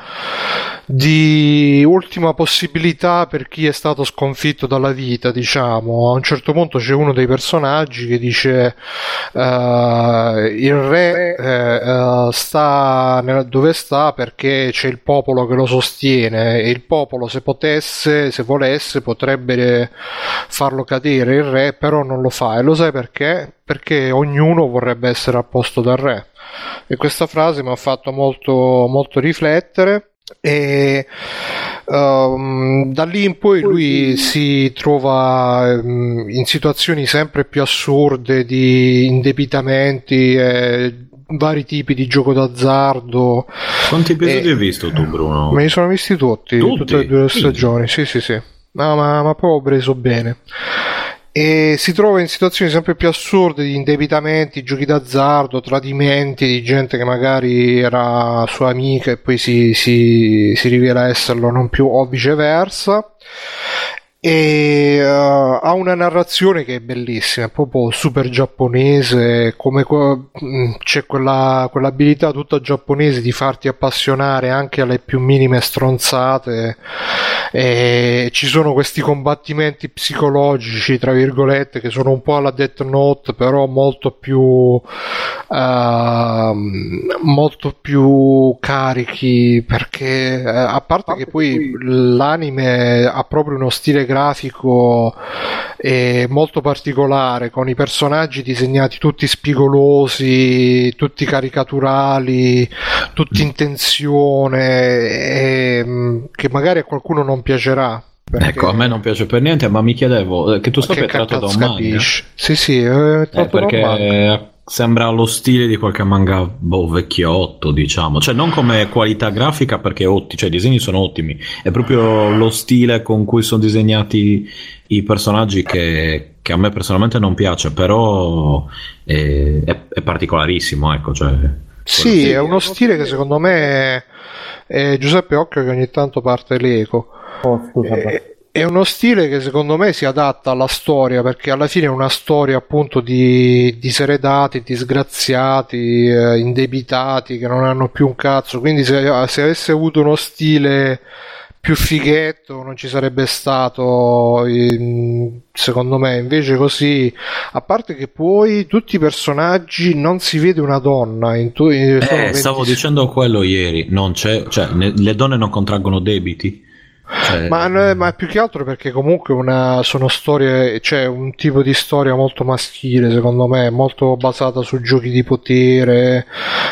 [SPEAKER 2] di ultima possibilità per chi è stato sconfitto dalla vita, diciamo. A un certo punto c'è uno dei personaggi che dice eh, il re eh, sta nel- dove sta perché c'è il popolo che lo sostiene e il popolo se potesse, se volesse, potrebbe farlo cadere il re, però non lo fa. E lo sai perché? Perché ognuno vorrebbe essere al posto del re. E questa frase mi ha fatto molto, molto riflettere. E ehm, da lì in poi lui si trova ehm, in situazioni sempre più assurde di indebitamenti, e vari tipi di gioco d'azzardo.
[SPEAKER 8] Quanti episodi hai visto tu, Bruno?
[SPEAKER 2] Me li sono visti tutti,
[SPEAKER 8] Tutti?
[SPEAKER 2] tutte e due le stagioni. Sì, sì, sì. No, ma, ma proprio preso bene. e si trova in situazioni sempre più assurde di indebitamenti, giochi d'azzardo, tradimenti di gente che magari era sua amica e poi si, si, si rivela esserlo non più o viceversa e uh, ha una narrazione che è bellissima, è proprio super giapponese, come que- mm, c'è quella, quell'abilità tutta giapponese di farti appassionare anche alle più minime stronzate. E ci sono questi combattimenti psicologici, tra virgolette, che sono un po' alla Death Note, però molto più uh, molto più carichi perché uh, a parte che poi l'anime ha proprio uno stile grafico eh, molto particolare, con i personaggi disegnati tutti spigolosi, tutti caricaturali, tutti in tensione, e, che magari a qualcuno non piacerà.
[SPEAKER 8] Perché... Ecco, a me non piace per niente, ma mi chiedevo eh, che tu sappia tratto da un manga.
[SPEAKER 2] Sì, sì, è
[SPEAKER 8] eh, perché sembra lo stile di qualche manga boh, vecchiotto, diciamo. Cioè, non come qualità grafica, perché otti- cioè, i disegni sono ottimi, è proprio lo stile con cui sono disegnati i personaggi che, che a me personalmente non piace, però è, è, è particolarissimo, ecco. Cioè,
[SPEAKER 2] sì, è uno stile che secondo me è Giuseppe Occhio che ogni tanto parte l'eco.
[SPEAKER 6] Oh, scusa,
[SPEAKER 2] eh, è uno stile che secondo me si adatta alla storia perché alla fine è una storia appunto di diseredati, disgraziati, eh, indebitati che non hanno più un cazzo. Quindi se, se, avesse avuto uno stile più fighetto non ci sarebbe stato secondo me invece così a parte che poi tutti i personaggi non si vede una donna in tu,
[SPEAKER 8] in, eh, stavo dicendo quello ieri non c'è, cioè, ne, le donne non contraggono debiti
[SPEAKER 2] cioè... Ma, ma, più che altro perché comunque una, sono storie, c'è cioè un tipo di storia molto maschile secondo me, molto basata su giochi di potere,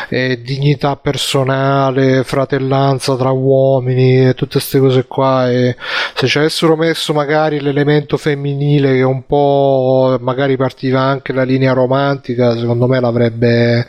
[SPEAKER 2] eh, dignità personale, fratellanza tra uomini e tutte queste cose qua. E se ci avessero messo magari l'elemento femminile che un po' magari partiva anche la linea romantica, secondo me l'avrebbe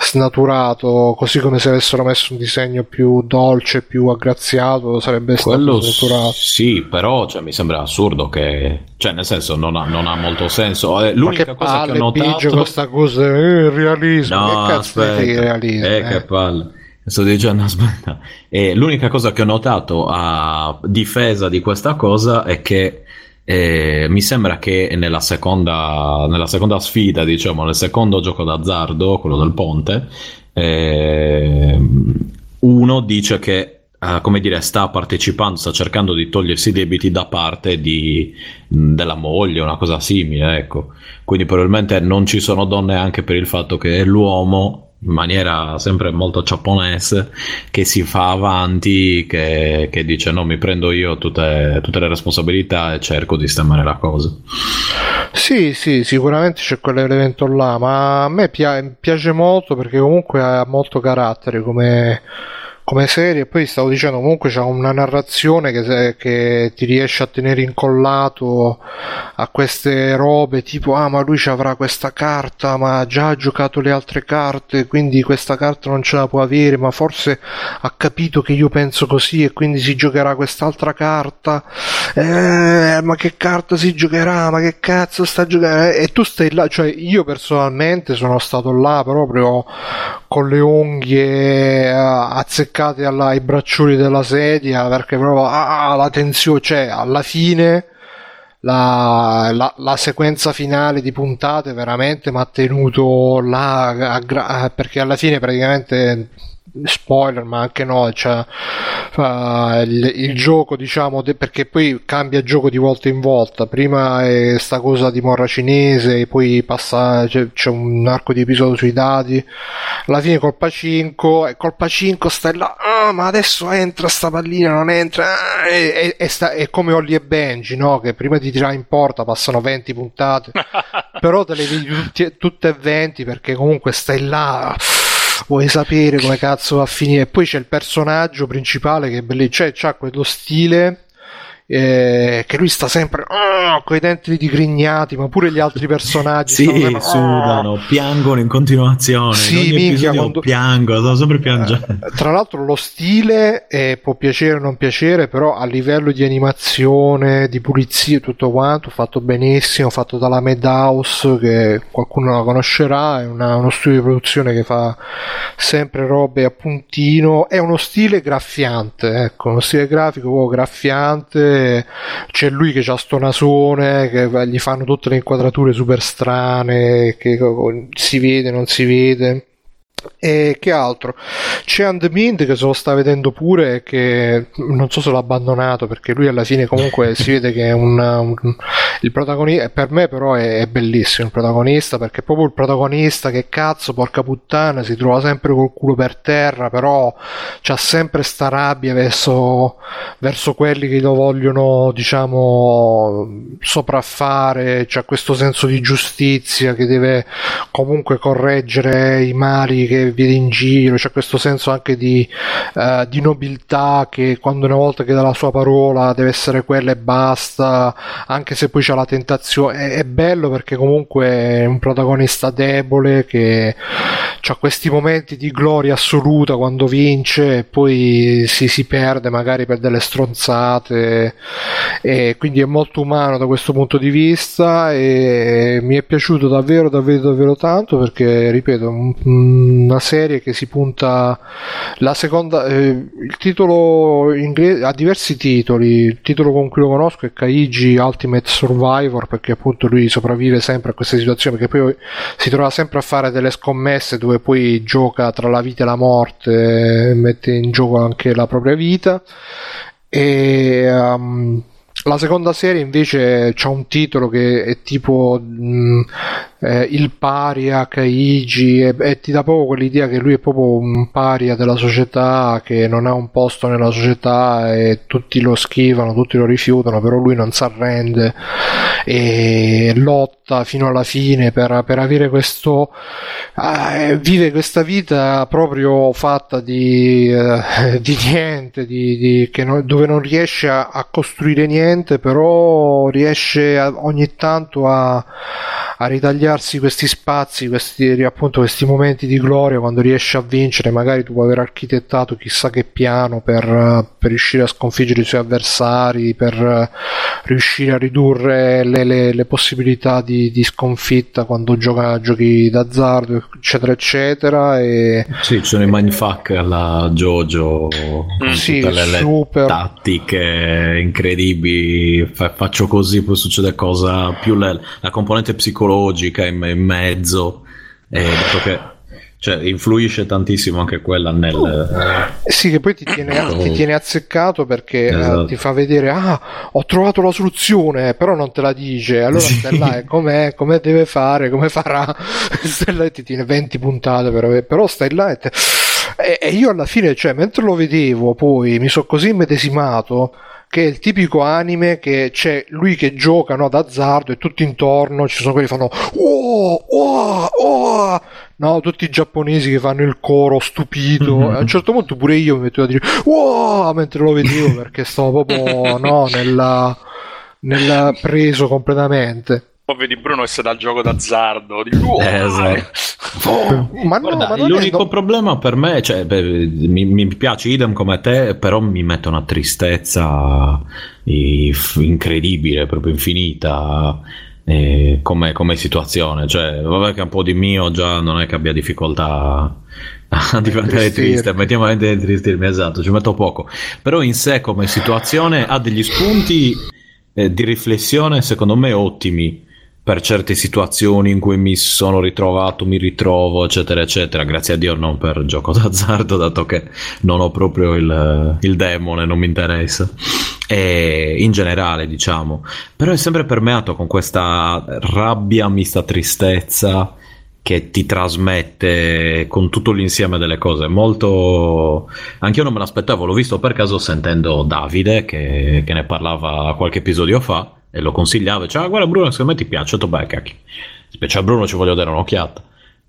[SPEAKER 2] snaturato, così come se avessero messo un disegno più dolce, più aggraziato, sarebbe
[SPEAKER 8] Quello
[SPEAKER 2] stato culturale.
[SPEAKER 8] Sì, però cioè, mi sembra assurdo che, cioè, nel senso, non ha, non ha molto senso. Eh, l'unica cosa
[SPEAKER 2] palle,
[SPEAKER 8] che ho notato.
[SPEAKER 2] questa cosa, eh, il realismo.
[SPEAKER 8] No,
[SPEAKER 2] che cazzo
[SPEAKER 8] aspetta,
[SPEAKER 2] di realismo?
[SPEAKER 8] Eh, eh. che palle. Sto dicendo, aspetta. E l'unica cosa che ho notato a difesa di questa cosa è che eh, mi sembra che nella seconda, nella seconda sfida, diciamo, nel secondo gioco d'azzardo, quello del ponte, eh, uno dice che Uh, come dire, sta partecipando, sta cercando di togliersi i debiti da parte di, della moglie, una cosa simile, ecco. Quindi probabilmente non ci sono donne anche per il fatto che l'uomo, in maniera sempre molto giapponese, che si fa avanti, che, che dice no, mi prendo io tutte, tutte, le responsabilità e cerco di sistemare la cosa.
[SPEAKER 2] Sì, sì, sicuramente c'è quell'elemento là, ma a me piace molto perché comunque ha molto carattere come come serie. Poi stavo dicendo, comunque c'è una narrazione che, che, ti riesce a tenere incollato a queste robe tipo, ah, ma lui ci avrà questa carta, ma già ha giocato le altre carte, quindi questa carta non ce la può avere, ma forse ha capito che io penso così e quindi si giocherà quest'altra carta. Eh, ma che carta si giocherà? Ma che cazzo sta giocando? E tu stai là, cioè io personalmente sono stato là proprio con le unghie eh, azzeccate attaccati alla, ai braccioli della sedia perché proprio ah, la tensione cioè, alla fine la, la, la, sequenza finale di puntate veramente mi ha tenuto là perché alla fine praticamente spoiler ma anche no cioè, uh, il, il, gioco diciamo de- perché poi cambia gioco di volta in volta. Prima è sta cosa di morra cinese poi passa c'è, c'è un arco di episodio sui dati alla fine colpa 5 e colpa 5 stai là ah, ma adesso entra sta pallina non entra ah, e, e, sta, è come Ollie e Benji no? che prima di tirare in porta passano 20 puntate. Però te le vedi tutte e 20 perché comunque stai là vuoi sapere come cazzo va a finire. Poi c'è il personaggio principale che è bellissimo, cioè c'ha quello stile eh, che lui sta sempre oh, con i denti digrignati, ma pure gli altri personaggi
[SPEAKER 8] sì,
[SPEAKER 2] sempre,
[SPEAKER 8] sudano,
[SPEAKER 2] "Oh".
[SPEAKER 8] piangono in continuazione.
[SPEAKER 2] Sì,
[SPEAKER 8] in
[SPEAKER 2] minchia, quando-
[SPEAKER 8] piango, sto sempre piangendo.
[SPEAKER 2] Eh, Tra l'altro lo stile eh, può piacere o non piacere, però a livello di animazione, di pulizia e tutto quanto, fatto benissimo, fatto dalla Madhouse, che qualcuno la conoscerà, è una- uno studio di produzione che fa sempre robe a puntino, è uno stile graffiante, ecco, uno stile grafico proprio c'è lui che ha sto nasone, che gli fanno tutte le inquadrature super strane, che si vede, non si vede. E che altro? C'è And Mind che se lo sta vedendo pure che non so se l'ha abbandonato perché lui alla fine comunque si vede che è un, un- il protagonista per me però è, è bellissimo il protagonista perché proprio il protagonista che cazzo porca puttana si trova sempre col culo per terra però c'ha sempre sta rabbia verso, verso quelli che lo vogliono diciamo sopraffare c'ha questo senso di giustizia che deve comunque correggere i mali che vede in giro, c'è questo senso anche di, eh, di nobiltà che quando una volta che dà la sua parola deve essere quella e basta, anche se poi c'è la tentazione, è, è bello perché comunque è un protagonista debole che ha questi momenti di gloria assoluta quando vince e poi si, si perde magari per delle stronzate. E quindi è molto umano da questo punto di vista e mi è piaciuto davvero davvero davvero tanto perché ripeto un- una serie che si punta la seconda eh, il titolo inglese ha diversi titoli. Il titolo con cui lo conosco è Kaiji Ultimate Survivor perché appunto lui sopravvive sempre a queste situazioni perché poi si trova sempre a fare delle scommesse dove poi gioca tra la vita e la morte mette in gioco anche la propria vita. E um, la seconda serie invece c'ha un titolo che è tipo mh, eh, il paria Kaiji e, e ti dà proprio quell'idea che lui è proprio un paria della società che non ha un posto nella società e tutti lo schivano, tutti lo rifiutano, però lui non si arrende e lotta fino alla fine per, per avere questo eh, vive questa vita proprio fatta di, eh, di niente di, di- non- dove non riesce a, a costruire niente però riesce a- ogni tanto a, a ritagliarsi questi spazi questi, appunto questi momenti di gloria quando riesce a vincere magari tu puoi aver architettato chissà che piano per, per riuscire a sconfiggere i suoi avversari per riuscire a ridurre le, le- le possibilità di, di sconfitta quando gioca giochi d'azzardo eccetera eccetera e
[SPEAKER 8] Sì, ci sono i mindfuck alla Jojo con
[SPEAKER 2] Sì,
[SPEAKER 8] tutte le,
[SPEAKER 2] super.
[SPEAKER 8] tattiche incredibili. Fa- faccio così, poi succede cosa più le- la componente psicologica in, in mezzo. E dato che cioè, influisce tantissimo anche quella nel.
[SPEAKER 2] Eh Sì, che poi ti tiene, ti tiene azzeccato perché eh,
[SPEAKER 8] Esatto.
[SPEAKER 2] ti fa vedere, ah, ho trovato la soluzione, però non te la dice. Allora
[SPEAKER 8] Sì.
[SPEAKER 2] e com'è, come deve fare, come farà. e ti tiene 20 puntate, per aver- però stai là e, te- e- e io alla fine, cioè, mentre lo vedevo, poi mi sono così immedesimato che è il tipico anime che c'è lui che gioca no, d'azzardo e tutti intorno ci sono quelli che fanno oh, oh, oh, no, tutti i giapponesi che fanno il coro stupito. E a un certo punto pure io mi mettevo a dire wow mentre lo vedevo perché stavo proprio no, nella, nella preso completamente.
[SPEAKER 4] Poi vedi Bruno che si dà il gioco d'azzardo. Di...
[SPEAKER 8] Eh, esatto.
[SPEAKER 2] Ma no,
[SPEAKER 8] Guarda,
[SPEAKER 2] ma è-
[SPEAKER 8] l'unico
[SPEAKER 2] no-
[SPEAKER 8] problema per me, cioè, beh, mi, mi piace idem come te, però mi mette una tristezza incredibile, proprio infinita. eh, come, come situazione, cioè, vabbè che un po' di mio già non è che abbia difficoltà a diventare triste, mettiamo a tristirmi, esatto, ci metto poco, però in sé come situazione ha degli spunti eh, di riflessione secondo me ottimi per certe situazioni in cui mi sono ritrovato, mi ritrovo, eccetera, eccetera. Grazie a Dio non per gioco d'azzardo, dato che non ho proprio il, il demone, non mi interessa. E in generale, diciamo. Però è sempre permeato con questa rabbia mista tristezza che ti trasmette con tutto l'insieme delle cose. Molto. Anch'io non me l'aspettavo, l'ho visto per caso sentendo Davide che, che ne parlava qualche episodio fa e lo consigliava. Cioè, "Ah, guarda Bruno, secondo me ti piace. Ho detto, beh, cacchio. Se piace a Bruno ci voglio dare un'occhiata.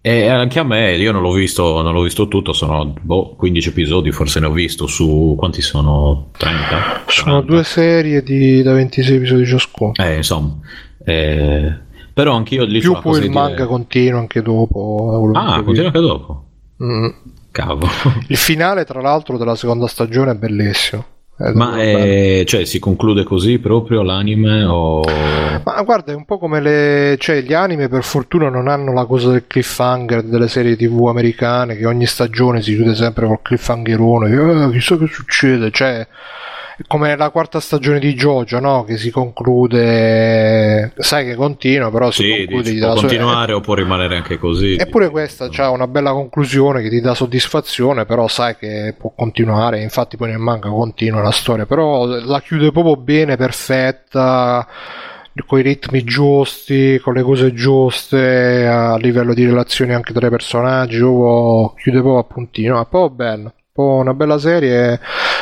[SPEAKER 8] E anche a me, io non l'ho visto, non l'ho visto tutto, sono boh, 15 episodi, forse ne ho visto su quanti sono? 30?
[SPEAKER 2] Sono
[SPEAKER 8] 40?
[SPEAKER 2] due serie di, da 26 episodi ciascuno.
[SPEAKER 8] Eh, insomma. Eh, però anch'io lì
[SPEAKER 2] Più poi il manga
[SPEAKER 8] dire-
[SPEAKER 2] continua anche dopo. eh,
[SPEAKER 8] Ah, continua anche dopo.
[SPEAKER 2] Mm.
[SPEAKER 8] Cavolo.
[SPEAKER 2] Il finale, tra l'altro, della seconda stagione è bellissimo. È
[SPEAKER 8] Ma
[SPEAKER 2] bello.
[SPEAKER 8] eh, cioè, si conclude così proprio l'anime o...
[SPEAKER 2] Ma guarda, è un po' come le. cioè, gli anime per fortuna non hanno la cosa del cliffhanger delle serie TV americane che ogni stagione si chiude sempre col cliffhangerone. "Eh, chissà che succede. Cioè, è come la quarta stagione di JoJo, no? Che si conclude. Sai che continua, però si
[SPEAKER 8] Sì,
[SPEAKER 2] conclude
[SPEAKER 8] dici, può continuare o può rimanere anche così.
[SPEAKER 2] Eppure questa ha una bella conclusione che ti dà soddisfazione, però sai che può continuare, infatti poi nel manga continua la storia, però la chiude proprio bene, perfetta, con i ritmi giusti, con le cose giuste, a livello di relazioni anche tra i personaggi, chiude proprio a puntino, è proprio bello. Una bella serie.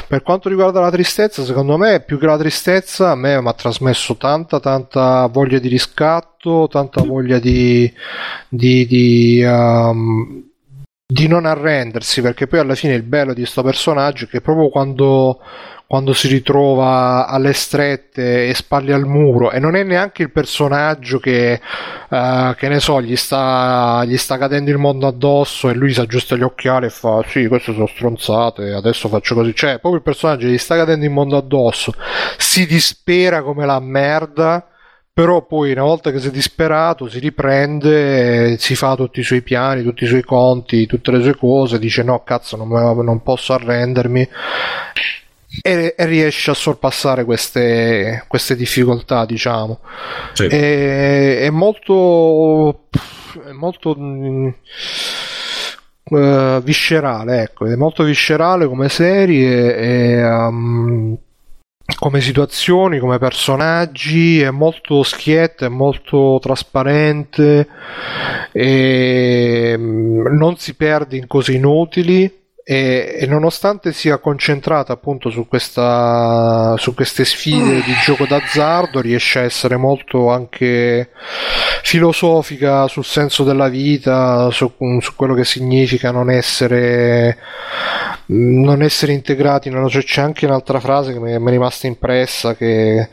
[SPEAKER 2] Per quanto riguarda la tristezza, secondo me, più che la tristezza, a me mi ha trasmesso tanta, tanta voglia di riscatto, tanta voglia di, di, di, um, di non arrendersi, perché poi alla fine il bello di questo personaggio è che proprio quando, quando si ritrova alle strette e spalle al muro, e non è neanche il personaggio che, eh, che ne so, gli sta, gli sta cadendo il mondo addosso e lui si aggiusta gli occhiali e fa: Sì, queste sono stronzate, adesso faccio così. Cioè, proprio il personaggio gli sta cadendo il mondo addosso, si dispera come la merda. Però poi una volta che si è disperato si riprende, eh, si fa tutti i suoi piani, tutti i suoi conti, tutte le sue cose, dice no cazzo non, non posso arrendermi e, e riesce a sorpassare queste, queste difficoltà diciamo.
[SPEAKER 8] Sì.
[SPEAKER 2] È, è molto, è molto eh, viscerale, ecco, è molto viscerale come serie e um, come situazioni, come personaggi, è molto schietta, è molto trasparente e mm, non si perde in cose inutili. E, e nonostante sia concentrata appunto su, questa, su queste sfide di gioco d'azzardo, riesce a essere molto anche filosofica sul senso della vita, su, su quello che significa non essere, non essere integrati. nella- cioè, c'è anche un'altra frase che mi mi è rimasta impressa che eh,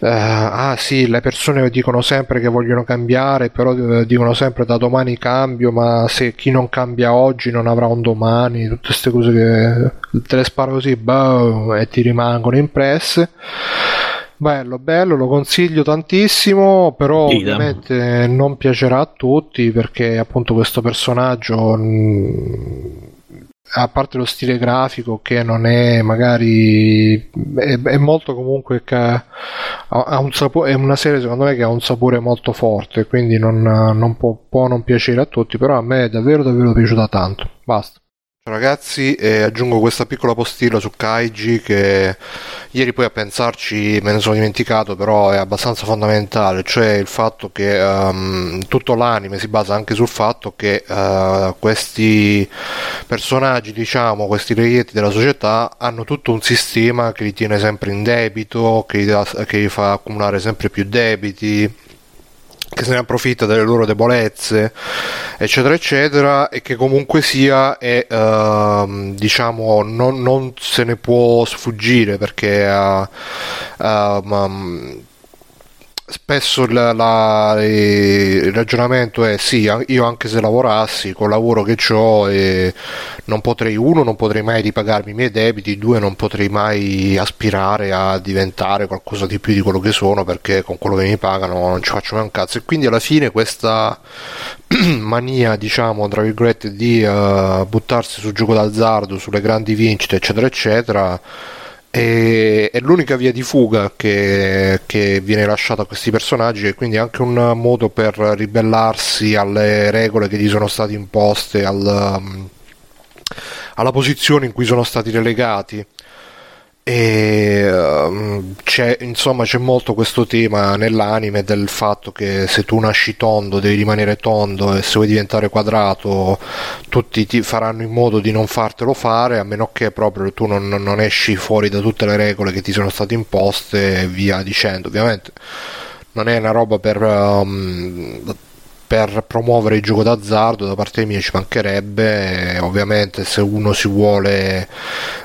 [SPEAKER 2] ah sì, le persone dicono sempre che vogliono cambiare, però eh, dicono sempre da domani cambio, ma se chi non cambia oggi non avrà un domani, tutte queste cose che te le sparo così boh, e ti rimangono impresse. Bello, bello, lo consiglio tantissimo, però
[SPEAKER 8] Idem.
[SPEAKER 2] ovviamente non piacerà a tutti perché appunto questo personaggio, mh, a parte lo stile grafico che non è magari, è, è molto comunque ha, ha un sapore, è una serie secondo me che ha un sapore molto forte, quindi non, non può, può non piacere a tutti, però a me è davvero davvero piaciuta tanto. Basta. Ragazzi, eh, aggiungo questa piccola postilla su Kaiji che ieri poi a pensarci me ne sono dimenticato, però è abbastanza fondamentale, cioè il fatto che ehm, tutto l'anime si basa anche sul fatto che eh, questi personaggi, diciamo, questi reietti della società hanno tutto un sistema che li tiene sempre in debito, che gli, dà- che gli fa accumulare sempre più debiti che se ne approfitta delle loro debolezze, eccetera, eccetera, e che comunque sia, è, ehm, diciamo, non, non se ne può sfuggire perché eh, ehm, spesso la- la- il ragionamento è sì, io anche se lavorassi col lavoro che ho e non potrei, uno, non potrei mai ripagarmi i miei debiti, due, non potrei mai aspirare a diventare qualcosa di più di quello che sono perché con quello che mi pagano non ci faccio mai un cazzo. E quindi alla fine questa mania, diciamo, tra virgolette, di eh, buttarsi sul gioco d'azzardo, sulle grandi vincite, eccetera, eccetera, è, è l'unica via di fuga che, che viene lasciata a questi personaggi e quindi anche un modo per ribellarsi alle regole che gli sono state imposte, al, um, alla posizione in cui sono stati relegati. E um, c'è, insomma, c'è molto questo tema nell'anime del fatto che se tu nasci tondo devi rimanere tondo e se vuoi diventare quadrato tutti ti faranno in modo di non fartelo fare a meno che proprio tu non, non esci fuori da tutte le regole che ti sono state imposte e via dicendo. Ovviamente non è una roba per, um, per promuovere il gioco d'azzardo da parte mia ci mancherebbe ovviamente se uno si vuole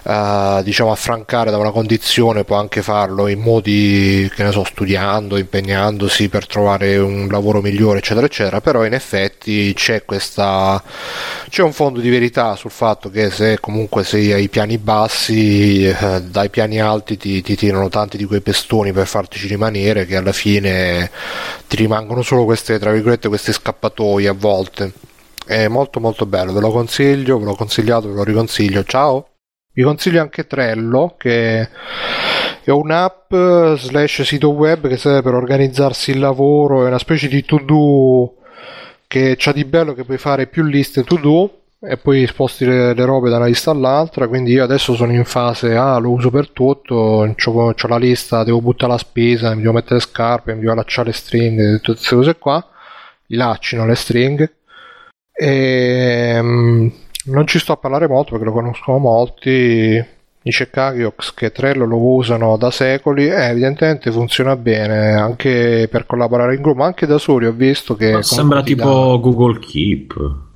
[SPEAKER 2] eh, diciamo affrancare da una condizione può anche farlo in modi che ne so studiando impegnandosi per trovare un lavoro migliore eccetera eccetera però in effetti c'è questa c'è un fondo di verità sul fatto che se comunque sei ai piani bassi eh, dai piani alti ti, ti tirano tanti di quei pestoni per fartici rimanere che alla fine ti rimangono solo queste tra virgolette queste scappatoi a volte. È molto molto bello, ve lo consiglio, ve l'ho consigliato, ve lo riconsiglio. Ciao! Vi consiglio anche Trello, che è un'app slash sito web che serve per organizzarsi il lavoro, è una specie di to-do che c'ha di bello che puoi fare più liste to-do e poi sposti le, le, robe da una lista all'altra quindi io adesso sono in fase ah lo uso per tutto ho la lista devo buttare la spesa mi devo mettere le scarpe mi devo allacciare le stringhe tutte queste cose qua i lacci non le stringhe. E um, non ci sto a parlare molto perché lo conoscono molti. Dice Kagiox che Trello lo usano da secoli e evidentemente funziona bene anche per collaborare in gruppo. Ma anche da soli ho visto che
[SPEAKER 8] sembra tipo da... Google Keep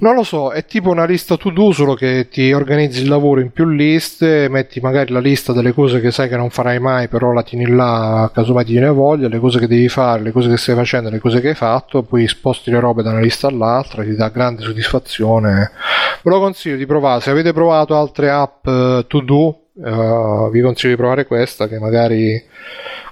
[SPEAKER 2] non lo so, è tipo una lista to do, solo che ti organizzi il lavoro in più liste, metti magari la lista delle cose che sai che non farai mai, però la tieni là, casomai ti viene voglia, le cose che devi fare, le cose che stai facendo, le cose che hai fatto, poi sposti le robe da una lista all'altra, ti dà grande soddisfazione. Ve lo consiglio di provare, se avete provato altre app uh, to do, uh, vi consiglio di provare questa che magari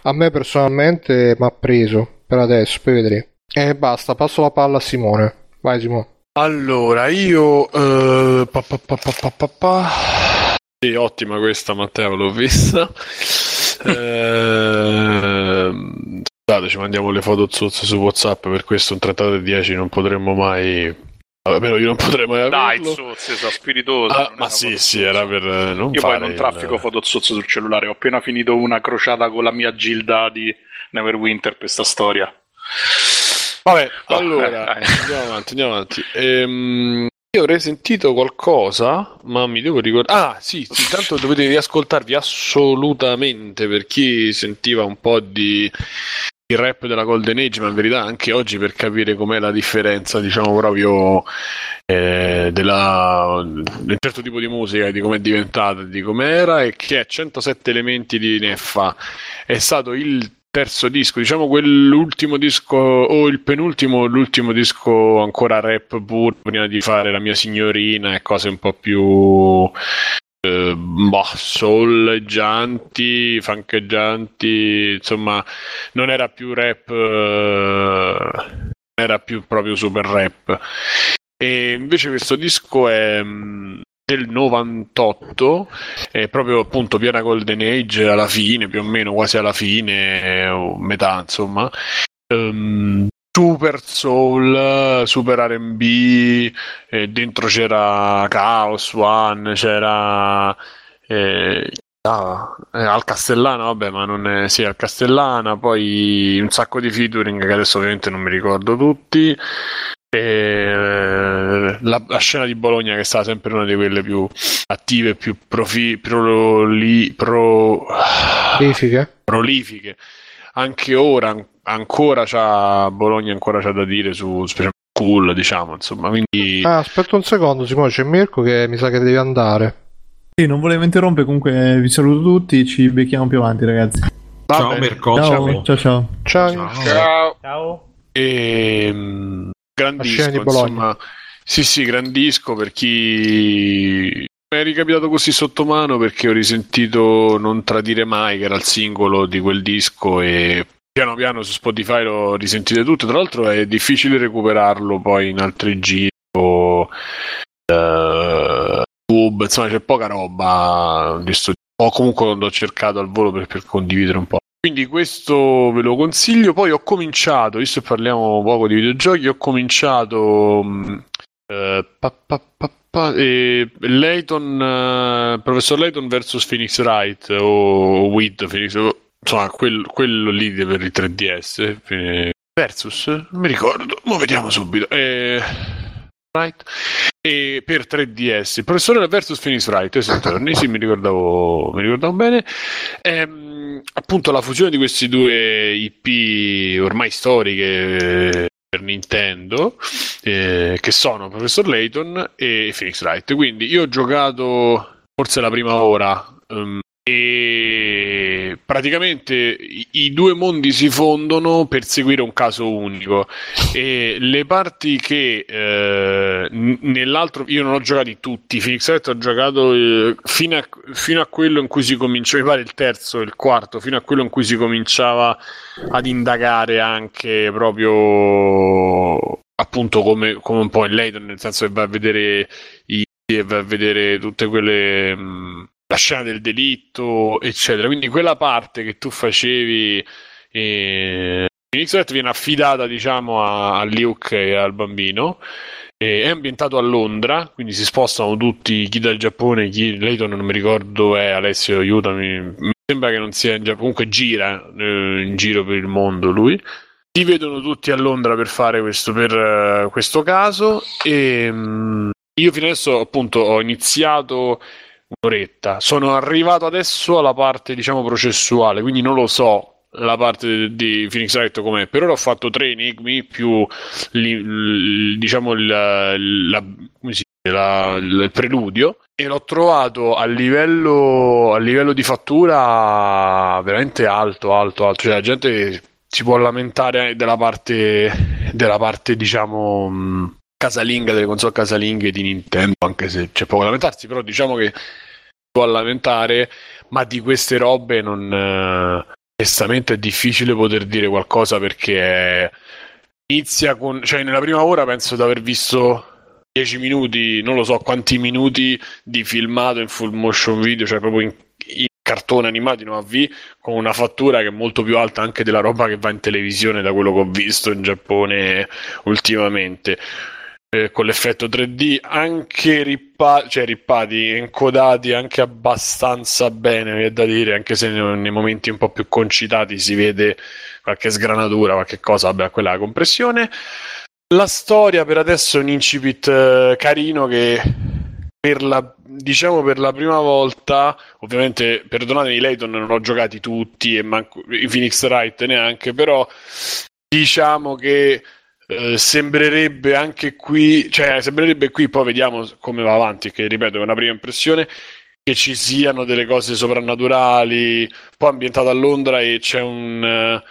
[SPEAKER 2] a me personalmente mi ha preso per adesso, poi vedremo. E basta, passo la palla a Simone. Vai Simone.
[SPEAKER 1] Allora, io... Uh, pa, pa, pa, sì, ottima questa Matteo, l'ho vista. eh, scusate, ci mandiamo le foto zozze su Whatsapp, per questo un trattato di 10 non potremmo mai... Almeno io non potrei mai averlo.
[SPEAKER 4] Dai, zozze, sono spiritoso.
[SPEAKER 1] Ah, ma sì, sì, era per non
[SPEAKER 4] Io
[SPEAKER 1] poi
[SPEAKER 4] non traffico foto zozze sul cellulare, ho appena finito una crociata con la mia Gilda di Neverwinter per sta storia.
[SPEAKER 1] Vabbè, allora andiamo avanti, andiamo avanti. Ehm, io avrei sentito qualcosa, ma mi devo ricordare. Ah, sì, sì, tanto dovete riascoltarvi assolutamente per chi sentiva un po' di il rap della Golden Age, ma in verità anche oggi per capire com'è la differenza, diciamo proprio eh, della, del certo tipo di musica, di come è diventata, di com'era e che è 107 elementi di Neffa. È stato il terzo disco, diciamo quell'ultimo disco o il penultimo, l'ultimo disco ancora rap pur prima di fare la mia signorina e cose un po' più eh, boh, souleggianti, fancheggianti, insomma non era più rap, eh, era più proprio super rap. E invece questo disco è mm, del 98 è proprio appunto piena Golden Age alla fine più o meno quasi alla fine o metà insomma. Um, super soul super R&B eh, dentro c'era Chaos One c'era eh, ah, eh, al Castellana vabbè ma non è sì al Castellana poi un sacco di featuring che adesso ovviamente non mi ricordo tutti e la, la, scena di Bologna che è stata sempre una di quelle più attive, più profi, proli, pro,
[SPEAKER 2] prolifiche.
[SPEAKER 1] prolifiche. Anche ora ancora c'ha Bologna ancora c'ha da dire su cool, diciamo, insomma, quindi
[SPEAKER 2] ah, aspetta un secondo, Simone, c'è Mirko che mi sa che devi andare.
[SPEAKER 3] Sì, non volevo interrompere, comunque vi saluto tutti, ci becchiamo più avanti, ragazzi.
[SPEAKER 8] Ciao Mirko,
[SPEAKER 3] ciao. Ciao, ciao.
[SPEAKER 2] Ciao.
[SPEAKER 4] Ciao. ciao.
[SPEAKER 6] ciao.
[SPEAKER 1] E, Grandisco, insomma. Sì, sì, grandisco per chi mi è ricapitato così sotto mano perché ho risentito Non tradire mai, che era il singolo di quel disco e piano piano su Spotify l'ho risentito tutto. Tra l'altro è difficile recuperarlo poi in altri giri o uh, YouTube, insomma c'è poca roba. O comunque quando ho cercato al volo per, per condividere un po'. Quindi questo ve lo consiglio. Poi ho cominciato, visto che parliamo poco di videogiochi, ho cominciato eh, pa, pa, pa, eh, Layton, eh, Professor Layton vs Phoenix Wright o With Phoenix, insomma quel, quello lì per il 3DS. Eh, versus, non mi ricordo, ma vediamo subito. Eh, Right. E per 3DS, il professore versus Phoenix Wright, torni, sì, mi ricordavo, mi ricordavo bene. Ehm, appunto la fusione di questi due IP ormai storiche per Nintendo, eh, che sono Professor Layton e Phoenix Wright. Quindi io ho giocato forse la prima ora. ehm, e praticamente i, i due mondi si fondono per seguire un caso unico. E le parti che eh, nell'altro io non ho giocati tutti Phoenix Wright ho giocato eh, fino, a, fino a quello in cui si comincia mi pare il terzo il quarto fino a quello in cui si cominciava ad indagare anche proprio appunto come, come un po' in Layton nel senso che va a vedere i e va a vedere tutte quelle mh, la scena del delitto eccetera. Quindi quella parte che tu facevi eh, Phoenix Wright viene affidata diciamo a, a Luke e al bambino e è ambientato a Londra quindi si spostano tutti chi dal Giappone chi Layton non mi ricordo è Alessio aiutami mi sembra che non sia in Giappone comunque gira eh, in giro per il mondo lui. Si vedono tutti a Londra per fare questo, per, eh, questo caso e mh, io fino adesso appunto ho iniziato un'oretta, sono arrivato adesso alla parte diciamo processuale, quindi non lo so la parte di, Phoenix Wright com'è, per ora ho fatto tre enigmi più li- l- diciamo la- dice, la- il preludio. E l'ho trovato a livello, a livello di fattura veramente alto, alto, alto, cioè la gente si può lamentare della parte, della parte diciamo casalinga delle console casalinghe di Nintendo, anche se c'è poco da lamentarsi, però diciamo che può lamentare, ma di queste robe non eh, onestamente è difficile poter dire qualcosa perché inizia con cioè nella prima ora penso di aver visto 10 minuti, non lo so quanti minuti di filmato in full motion video, cioè proprio in, in cartone animato in OAV con una fattura che è molto più alta anche della roba che va in televisione da quello che ho visto in Giappone ultimamente con l'effetto 3D anche rippa- cioè rippati, encodati anche abbastanza bene, è da dire, anche se nei, momenti un po' più concitati si vede qualche sgranatura, qualche cosa, vabbè, quella compressione. La storia per adesso è un incipit eh, carino che per la, diciamo per la prima volta, ovviamente perdonatemi, Layton non ho giocati tutti e manco, i Phoenix Wright neanche, però diciamo che eh, sembrerebbe anche qui, cioè sembrerebbe qui, poi vediamo come va avanti, che ripeto è una prima impressione, che ci siano delle cose soprannaturali, poi ambientato a Londra e c'è un, eh,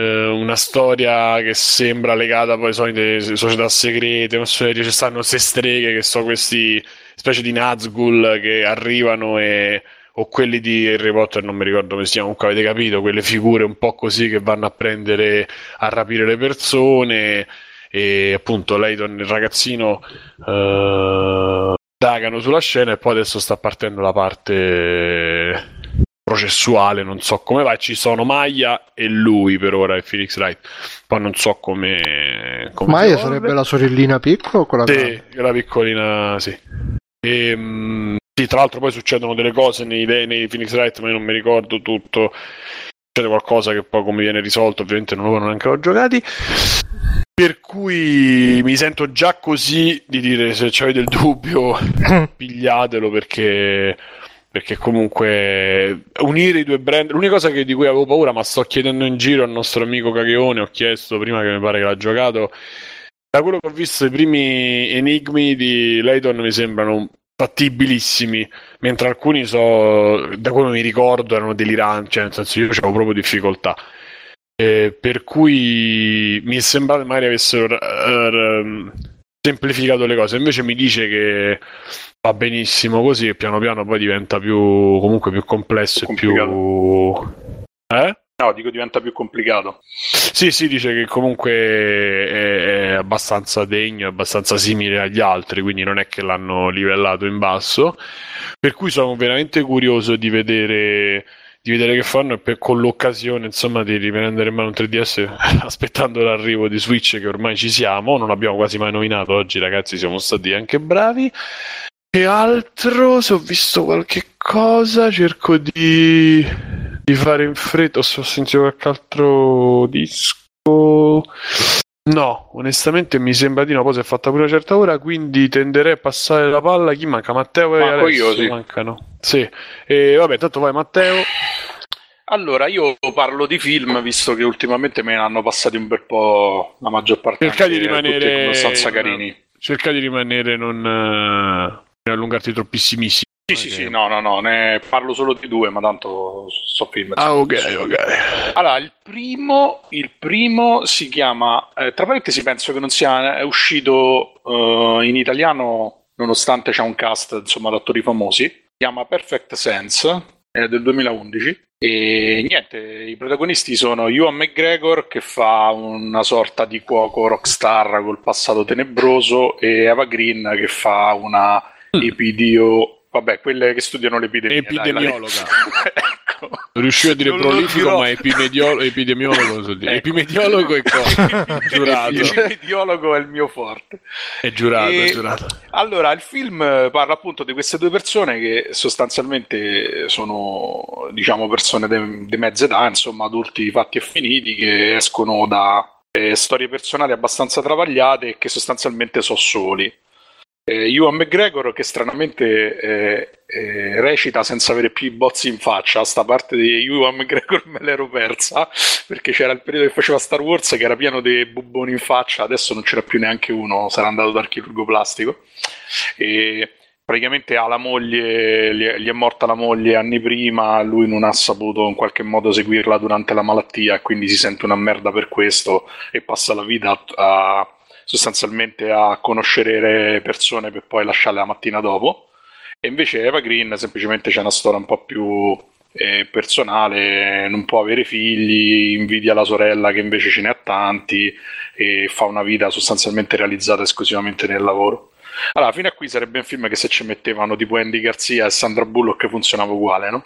[SPEAKER 1] eh, una storia che sembra legata poi alle solite società segrete, una serie, ci stanno queste streghe che sono questi specie di Nazgul che arrivano e o quelli di Harry Potter, non mi ricordo come si chiama, comunque avete capito, quelle figure un po' così che vanno a prendere, a rapire le persone. E appunto Layton, il ragazzino, eh, indagano sulla scena e poi adesso sta partendo la parte processuale, non so come va, ci sono Maya e lui per ora, e Felix Wright, poi non so come... come
[SPEAKER 2] Maya sarebbe la sorellina piccola o quella
[SPEAKER 1] Sì, la piccolina, sì. E, mm, sì, tra l'altro poi succedono delle cose nei, nei Phoenix Wright, ma io non mi ricordo tutto. Succede qualcosa che poi come viene risolto, ovviamente non lo neanche ho giocati. Per cui mi sento già così di dire se avete il dubbio, pigliatelo perché perché comunque unire i due brand l'unica cosa che- di cui avevo paura ma sto chiedendo in giro al nostro amico Cacheone ho chiesto prima che mi pare che l'ha giocato da quello che ho visto i primi enigmi di Layton mi sembrano fattibilissimi mentre alcuni so da quello mi ricordo erano deliranti cioè nel senso io avevo proprio difficoltà. Eh, per cui mi è sembrato magari avessero eh, semplificato le cose. Invece mi dice che va benissimo così e piano piano poi diventa più comunque più complesso e più eh?
[SPEAKER 4] No, dico diventa più complicato.
[SPEAKER 1] Sì, sì, dice che comunque è, è abbastanza degno, è abbastanza simile agli altri, quindi non è che l'hanno livellato in basso. Per cui sono veramente curioso di vedere, di vedere che fanno e per- con l'occasione, insomma, di riprendere in mano un 3DS aspettando l'arrivo di Switch che ormai ci siamo, non abbiamo quasi mai nominato oggi, ragazzi, siamo stati anche bravi. Che altro? Se ho visto qualche cosa, cerco di, di fare in fretta. Se ho sentito qualche altro disco. No, onestamente mi sembra di no. Poi si è fatta pure una certa ora, quindi tenderei a passare la palla. Chi manca? Matteo e
[SPEAKER 4] Manco
[SPEAKER 1] Alessio
[SPEAKER 4] io, sì.
[SPEAKER 1] mancano. Sì. E vabbè, tanto vai Matteo.
[SPEAKER 4] Allora, io parlo di film, visto che ultimamente me ne hanno passati un bel po' la maggior parte.
[SPEAKER 1] Cerca di rimanere
[SPEAKER 4] abbastanza carini.
[SPEAKER 1] Cerca di rimanere non eh, allungarti troppissimissimo.
[SPEAKER 4] Sì, sì, sì, no, no, no, ne parlo solo di due, ma tanto so film.
[SPEAKER 1] Ah, ok, ok.
[SPEAKER 4] Allora, il primo, il primo si chiama, eh, tra parentesi penso che non sia è uscito eh, in italiano, nonostante c'è un cast, insomma, di attori famosi, si chiama Perfect Sense, è del 2011, e niente, i protagonisti sono Ewan McGregor che fa una sorta di cuoco rockstar col passato tenebroso e Eva Green che fa una epidio Vabbè, quelle che studiano l'epidemia.
[SPEAKER 1] Epidemiologa.
[SPEAKER 4] ecco.
[SPEAKER 1] Non riuscivo a dire
[SPEAKER 4] Non
[SPEAKER 1] prolifico, ma epimediolo- epidemiologo. so dire.
[SPEAKER 4] Ecco.
[SPEAKER 1] Epimediologo è cosa? giurato.
[SPEAKER 4] L'epidemiologo è il mio forte.
[SPEAKER 1] È giurato,
[SPEAKER 4] E-
[SPEAKER 1] è giurato.
[SPEAKER 4] Allora, il film parla appunto di queste due persone che sostanzialmente sono, diciamo, persone di mezza età, insomma, adulti fatti e finiti, che escono da eh, storie personali abbastanza travagliate e che sostanzialmente sono soli. Eh, Ewan McGregor che stranamente eh, eh, recita senza avere più i bozzi in faccia, sta parte di Ewan McGregor me l'ero persa perché c'era il periodo che faceva Star Wars che era pieno di bubboni in faccia, adesso non c'era più neanche uno, sarà andato dal chirurgo plastico. E praticamente ha la moglie, gli è, morta la moglie anni prima, lui non ha saputo in qualche modo seguirla durante la malattia quindi si sente una merda per questo e passa la vita a, a- sostanzialmente a conoscere persone per poi lasciarle la mattina dopo. E invece Eva Green semplicemente c'è una storia un po' più eh, personale, non può avere figli, invidia la sorella che invece ce ne ha tanti e fa una vita sostanzialmente realizzata esclusivamente nel lavoro. Allora, fino a qui sarebbe un film che se ci mettevano tipo Andy Garzia e Sandra Bullock funzionava uguale, no?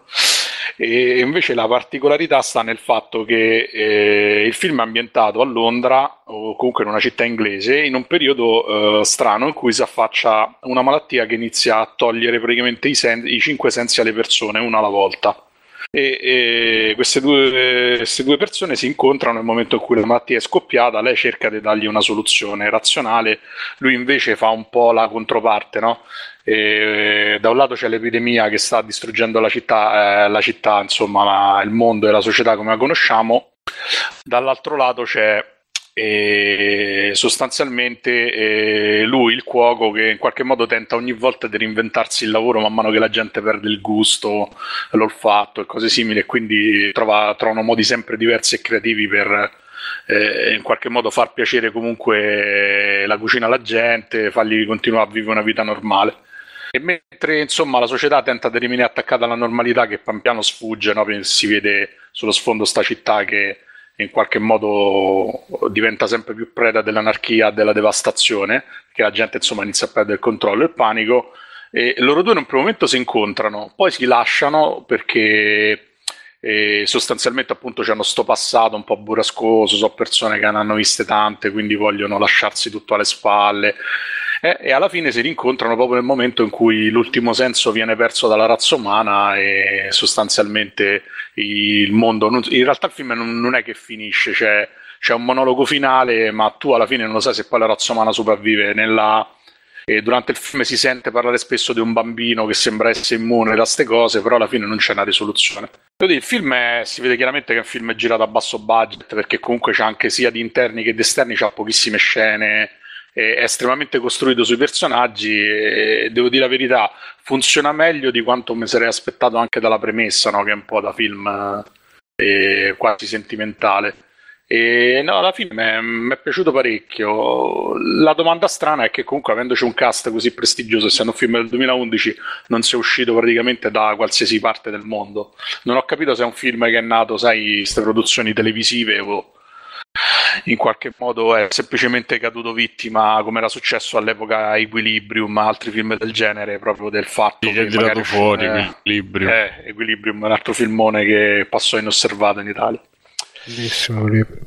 [SPEAKER 4] E invece la particolarità sta nel fatto che eh, il film è ambientato a Londra o comunque in una città inglese in un periodo eh, strano in cui si affaccia una malattia che inizia a togliere praticamente i, sen- i cinque sensi alle persone, una alla volta. E, e queste, due, queste due persone si incontrano nel momento in cui la malattia è scoppiata, lei cerca di dargli una soluzione razionale, lui invece fa un po' la controparte, no? E, da un lato c'è l'epidemia che sta distruggendo la città, eh, la città, insomma, la- il mondo e la società come la conosciamo, dall'altro lato c'è eh, sostanzialmente eh, lui, il cuoco, che in qualche modo tenta ogni volta di reinventarsi il lavoro man mano che la gente perde il gusto, l'olfatto e cose simili, e quindi trova- trovano modi sempre diversi e creativi per eh, in qualche modo far piacere comunque la cucina alla gente, fargli continuare a vivere una vita normale. E mentre insomma la società tenta di rimanere attaccata alla normalità che pian piano sfugge, no? Si vede sullo sfondo sta città che in qualche modo diventa sempre più preda dell'anarchia, della devastazione, che la gente insomma inizia a perdere il controllo e il panico. E loro due in un primo momento si incontrano, poi si lasciano perché e sostanzialmente appunto hanno sto passato un po' burrascoso, sono persone che ne hanno viste tante, quindi vogliono lasciarsi tutto alle spalle. Eh, e alla fine si rincontrano proprio nel momento in cui l'ultimo senso viene perso dalla razza umana e sostanzialmente il mondo. non- in realtà il film non, non è che finisce, c'è, c'è un monologo finale, ma tu alla fine non lo sai se poi la razza umana sopravvive. Nella, durante il film si sente parlare spesso di un bambino che sembra essere immune da queste cose, però alla fine non c'è una risoluzione. Quindi il film è- si vede chiaramente che è un film girato a basso budget perché comunque c'è anche sia di interni che di esterni, c'ha pochissime scene, è è estremamente costruito sui personaggi e devo dire la verità, funziona meglio di quanto mi sarei aspettato anche dalla premessa, no? che è un po' da film eh, quasi sentimentale. E no, alla fine mi è piaciuto parecchio. La domanda strana è che comunque avendoci un cast così prestigioso, essendo un film del 2011, non sia uscito praticamente da qualsiasi parte del mondo. Non ho capito se è un film che è nato, sai, queste produzioni televisive o in qualche modo è semplicemente caduto vittima, come era successo all'epoca a Equilibrium, altri film del genere, proprio del fatto
[SPEAKER 1] Gli
[SPEAKER 4] che
[SPEAKER 1] ha tirato
[SPEAKER 4] magari-
[SPEAKER 1] fuori
[SPEAKER 4] eh,
[SPEAKER 1] l'equilibrio.
[SPEAKER 4] eh, Equilibrium è un altro filmone che passò inosservato in Italia.
[SPEAKER 2] Bellissimo libro.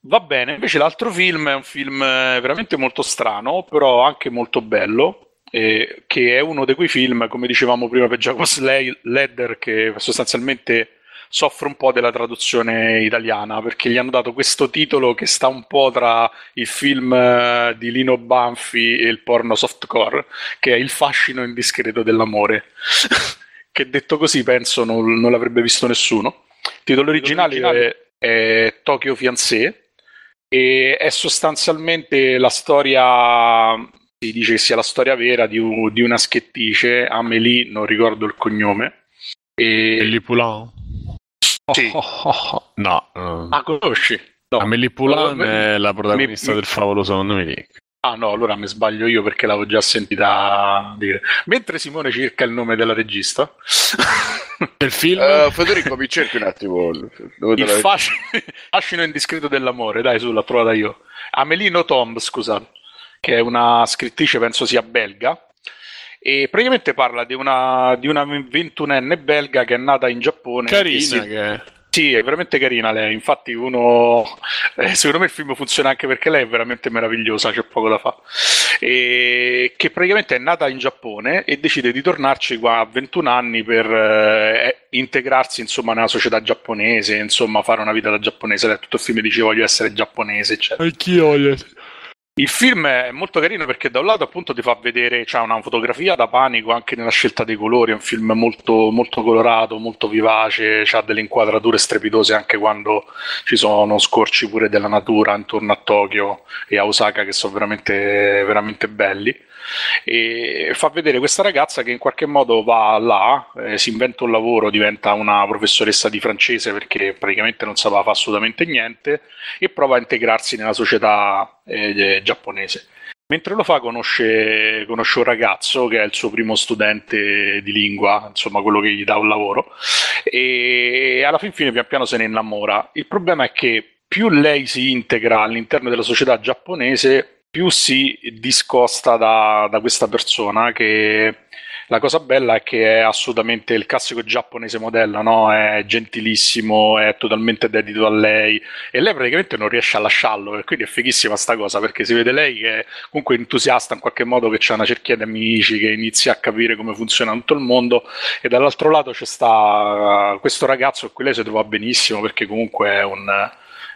[SPEAKER 4] Va bene, invece l'altro film è un film eh, veramente molto strano, però anche molto bello, eh, che è uno di quei film, come dicevamo prima per Jacob's Le- Ledder, che sostanzialmente soffre un po' della traduzione italiana, perché gli hanno dato questo titolo che sta un po' tra il film eh, di Lino Banfi e il porno softcore, che è Il fascino indiscreto dell'amore, che detto così penso non, non l'avrebbe visto nessuno. titolo originale è, è Tokyo Fiancé e è sostanzialmente la storia si dice che sia la storia vera di, di una schettice Amélie, non ricordo il cognome e
[SPEAKER 1] Amélie Poulain?
[SPEAKER 4] Sì.
[SPEAKER 1] Oh, oh, oh. No, no.
[SPEAKER 4] ah conosci? No.
[SPEAKER 1] Amélie Poulain è la protagonista
[SPEAKER 4] mi-
[SPEAKER 1] del favoloso Dominique.
[SPEAKER 4] Ah no, allora mi sbaglio io perché l'avevo già sentita dire. Mentre Simone cerca il nome della regista,
[SPEAKER 1] Del film?
[SPEAKER 5] Eh, Federico, mi cerchi un attimo.
[SPEAKER 4] Il fascino, fascino indiscreto dell'amore, dai su, l'ho trovata io. Amelino Tomb, scusate, che è una scrittrice, penso sia belga, e praticamente parla di una, di una ventunenne belga che è nata in Giappone.
[SPEAKER 1] Carina
[SPEAKER 4] si-
[SPEAKER 1] che è.
[SPEAKER 4] Sì, è veramente carina lei. Infatti, uno eh, secondo me il film funziona anche perché lei è veramente meravigliosa, c'è poco da fare. E che praticamente è nata in Giappone e decide di tornarci qua a 21 anni per eh, integrarsi insomma nella società giapponese, insomma, fare una vita da giapponese. Lei tutto il film dice voglio essere giapponese, eccetera.
[SPEAKER 1] Anch'io voglio.
[SPEAKER 4] Il film è molto carino perché da un lato appunto ti fa vedere, c'ha una fotografia da panico anche nella scelta dei colori, è un film molto, molto colorato, molto vivace, ha delle inquadrature strepitose anche quando ci sono scorci pure della natura intorno a Tokyo e a Osaka che sono veramente, veramente belli. E fa vedere questa ragazza che in qualche modo va là, eh, si inventa un lavoro, diventa una professoressa di francese perché praticamente non sapeva fare assolutamente niente e prova a integrarsi nella società eh, giapponese. Mentre lo fa conosce, conosce un ragazzo che è il suo primo studente di lingua, insomma quello che gli dà un lavoro, e alla fin fine pian piano se ne innamora. Il problema è che più lei si integra all'interno della società giapponese, più si discosta da, da questa persona che la cosa bella è che è assolutamente il classico giapponese modello, no? È gentilissimo, è totalmente dedito a lei e lei praticamente non riesce a lasciarlo quindi è fighissima sta cosa perché si vede lei che è comunque entusiasta in qualche modo che c'è una cerchia di amici che inizia a capire come funziona tutto il mondo e dall'altro lato c'è sta questo ragazzo a cui lei si trova benissimo perché comunque è un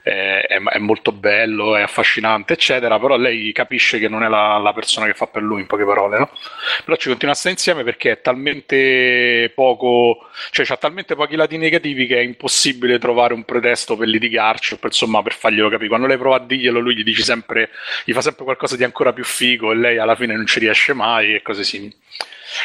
[SPEAKER 4] è, è, molto bello, è affascinante, eccetera, però lei capisce che non è la, la persona che fa per lui, in poche parole, no? Però ci continua a stare insieme perché è talmente poco, cioè c'ha talmente pochi lati negativi che è impossibile trovare un pretesto per litigarci o per, insomma, per farglielo capire. Quando lei prova a dirglielo, lui gli dice sempre, gli fa sempre qualcosa di ancora più figo e lei alla fine non ci riesce mai e cose simili.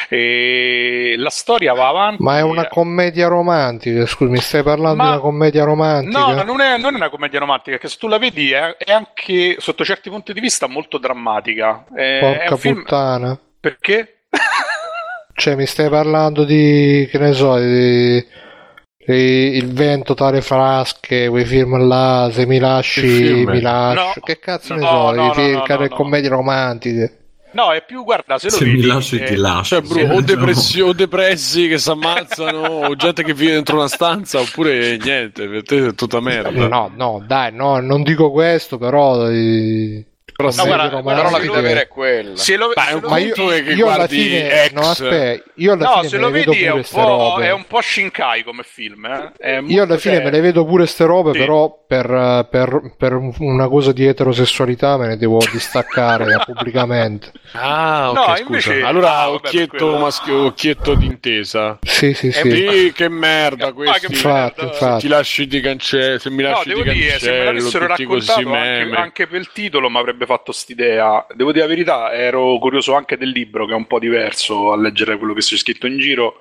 [SPEAKER 4] E la storia va avanti.
[SPEAKER 2] Ma è una commedia romantica, scusi, mi stai parlando
[SPEAKER 4] Ma-
[SPEAKER 2] di una commedia romantica?
[SPEAKER 4] No, non è, non è una commedia romantica, che se tu la vedi è, è anche sotto certi punti di vista molto drammatica. È, è
[SPEAKER 2] Porca
[SPEAKER 4] film...
[SPEAKER 2] puttana.
[SPEAKER 4] Perché?
[SPEAKER 2] Cioè, mi stai parlando di, che ne so, di, Il vento tra le frasche, quei film là, se mi lasci, mi lascio.
[SPEAKER 4] No,
[SPEAKER 2] che cazzo ne
[SPEAKER 4] no,
[SPEAKER 2] so,
[SPEAKER 4] no,
[SPEAKER 2] di
[SPEAKER 4] no,
[SPEAKER 2] film,
[SPEAKER 4] no,
[SPEAKER 2] che-
[SPEAKER 4] no, no.
[SPEAKER 2] commedie romantiche.
[SPEAKER 4] No, è più, guarda, se lo
[SPEAKER 8] Se
[SPEAKER 4] vedi...
[SPEAKER 8] mi lasci,
[SPEAKER 4] eh,
[SPEAKER 8] ti lascio.
[SPEAKER 1] Cioè, bro, o, depressi- o depressi che si ammazzano, o gente che vive dentro una stanza, oppure niente, per te è tutta merda.
[SPEAKER 2] No, no, dai, no, non dico questo, però... eh,
[SPEAKER 1] Però
[SPEAKER 4] No,
[SPEAKER 1] se-
[SPEAKER 4] guarda,
[SPEAKER 5] Però la vita vera è quella.
[SPEAKER 4] Se lo,
[SPEAKER 1] Ma
[SPEAKER 4] se
[SPEAKER 1] un
[SPEAKER 4] lo
[SPEAKER 2] Ma
[SPEAKER 4] vedi-
[SPEAKER 2] io,
[SPEAKER 1] è che
[SPEAKER 2] io alla fine,
[SPEAKER 1] X.
[SPEAKER 2] no, aspetta, io alla
[SPEAKER 4] No,
[SPEAKER 2] fine
[SPEAKER 4] se lo vedi è un, po', è un po' Shinkai come film. eh. È
[SPEAKER 2] Io alla fine
[SPEAKER 4] cioè-
[SPEAKER 2] me le vedo pure ste robe,
[SPEAKER 4] Sì.
[SPEAKER 2] però per, eh, per- per una cosa di eterosessualità me ne devo distaccare pubblicamente.
[SPEAKER 1] Ah, ok,
[SPEAKER 4] No,
[SPEAKER 1] scusa.
[SPEAKER 4] invece-
[SPEAKER 1] Allora,
[SPEAKER 4] ah, vabbè,
[SPEAKER 1] occhietto maschio, occhietto d'intesa.
[SPEAKER 2] Sì, sì,
[SPEAKER 4] È
[SPEAKER 2] sì.
[SPEAKER 1] Sì, che merda
[SPEAKER 4] Ah,
[SPEAKER 1] questi.
[SPEAKER 4] che
[SPEAKER 2] Infatti, infatti.
[SPEAKER 1] Ti lasci di cancello, se mi lasci di
[SPEAKER 4] dire, se me
[SPEAKER 1] cancello,
[SPEAKER 4] l'avessero raccontato anche, per il titolo mi avrebbe fatto st'idea. Devo dire la verità, ero curioso anche del libro, che è un po' diverso a leggere quello che c'è scritto in giro.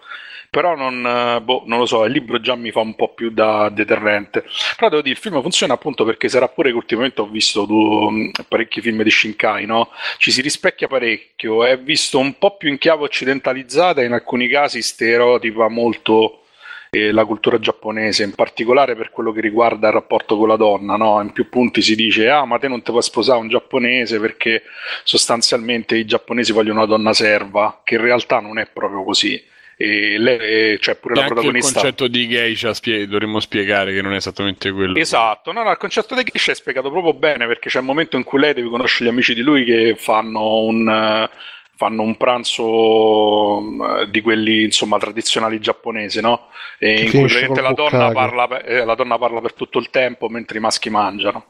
[SPEAKER 4] Però non, eh, boh, non lo so, il libro già mi fa un po' più da deterrente. Però devo dire, il film funziona appunto perché sarà pure che ultimamente ho visto du- mh, parecchi film di Shinkai, no? Ci si rispecchia parecchio, è visto un po' più in chiave occidentalizzata in alcuni casi stereotipa molto eh, la cultura giapponese, in particolare per quello che riguarda il rapporto con la donna, no? In più punti si dice, ah, ma te non ti puoi sposare un giapponese perché sostanzialmente i giapponesi vogliono una donna serva, che in realtà non è proprio così. E lei, cioè pure
[SPEAKER 1] E
[SPEAKER 4] la
[SPEAKER 1] anche il
[SPEAKER 4] protagonista...
[SPEAKER 1] concetto di geisha spie- dovremmo spiegare che non è esattamente quello.
[SPEAKER 4] Esatto, no, no, il concetto di Geisha è spiegato proprio bene perché c'è il momento in cui lei deve conoscere gli amici di lui che fanno un, eh, fanno un pranzo eh, di quelli insomma tradizionali giapponesi, no? E in cui la donna, parla, eh, la donna parla per tutto il tempo mentre i maschi mangiano.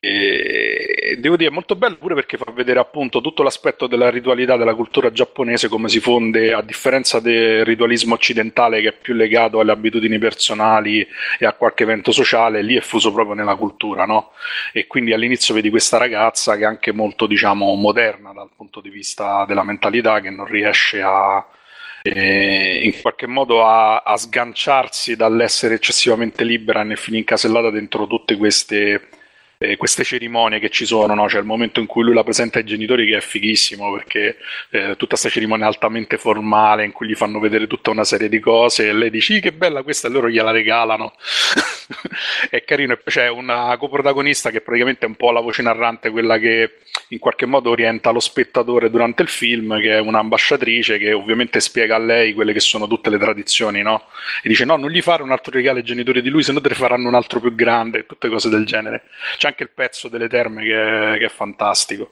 [SPEAKER 4] E, devo dire, molto bello pure perché fa vedere appunto tutto l'aspetto della ritualità della cultura giapponese, come si fonde, a differenza del ritualismo occidentale che è più legato alle abitudini personali e a qualche evento sociale, lì è fuso proprio nella cultura, no? E quindi all'inizio vedi questa ragazza che è anche molto, diciamo, moderna dal punto di vista della mentalità, che non riesce a eh, in qualche modo a, a, sganciarsi dall'essere eccessivamente libera e finì incasellata dentro tutte queste eh, queste cerimonie che ci sono, no? C'è il momento in cui lui la presenta ai genitori che è fighissimo perché eh, tutta questa cerimonia altamente formale in cui gli fanno vedere tutta una serie di cose e lei dice che bella questa e loro gliela regalano. è carino e c'è una coprotagonista che praticamente è un po' la voce narrante, quella che in qualche modo orienta lo spettatore durante il film, che è un'ambasciatrice che ovviamente spiega a lei quelle che sono tutte le tradizioni, no? E dice no, non gli fare un altro regalo ai genitori di lui, se no te ne faranno un altro più grande, tutte cose del genere. Anche il pezzo delle terme che che è, fantastico.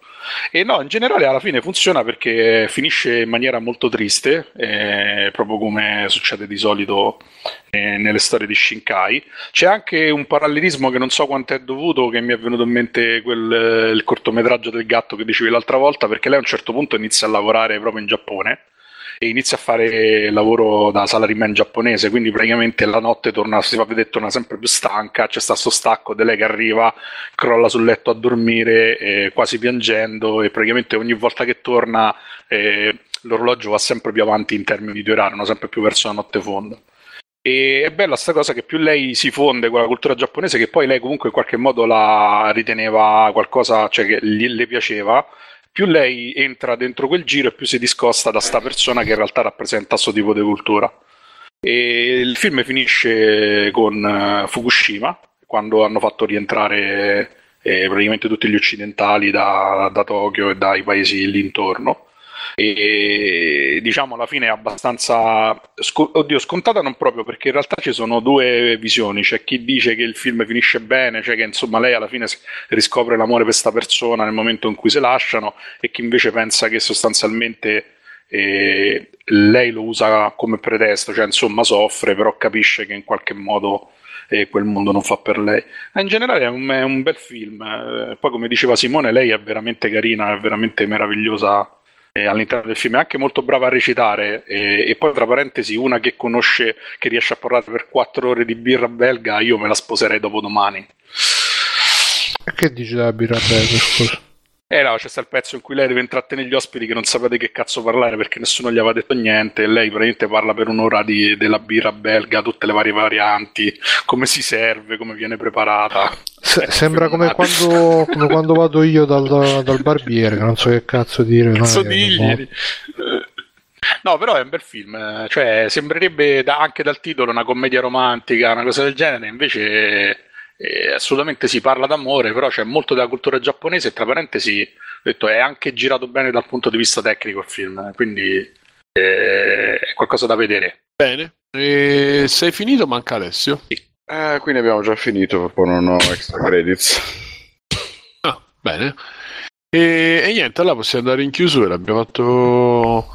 [SPEAKER 4] E no, in generale alla fine funziona perché finisce in maniera molto triste, eh, proprio come succede di solito eh, nelle storie di Shinkai. C'è anche un parallelismo che non so quanto è dovuto, che mi è venuto in mente quel, il cortometraggio del gatto che dicevi l'altra volta, perché lei a un certo punto inizia a lavorare proprio in Giappone e inizia a fare lavoro da salaryman giapponese, quindi praticamente la notte torna, si fa vedere, torna sempre più stanca, c'è sta sto stacco di lei che arriva, crolla sul letto a dormire, eh, quasi piangendo e praticamente ogni volta che torna eh, l'orologio va sempre più avanti in termini di orario, sempre più verso la notte fonda. E è bella sta cosa che più lei si fonde con la cultura giapponese, che poi lei comunque in qualche modo la riteneva qualcosa, cioè che gli, le piaceva, più lei entra dentro quel giro e più si discosta da sta persona che in realtà rappresenta questo tipo di cultura. E il film finisce con uh, Fukushima, quando hanno fatto rientrare eh, praticamente tutti gli occidentali da, da Tokyo e dai paesi lì intorno e diciamo alla fine è abbastanza sc- oddio scontata non proprio perché in realtà ci sono due visioni c'è chi dice che il film finisce bene cioè che insomma lei alla fine riscopre l'amore per questa persona nel momento in cui si lasciano e chi invece pensa che sostanzialmente eh, lei lo usa come pretesto cioè insomma soffre però capisce che in qualche modo e quel mondo non fa per lei. Ma in generale è un, è un bel film. Eh, poi, come diceva Simone, lei è veramente carina, è veramente meravigliosa all'interno del film. È anche molto brava a recitare e, e, poi tra parentesi una che conosce che riesce a parlare per quattro ore di birra belga io me la sposerei dopo domani.
[SPEAKER 2] Che dici della birra belga scusa
[SPEAKER 4] eh no, c'è sta il pezzo in cui lei deve intrattenere gli ospiti che non sapete che cazzo parlare perché nessuno gli aveva detto niente e lei praticamente parla per un'ora di, della birra belga, tutte le varie varianti, come si serve, come viene preparata.
[SPEAKER 2] Se, sembra come quando, come quando, vado io dal, dal, barbiere, che non so che cazzo dire.
[SPEAKER 4] Cazzo digli. No, però è un bel film, eh, cioè sembrerebbe da, anche dal titolo una commedia romantica, una cosa del genere, invece eh, assolutamente si parla d'amore, però c'è molto della cultura giapponese e tra parentesi ho detto, è anche girato bene dal punto di vista tecnico il film, quindi eh, è qualcosa da vedere.
[SPEAKER 1] Bene, e sei finito? Manca Alessio?
[SPEAKER 5] Sì. Eh, quindi abbiamo già finito, poi non ho extra credits.
[SPEAKER 1] Ah, bene. E, e, niente, allora possiamo andare in chiusura. Abbiamo fatto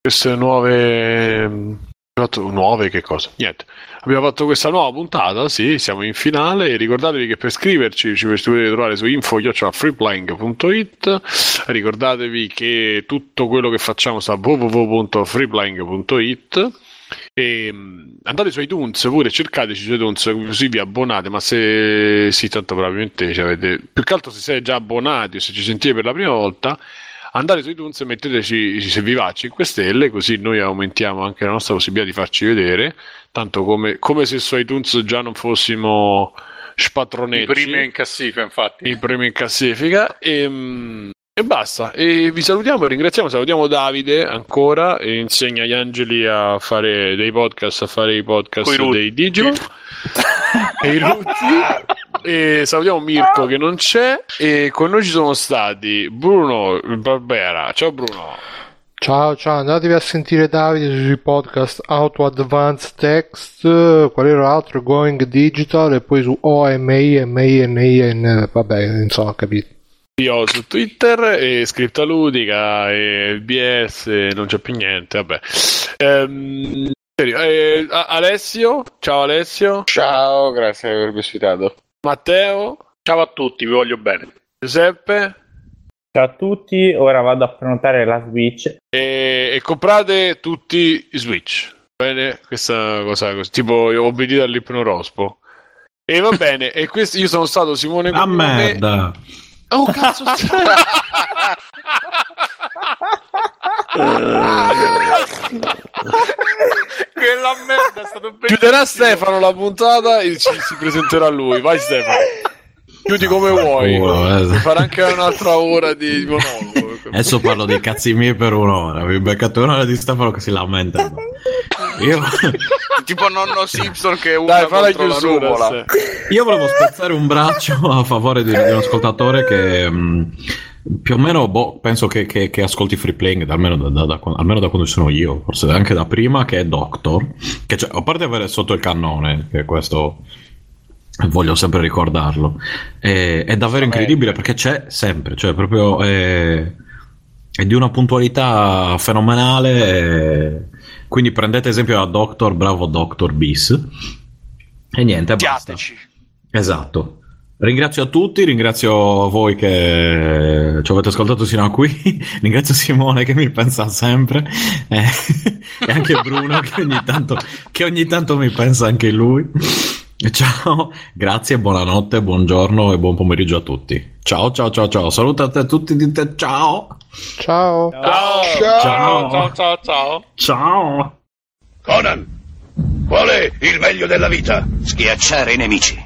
[SPEAKER 1] queste nuove. Fatto nuove che cosa? Niente. Abbiamo fatto questa nuova puntata, sì, siamo in finale. Ricordatevi che per scriverci ci potete trovare su info.freeplying.it. Ricordatevi che tutto quello che facciamo sta www.freeplying.it. E andate su iTunes pure, cercateci su iTunes così vi abbonate. Ma se sì, tanto probabilmente ci avete più che altro se siete già abbonati o se ci sentite per la prima volta andate su iTunes e metteteci se vi va 5 stelle, così noi aumentiamo anche la nostra possibilità di farci vedere. Tanto come, come se su iTunes già non fossimo spatronetti. I
[SPEAKER 4] primi in classifica, infatti.
[SPEAKER 1] I primi in classifica. E, mm, e basta. E vi salutiamo e ringraziamo. Salutiamo Davide ancora. E insegna agli angeli a fare dei podcast, a fare i podcast dei Digimon. e i Ruzzi. E salutiamo Mirko che non c'è. E con noi ci sono stati Bruno Barbera. Ciao Bruno.
[SPEAKER 2] Ciao, ciao, andatevi a sentire Davide sui podcast Auto Advanced Text, qual era l'altro? Going Digital e poi su OMI, MININ, vabbè, insomma, capito.
[SPEAKER 1] Io su Twitter e Scripta Ludica e BS, non c'è più niente, vabbè. Ehm, eh, Alessio, ciao Alessio.
[SPEAKER 5] Ciao, grazie per avermi ospitato.
[SPEAKER 1] Matteo.
[SPEAKER 4] Ciao a tutti, vi voglio bene.
[SPEAKER 1] Giuseppe.
[SPEAKER 6] Ciao a tutti, ora vado a prenotare la Switch.
[SPEAKER 1] E, e comprate tutti i Switch. Bene, questa cosa così, tipo obbedito all'ipnorospo. E va bene, e questo io sono stato Simone
[SPEAKER 8] Ah, merda.
[SPEAKER 1] Oh cazzo,
[SPEAKER 4] Quella merda è stato bellissimo.
[SPEAKER 1] Chiuderà Stefano la puntata e ci, si presenterà lui. Vai Stefano. Chiudi come vuoi.
[SPEAKER 8] Oh, eh.
[SPEAKER 1] Fare anche un'altra ora di monologo.
[SPEAKER 8] Adesso parlo dei cazzi miei per un'ora. Vi beccate un'ora di Stefano che si lamenta. Io,
[SPEAKER 5] tipo nonno Simpson che
[SPEAKER 1] Dai,
[SPEAKER 5] urla
[SPEAKER 1] fa la
[SPEAKER 5] contro la
[SPEAKER 1] chiusura.
[SPEAKER 8] io volevo spezzare un braccio a favore di, di un ascoltatore che mh, più o meno boh, penso che, che- che ascolti free playing almeno da, da- da- almeno da quando sono io, forse anche da prima, che è Doctor. Che cioè, a parte avere sotto il cannone, che questo voglio sempre ricordarlo, è, è davvero incredibile perché c'è sempre, cioè proprio è, è di una puntualità fenomenale. quindi prendete esempio da Doctor, bravo Doctor Bis. E niente, basta.
[SPEAKER 4] Chiateci.
[SPEAKER 8] Esatto. Ringrazio a tutti, ringrazio voi che ci avete ascoltato sino a qui, ringrazio Simone che mi pensa sempre eh, e anche Bruno che ogni, tanto, che ogni tanto mi pensa anche lui. Ciao, grazie, buonanotte, buongiorno e buon pomeriggio a tutti. Ciao, ciao, ciao, ciao. Salutate a tutti, dite ciao.
[SPEAKER 2] Ciao.
[SPEAKER 4] Ciao.
[SPEAKER 8] Ciao.
[SPEAKER 4] ciao, ciao, ciao.
[SPEAKER 8] Ciao.
[SPEAKER 10] Conan, qual è il meglio della vita?
[SPEAKER 9] Schiacciare i nemici,